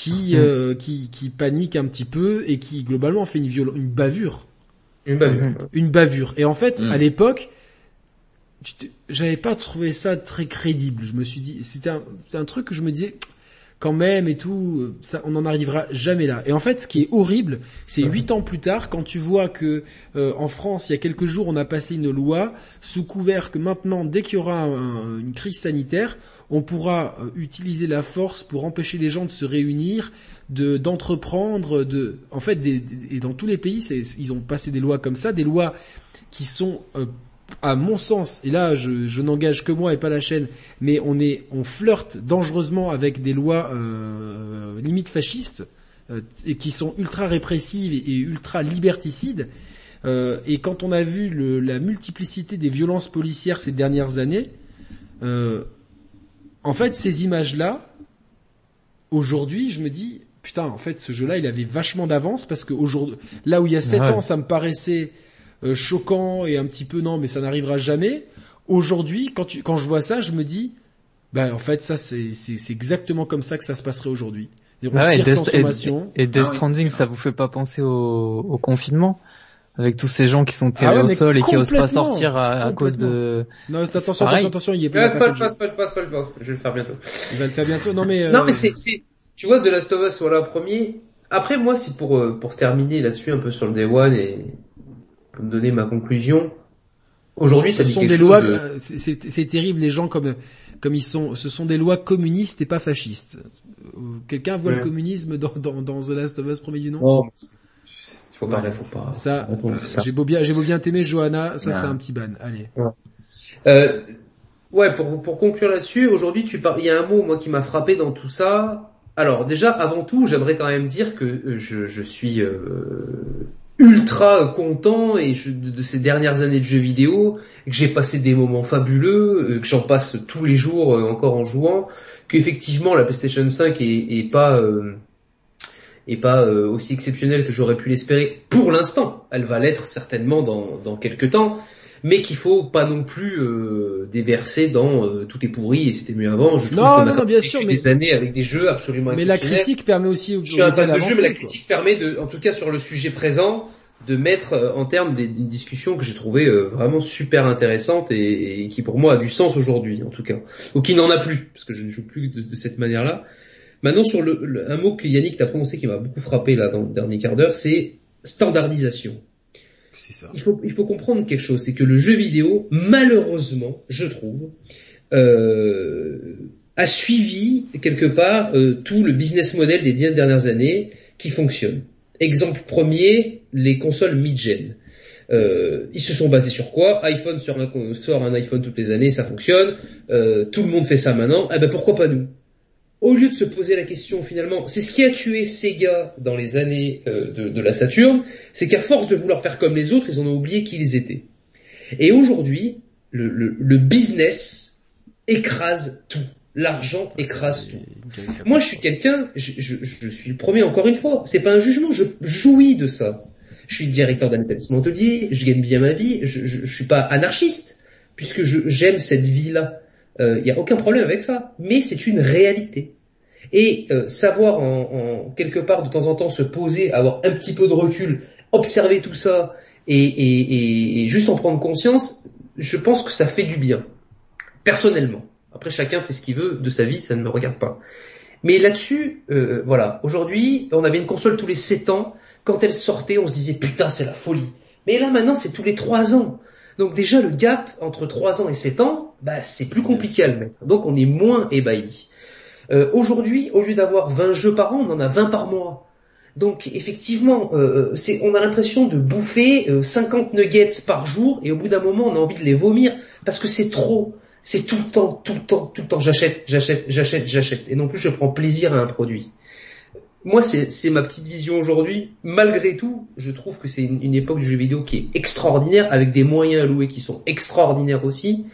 qui, mm. euh, qui, qui panique un petit peu et qui globalement fait une, viol une bavure. Une bavure. Mm. Une bavure. Et en fait, mm. à l'époque, j'avais pas trouvé ça très crédible. Je me suis dit, c'était un, un, truc que je me disais, quand même et tout, ça, on n'en arrivera jamais là. Et en fait, ce qui est horrible, c'est huit ans plus tard, quand tu vois que euh, en France, il y a quelques jours, on a passé une loi sous couvert que maintenant, dès qu'il y aura une crise sanitaire, on pourra euh, utiliser la force pour empêcher les gens de se réunir, de d'entreprendre, de, en fait, et dans tous les pays, ils ont passé des lois comme ça, des lois qui sont euh, à mon sens, et là je, n'engage que moi et pas la chaîne, mais on est, on flirte dangereusement avec des lois euh, limites fascistes euh, et qui sont ultra répressives et, ultra liberticides. Euh, et quand on a vu le, la multiplicité des violences policières ces dernières années, euh, en fait ces images-là, aujourd'hui, je me dis putain, en fait ce jeu-là, il avait vachement d'avance parce que aujourd'hui, là où il y a sept ans, ça me paraissait euh, choquant et un petit peu non, mais ça n'arrivera jamais. Aujourd'hui, quand, tu, quand je vois ça, je me dis, bah en fait ça c'est c'est exactement comme ça que ça se passerait aujourd'hui. Ah et, et, Death ah Stranding, ça vous fait pas penser au, au confinement? Avec tous ces gens qui sont tirés ah au sol et qui osent pas sortir à, cause de. Non, attention, attention, attention, il est pas. Pas, pas, pas, pas, pas, pas, je vais le faire bientôt. Il va le faire bientôt. Non mais. Non mais c'est, c'est, tu vois, The Last of Us, voilà, premier. Après moi, c'est pour euh, pour terminer là-dessus un peu sur le Day One et pour me donner ma conclusion. Aujourd'hui, ce sont des lois. C'est terrible les gens comme comme ils sont. Ce sont des lois communistes et pas fascistes. Quelqu'un voit le communisme dans, dans, dans The Last of Us premier du nom? Oh, Faut pas, faut pas. Ça, j'ai beau bien, j'ai beau bien t'aimer, Johanna. Ça, c'est un petit ban. Allez. Ouais, euh, ouais pour pour conclure là-dessus, aujourd'hui, tu parles. Il y a un mot moi qui m'a frappé dans tout ça. Alors déjà, avant tout, j'aimerais quand même dire que je, je suis euh, ultra content et de, ces dernières années de jeux vidéo, que j'ai passé des moments fabuleux, euh, que j'en passe tous les jours euh, encore en jouant, qu'effectivement la PlayStation 5 est, pas euh, est pas aussi exceptionnelle que j'aurais pu l'espérer pour l'instant. Elle va l'être certainement dans, dans quelques temps, mais qu'il faut pas non plus euh, déverser dans euh, tout est pourri et c'était mieux avant. Je trouve qu'on a bien sûr, des années avec des jeux absolument Mais la critique permet aussi. Je suis un fan de jeu, mais la critique permet de, en tout cas sur le sujet présent, de mettre euh, en termes d'une discussion que j'ai trouvé euh, vraiment super intéressante et, qui pour moi a du sens aujourd'hui en tout cas, ou qui n'en a plus parce que je ne joue plus de, cette manière-là. Maintenant sur le, un mot que Yannick t'a prononcé qui m'a beaucoup frappé là dans le dernier quart d'heure, c'est standardisation. Il faut, il faut comprendre quelque chose, c'est que le jeu vidéo, malheureusement, je trouve, euh, a suivi quelque part euh, tout le business model des dix dernières années qui fonctionne. Exemple premier, les consoles mid-gen. Euh, ils se sont basés sur quoi? iPhone sort un, sort un iPhone toutes les années, ça fonctionne. Euh, tout le monde fait ça maintenant. Eh ben pourquoi pas nous? Au lieu de se poser la question finalement, c'est ce qui a tué Sega dans les années euh, de, la Saturne, c'est qu'à force de vouloir faire comme les autres, ils en ont oublié qui ils étaient. Et aujourd'hui, le, business écrase tout. L'argent écrase tout. Moi, je suis quelqu'un, je, suis le premier encore une fois, c'est pas un jugement, je jouis de ça. Je suis directeur d'un établissement hôtelier, je gagne bien ma vie, je, je, suis pas anarchiste, puisque j'aime cette vie-là. Il euh, n'y a aucun problème avec ça, mais c'est une réalité. Et euh, savoir en, quelque part de temps en temps se poser, avoir un petit peu de recul, observer tout ça et, juste en prendre conscience, je pense que ça fait du bien, personnellement. Après, chacun fait ce qu'il veut de sa vie, ça ne me regarde pas. Mais là-dessus, euh, voilà, aujourd'hui, on avait une console tous les 7 ans. Quand elle sortait, on se disait putain, c'est la folie. Mais là maintenant, c'est tous les 3 ans. Donc déjà, le gap entre 3 ans et 7 ans, bah, c'est plus compliqué à le mettre. Donc on est moins ébahi. Euh, Aujourd'hui, au lieu d'avoir 20 jeux par an, on en a 20 par mois. Donc effectivement, euh, c'est, on a l'impression de bouffer 50 euh, nuggets par jour et au bout d'un moment, on a envie de les vomir parce que c'est trop. C'est tout le temps, tout le temps, tout le temps. J'achète, j'achète, j'achète, j'achète. Et non plus, je prends plaisir à un produit moi, c'est ma petite vision aujourd'hui. Malgré tout, je trouve que c'est une, époque du jeu vidéo qui est extraordinaire, avec des moyens alloués qui sont extraordinaires aussi.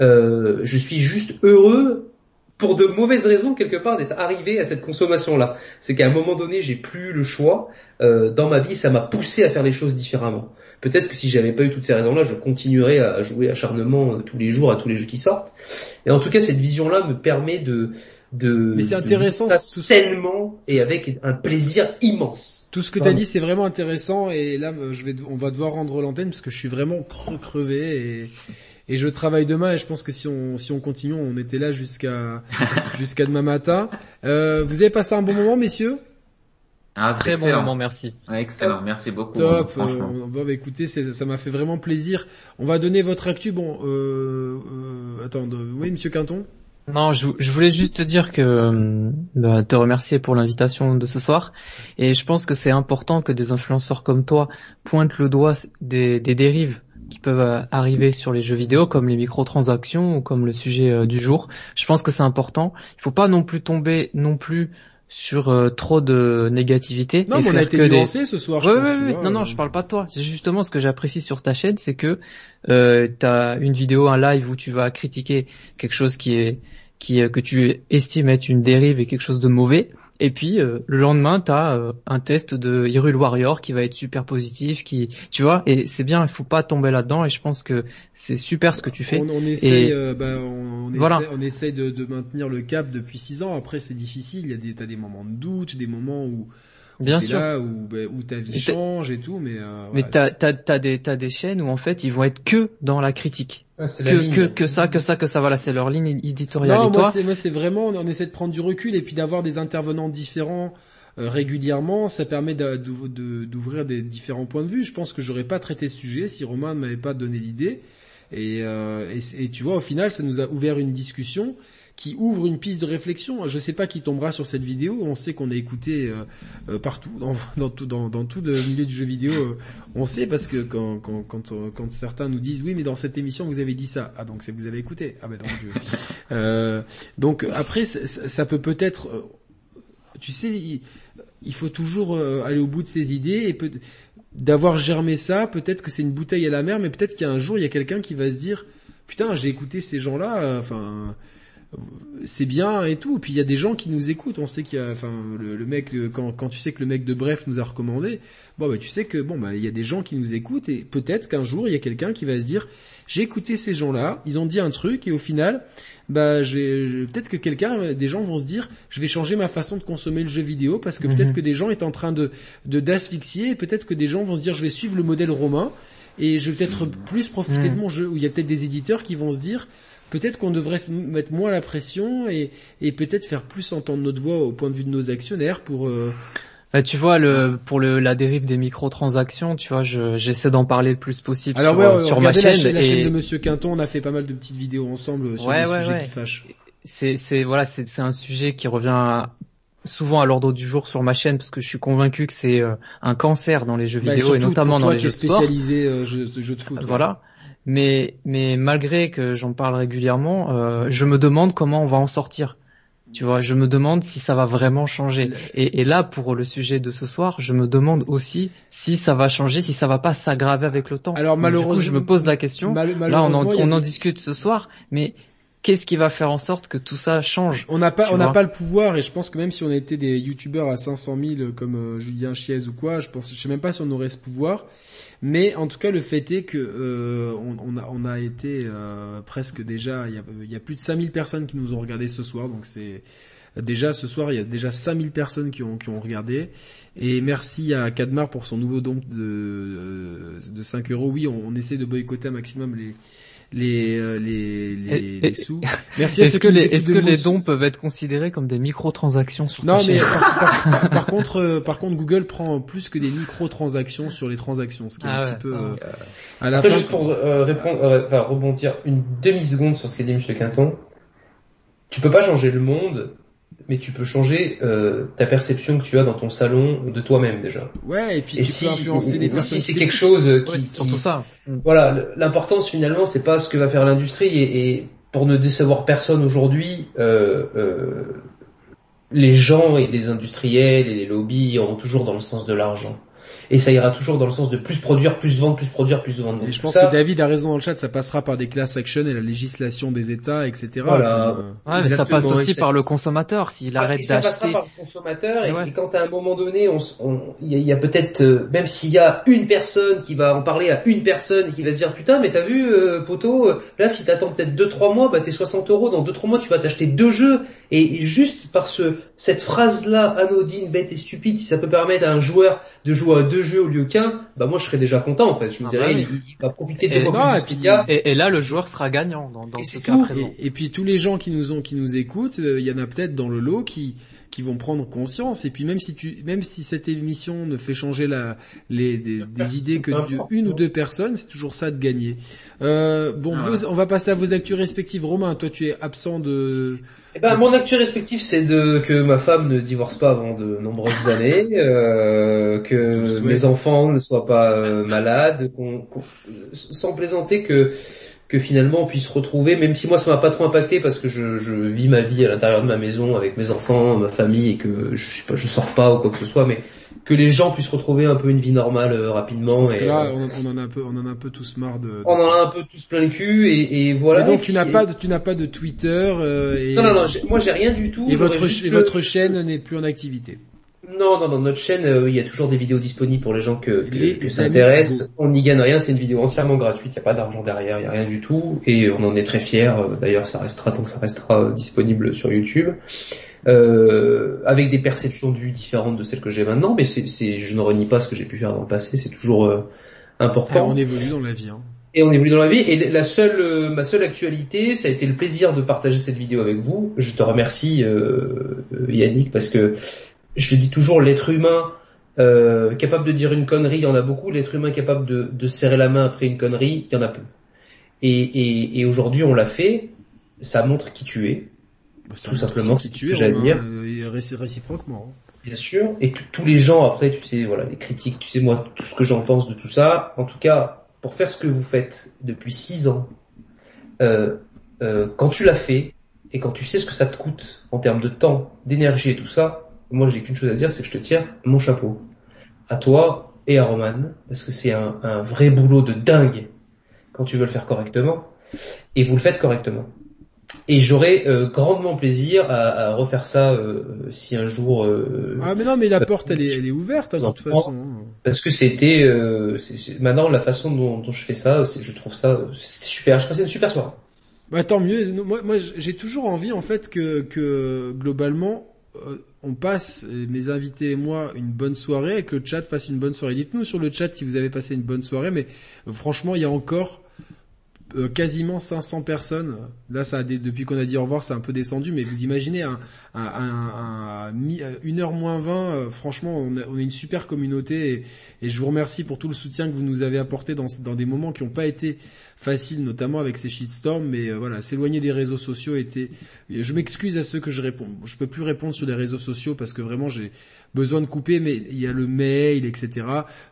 Euh, je suis juste heureux, pour de mauvaises raisons quelque part, d'être arrivé à cette consommation-là. C'est qu'à un moment donné, j'ai plus le choix euh, dans ma vie, ça m'a poussé à faire les choses différemment. Peut-être que si j'avais pas eu toutes ces raisons-là, je continuerais à jouer acharnement euh, tous les jours à tous les jeux qui sortent. Et en tout cas, cette vision-là me permet de de mais c'est intéressant sainement et avec un plaisir immense. Tout ce que tu as dit c'est vraiment intéressant et là je vais on va devoir rendre l'antenne parce que je suis vraiment crevé et et je travaille demain et je pense que si on si on continue, on était là jusqu'à jusqu'à demain matin. Euh, vous avez passé un bon moment, messieurs? Ah, très bon moment, merci. excellent, merci beaucoup. Top. Euh, bah, écoutez, ça m'a fait vraiment plaisir. On va donner votre actu. Bon, euh, euh, attends, oui, Monsieur Quinton? Non, je, voulais juste te dire que euh, bah, te remercier pour l'invitation de ce soir. Et je pense que c'est important que des influenceurs comme toi pointent le doigt des, dérives qui peuvent euh, arriver sur les jeux vidéo, comme les microtransactions ou comme le sujet du jour. Je pense que c'est important. Il faut pas non plus tomber non plus sur euh, trop de négativité. Non, mais on a été nuancé ce soir. Je pense, oui, non, non, je parle pas de toi. C'est justement ce que j'apprécie sur ta chaîne, c'est que euh, tu as une vidéo, un live où tu vas critiquer quelque chose qui est qui que tu estimes être une dérive et quelque chose de mauvais. Et puis euh, le lendemain, tu as euh, un test de Hyrule Warrior qui va être super positif, qui tu vois, et c'est bien, il faut pas tomber là-dedans. Et je pense que c'est super ce que tu fais. On, on essaye, euh, bah, on, voilà. essaie, on essaye de, de, maintenir le cap depuis six ans. Après, c'est difficile. Il y a des, t'as des moments de doute, des moments où Bien sûr. Là, où, bah, où ta vie change et tout, mais. Euh, mais t'as t'as t'as des t'as des chaînes où en fait ils vont être que dans la critique. que, que, que ça, que ça, que ça, voilà, c'est leur ligne éditoriale. Non, et moi, c'est, moi, c'est vraiment, on essaie de prendre du recul et puis d'avoir des intervenants différents euh, régulièrement. Ça permet d'ouvrir des différents points de vue. Je pense que j'aurais pas traité ce sujet si Romain ne m'avait pas donné l'idée. Et, euh, et, et, tu vois, au final, ça nous a ouvert une discussion qui ouvre une piste de réflexion. Je sais pas qui tombera sur cette vidéo. On sait qu'on a écouté euh, euh, partout, dans, dans, tout, dans, dans, tout le milieu du jeu vidéo. Euh, on sait parce que quand, quand, quand, quand, certains nous disent oui, mais dans cette émission vous avez dit ça. Ah donc c'est vous avez écouté. Ah ben donc, donc après ça, peut peut-être, tu sais, il, il, faut toujours aller au bout de ses idées et peut d'avoir germé ça. Peut-être que c'est une bouteille à la mer, mais peut-être qu'il y a un jour il y a quelqu'un qui va se dire putain j'ai écouté ces gens-là. Enfin c'est bien et tout. Et puis il y a des gens qui nous écoutent. On sait qu'il y a, enfin, le, mec euh, quand, quand tu sais que le mec de Bref nous a recommandé, bon bah tu sais que bon bah il y a des gens qui nous écoutent et peut-être qu'un jour il y a quelqu'un qui va se dire j'ai écouté ces gens-là, ils ont dit un truc et au final bah je peut-être que quelqu'un, des gens vont se dire je vais changer ma façon de consommer le jeu vidéo parce que peut-être mhm. que des gens est en train de de d'asphyxier et peut-être que des gens vont se dire je vais suivre le modèle romain et je vais peut-être plus profiter de mhm. mon jeu. Ou il y a peut-être des éditeurs qui vont se dire peut-être qu'on devrait se mettre moins la pression et, et peut-être faire plus entendre notre voix au point de vue de nos actionnaires pour euh... Bah, tu vois, le, pour le, la dérive des microtransactions, tu vois, j'essaie d'en parler le plus possible Alors, sur, ouais, sur ma chaîne. La, chaîne de Monsieur Quinton, on a fait pas mal de petites vidéos ensemble sur ouais, des sujets qui fâchent. C'est, voilà, un sujet qui revient souvent à l'ordre du jour sur ma chaîne parce que je suis convaincu que c'est euh, un cancer dans les jeux bah, vidéo et, notamment dans les jeux sport. spécialisé euh, jeux, de foot. Voilà. Mais, mais malgré que j'en parle régulièrement, euh, je me demande comment on va en sortir. Tu vois, je me demande si ça va vraiment changer. Et, et, là, pour le sujet de ce soir, je me demande aussi si ça va changer, si ça va pas s'aggraver avec le temps. Alors malheureusement, du coup, je me pose la question. là, on en, on en discute ce soir, mais qu'est-ce qui va faire en sorte que tout ça change On n'a pas, on n'a pas le pouvoir, et je pense que même si on était des youtubeurs à 500 000 comme euh, Julien Chiez ou quoi, je pense, je sais même pas si on aurait ce pouvoir. Mais en tout cas, le fait est que euh, on, a, on a été euh, presque déjà, il y a, il y a plus de 5000 personnes qui nous ont regardé ce soir, donc c'est déjà ce soir, il y a déjà 5000 personnes qui ont, qui ont regardé. Et merci à Kadmar pour son nouveau don de, de 5 euros. Oui, on, on essaie de boycotter un maximum les les euh, les, les, les sous. Merci est-ce que les est-ce que les dons peuvent être considérés comme des microtransactions sur Non, mais par, par, contre euh, par contre Google prend plus que des microtransactions sur les transactions, ce qui est un ah petit peu euh, à la Après, juste pour répondre enfin, rebondir une demi seconde sur ce qu'a dit M. Quinton. Tu peux pas changer le monde mais tu peux changer euh, ta perception que tu as dans ton salon de toi-même déjà. Ouais, et puis tu si, peux influencer les personnes. Si c'est quelque chose qui, qui ça. Mm. Voilà, l'importance finalement, c'est pas ce que va faire l'industrie et, et, pour ne décevoir personne aujourd'hui, euh, euh, les gens et les industriels et les lobbies iront toujours dans le sens de l'argent et ça ira toujours dans le sens de plus produire, plus vendre, plus produire, plus vendre. Et je pense que David a raison dans le chat, ça passera par des class action et la législation des États, etc. Voilà. Euh, ça passe aussi par le consommateur, s'il arrête d'acheter. Ça passera par le consommateur et, quand à un moment donné, on, il y a, peut-être, euh, même s'il y a une personne qui va en parler à une personne et qui va se dire putain, mais t'as vu, euh, poteau, là si t'attends peut-être deux trois mois, bah t'es 60 euros, dans deux trois mois tu vas t'acheter deux jeux Et juste par ce, cette phrase-là, anodine, bête et stupide, si ça peut permettre à un joueur de jouer à deux jeux au lieu qu'un, bah moi je serais déjà content en fait. Je me ah dirais, bah il, va profiter de plus et, et, là, le joueur sera gagnant dans, dans ce cas présent. Et, puis tous les gens qui nous ont, qui nous écoutent, euh, il y en a peut-être dans le lot qui qui vont prendre conscience. Et puis même si tu même si cette émission ne fait changer la les des, idées que une ou deux personnes c'est toujours ça de gagner. Euh, bon on va passer à vos actus respectives. Romain toi tu es absent de eh ben, mon actu respectif, c'est de que ma femme ne divorce pas avant de nombreuses années, euh, que mes enfants ne soient pas euh, malades, qu'on, sans plaisanter que que finalement on puisse retrouver, même si moi ça m'a pas trop impacté parce que je, je vis ma vie à l'intérieur de ma maison avec mes enfants, ma famille et que je sais pas, je sors pas ou quoi que ce soit, mais que les gens puissent retrouver un peu une vie normale euh, rapidement. et, là, euh, on, en a un peu, on en a un peu tous marre de. on en a un peu tous plein le cul et, et voilà. donc tu n'as pas, de, tu n'as pas de Twitter. Euh, et... Non non non, moi j'ai rien du tout. Et votre, votre chaîne n'est plus en activité. Non, non, dans notre chaîne, il y a toujours des vidéos disponibles pour les gens que, que, ça intéresse. On n'y gagne rien, c'est une vidéo entièrement gratuite, il n'y a pas d'argent derrière, il n'y a rien du tout, et on en est très fiers. D'ailleurs, ça restera tant que ça restera disponible sur YouTube euh, avec des perceptions de vue différentes de celles que j'ai maintenant, mais c'est, je ne renie pas ce que j'ai pu faire dans le passé, c'est toujours euh, important. Ah, on évolue dans la vie. Hein. Et on évolue dans la vie. Et la seule, euh, ma seule actualité, ça a été le plaisir de partager cette vidéo avec vous. Je te remercie, euh, Yannick, parce que je te dis toujours, l'être humain capable de dire une connerie, il y en a beaucoup. L'être humain capable de, de serrer la main après une connerie, il y en a peu. Et, et, et aujourd'hui, on l'a fait. Ça montre qui tu es bah, tout simplement, si tu j'allais dire. Euh, réciproquement. Hein. Bien sûr, et tous les gens après, tu sais, voilà, les critiques, tu sais moi tout ce que j'en pense de tout ça. En tout cas, pour faire ce que vous faites depuis six ans, euh, euh, quand tu l'as fait et quand tu sais ce que ça te coûte en termes de temps, d'énergie et tout ça, moi j'ai qu'une chose à dire, c'est que je te tire mon chapeau à toi et à Roman parce que c'est un, un vrai boulot de dingue quand tu veux le faire correctement et vous le faites correctement. Et j'aurais euh, grandement plaisir à, à refaire ça euh, si un jour. Euh, ah mais non, mais la porte elle est, elle est ouverte hein, de toute façon. Parce que c'était maintenant la façon dont, dont je fais ça, je trouve ça super. Je passe une super soirée. Bah tant mieux. Moi, moi j'ai toujours envie en fait que, que globalement on passe mes invités et moi une bonne soirée et que le chat passe une bonne soirée. Dites-nous sur le chat si vous avez passé une bonne soirée, mais franchement il y a encore euh, quasiment 500 personnes. Là, ça a depuis qu'on a dit au revoir, c'est un peu descendu, mais vous imaginez un, un, une heure moins 20. Euh, franchement, on, est une super communauté et, je vous remercie pour tout le soutien que vous nous avez apporté dans des moments qui n'ont pas été facile, notamment avec ces shitstorms. Mais euh, voilà, s'éloigner des réseaux sociaux était. Je m'excuse à ceux que je réponds. Je peux plus répondre sur les réseaux sociaux parce que vraiment j'ai besoin de couper. Mais il y a le mail, etc.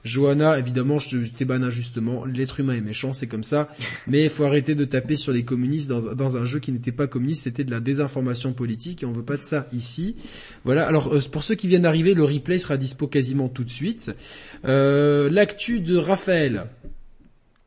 Johanna, évidemment, je t'ai ban injustement. L'être humain est méchant, c'est comme ça. Mais il faut arrêter de taper sur les communistes dans, dans un jeu qui n'était pas communiste. C'était de la désinformation politique et on veut pas de ça ici. Voilà. Alors euh, pour ceux qui viennent d'arriver, le replay sera dispo quasiment tout de suite. Euh, L'actu de Raphaël.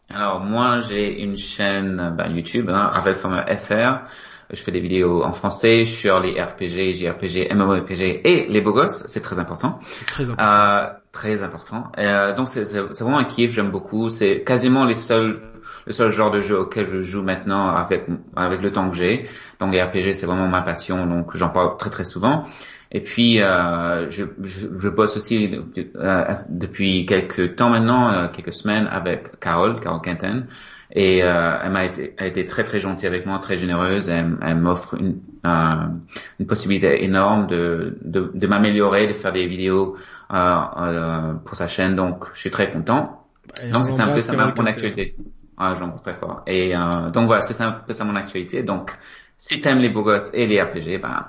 Alors moi j'ai une chaîne ben, YouTube, hein, Raphaël FR. Je fais des vidéos en français sur les RPG, JRPG, MMORPG et les beaux gosses. C'est très important. C'est très important. Euh, très important. Euh, donc c'est vraiment un kiff, j'aime beaucoup. C'est quasiment les seuls le seul genre de jeu auquel je joue maintenant avec avec le temps que j'ai. Donc les RPG c'est vraiment ma passion, donc j'en parle très très souvent. Et puis, euh, je, je, je, bosse aussi euh, depuis quelques temps maintenant, euh, quelques semaines avec Carole, Carole Quinten. Et euh, elle m'a été, a été très très gentille avec moi, très généreuse. Elle, elle m'offre une, une possibilité énorme de, de, de m'améliorer, de faire des vidéos pour sa chaîne. Donc, je suis très content. donc, c'est un peu ça mon actualité. Ah, j'en pense très fort. Et donc voilà, c'est un peu ça mon actualité. Donc, si t'aimes les beaux gosses et les RPG, ben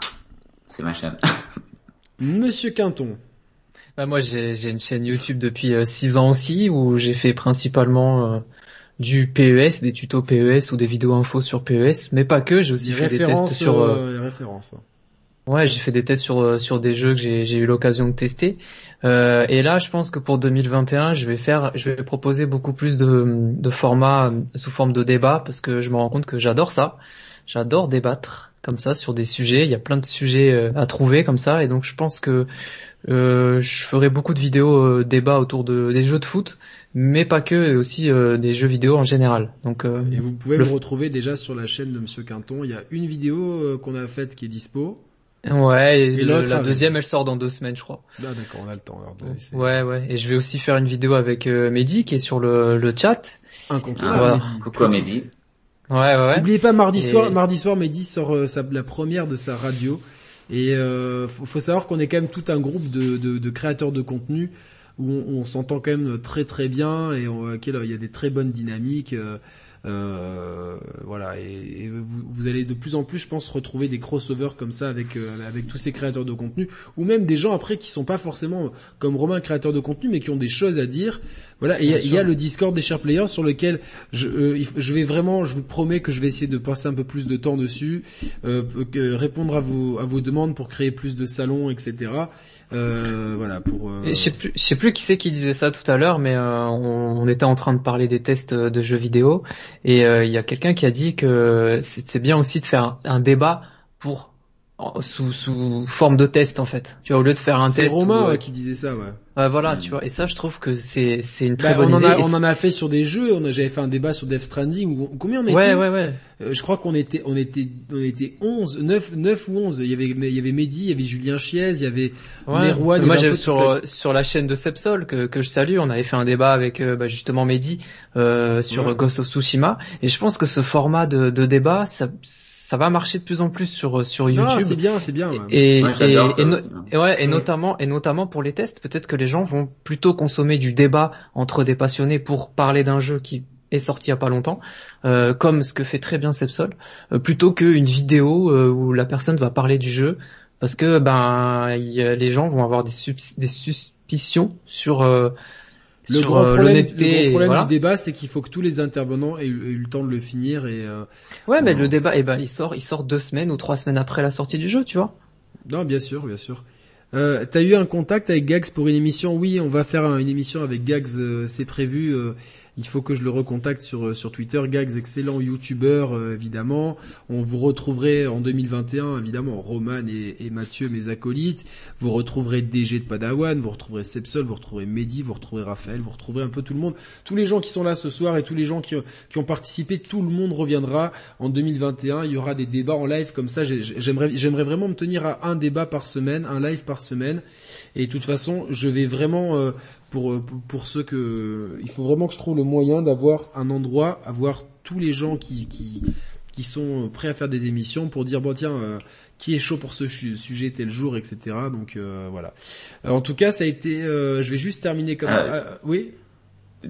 c'est ma chaîne. Monsieur Quinton. Bah moi j'ai une chaîne YouTube depuis 6 euh, ans aussi où j'ai fait principalement euh, du PES, des tutos PES ou des vidéos infos sur PES, mais pas que, j'ai aussi fait des tests sur euh, références. Hein. Ouais, j'ai fait des tests sur sur des jeux que j'ai eu l'occasion de tester. et là, je pense que pour 2021, je vais faire, je vais proposer beaucoup plus de, de formats sous forme de débat parce que je me rends compte que j'adore ça. J'adore débattre comme ça sur des sujets. Il y a plein de sujets euh, à trouver comme ça, et donc je pense que euh, je ferai beaucoup de vidéos euh, débats autour de des jeux de foot, mais pas que, et aussi euh, des jeux vidéo en général. Donc et vous pouvez le... me retrouver déjà sur la chaîne de Monsieur Quinton. Il y a une vidéo qu'on a faite qui est dispo. Ouais, et, la deuxième, elle sort dans deux semaines, je crois. Ah, d'accord, on a le temps. ouais, ouais. Et je vais aussi faire une vidéo avec euh, Mehdi qui est sur le, le chat. Incontournable. Ah, Coucou Mehdi. Ouais, ouais. N'oubliez pas mardi soir, mardi soir, Mehdi sort euh, la première de sa radio. Et euh, faut, savoir qu'on est quand même tout un groupe de, de, de créateurs de contenu où on, s'entend quand même très très bien et on, il y a des très bonnes dynamiques. Euh, euh, voilà, et, vous, vous, allez de plus en plus, je pense, retrouver des crossovers comme ça avec euh, avec tous ces créateurs de contenu, ou même des gens après qui sont pas forcément comme Romain créateurs de contenu, mais qui ont des choses à dire. Voilà, et il y, a le Discord des chers players sur lequel je, euh, je vais vraiment, je vous promets que je vais essayer de passer un peu plus de temps dessus, euh, répondre à vos à vos demandes pour créer plus de salons, etc. Euh, pour. Euh... Je sais plus, sais plus qui c'est qui disait ça tout à l'heure, mais euh, on, était en train de parler des tests de jeux vidéo et il y a quelqu'un qui a dit que c'est bien aussi de faire un débat pour sous sous forme de test en fait. Tu vois au lieu de faire un test. C'est Romain qui disait ça, ouais. Ouais, voilà, tu vois. Et ça, je trouve que c'est c'est une très bah, bonne on en A, on en a fait sur des jeux. On a j'avais fait un débat sur Death Stranding. Où, combien on était Ouais, ouais, ouais. Euh, je crois qu'on était on était on était 11, 9 9 ou 11. Il y avait il y avait Mehdi, il y avait Julien Chiez, il y avait ouais. Moi, j'ai sur sur la chaîne de Sepsol que que je salue. On avait fait un débat avec euh, bah, justement Mehdi euh, sur Ghost of Tsushima. Et je pense que ce format de, de débat, ça ça va marcher de plus en plus sur sur YouTube. c'est bien, c'est bien. Ouais. Et, et, et, ouais, et notamment et notamment pour les tests, peut-être que les gens vont plutôt consommer du débat entre des passionnés pour parler d'un jeu qui est sorti il y a pas longtemps, euh, comme ce que fait très bien Sepsol, euh, plutôt qu'une vidéo euh, où la personne va parler du jeu, parce que ben les gens vont avoir des, des suspicions sur euh, le grand euh, problème, le problème du débat, c'est qu'il faut que tous les intervenants aient eu, le temps de le finir et. Euh, ouais, mais le débat, eh ben, il sort, il sort deux semaines ou trois semaines après la sortie du jeu, tu vois. Non, bien sûr, bien sûr. Euh, T'as eu un contact avec Gags pour une émission? Oui, on va faire une émission avec Gags, euh, c'est prévu il faut que je le recontacte sur euh, sur Twitter. Gags, excellent youtubeur euh, évidemment. On vous retrouverait en 2021 évidemment Roman et, et, Mathieu, mes acolytes. Vous retrouverez DG de Padawan, vous retrouverez Sepsol, vous retrouverez Mehdi, vous retrouverez Raphaël, vous retrouverez un peu tout le monde. Tous les gens qui sont là ce soir et tous les gens qui, qui ont participé, tout le monde reviendra en 2021. Il y aura des débats en live comme ça. J'aimerais j'aimerais vraiment me tenir à un débat par semaine, un live par semaine. Et de toute façon, je vais vraiment euh, pour pour ceux que il faut vraiment que je trouve le moyen d'avoir un endroit, avoir tous les gens qui qui qui sont prêts à faire des émissions pour dire bon tiens euh, qui est chaud pour ce sujet tel jour etc. Donc euh, voilà. en tout cas, ça a été. je vais juste terminer comme. oui?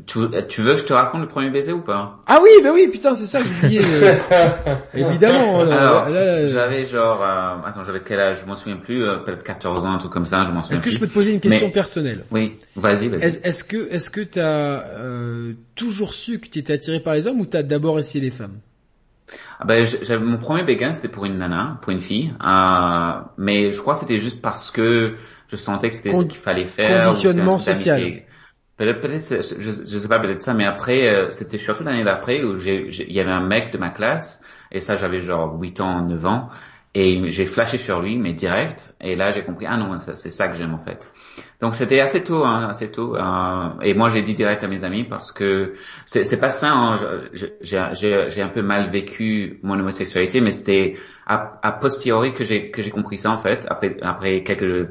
Tu, tu, veux que je te raconte le premier baiser ou pas? Ah oui, bah oui, putain, c'est ça, j'ai oublié. Euh, évidemment. j'avais genre, euh, attends, j'avais quel âge? Je m'en souviens plus, euh, peut-être 14 ans, un truc comme ça, je m'en souviens. Est-ce que je peux te poser une question personnelle? Oui, vas-y, vas-y. Est-ce que, est-ce que t'as euh, toujours su que tu étais attiré par les hommes ou t'as d'abord essayé les femmes? Ah ben, j'avais mon premier béguin, c'était pour une nana, pour une fille, euh, mais je crois que c'était juste parce que je sentais que c'était ce qu'il fallait faire. Conditionnement social. Peut-être, je, je sais pas, peut-être ça, mais après, euh, c'était surtout l'année d'après où il y avait un mec de ma classe, et ça, j'avais genre 8 ans, 9 ans, et j'ai flashé sur lui, mais direct, et là, j'ai compris, ah non, c'est ça que j'aime en fait. Donc c'était assez tôt, hein, assez tôt, euh, et moi, j'ai dit direct à mes amis parce que c'est, pas ça, hein, j'ai, un peu mal vécu mon homosexualité, mais c'était à, à posteriori que j'ai, que j'ai compris ça en fait, après, après quelques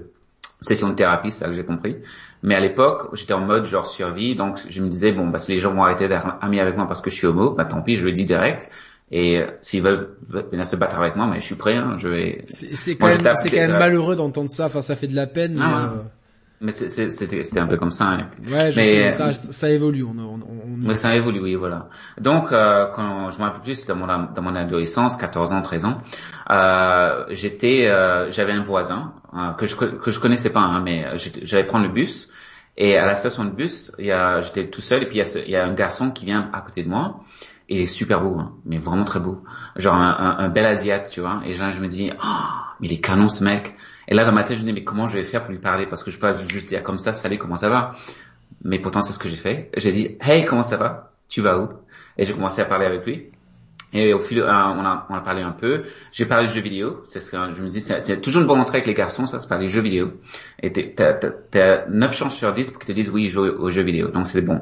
sessions de thérapie, c'est ça que j'ai compris. Mais à l'époque, j'étais en mode genre survie, donc je me disais bon bah si les gens vont arrêter d'être amis avec moi parce que je suis homo, bah tant pis, je le dis direct. Et euh, s'ils veulent venir se battre avec moi, mais je suis prêt, hein, je vais. C'est quand, même, quand même malheureux d'entendre ça. Enfin, ça fait de la peine. mais, ah, euh, mais c'était un peu comme ça. Hein. Ouais, je mais, sais, ça, ça évolue. On, on, on... ça évolue, oui, voilà. Donc, euh, quand je me rappelle plus, dans mon dans mon adolescence, 14 ans, 13 ans, euh, j'étais, euh, j'avais un voisin euh, que je que je connaissais pas, hein, mais j'allais prendre le bus et à la station de bus, j'étais tout seul et puis il y, y a un garçon qui vient à côté de moi et super beau, hein, mais vraiment très beau, genre un, un, bel asiate, tu vois. Et là, je me dis, oh, mais il est canon ce mec. Et là, dans ma tête, je me dis, mais comment je vais faire pour lui parler? Parce que je peux pas juste dire comme ça, salut, comment ça va? Mais pourtant, c'est ce que j'ai fait. J'ai dit, hey, comment ça va? Tu vas où? Et j'ai commencé à parler avec lui. Et au fil, euh, on a, on a parlé un peu. J'ai parlé de jeux vidéo. C'est ce que je me dis, c'est toujours une bonne entrée avec les garçons, ça, c'est parler de jeux vidéo. Et t'as, t'as, 9 chances sur 10 pour qu'ils te disent oui, joue aux jeux vidéo. Donc c'est bon.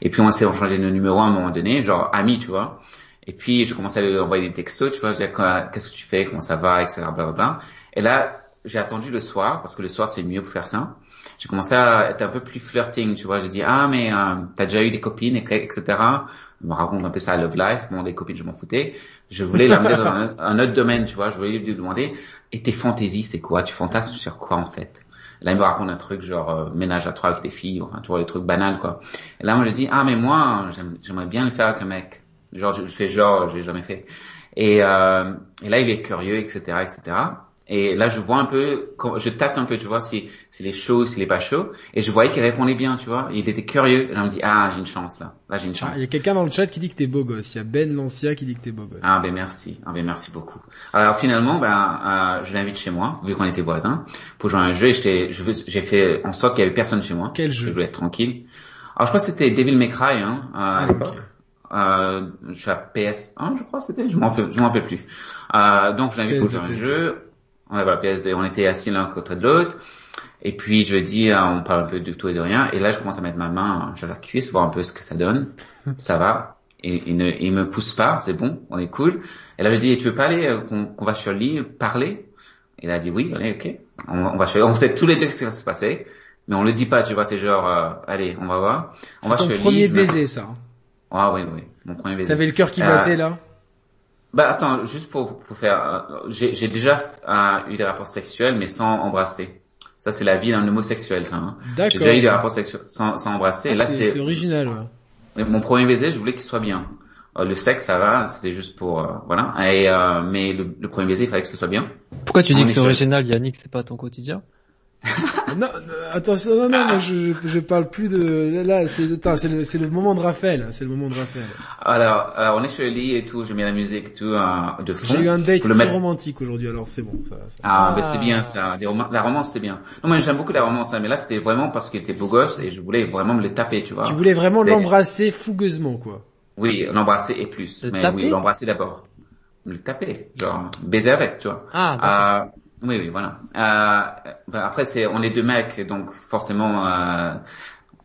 Et puis on s'est changé de numéro à un moment donné, genre ami, tu vois. Et puis j'ai commencé à lui envoyer des textos, tu vois, je dis qu'est-ce que tu fais, comment ça va, etc. Bla. Et là, j'ai attendu le soir parce que le soir c'est mieux pour faire ça. J'ai commencé à être un peu plus flirting, tu vois. J'ai dit ah mais euh, t'as déjà eu des copines, etc. Je me raconte un peu ça à Love Life. Bon, des copines, je m'en foutais. Je voulais l'amener dans un, autre domaine, tu vois. Je voulais lui demander et tes fantaisies, c'est quoi? Tu fantasmes sur quoi en fait? Là, il me raconte un truc genre euh, ménage à trois avec des filles, enfin, tu vois les trucs banals quoi. Et là, moi, je dis ah mais moi, j'aimerais bien le faire avec un mec. Genre, je, je fais genre, j'ai jamais fait. Et, euh, et là, il est curieux, etc., etc. Et là, je vois un peu, je tâte un peu, tu vois, si s'il est chaud, s'il est pas chaud. Et je voyais qu'il répondait bien, tu vois. Il était curieux. Et là, on me dit, ah, j'ai une chance là. Là, j'ai une chance. il y a quelqu'un dans le chat qui dit que t'es beau gosse. Il y a Ben Lancia qui dit que t'es beau gosse. Ah ben merci. Ah ben merci beaucoup. Alors finalement, ben, euh, je l'invite chez moi, vu qu'on était voisins, pour jouer à un jeu. Et j'ai fait en sorte qu'il y avait personne chez moi. Quel jeu Je voulais être tranquille. Alors je crois que c'était Devil May Cry, hein, à l'époque. Euh, je suis à PS1, je crois, c'était, je m'en rappelle, je m'en rappelle plus. Euh, donc je l'invite pour jouer à un jeu. Ouais, voilà, PSD. On était assis l'un côté de l'autre. Et puis je dis, euh, on parle un peu de tout et de rien. Et là, je commence à mettre ma main sur la cuisse, voir un peu ce que ça donne. ça va. Et il ne, il me pousse pas, c'est bon, on est cool. Et là, je dis, tu veux pas aller, euh, qu'on va sur le lit, parler? Il a dit oui, allez, ok. On, on va sur, on sait tous les deux ce qui va se passer, mais on le dit pas, tu vois. C'est genre, euh, allez, on va voir. On va ton premier baiser, ça. Ah oui, oui, mon premier baiser. T'avais le cœur qui battait là? Bah attends, juste pour, pour faire, euh, j'ai déjà euh, eu des rapports sexuels mais sans embrasser. Ça c'est la vie d'un homosexuel, ça. Hein. D'accord. J'ai déjà eu des rapports sexuels sans, sans embrasser. Ah, c'est original. Ouais. Mon premier baiser, je voulais qu'il soit bien. Euh, le sexe, ça va, c'était juste pour voilà. Et mais le, le, premier baiser, il fallait que ce soit bien. Pourquoi tu dis que c'est original, Yannick? C'est pas ton quotidien? non, attention, non, non, non, je, je parle plus de, là, c'est le c'est le, moment de Raphaël, c'est le moment de Raphaël. Alors, alors, on est sur le lit et tout, je mets la musique et tout, euh, de fond. J'ai eu un date très romantique aujourd'hui, alors c'est bon, ça, ça. Ah, ben c'est bien ça, la romance c'est bien. Non, moi j'aime beaucoup la romance, hein, mais là c'était vraiment parce qu'il était beau gosse et je voulais vraiment me le taper, tu vois. Tu voulais vraiment l'embrasser fougueusement, quoi. Oui, l'embrasser et plus. mais oui, l'embrasser d'abord. Le taper, genre, baiser avec, tu vois. Ah, euh, oui, oui, voilà. Euh, ben après, c'est, on est deux mecs, donc forcément, euh,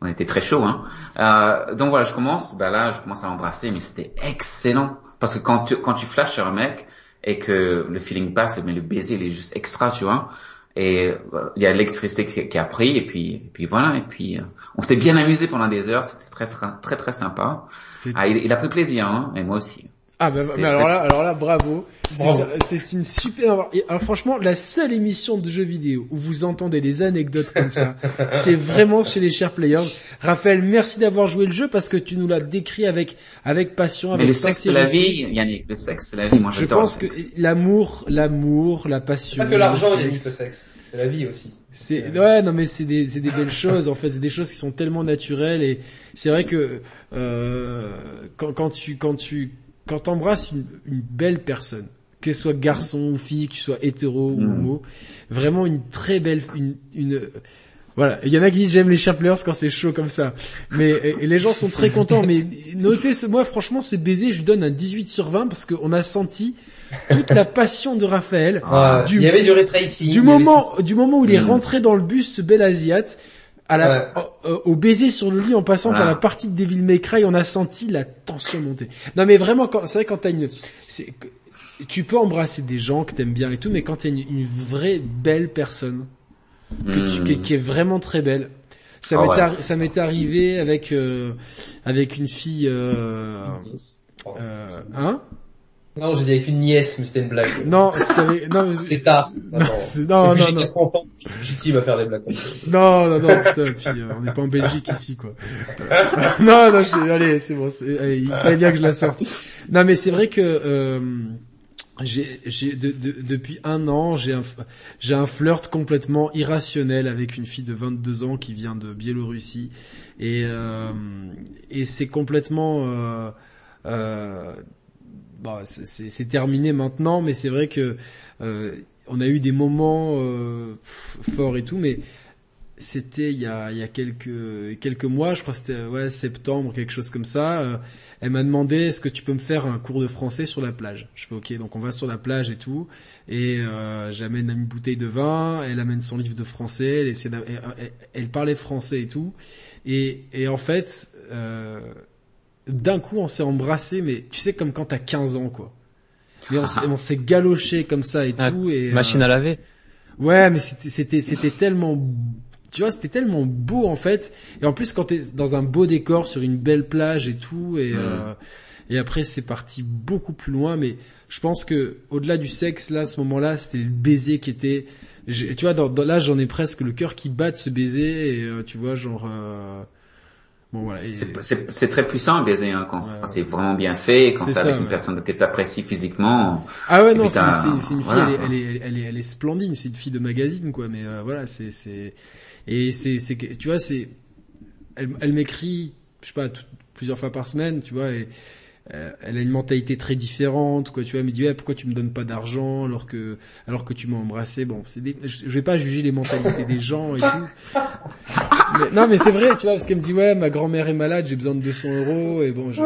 on était très chaud. Hein. Euh, donc voilà, je commence. Ben là, je commence à l'embrasser, mais c'était excellent parce que quand tu quand tu flashes sur un mec et que le feeling passe, mais le baiser il est juste extra, tu vois. Et euh, il y a l'électricité qui, a pris, et puis, et puis voilà, et puis euh, on s'est bien amusé pendant des heures, c'était très très très sympa. Ah, il, il, a pris plaisir, hein, et moi aussi. Ah bah, mais alors là, alors là, bravo. C'est une super. Alors franchement, la seule émission de jeux vidéo où vous entendez des anecdotes comme ça, c'est vraiment chez les chers players. Raphaël, merci d'avoir joué le jeu parce que tu nous l'as décrit avec avec passion, avec mais le sexe, c'est la vie, Yannick. Le sexe, c'est la vie. Moi, je pense que l'amour, l'amour, la passion. Pas que l'argent, Yannick, le sexe. C'est la vie aussi. C'est ouais non mais c'est des c'est des belles choses en fait c'est des choses qui sont tellement naturelles et c'est vrai que euh, quand quand tu quand tu quand t'embrasses une, une belle personne, que ce soit garçon ou fille, que tu sois hétéro ou mm. homo, vraiment une très belle, une, une voilà. Il y en a qui disent j'aime les chapleurs quand c'est chaud comme ça. Mais et les gens sont très contents. Mais notez ce, moi franchement ce baiser, je lui donne un 18 sur 20 parce qu'on a senti toute la passion de Raphaël. Ah, du, il y avait du retracing. Du moment, du moment où il est mm. rentré dans le bus, ce bel asiate, à la, au, baiser sur le lit en passant par la partie de Devil May Cry, on a senti la tension monter. Non mais vraiment, c'est vrai quand t'as une, tu peux embrasser des gens que t'aimes bien et tout, mais quand t'as une, une vraie belle personne, que tu, qui, est vraiment très belle, ça ah m'est ça m'est arrivé avec euh, avec une fille, euh, euh, hein? Non, j'ai dit avec une nièce, mais c'était une blague. Non, c'était, non, c'est tard. Non, non, non, non. va faire des blagues comme ça. Non, non, non, ça, puis, euh, on n'est pas en Belgique ici, quoi. non, non, allez, c'est bon, allez, il fallait bien que je la sorte. Non, mais c'est vrai que, euh, j'ai, j'ai, de, de, depuis un an, j'ai un, j'ai un flirt complètement irrationnel avec une fille de 22 ans qui vient de Biélorussie. Et, euh, et c'est complètement, euh, euh, bah, c'est terminé maintenant, mais c'est vrai que euh, on a eu des moments euh, forts et tout, mais c'était il y a, il y a quelques quelques mois, je crois que c'était ouais septembre, quelque chose comme ça. Euh, elle m'a demandé est-ce que tu peux me faire un cours de français sur la plage? Je fais ok, donc on va sur la plage et tout, et euh, j'amène une bouteille de vin, elle amène son livre de français, elle, elle, elle parlait français et tout, et, et en fait euh, d'un coup on s'est embrassé, mais tu sais comme quand t'as 15 ans quoi. Mais on s'est galoché comme ça et tout. Et, machine à laver. Ouais, mais c'était c'était tellement tu vois, c'était tellement beau en fait. Et en plus, quand t'es dans un beau décor sur une belle plage et tout, et euh, et après c'est parti beaucoup plus loin. Mais je pense que au-delà du sexe, là, à ce moment-là, c'était le baiser qui était. Tu vois, dans, là, j'en ai presque le cœur qui bat de ce baiser. Et euh, tu vois, genre. Euh, bon voilà. C'est très puissant un baiser hein, quand, c'est vraiment bien fait, quand c'est avec une personne que tu apprécies physiquement. Ah ouais, non, c'est une fille, elle, est, elle, est, elle, est, elle est splendide, c'est une fille de magazine quoi. Mais voilà, c'est c'est et c'est, c'est, tu vois, c'est, elle, elle m'écrit, je sais pas, plusieurs fois par semaine, tu vois, et euh, elle a une mentalité très différente, quoi. Tu vois, elle me dit, ouais, pourquoi tu me donnes pas d'argent alors que, alors que tu m'as embrassé? Bon, c'est des, je vais pas juger les mentalités des gens et tout. Mais, non, mais c'est vrai, tu vois, parce qu'elle me dit, ouais, ma grand-mère est malade, j'ai besoin de 200 euros, et bon, je,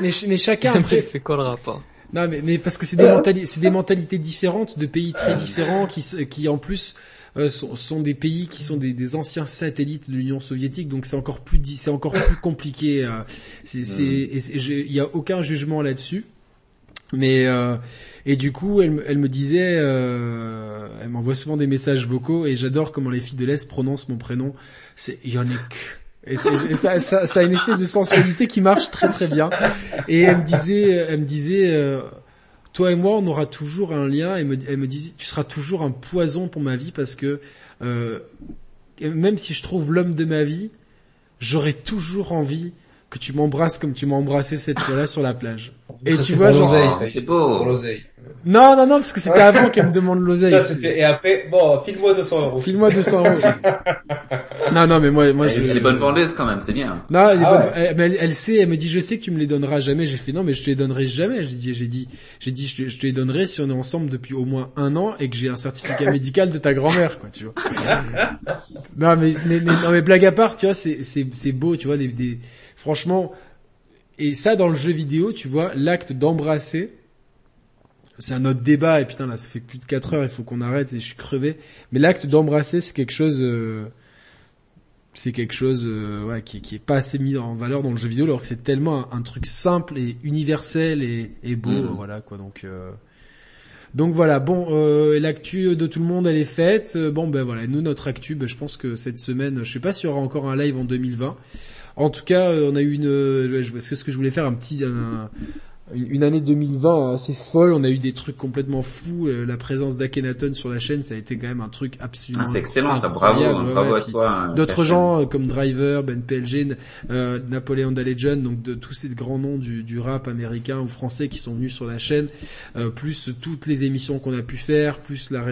mais, mais, chacun après. C'est quoi le rapport? Non, mais, mais parce que c'est des mentalités, c'est des mentalités différentes de pays très différents qui, qui en plus sont, sont, des pays qui sont des, des anciens satellites de l'Union soviétique, donc c'est encore plus c'est encore plus compliqué. Euh, c'est, il y a aucun jugement là-dessus. Mais euh, et du coup, elle, elle me disait, euh, elle m'envoie souvent des messages vocaux et j'adore comment les filles de l'est prononcent mon prénom. C'est Yannick. Et, et ça, ça, ça, a une espèce de sensualité qui marche très très bien. Et elle me disait, elle me disait, euh, toi et moi, on aura toujours un lien. Et me, elle me disait, tu seras toujours un poison pour ma vie parce que euh, même si je trouve l'homme de ma vie, j'aurai toujours envie que tu m'embrasses comme tu m'as embrassé cette fois-là sur la plage. Et tu vois, genre, c'est beau. Non, non, non, parce que c'était avant qu'elle me demande l'oseille. Ça, c'était, et après, bon, file-moi 200 euros. File-moi 200 euros. non, non, mais moi, moi, je... Elle est bonne vendeuse quand même, c'est bien. Non, elle, ah elle, elle, sait, elle me dit, je sais que tu me les donneras jamais. J'ai fait, non, mais je te les donnerai jamais. J'ai dit, j'ai dit, j'ai dit, je te, les donnerai si on est ensemble depuis au moins un an et que j'ai un certificat médical de ta grand-mère, quoi, tu vois. non, mais, mais, mais, non, mais blague à part, tu vois, c'est, c'est, c'est beau, tu vois, des, des, franchement, et ça dans le jeu vidéo, tu vois, l'acte d'embrasser, c'est un autre débat et putain là ça fait plus de 4 heures il faut qu'on arrête et je suis crevé. Mais l'acte d'embrasser c'est quelque chose euh, c'est quelque chose euh, ouais, qui, qui est pas assez mis en valeur dans le jeu vidéo alors que c'est tellement un, truc simple et universel et, et beau mm. voilà quoi. Donc euh, donc voilà. Bon l'actu de tout le monde elle est faite. Bon ben voilà. Nous notre actu ben, je pense que cette semaine je sais pas s'il y aura encore un live en 2020 en tout cas on a eu une ce que je voulais faire un petit une année 2020 assez folle. On a eu des trucs complètement fous. Euh, la présence d'Akenaton sur la chaîne, ça a été quand même un truc absolument. Ah, c'est excellent, ça. Bravo, bravo à toi. Hein, d'autres gens euh, comme Driver, Ben PLG, euh, Napoléon Legend, donc de tous ces grands noms du, du, rap américain ou français qui sont venus sur la chaîne, euh, plus toutes les émissions qu'on a pu faire, plus la,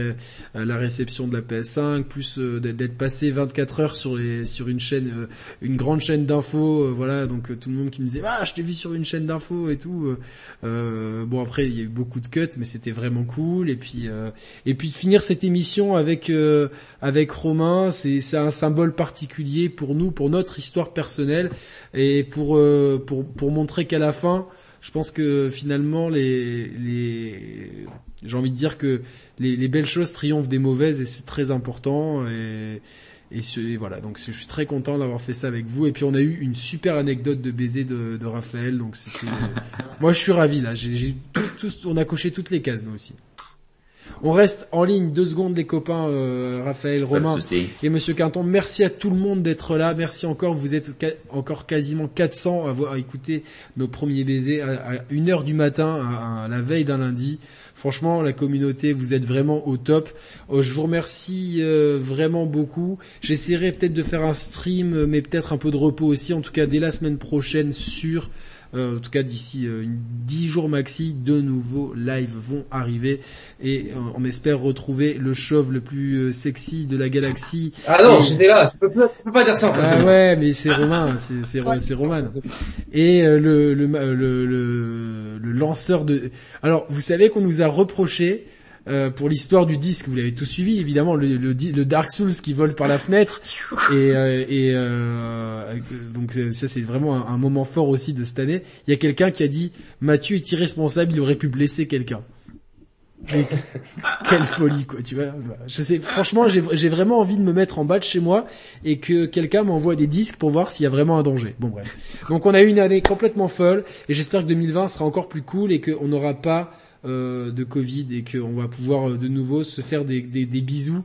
la réception de la PS5, plus d'être passé 24 heures sur les sur une chaîne, une grande chaîne d'infos. voilà, donc tout le monde qui me disait ah je t'ai vu sur une chaîne d'infos et tout. Euh, bon après il y a eu beaucoup de cuts, mais c'était vraiment cool. Et puis euh, et puis finir cette émission avec euh, avec Romain, c'est c'est un symbole particulier pour nous, pour notre histoire personnelle et pour pour pour montrer qu'à la fin, je pense que finalement les les j'ai envie de dire que les, les belles choses triomphent des mauvaises et c'est très important et et, voilà, donc je suis très content d'avoir fait ça avec vous. Et puis on a eu une super anecdote de baiser de, de Raphaël, donc c'était. Moi, je suis ravi là. J'ai, tout, on a coché toutes les cases nous aussi. On reste en ligne deux secondes les copains euh, Raphaël, Romain et Monsieur Quinton. Merci à tout le monde d'être là. Merci encore. Vous êtes encore quasiment 400 à avoir écouté nos premiers baisers à, une heure du matin, à la veille d'un lundi. Franchement, la communauté, vous êtes vraiment au top. Euh, je vous remercie euh, vraiment beaucoup. J'essaierai peut-être de faire un stream, mais peut-être un peu de repos aussi. En tout cas, dès la semaine prochaine sur euh, en tout cas d'ici euh, 10 jours maxi, de nouveaux lives vont arriver et euh, on espère retrouver le chauve le plus euh, sexy de la galaxie. Ah non, j'étais là, tu peux, pas, tu peux pas dire ça. En ah ouais, mais c'est Romain, c'est c'est Roman. Et le, le, le, le, le lanceur de. Alors, vous savez qu'on nous a reproché euh, pour l'histoire du disque, vous l'avez tout suivi, évidemment, le, le, le, Dark Souls qui vole par la fenêtre. Et, euh, et euh, donc ça, c'est vraiment un, moment fort aussi de cette année. Il y a quelqu'un qui a dit Mathieu est irresponsable, il aurait pu blesser quelqu'un. quelle folie quoi, tu vois. Je sais, franchement, j'ai vraiment envie de me mettre en bas de chez moi et que quelqu'un m'envoie des disques pour voir s'il y a vraiment un danger. Bon bref. Donc on a eu une année complètement folle et j'espère que 2020 sera encore plus cool et qu'on n'aura pas de Covid et qu'on va pouvoir de nouveau se faire des, des, des bisous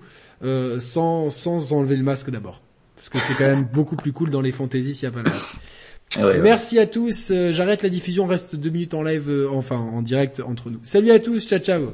sans sans enlever le masque d'abord. Parce que c'est quand même beaucoup plus cool dans les fantaisies s'il n'y a pas le masque. Merci à tous. J'arrête la diffusion. Reste deux minutes en live, enfin en direct entre nous. Salut à tous. Ciao ciao.